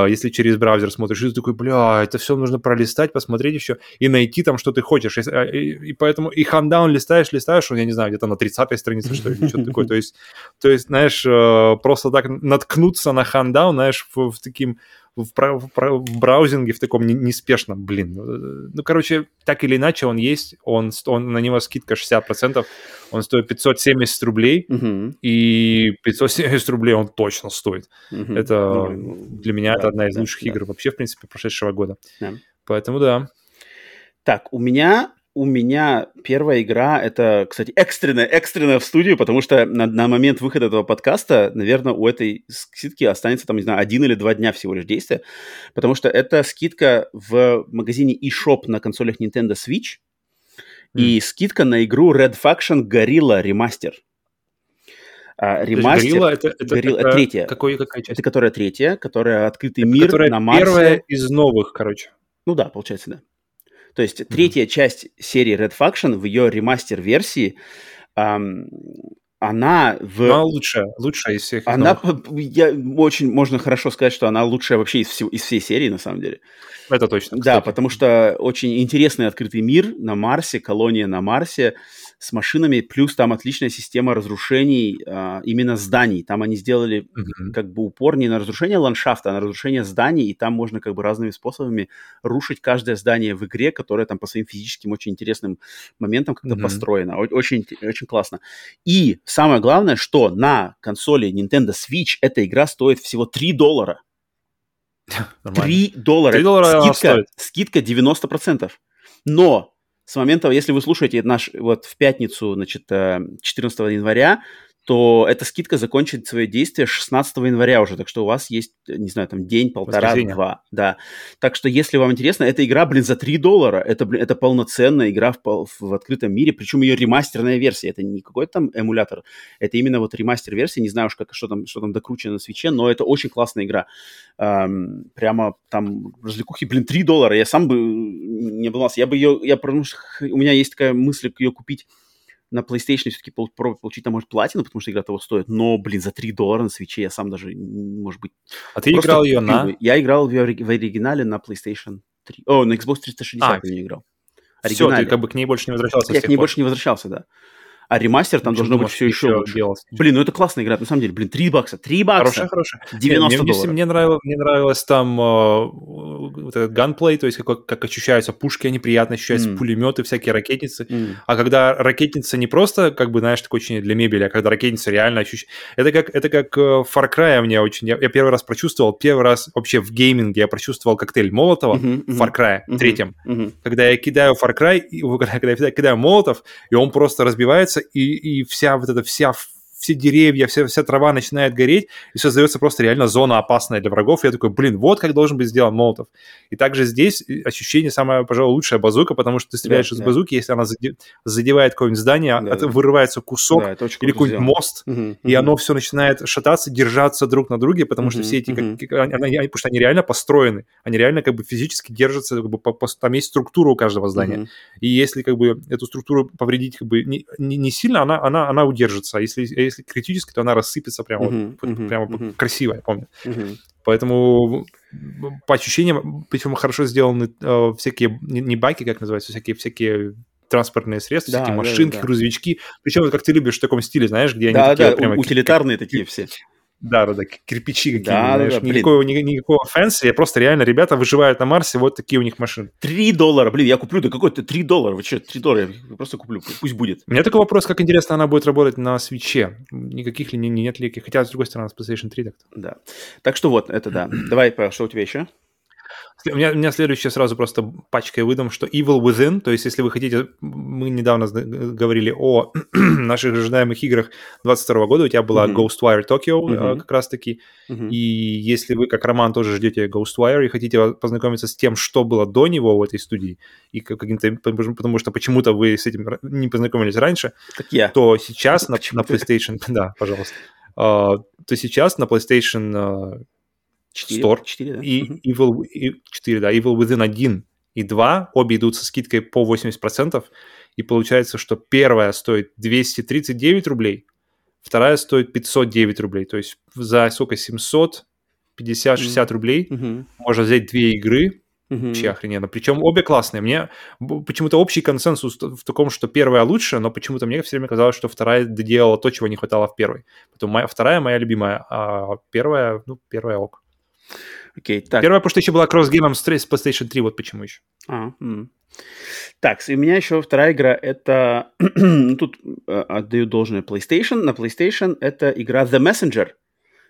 если через браузер смотришь, и ты такой, бля, это все нужно пролистать, посмотреть еще и найти там, что ты хочешь. А, и, и поэтому и хандаун листаешь, листаешь, я не знаю, где-то на 30-й странице, что ли, что-то такое. То есть, то есть, знаешь, э, просто так наткнуться на хандаун, знаешь, в, в таким в, в, в браузинге в таком неспешном, блин. Ну, ну, короче, так или иначе он есть, он, он на него скидка 60%, он стоит 570 рублей, uh-huh. и 570 рублей он точно стоит. Uh-huh. Это uh-huh. для меня да, это одна из да, лучших да. игр вообще, в принципе, прошедшего года. Yeah. Поэтому да. Так, у меня у меня первая игра, это, кстати, экстренная, экстренная в студию, потому что на, на момент выхода этого подкаста, наверное, у этой скидки останется, там, не знаю, один или два дня всего лишь действия, потому что это скидка в магазине eShop на консолях Nintendo Switch mm. и скидка на игру Red Faction Gorilla Remaster. А, ремастер. Горилла это, это, Горилла, это третья. Какой, какая часть? Это которая третья, которая открытый это мир которая на Марсе. Первая из новых, короче. Ну да, получается, да. То есть третья часть серии Red Faction в ее ремастер-версии, эм, она в... Она лучшая, лучшая из всех. Она, я, очень можно хорошо сказать, что она лучшая вообще из, всего, из всей серии, на самом деле. Это точно. Кстати. Да, потому что очень интересный открытый мир на Марсе, колония на Марсе с машинами, плюс там отличная система разрушений а, именно зданий. Там они сделали mm-hmm. как бы упор не на разрушение ландшафта, а на разрушение зданий, и там можно как бы разными способами рушить каждое здание в игре, которое там по своим физическим очень интересным моментам как-то mm-hmm. построено. Очень, очень классно. И самое главное, что на консоли Nintendo Switch эта игра стоит всего 3 доллара. 3 доллара. 3 доллара скидка, скидка 90%. Но с момента, если вы слушаете наш вот в пятницу, значит, 14 э, января, то эта скидка закончит свое действие 16 января уже, так что у вас есть, не знаю, там день, полтора, два, да. Так что, если вам интересно, эта игра, блин, за 3 доллара, это, блин, это полноценная игра в, в открытом мире, причем ее ремастерная версия, это не какой-то там эмулятор, это именно вот ремастер версия, не знаю уж, как, что, там, что там докручено на свече, но это очень классная игра. Эм, прямо там развлекухи, блин, 3 доллара, я сам бы не был, я бы ее, я, потому что у меня есть такая мысль ее купить на PlayStation все-таки пробовать получить, там, может, платину, потому что игра того стоит, но, блин, за 3 доллара на свече я сам даже, может быть... А ты играл ее на... Я играл в, в оригинале на PlayStation 3. О, на Xbox 360 а, я не играл. Все, ты как бы к ней больше не возвращался. Я к ней пор. больше не возвращался, да. А ремастер там должно быть все еще лучше. Делалось. Блин, ну это классная игра, на самом деле. Блин, 3 бакса, 3 бакса. Хорошая, хорошая. 90 мне, долларов. Мне нравилось, мне нравилось там, э, вот этот gunplay, то есть как, как ощущаются пушки, они приятно ощущаются, mm. пулеметы, всякие ракетницы. Mm. А когда ракетница не просто, как бы, знаешь, такой очень для мебели, а когда ракетница реально ощущается... Это как, это как э, Far Cry мне очень... Я, я первый раз прочувствовал, первый раз вообще в гейминге я прочувствовал коктейль Молотова mm-hmm, в Far Cry mm-hmm, третьем. Mm-hmm. Когда я кидаю Far Cry, когда я кидаю Молотов, и он просто разбивается, и, и вся вот эта вся все деревья, вся, вся трава начинает гореть, и создается просто реально зона опасная для врагов. И я такой, блин, вот как должен быть сделан Молотов. И также здесь ощущение самое, пожалуй, лучшая базука, потому что ты стреляешь да, из да. базуки, если она задевает какое-нибудь здание, да, это, да. вырывается кусок да, или какой-нибудь мост, угу, и угу. оно все начинает шататься, держаться друг на друге, потому угу, что все эти, угу. как, они, они, потому что они реально построены, они реально как бы физически держатся, как бы, по, по, там есть структура у каждого здания. Угу. И если как бы эту структуру повредить как бы не, не, не сильно, она, она, она удержится. А если если критически, то она рассыпется прямо, uh-huh, вот, uh-huh, прямо uh-huh. красиво, я помню. Uh-huh. Поэтому по ощущениям, причем хорошо сделаны э, всякие, не, не байки, как называются, всякие, всякие транспортные средства, да, всякие машинки, да, да. грузовички. Причем, как ты любишь в таком стиле, знаешь, где да, они такие да, прямо... утилитарные такие все. Да, да, да, кирпичи какие-то, да, знаешь, да, никакого, ни, никакого fancy, просто реально ребята выживают на Марсе, вот такие у них машины. Три доллара, блин, я куплю, да какой-то три доллара, вы что, три доллара, я просто куплю, пусть будет. У меня такой вопрос, как интересно она будет работать на свече, никаких ли нет ли, хотя, с другой стороны, с PlayStation 3 так -то. Да, так что вот, это да. Давай, что у тебя еще? У меня, у меня следующее сразу просто пачкой выдам, что Evil Within, то есть если вы хотите, мы недавно говорили о наших ожидаемых играх 22 года, у тебя была uh-huh. Ghostwire Tokyo uh-huh. как раз-таки, uh-huh. и если вы, как Роман, тоже ждете Ghostwire и хотите познакомиться с тем, что было до него в этой студии, и каким-то, потому что почему-то вы с этим не познакомились раньше, как я. то сейчас на, на PlayStation, да, пожалуйста, uh, то сейчас на PlayStation uh, 4, Store 4, да? и Evil, и 4, да, Evil Within 1 и 2, обе идут со скидкой по 80%, и получается, что первая стоит 239 рублей, вторая стоит 509 рублей, то есть за сколько, 750-60 mm-hmm. рублей mm-hmm. можно взять две игры, Mm-hmm. Вообще охрененно. Причем обе классные. Мне почему-то общий консенсус в таком, что первая лучше, но почему-то мне все время казалось, что вторая доделала то, чего не хватало в первой. Потом моя, вторая моя любимая, а первая, ну, первая ок. Окей, так. Первая, потому что еще была кросс-геймом с PlayStation 3, вот почему еще. А. Так, и у меня еще вторая игра, это, ну, тут э, отдаю должное PlayStation, на PlayStation это игра The Messenger,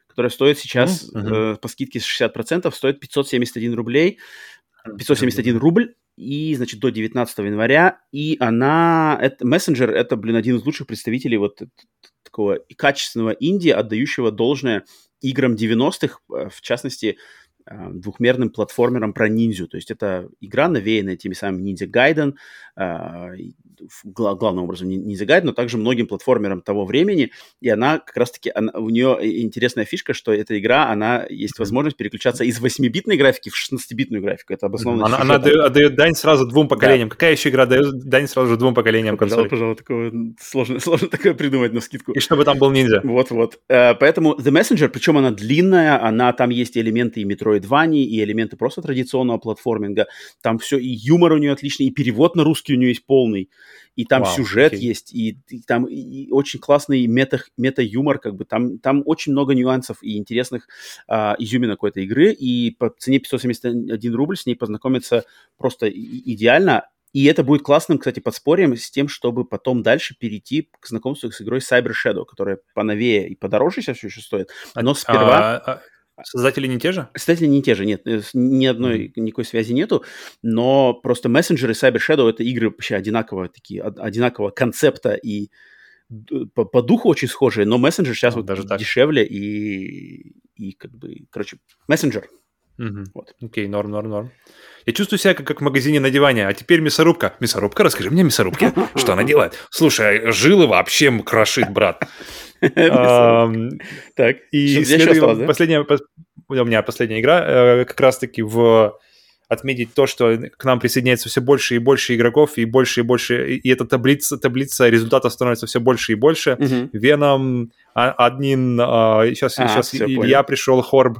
которая стоит сейчас mm-hmm. э, по скидке с 60%, стоит 571 рублей, 571 рубль, и, значит, до 19 января, и она, это, Messenger, это, блин, один из лучших представителей вот такого качественного инди, отдающего должное играм 90-х, э, в частности, э, двухмерным платформером про ниндзю. То есть это игра, навеянная теми самыми Ninja Gaiden, э, главным образом Ninja Gaiden, но также многим платформерам того времени. И она как раз-таки, она, у нее интересная фишка, что эта игра, она есть возможность переключаться из 8-битной графики в 16-битную графику. Это обоснованно. Она, она дает, отдает дань сразу двум поколениям. Да. Какая еще игра дает дань сразу же двум поколениям консолей? Пожалуй, такое сложно, сложно такое придумать на скидку. И чтобы там был ниндзя. Вот-вот. Поэтому The Messenger, причем она длинная, она, там есть элементы и Metroidvania, и элементы просто традиционного платформинга. Там все, и юмор у нее отличный, и перевод на русский у нее есть полный. И там Вау, сюжет окей. есть, и, и там и очень классный мета, мета-юмор, как бы там, там очень много нюансов и интересных а, изюминок у этой игры, и по цене 571 рубль с ней познакомиться просто идеально. И это будет классным, кстати, подспорьем с тем, чтобы потом дальше перейти к знакомству с игрой Cyber Shadow, которая поновее и подороже сейчас все еще стоит. Но сперва... А, а, Создатели не те же? Создатели не те же, нет, э, ни одной mm-hmm. никакой связи нету, но просто мессенджеры Cyber Shadow это игры вообще одинаково такие, одинакового концепта и по, по духу очень схожие, но мессенджер сейчас вот даже дешевле и, и как бы, короче, мессенджер. Угу. Вот. Окей, норм, норм, норм. Я чувствую себя как, как в магазине на диване, а теперь мясорубка. Мясорубка, расскажи мне мясорубке, что она делает. Слушай, жилы вообще крошит, брат. Так, и последняя, у меня последняя игра, э, как раз-таки в отметить то, что к нам присоединяется все больше и больше игроков, и больше и больше, и эта таблица, таблица результатов становится все больше и больше. Веном, Аднин, сейчас, а, сейчас Илья пришел, Хорб,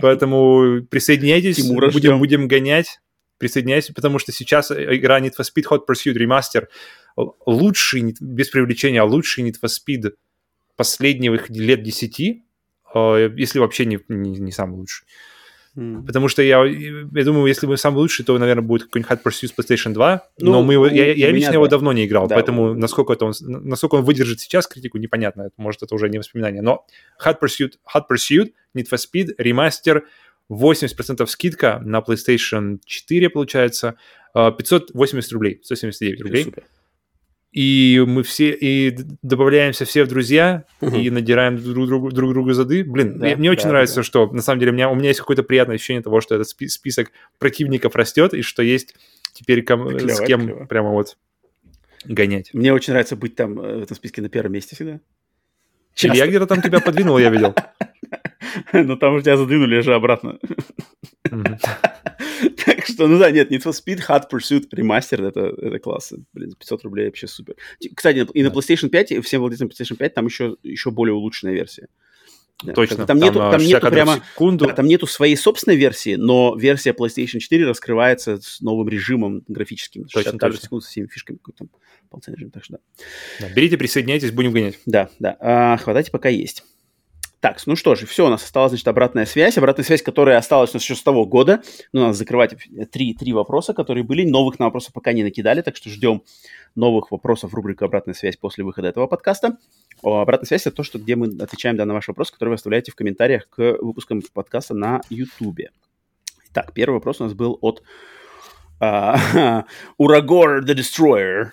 поэтому присоединяйтесь, будем, будем гонять, присоединяйтесь, потому что сейчас игра Need for Speed Hot Pursuit Remaster лучший, без привлечения, а лучший Need for Speed последних лет 10, если вообще не, не, не самый лучший. Mm. Потому что я, я думаю, если мы самый лучший, то, наверное, будет какой-нибудь Hot Pursuit PlayStation 2. Ну, но мы его, я, я лично да. его давно не играл, да, поэтому насколько, это он, насколько он выдержит сейчас критику, непонятно. Может, это уже не воспоминание. Но Hot Pursuit, Hot Pursuit, Need for Speed, ремастер, 80% скидка на PlayStation 4, получается, 580 а, рублей, 179 рублей. Супер и мы все и добавляемся все в друзья угу. и надираем друг другу друг другу зады. Блин, да, мне, мне очень да, нравится, да. что на самом деле у меня у меня есть какое-то приятное ощущение того, что этот список противников растет и что есть теперь ком, клево, с кем клево. прямо вот гонять. Мне очень нравится быть там э, в этом списке на первом месте всегда. Часто. я где-то там тебя подвинул, я видел. Ну там уже тебя задвинули же обратно. Так что, ну да, нет, Need for Speed Hot Pursuit Remastered, это, это классно. Блин, 500 рублей вообще супер. Кстати, и на PlayStation 5, и всем владельцам PlayStation 5 там еще, еще более улучшенная версия. Точно. Там, нету, там нету прямо, секунду. Да, там нету своей собственной версии, но версия PlayStation 4 раскрывается с новым режимом графическим. Точно, точно. секунд со всеми фишками. Там полноценный режим, так что да. да. Берите, присоединяйтесь, будем гонять. Да, да. А, хватайте, пока есть. Так, ну что же, все, у нас осталась, значит, обратная связь. Обратная связь, которая осталась у нас еще с того года. Ну, надо закрывать три, три вопроса, которые были. Новых на вопросы пока не накидали, так что ждем новых вопросов в рубрику «Обратная связь» после выхода этого подкаста. О, обратная связь – это то, что, где мы отвечаем да, на ваши вопросы, которые вы оставляете в комментариях к выпускам подкаста на YouTube. Так, первый вопрос у нас был от uh, Урагор the Destroyer.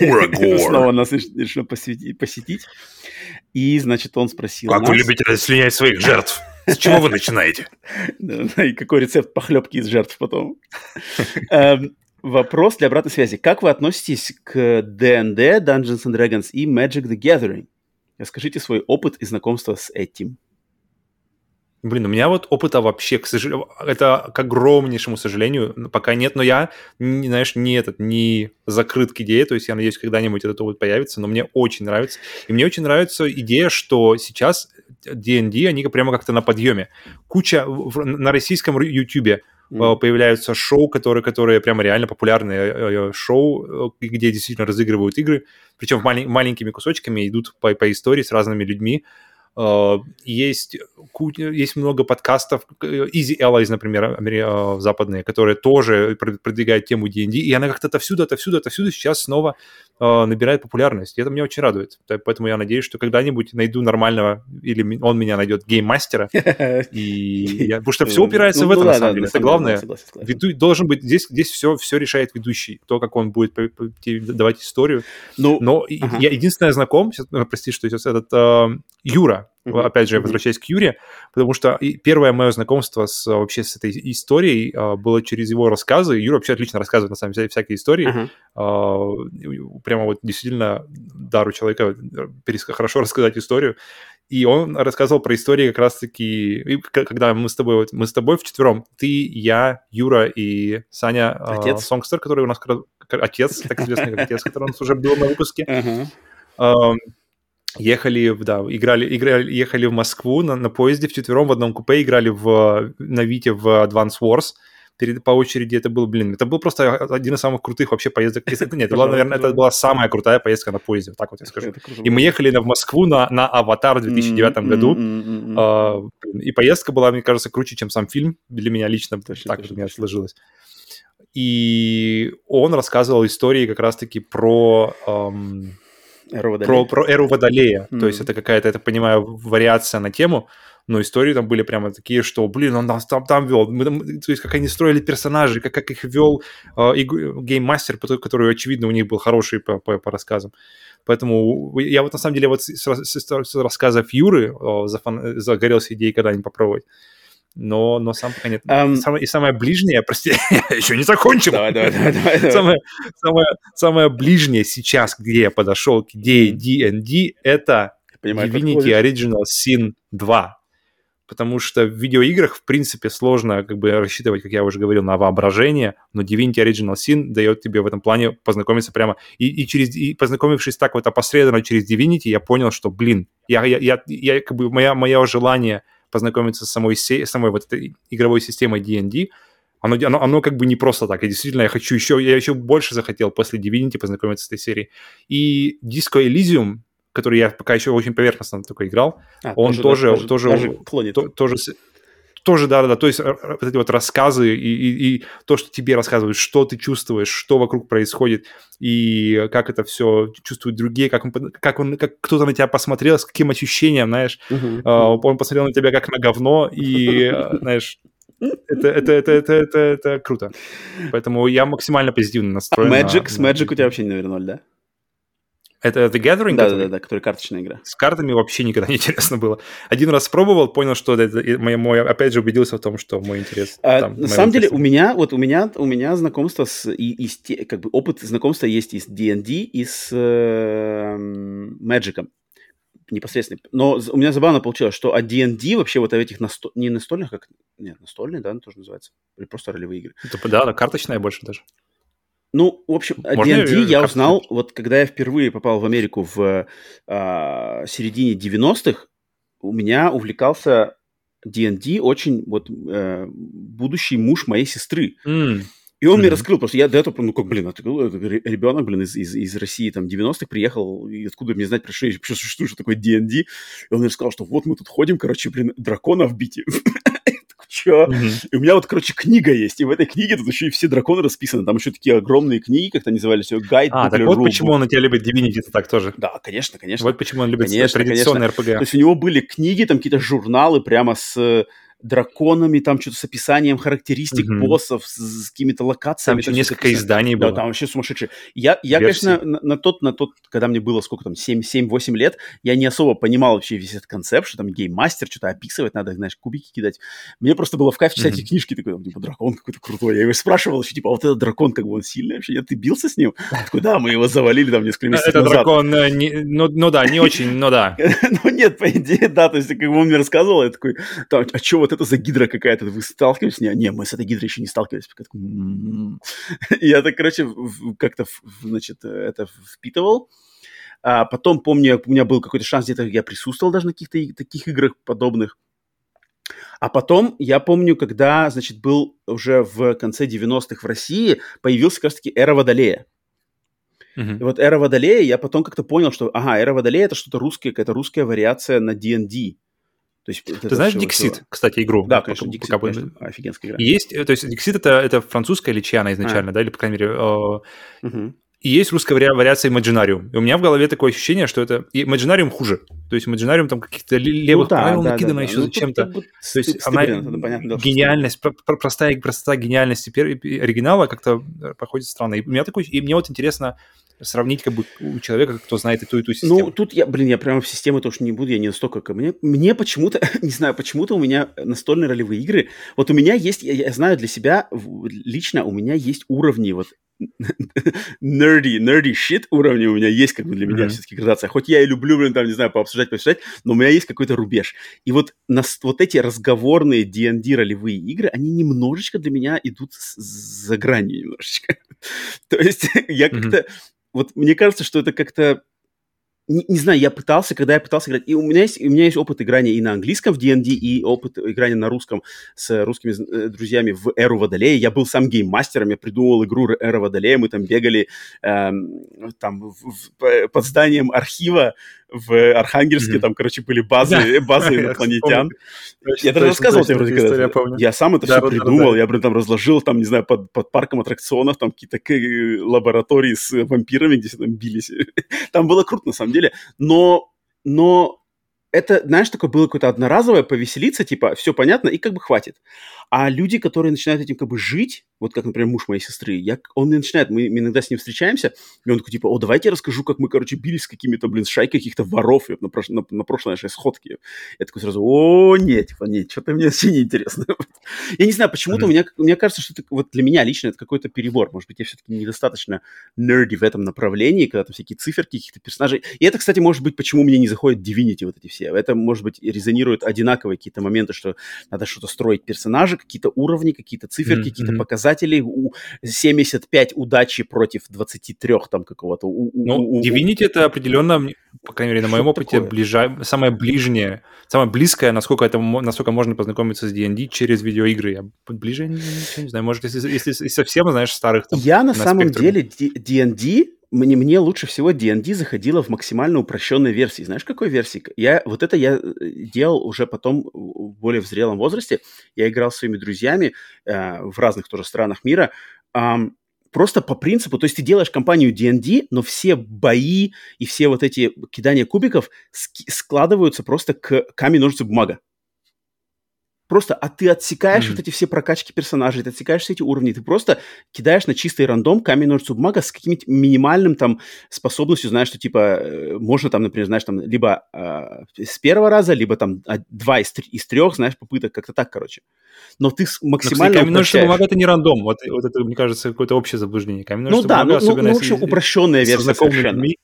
Урагор. Снова нас решил посетить. И, значит, он спросил Как вы любите расчленять своих жертв? С чего вы начинаете? И какой рецепт похлебки из жертв потом? Эм, вопрос для обратной связи. Как вы относитесь к D&D, Dungeons and Dragons и Magic the Gathering? Расскажите свой опыт и знакомство с этим. Блин, у меня вот опыта вообще, к сожалению, это к огромнейшему сожалению, пока нет, но я, знаешь, не этот, не закрыт к идее, то есть я надеюсь, когда-нибудь этот опыт появится, но мне очень нравится. И мне очень нравится идея, что сейчас D&D, они прямо как-то на подъеме. Куча на российском YouTube mm. появляются шоу, которые, которые прямо реально популярные э, э, шоу, где действительно разыгрывают игры, причем малень, маленькими кусочками идут по, по истории с разными людьми, Э, есть, есть много подкастов, э, Easy Allies, например, э, западные, которые тоже продвигают тему D&D, и она как-то отовсюду, отовсюду, отовсюду сейчас снова набирает популярность. И это меня очень радует. Поэтому я надеюсь, что когда-нибудь найду нормального, или он меня найдет гейммастера. И я, потому что все упирается ну, в это, ну, на самом деле. Это главное. Должен быть, здесь, здесь все, решает ведущий. То, как он будет давать историю. Ну, Но я единственное знаком, прости, что сейчас этот Юра, Mm-hmm. Опять же, я возвращаюсь к Юре, потому что первое мое знакомство с, вообще с этой историей uh, было через его рассказы. Юра вообще отлично рассказывает, на самом деле, всякие истории. Uh, прямо вот действительно дар у человека э, хорошо рассказать историю. И он рассказывал про истории как раз-таки, когда мы с тобой, вот, мы с тобой вчетвером, ты, я, Юра и Саня отец. Uh, Сонгстер, который у нас отец, так известный как отец, который у нас уже был на выпуске. Uh-huh. Ехали, да, играли, играли, ехали в Москву на, на поезде вчетвером в одном купе, играли в, на Вите в Advance Wars, перед, по очереди это был, блин, это был просто один из самых крутых вообще поездок. Нет, это была, наверное, это была самая крутая поездка на поезде, так вот я скажу. И мы ехали в Москву на, на «Аватар» в 2009 году, а, и поездка была, мне кажется, круче, чем сам фильм, для меня лично, так у меня сложилось. И он рассказывал истории как раз-таки про... Эру Про, про эру Водолея. Mm. То есть это какая-то, я так понимаю, вариация на тему, но истории там были прямо такие, что, блин, он там, там вел. Мы, там, то есть как они строили персонажей, как, как их вел э, гейммастер, который, очевидно, у них был хороший по, по, по рассказам. Поэтому я вот на самом деле вот с, с, с рассказов Юры о, загорелся идеей когда-нибудь попробовать но, но сам пока нет. Um, самое, и самое ближнее, прости, еще не закончим. Давай, давай, давай. давай, самое, самое, самое ближнее сейчас, где я подошел к идее D&D, это понимаю, Divinity Original Sin 2. Потому что в видеоиграх, в принципе, сложно как бы рассчитывать, как я уже говорил, на воображение, но Divinity Original Sin дает тебе в этом плане познакомиться прямо... И, и, через, и познакомившись так вот опосредованно через Divinity, я понял, что, блин, я, я, я, я как бы, моя, мое желание познакомиться с самой, самой вот этой игровой системой D&D, оно, оно, оно как бы не просто так. И действительно, я хочу еще, я еще больше захотел после Divinity познакомиться с этой серией. И Disco Elysium, который я пока еще очень поверхностно только играл, а, он тоже, тоже, тоже, тоже, клонит. То, тоже тоже, да-да-да, то есть вот эти вот рассказы и, и, и то, что тебе рассказывают, что ты чувствуешь, что вокруг происходит, и как это все чувствуют другие, как, он, как, он, как кто-то на тебя посмотрел, с каким ощущением, знаешь, uh-huh. uh, он посмотрел на тебя как на говно, и, знаешь, это, это, это, это, это, это круто. Поэтому я максимально позитивно настроен. А Magic, на, с Magic у тебя вообще, наверное, ноль, да? Это The Gathering? Да, который? да, да, который карточная игра. С картами вообще никогда не интересно было. Один раз пробовал, понял, что это, мой, мой, опять же убедился в том, что мой интерес. А, там, на самом деле у меня, вот у меня, у меня знакомство с, и, и с, как бы опыт знакомства есть и с D&D, и с э, Magic непосредственно. Но у меня забавно получилось, что от D&D вообще вот этих насто... не настольных, как... Нет, настольные, да, тоже называется. Или просто ролевые игры. Это, да, да, карточная больше даже. Ну, в общем, D&D я узнал, вот когда я впервые попал в Америку в а, середине 90-х, у меня увлекался D&D очень вот э, будущий муж моей сестры. Mm. И он mm-hmm. мне раскрыл, что я до этого, ну как, блин, это ребенок, блин, из, из, из России там 90-х приехал, и откуда мне знать, про что, что, что, что такое D&D. И он мне рассказал, что вот мы тут ходим, короче, блин, драконов бить. чё? Mm-hmm. И у меня вот, короче, книга есть, и в этой книге тут еще и все драконы расписаны, там еще такие огромные книги, как-то назывались, гайд. А, так вот почему он на тебя любит Divinity так тоже. Да, конечно, конечно. Вот почему он любит конечно, традиционный конечно. RPG. То есть у него были книги, там какие-то журналы прямо с драконами, там что-то с описанием характеристик mm-hmm. боссов, с, с какими-то локациями. Там несколько изданий было. Да, там вообще сумасшедшие. Я, я конечно, на, на, тот, на тот, когда мне было сколько там, 7-8 лет, я не особо понимал вообще весь этот концепт, что там гейммастер, что-то описывать надо, знаешь, кубики кидать. Мне просто было в кайф читать mm-hmm. эти книжки, такой, там, типа, дракон какой-то крутой. Я его спрашивал еще, типа, а вот этот дракон, как бы он сильный вообще? Нет, ты бился с ним? Такой, да, мы его завалили там несколько месяцев Это назад. дракон, э, не, ну, ну да, не очень, но да. Ну нет, по идее, да, то есть, как бы он мне рассказывал, я такой, а что вот это за гидра какая какая-то, вы сталкивались с ней? Не, мы с этой гидрой еще не сталкивались. «М-м-м». Я так, короче, как-то, значит, это впитывал. А потом, помню, у меня был какой-то шанс, где-то я присутствовал даже на каких-то таких играх подобных. А потом, я помню, когда, значит, был уже в конце 90-х в России, появился как раз-таки эра Водолея. Uh-huh. И вот эра Водолея, я потом как-то понял, что, ага, эра Водолея это что-то русское, какая-то русская вариация на D&D. То есть, Ты знаешь Dixit, было... кстати, игру? Да, конечно, Dixit, пока конечно, офигенская игра. Есть, то есть Dixit это, это французская или чья изначально, а. да, или, по крайней мере, э, угу. И есть русская вариация Imaginarium. И у меня в голове такое ощущение, что это... И Imaginarium хуже. То есть Imaginarium там каких-то левых ну, да, правил да, накидано да, еще да. зачем-то. Ну, То есть она... Понятно, гениальность, простая, простая гениальность оригинала как-то проходит странно. И, у меня такой, и мне вот интересно, сравнить как бы у человека, кто знает и ту, и ту систему. Ну, тут я, блин, я прямо в систему тоже не буду, я не настолько ко мне. Мне почему-то, не знаю, почему-то у меня настольные ролевые игры, вот у меня есть, я, я знаю для себя, лично у меня есть уровни вот nerdy, nerdy shit уровня у меня есть как бы для меня mm-hmm. все-таки градация. Хоть я и люблю, блин, там, не знаю, пообсуждать, пообсуждать, но у меня есть какой-то рубеж. И вот, на, вот эти разговорные D&D ролевые игры, они немножечко для меня идут за гранью немножечко. То есть я как-то вот мне кажется, что это как-то не, не знаю, я пытался, когда я пытался играть, и у меня есть, у меня есть опыт играния и на английском в D&D, и опыт играния на русском с русскими э, друзьями в Эру Водолея. Я был сам гейммастером, я придумывал игру Эра Водолея, мы там бегали эм, там в, в, под зданием архива в Архангельске, mm-hmm. там, короче, были базы, базы инопланетян. Я даже рассказывал тебе вроде когда Я сам это все придумал, я, блин, там разложил, там, не знаю, под, под парком аттракционов, там какие-то лаборатории с вампирами, где все там бились. Там было круто, на самом деле. Но, но это, знаешь, такое было какое-то одноразовое повеселиться, типа, все понятно, и как бы хватит. А люди, которые начинают этим как бы жить, вот как, например, муж моей сестры, я, он начинает, мы, мы иногда с ним встречаемся, и он такой, типа, о, давайте я расскажу, как мы, короче, бились с какими-то, блин, шайкой каких-то воров на, прош... на, на прошлой нашей сходке. Я такой сразу, о, нет, типа, нет, что-то мне вообще не интересно. я не знаю, почему-то mm-hmm. у меня, мне кажется, что это, вот для меня лично это какой-то перебор. Может быть, я все-таки недостаточно нерди в этом направлении, когда там всякие циферки каких-то персонажей. И это, кстати, может быть, почему мне не заходит Divinity вот эти все. Это, может быть, резонируют одинаковые какие-то моменты, что надо что-то строить персонажа, какие-то уровни, какие-то циферки, mm-hmm. какие-то показатели. У 75 удачи против 23 там какого-то. У, ну, у, Divinity это определенно, по крайней мере, на моем опыте, ближа... самое ближнее, самое близкое, насколько, это, насколько можно познакомиться с D&D через видеоигры. Я ближе ничего не знаю. Может, если, если, если совсем, знаешь, старых там, Я на, на самом спектруме. деле D&D мне, мне лучше всего D&D заходила в максимально упрощенной версии. Знаешь, какой версии? Я, вот это я э, делал уже потом более в зрелом возрасте, я играл с своими друзьями э, в разных тоже странах мира, э, просто по принципу, то есть ты делаешь компанию D&D, но все бои и все вот эти кидания кубиков складываются просто к камень, ножницы, бумага. Просто, а ты отсекаешь mm-hmm. вот эти все прокачки персонажей, ты отсекаешь все эти уровни, ты просто кидаешь на чистый рандом камень, ножницы, бумага с каким-нибудь минимальным там способностью, знаешь, что типа э, можно там, например, знаешь, там либо э, с первого раза, либо там два из, из трех, знаешь, попыток, как-то так, короче. Но ты максимально но, камень, ножницы, бумага это не рандом, вот, вот это, мне кажется, какое-то общее заблуждение. Камень, ну да, бумага, ну, ну, ну, в общем, упрощенная версия совершенно. Людьми,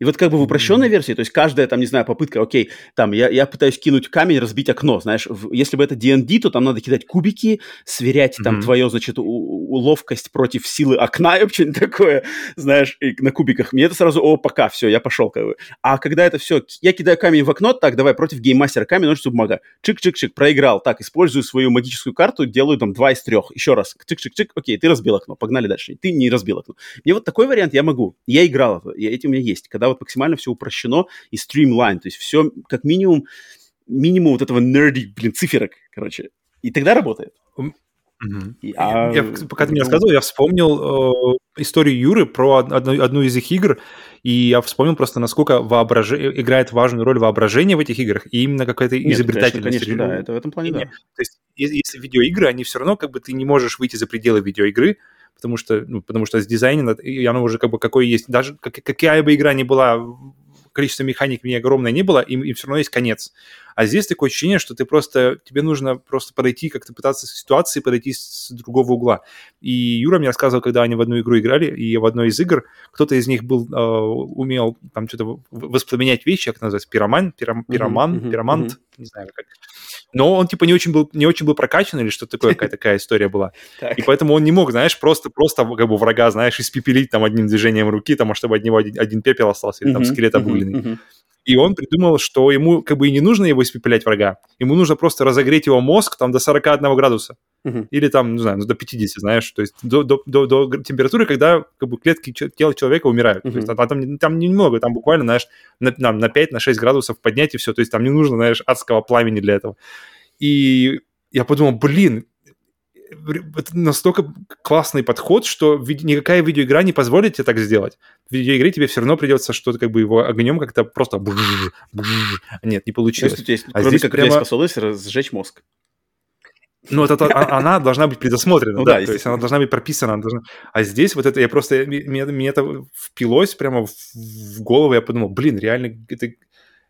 и вот как бы в упрощенной версии, то есть каждая, там, не знаю, попытка, окей, там, я, я пытаюсь кинуть камень, разбить окно, знаешь, в, если бы это D&D, то там надо кидать кубики, сверять там mm-hmm. твою, значит, у, у, ловкость против силы окна и что-нибудь такое, знаешь, и на кубиках. Мне это сразу, о, пока, все, я пошел, как бы. А когда это все, я кидаю камень в окно, так, давай, против гейммастера камень, ножницы, бумага. Чик-чик-чик, проиграл. Так, использую свою магическую карту, делаю там два из трех. Еще раз. Чик-чик-чик, окей, ты разбил окно, погнали дальше. Ты не разбил окно. Мне вот такой вариант я могу. Я играл, я, эти у меня есть. Когда вот максимально все упрощено и streamline, то есть все как минимум, минимум вот этого nerdy, блин, циферок, короче. И тогда работает. Mm-hmm. И, а... я, пока ты мне рассказывал, я вспомнил э, историю Юры про одну, одну из их игр, и я вспомнил просто, насколько воображ... играет важную роль воображение в этих играх, и именно какая-то изобретательность. Конечно, конечно, да, это в этом плане, да. То есть, если видеоигры, они все равно, как бы, ты не можешь выйти за пределы видеоигры, потому что, ну, потому что с дизайном, и оно уже как бы какое есть, даже как, какая бы игра ни была, количество механик мне огромное не было, им, им все равно есть конец. А здесь такое ощущение, что ты просто, тебе нужно просто подойти, как-то пытаться с ситуации подойти с другого угла. И Юра мне рассказывал, когда они в одну игру играли, и в одной из игр кто-то из них был, э, умел там что-то воспламенять вещи, как это называется, пироман, пиром, пироман, uh-huh, пиромант, uh-huh. не знаю как. Но он типа не очень был, не очень был прокачан или что-то такое, какая такая история была. И поэтому он не мог, знаешь, просто, просто как бы врага, знаешь, испепелить там одним движением руки, там, чтобы от него один, один пепел остался, или там скелет обугленный. И он придумал, что ему как бы и не нужно его испепелять врага, ему нужно просто разогреть его мозг там до 41 градуса. Uh-huh. Или там, не знаю, ну, до 50, знаешь, то есть до, до, до, до температуры, когда как бы клетки тела человека умирают. Uh-huh. То есть, а, там, там немного, там буквально, знаешь, на, на, на 5-6 на градусов поднять и все. То есть там не нужно, знаешь, адского пламени для этого. И я подумал, блин, это настолько классный подход, что никакая видеоигра не позволит тебе так сделать. В видеоигре тебе все равно придется что-то как бы его огнем как-то просто... Нет, не получилось. То есть, а здесь как прямо... способность разжечь мозг. Ну, это, а, она должна быть предусмотрена, ну, да, да то есть она должна быть прописана. Должна... А здесь вот это, я просто, мне, мне это впилось прямо в, в голову, я подумал, блин, реально, это...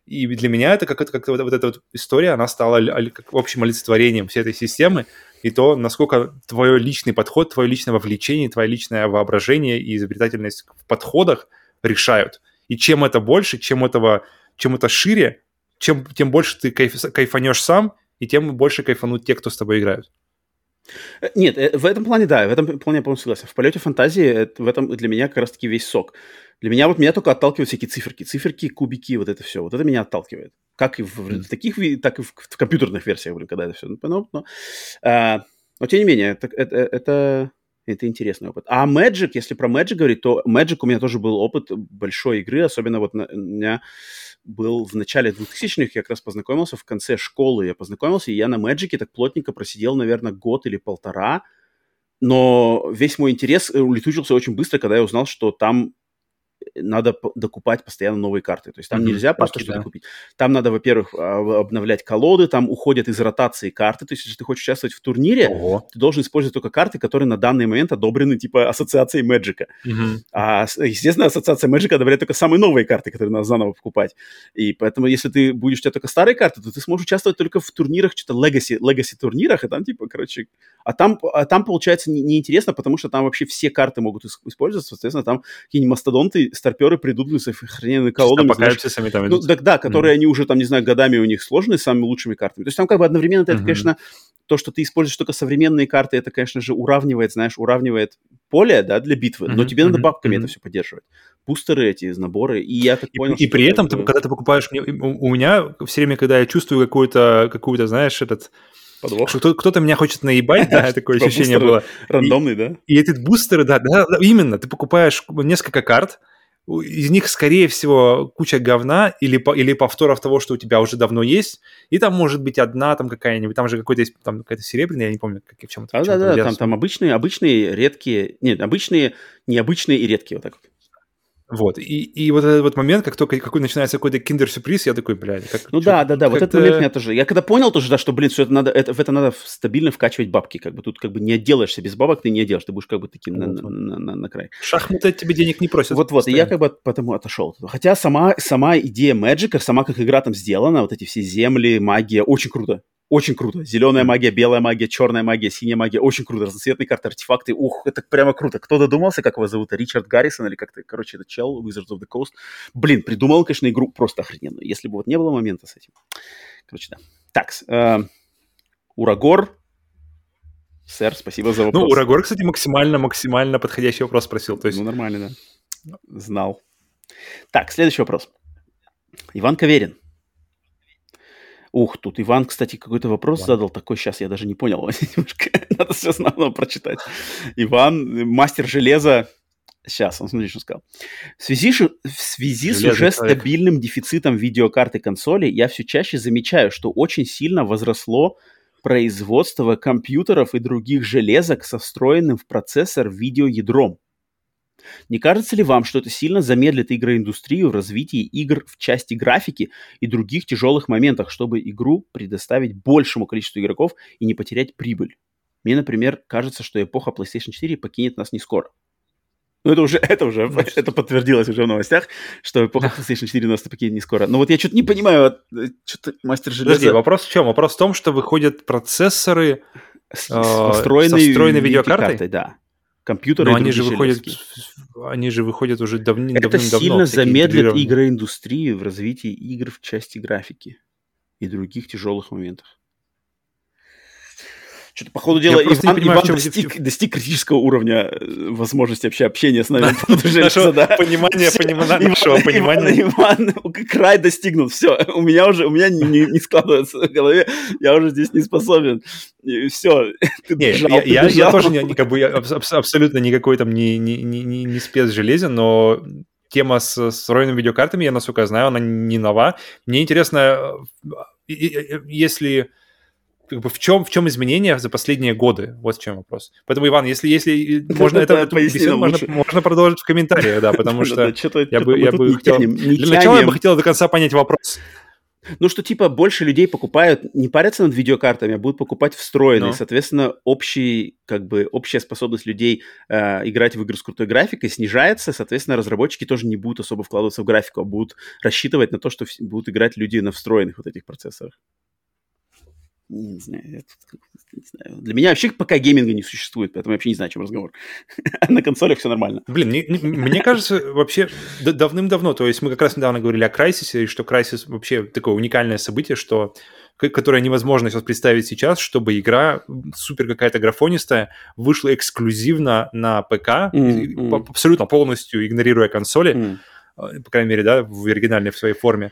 И для меня это как, как вот, вот эта вот история, она стала как общим олицетворением всей этой системы, и то, насколько твой личный подход, твое личное вовлечение, твое личное воображение и изобретательность в подходах решают. И чем это больше, чем этого, чем это шире, чем, тем больше ты кайф, кайфанешь сам, и тем больше кайфанут те, кто с тобой играют. Э, нет, э, в этом плане да, в этом плане я полностью согласен. В полете фантазии в этом для меня как раз-таки весь сок. Для меня вот меня только отталкивают всякие циферки, циферки, кубики, вот это все. Вот это меня отталкивает. Как и в, таких, так и в, в компьютерных версиях, блин, когда это все. Но, но, а, но тем не менее, это, это, это, это интересный опыт. А Magic, если про Magic говорить, то Magic у меня тоже был опыт большой игры, особенно вот на, у меня был в начале 2000-х, я как раз познакомился, в конце школы я познакомился, и я на Magic так плотненько просидел, наверное, год или полтора, но весь мой интерес улетучился очень быстро, когда я узнал, что там надо докупать постоянно новые карты. То есть там mm-hmm. нельзя просто что докупить. Там надо, во-первых, а, обновлять колоды, там уходят из ротации карты. То есть если ты хочешь участвовать в турнире, Ого. ты должен использовать только карты, которые на данный момент одобрены типа ассоциацией Мэджика. Mm-hmm. А, естественно, ассоциация Мэджика одобряет только самые новые карты, которые надо заново покупать. И поэтому, если ты будешь у тебя только старые карты, то ты сможешь участвовать только в турнирах, что-то legacy, legacy турнирах, и там типа, короче, а там, а там получается неинтересно, потому что там вообще все карты могут использоваться, соответственно, там какие-нибудь мастодонты старперы придут с охрененными колодами. Апокалипсисами там ну, да, да, которые mm. они уже там, не знаю, годами у них сложены с самыми лучшими картами. То есть там как бы одновременно mm-hmm. это, конечно, то, что ты используешь только современные карты, это, конечно же, уравнивает, знаешь, уравнивает поле, да, для битвы, mm-hmm. но тебе надо бабками mm-hmm. это все поддерживать. Бустеры эти, наборы, и я так и, понял, И, при этом, это... ты, когда ты покупаешь, у меня все время, когда я чувствую какую-то, какую-то, знаешь, этот Подвох. Что кто-то меня хочет наебать, да, такое типа ощущение было. Рандомный, да? И эти бустеры, да, да, именно, ты покупаешь несколько карт, из них, скорее всего, куча говна или, или повторов того, что у тебя уже давно есть, и там может быть одна там какая-нибудь, там же какой-то есть, там какая-то серебряная, я не помню, как, в чем это. Да-да-да, там, там обычные, обычные, редкие, нет, обычные, необычные и редкие, вот так вот. Вот, и, и вот этот вот момент, как только какой начинается какой-то киндер-сюрприз, я такой, блядь, как... Ну да, да, да, вот этот момент меня тоже... Я когда понял тоже, да, что, блин, все это надо, это, в это надо стабильно вкачивать бабки, как бы тут как бы не отделаешься без бабок, ты не отделаешь, ты будешь как бы таким вот, на, на, на, на край. Шахматы тебе денег не просят. Вот-вот, и я как бы потому отошел. Хотя сама, сама идея Magic, сама как игра там сделана, вот эти все земли, магия, очень круто. Очень круто. Зеленая магия, белая магия, черная магия, синяя магия. Очень круто. Разноцветные карты, артефакты. Ух, это прямо круто. Кто додумался, как его зовут? Ричард Гаррисон или как-то, короче, это чел Wizards of the Coast. Блин, придумал, конечно, игру просто охрененную. Если бы вот не было момента с этим. Короче, да. Так, э, Урагор. Сэр, спасибо за вопрос. Ну, Урагор, кстати, максимально, максимально подходящий вопрос спросил. То есть... Ну, нормально, да. Знал. Так, следующий вопрос. Иван Каверин. Ух, тут Иван, кстати, какой-то вопрос Иван. задал такой, сейчас я даже не понял, надо все снова прочитать. Иван, мастер железа, сейчас, он смотри, что сказал. В связи, в связи с уже человек. стабильным дефицитом видеокарты консоли, я все чаще замечаю, что очень сильно возросло производство компьютеров и других железок со встроенным в процессор видеоядром. Не кажется ли вам, что это сильно замедлит игроиндустрию в развитии игр в части графики и других тяжелых моментах, чтобы игру предоставить большему количеству игроков и не потерять прибыль? Мне, например, кажется, что эпоха PlayStation 4 покинет нас не скоро. Ну, это уже, это уже, Значит. это подтвердилось уже в новостях, что эпоха PlayStation 4 нас покинет не скоро. Но вот я что-то не понимаю, э, что-то мастер железа... Подожди, вопрос в чем? Вопрос в том, что выходят процессоры с, э, встроенной, со встроенной видеокартой? Да компьютеры. Но они же выходят, они же выходят уже давни, Это давным-давно. Это сильно замедлит игроиндустрию в развитии игр в части графики и других тяжелых моментах. Что-то, по ходу дела, Иван, понимаю, Иван достиг, достиг критического уровня э, возможности вообще общения с нами. Нашего понимания, нашего понимания. Иван, край достигнут, все. У меня уже, у меня не складывается в голове, я уже здесь не способен. Все. Я тоже как бы абсолютно никакой там не спец железен, но тема с встроенными видеокартами, я, насколько знаю, она не нова. Мне интересно, э, если как бы в чем, в чем изменения за последние годы? Вот в чем вопрос. Поэтому, Иван, если, если можно это, эту беседу можно, можно продолжить в комментариях, да, потому что я бы, я бы хотел... Для начала я бы хотел до конца понять вопрос. Ну, что типа больше людей покупают, не парятся над видеокартами, а будут покупать встроенные. No. Соответственно, общий, как бы, общая способность людей э, играть в игры с крутой графикой снижается. Соответственно, разработчики тоже не будут особо вкладываться в графику, а будут рассчитывать на то, что будут играть люди на встроенных вот этих процессорах не знаю, я не знаю. Для меня вообще пока гейминга не существует, поэтому я вообще не знаю, о чем разговор. На консолях все нормально. Блин, мне, мне кажется, вообще давным-давно, то есть мы как раз недавно говорили о Crysis, и что Crysis вообще такое уникальное событие, что которое невозможно сейчас представить сейчас, чтобы игра супер какая-то графонистая вышла эксклюзивно на ПК, mm-hmm. абсолютно полностью игнорируя консоли. Mm по крайней мере, да, в оригинальной в своей форме.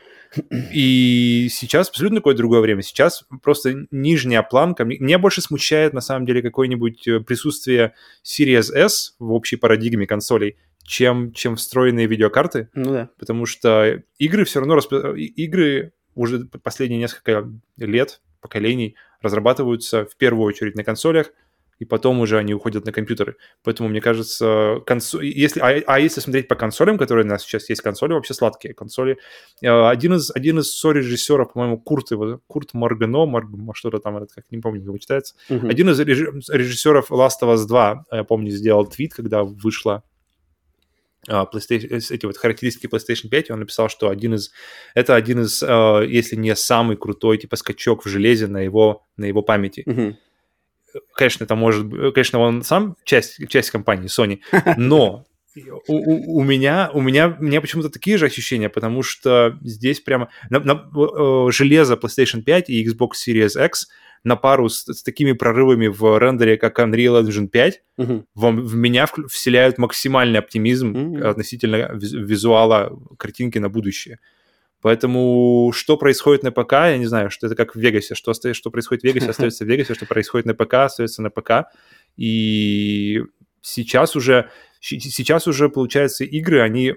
И сейчас абсолютно какое-то другое время. Сейчас просто нижняя планка. Меня больше смущает, на самом деле, какое-нибудь э, присутствие Series S в общей парадигме консолей, чем, чем встроенные видеокарты. Ну да. Потому что игры все равно... Расп... Игры уже последние несколько лет, поколений разрабатываются в первую очередь на консолях, и потом уже они уходят на компьютеры. Поэтому, мне кажется, консоль... если... А, а если смотреть по консолям, которые у нас сейчас есть, консоли вообще сладкие. Консоли... Э, один из, один из сорежиссеров, по-моему, Курт, его, Курт Моргано, Морг... что-то там, этот, как не помню, как его читается. Uh-huh. Один из режиссеров Last of Us 2, я помню, сделал твит, когда вышла а, PlayStation, эти вот характеристики PlayStation 5, он написал, что один из, это один из, э, если не самый крутой, типа, скачок в железе на его, на его памяти. Uh-huh конечно, это может быть, конечно, он сам часть, часть компании Sony, но у, у, у меня, у меня, у меня почему-то такие же ощущения, потому что здесь прямо на, на, э, железо PlayStation 5 и Xbox Series X на пару с, с такими прорывами в рендере, как Unreal Engine 5, uh-huh. в, в меня вселяют максимальный оптимизм uh-huh. относительно визуала картинки на будущее. Поэтому что происходит на ПК, я не знаю, что это как в Вегасе, что, что происходит в Вегасе, остается в Вегасе, что происходит на ПК, остается на ПК. И сейчас уже, сейчас уже, получается, игры, они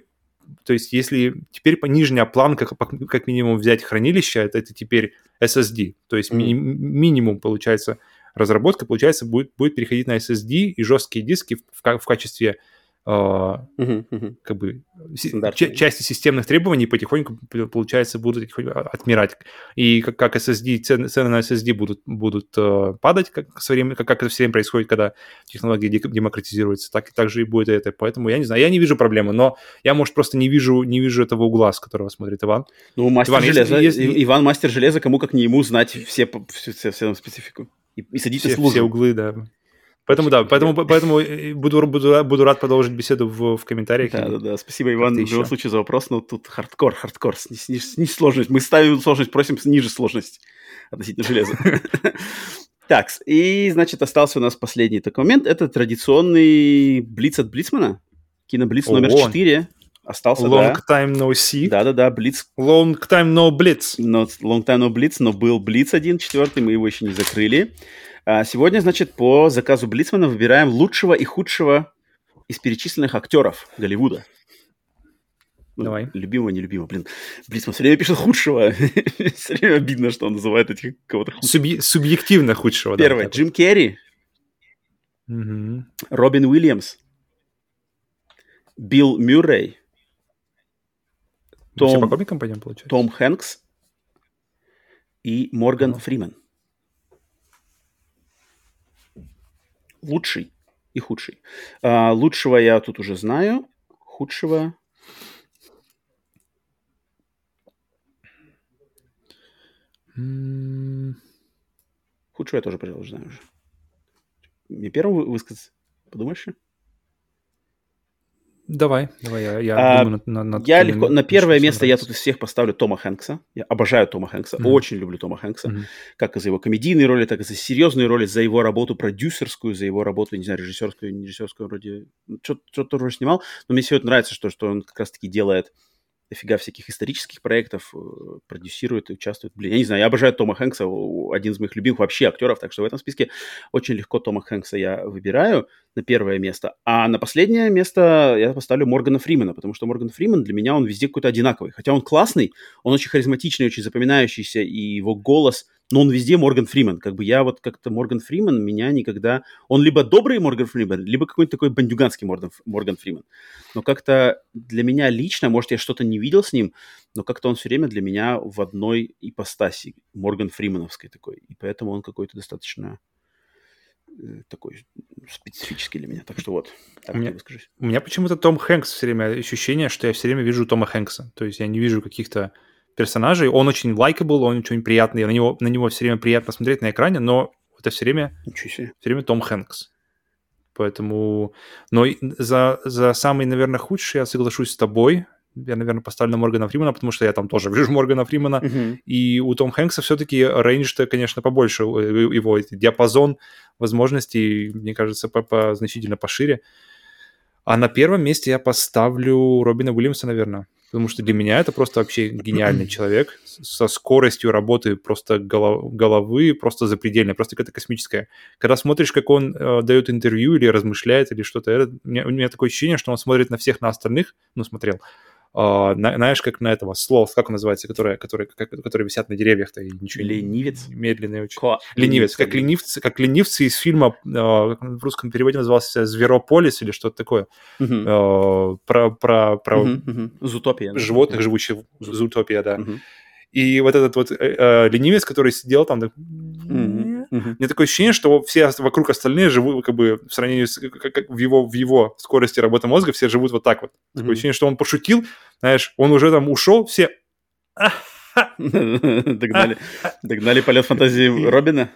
то есть если теперь по нижняя планка, как минимум взять хранилище, это, это теперь SSD, то есть ми- минимум получается разработка, получается, будет, будет переходить на SSD и жесткие диски в, в качестве Uh, uh-huh, как бы части системных требований потихоньку, получается, будут отмирать. И как, как SSD, цены, цены на SSD будут, будут uh, падать, как, со временем, как, как это все время происходит, когда технологии демократизируются, так, так же и будет это. Поэтому я не знаю, я не вижу проблемы, но я, может, просто не вижу, не вижу этого угла, с которого смотрит Иван. Ну, мастер Иван, железа, если, если... Иван мастер железа, кому как не ему знать все, все, все, все специфику. И, и садиться все, все углы, да. Поэтому да, поэтому, поэтому буду, буду, буду рад продолжить беседу в, в комментариях. Да, да, да. Спасибо, Иван, в любом случае за вопрос. Но тут хардкор, хардкор, снизь, снизь сложность. Мы ставим сложность, просим ниже сложность относительно железа. Так, и, значит, остался у нас последний такой момент. Это традиционный Блиц от Блицмана. Киноблиц номер 4. Остался, Long да. time no see. Да-да-да, Блиц. Long time no Blitz. No, long time no Blitz, но был Блиц один, четвертый, мы его еще не закрыли. А сегодня, значит, по заказу Блицмана выбираем лучшего и худшего из перечисленных актеров Голливуда. Ну, Давай. Любимого, нелюбимого. Блин, Блицман все время пишет худшего. все время обидно, что он называет этих кого-то Субъ... Субъективно худшего. Первое. Да, Джим Керри. Угу. Робин Уильямс. Билл Мюррей. Том, по комикам пойдем, получается? Том Хэнкс и Морган uh Фриман. лучший и худший. А, лучшего я тут уже знаю, худшего... Худшего я тоже, пожалуй, знаю уже. Мне первым высказать? Подумаешь? Давай, давай, я, я а, думаю на, на, я легко, на первое место я тут из всех поставлю Тома Хэнкса. Я обожаю Тома Хэнкса, mm-hmm. очень люблю Тома Хэнкса. Mm-hmm. Как из-за его комедийной роли, так и за серьезные роли, за его работу продюсерскую, за его работу, не знаю, режиссерскую, не режиссерскую, вроде... Что-то тоже снимал, но мне все это нравится, что, что он как раз-таки делает дофига всяких исторических проектов, э, продюсирует и участвует. Блин, я не знаю, я обожаю Тома Хэнкса, один из моих любимых вообще актеров, так что в этом списке очень легко Тома Хэнкса я выбираю на первое место. А на последнее место я поставлю Моргана Фримена, потому что Морган Фриман для меня он везде какой-то одинаковый. Хотя он классный, он очень харизматичный, очень запоминающийся, и его голос но он везде Морган Фриман. Как бы я вот как-то Морган Фриман меня никогда... Он либо добрый Морган Фриман, либо какой-то такой бандюганский Морган, Морган Фриман. Но как-то для меня лично, может, я что-то не видел с ним, но как-то он все время для меня в одной ипостаси Морган Фримановской такой. И поэтому он какой-то достаточно такой специфический для меня. Так что вот, так у меня, у меня почему-то Том Хэнкс все время ощущение, что я все время вижу Тома Хэнкса. То есть я не вижу каких-то персонажей. Он очень лайкабл, он очень приятный, на него, на него все время приятно смотреть на экране, но это все время, все время Том Хэнкс. Поэтому... Но за, за самый, наверное, худший я соглашусь с тобой. Я, наверное, поставлю на Моргана Фримана, потому что я там тоже вижу Моргана Фримана. Uh-huh. И у Том Хэнкса все-таки рейндж-то, конечно, побольше. Его диапазон возможностей, мне кажется, по, значительно пошире. А на первом месте я поставлю Робина Уильямса, наверное потому что для меня это просто вообще гениальный человек со скоростью работы просто головы, просто запредельной, просто какая-то космическая. Когда смотришь, как он э, дает интервью или размышляет или что-то, это, у, меня, у меня такое ощущение, что он смотрит на всех на остальных, ну, смотрел, знаешь, как на этого слов, как он называется, которые, которые, которые висят на деревьях-то и ничего Ленивец? Медленный очень. Ко... Ленивец, как ленивцы, как ленивцы из фильма, uh, в русском переводе назывался «Зверополис» или что-то такое. Uh, про про, про uh-huh, uh-huh. Зутопия. Животных, да. живущих в Зутопия, да. Uh-huh. И вот этот вот э, э, ленивец, который сидел там, так... mm-hmm. Mm-hmm. Мне такое ощущение, что все вокруг остальные живут как бы в сравнении с как, как в его в его скорости работы мозга все живут вот так вот. Mm-hmm. Такое ощущение, что он пошутил, знаешь, он уже там ушел, все догнали, догнали полет фантазии Робина.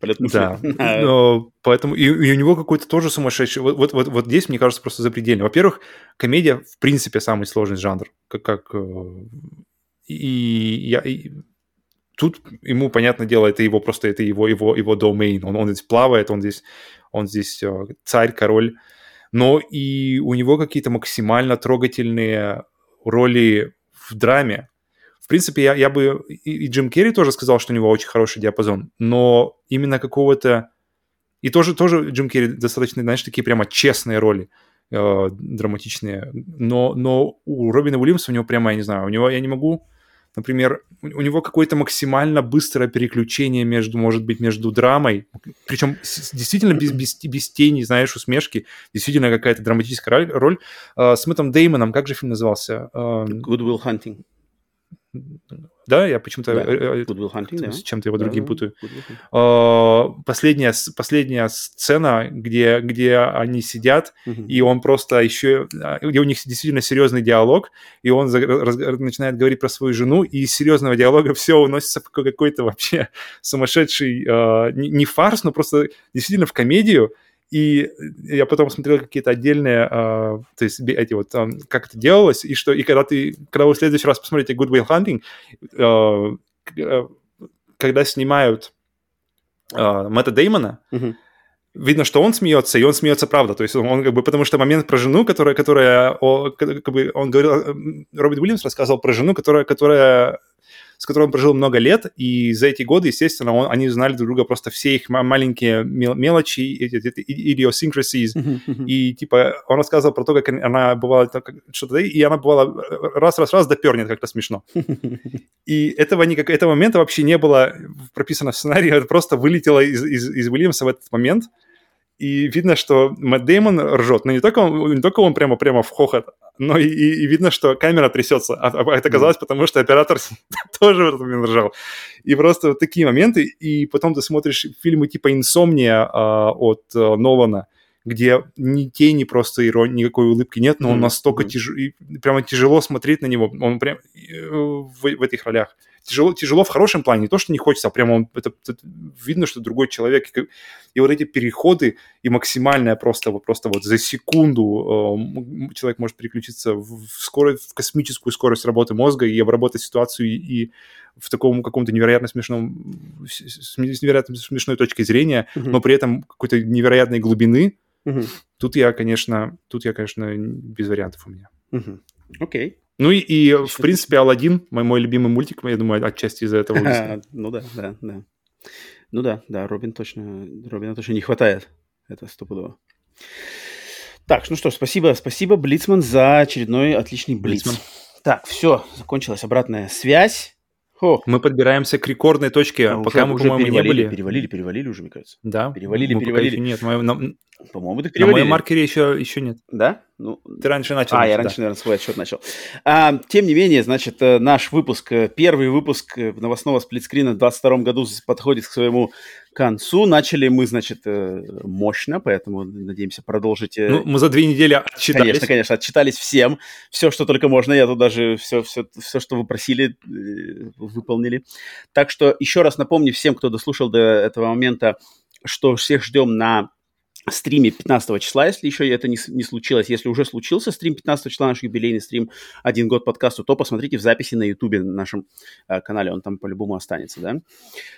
Полет Да, а. но, поэтому и, и у него какой-то тоже сумасшедший. Вот, вот, вот, вот здесь, мне кажется, просто запредельно. Во-первых, комедия в принципе самый сложный жанр, как, как э, и я и тут ему, понятное дело, это его просто это его его его домейн. Он, он здесь плавает, он здесь он здесь э, царь, король. Но и у него какие-то максимально трогательные роли в драме. В принципе, я, я бы... И, и Джим Керри тоже сказал, что у него очень хороший диапазон, но именно какого-то... И тоже, тоже Джим Керри достаточно, знаешь, такие прямо честные роли э, драматичные. Но, но у Робина Уильямса у него прямо, я не знаю, у него я не могу например, у него какое-то максимально быстрое переключение между, может быть, между драмой, причем действительно без, без, без тени, знаешь, усмешки, действительно какая-то драматическая роль. Uh, с Мэттом Деймоном, как же фильм назывался? Good Will Hunting. Да, я почему-то да. Э, э, да. с чем-то его другим да, путаю. А, последняя, последняя сцена, где, где они сидят, и он просто еще... А, где у них действительно серьезный диалог, и он за, раз, начинает говорить про свою жену, и из серьезного диалога все уносится в какой-то вообще сумасшедший... Не, не фарс, но просто действительно в комедию, и я потом смотрел какие-то отдельные, uh, то есть эти вот, um, как это делалось, и что, и когда ты, когда вы в следующий раз посмотрите Good Will Hunting, uh, когда снимают uh, Мэтта Деймона, видно, что он смеется, и он смеется правда, то есть он, он как бы, потому что момент про жену, которая, которая, о, как бы, он говорил, Роберт Уильямс рассказывал про жену, которая, которая с которым он прожил много лет, и за эти годы, естественно, он, они знали друг друга просто все их маленькие мелочи, idiosyncrasies, uh-huh, и типа он рассказывал про то, как она бывала что-то, и она бывала раз-раз-раз допернет, как-то смешно. И этого, никак, этого момента вообще не было прописано в сценарии, это просто вылетело из, из, из Уильямса в этот момент, и видно, что Мэтт Деймон ржет, но не только он, не только он прямо, прямо в хохот, но и, и, видно, что камера трясется. А, а это казалось, потому что оператор тоже в этот момент ржал. И просто вот такие моменты. И потом ты смотришь фильмы типа «Инсомния» а, от а, Нолана, где ни тени просто иронии, никакой улыбки нет, но он настолько тяжело, прямо тяжело смотреть на него, он прям э, в, в этих ролях тяжело, тяжело в хорошем плане, не то, что не хочется, а прямо он, это, это видно, что другой человек. И, и вот эти переходы и максимальная просто, вот, просто вот за секунду э, человек может переключиться в, скорость, в космическую скорость работы мозга и обработать ситуацию и, и в таком каком-то невероятно смешном, с невероятно смешной точки зрения, mm-hmm. но при этом какой-то невероятной глубины. Mm-hmm. Тут я, конечно, тут я, конечно, без вариантов у меня. Окей. Mm-hmm. Okay. Ну и, и в принципе, Алладин, мой, мой любимый мультик, я думаю, отчасти из-за этого. ну да, да, да. Ну да, да, Робин точно, Робина точно не хватает. Это стопудово. Так, ну что ж, спасибо, спасибо, Блицман, за очередной отличный Блиц. Блицман. Так, все, закончилась обратная связь. О. Мы подбираемся к рекордной точке, а пока уже, мы, по-моему, не были. Перевалили, перевалили уже, мне кажется. Да. Перевалили, перевалили. Нет, мы, на, по-моему, так перевалили. На моем маркере еще, еще нет. Да? Ну, Ты раньше начал. А, значит, я раньше, да. наверное, свой отчет начал. А, тем не менее, значит, э, наш выпуск, э, первый выпуск э, новостного сплитскрина в 2022 году подходит к своему концу. Начали мы, значит, мощно, поэтому надеемся продолжить. Ну, мы за две недели отчитались. Конечно, конечно, отчитались всем. Все, что только можно. Я тут даже все, все, все что вы просили, выполнили. Так что еще раз напомню всем, кто дослушал до этого момента, что всех ждем на стриме 15 числа, если еще это не, не случилось. Если уже случился стрим 15 числа, наш юбилейный стрим «Один год подкасту», то посмотрите в записи на ютубе на нашем э, канале, он там по-любому останется,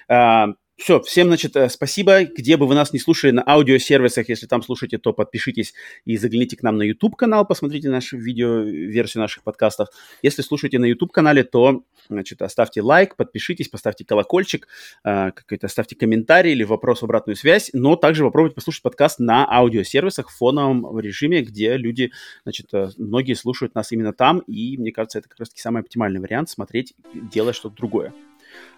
да. Все, всем, значит, э, спасибо. Где бы вы нас не слушали на аудиосервисах, если там слушаете, то подпишитесь и загляните к нам на YouTube-канал, посмотрите нашу видео-версию наших подкастов. Если слушаете на YouTube-канале, то, значит, оставьте лайк, подпишитесь, поставьте колокольчик, э, какой-то оставьте комментарий или вопрос, обратную связь, но также попробуйте послушать подкаст на аудиосервисах в фоновом режиме, где люди, значит, э, многие слушают нас именно там, и мне кажется, это как раз-таки самый оптимальный вариант смотреть, делать что-то другое.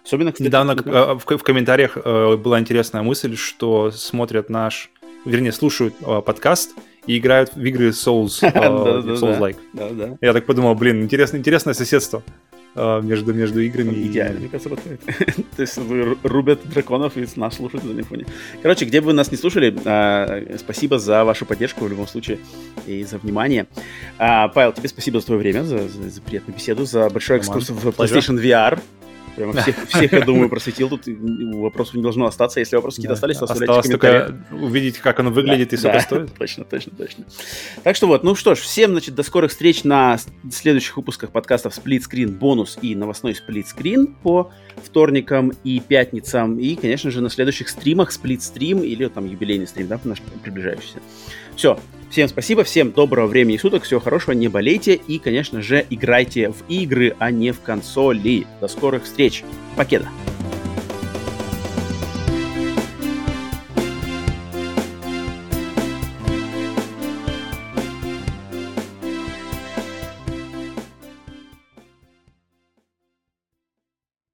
Особенно, кстати, Недавно э, в, в комментариях э, была интересная мысль, что смотрят наш, вернее, слушают э, подкаст и играют в игры Souls, Souls-like. Я так подумал, блин, интересное, соседство между, между играми. Идеально, мне кажется. То есть рубят драконов и нас слушают на фоне. Короче, где бы вы нас не слушали, спасибо за вашу поддержку в любом случае и за внимание. Павел, тебе спасибо за твое время, за, за, за приятную беседу, за большой экскурс в PlayStation VR. Прямо всех, всех, я думаю, просветил. Тут вопросов не должно остаться. Если вопросы какие-то остались, то оставляйте Осталось только увидеть, как оно выглядит да, и сколько да, стоит. Точно, точно, точно. Так что вот, ну что ж, всем, значит, до скорых встреч на следующих выпусках подкастов Screen бонус и новостной Screen по вторникам и пятницам. И, конечно же, на следующих стримах Stream или там юбилейный стрим, да, наш приближающийся. Все, Всем спасибо, всем доброго времени суток, всего хорошего, не болейте и, конечно же, играйте в игры, а не в консоли. До скорых встреч. Покеда.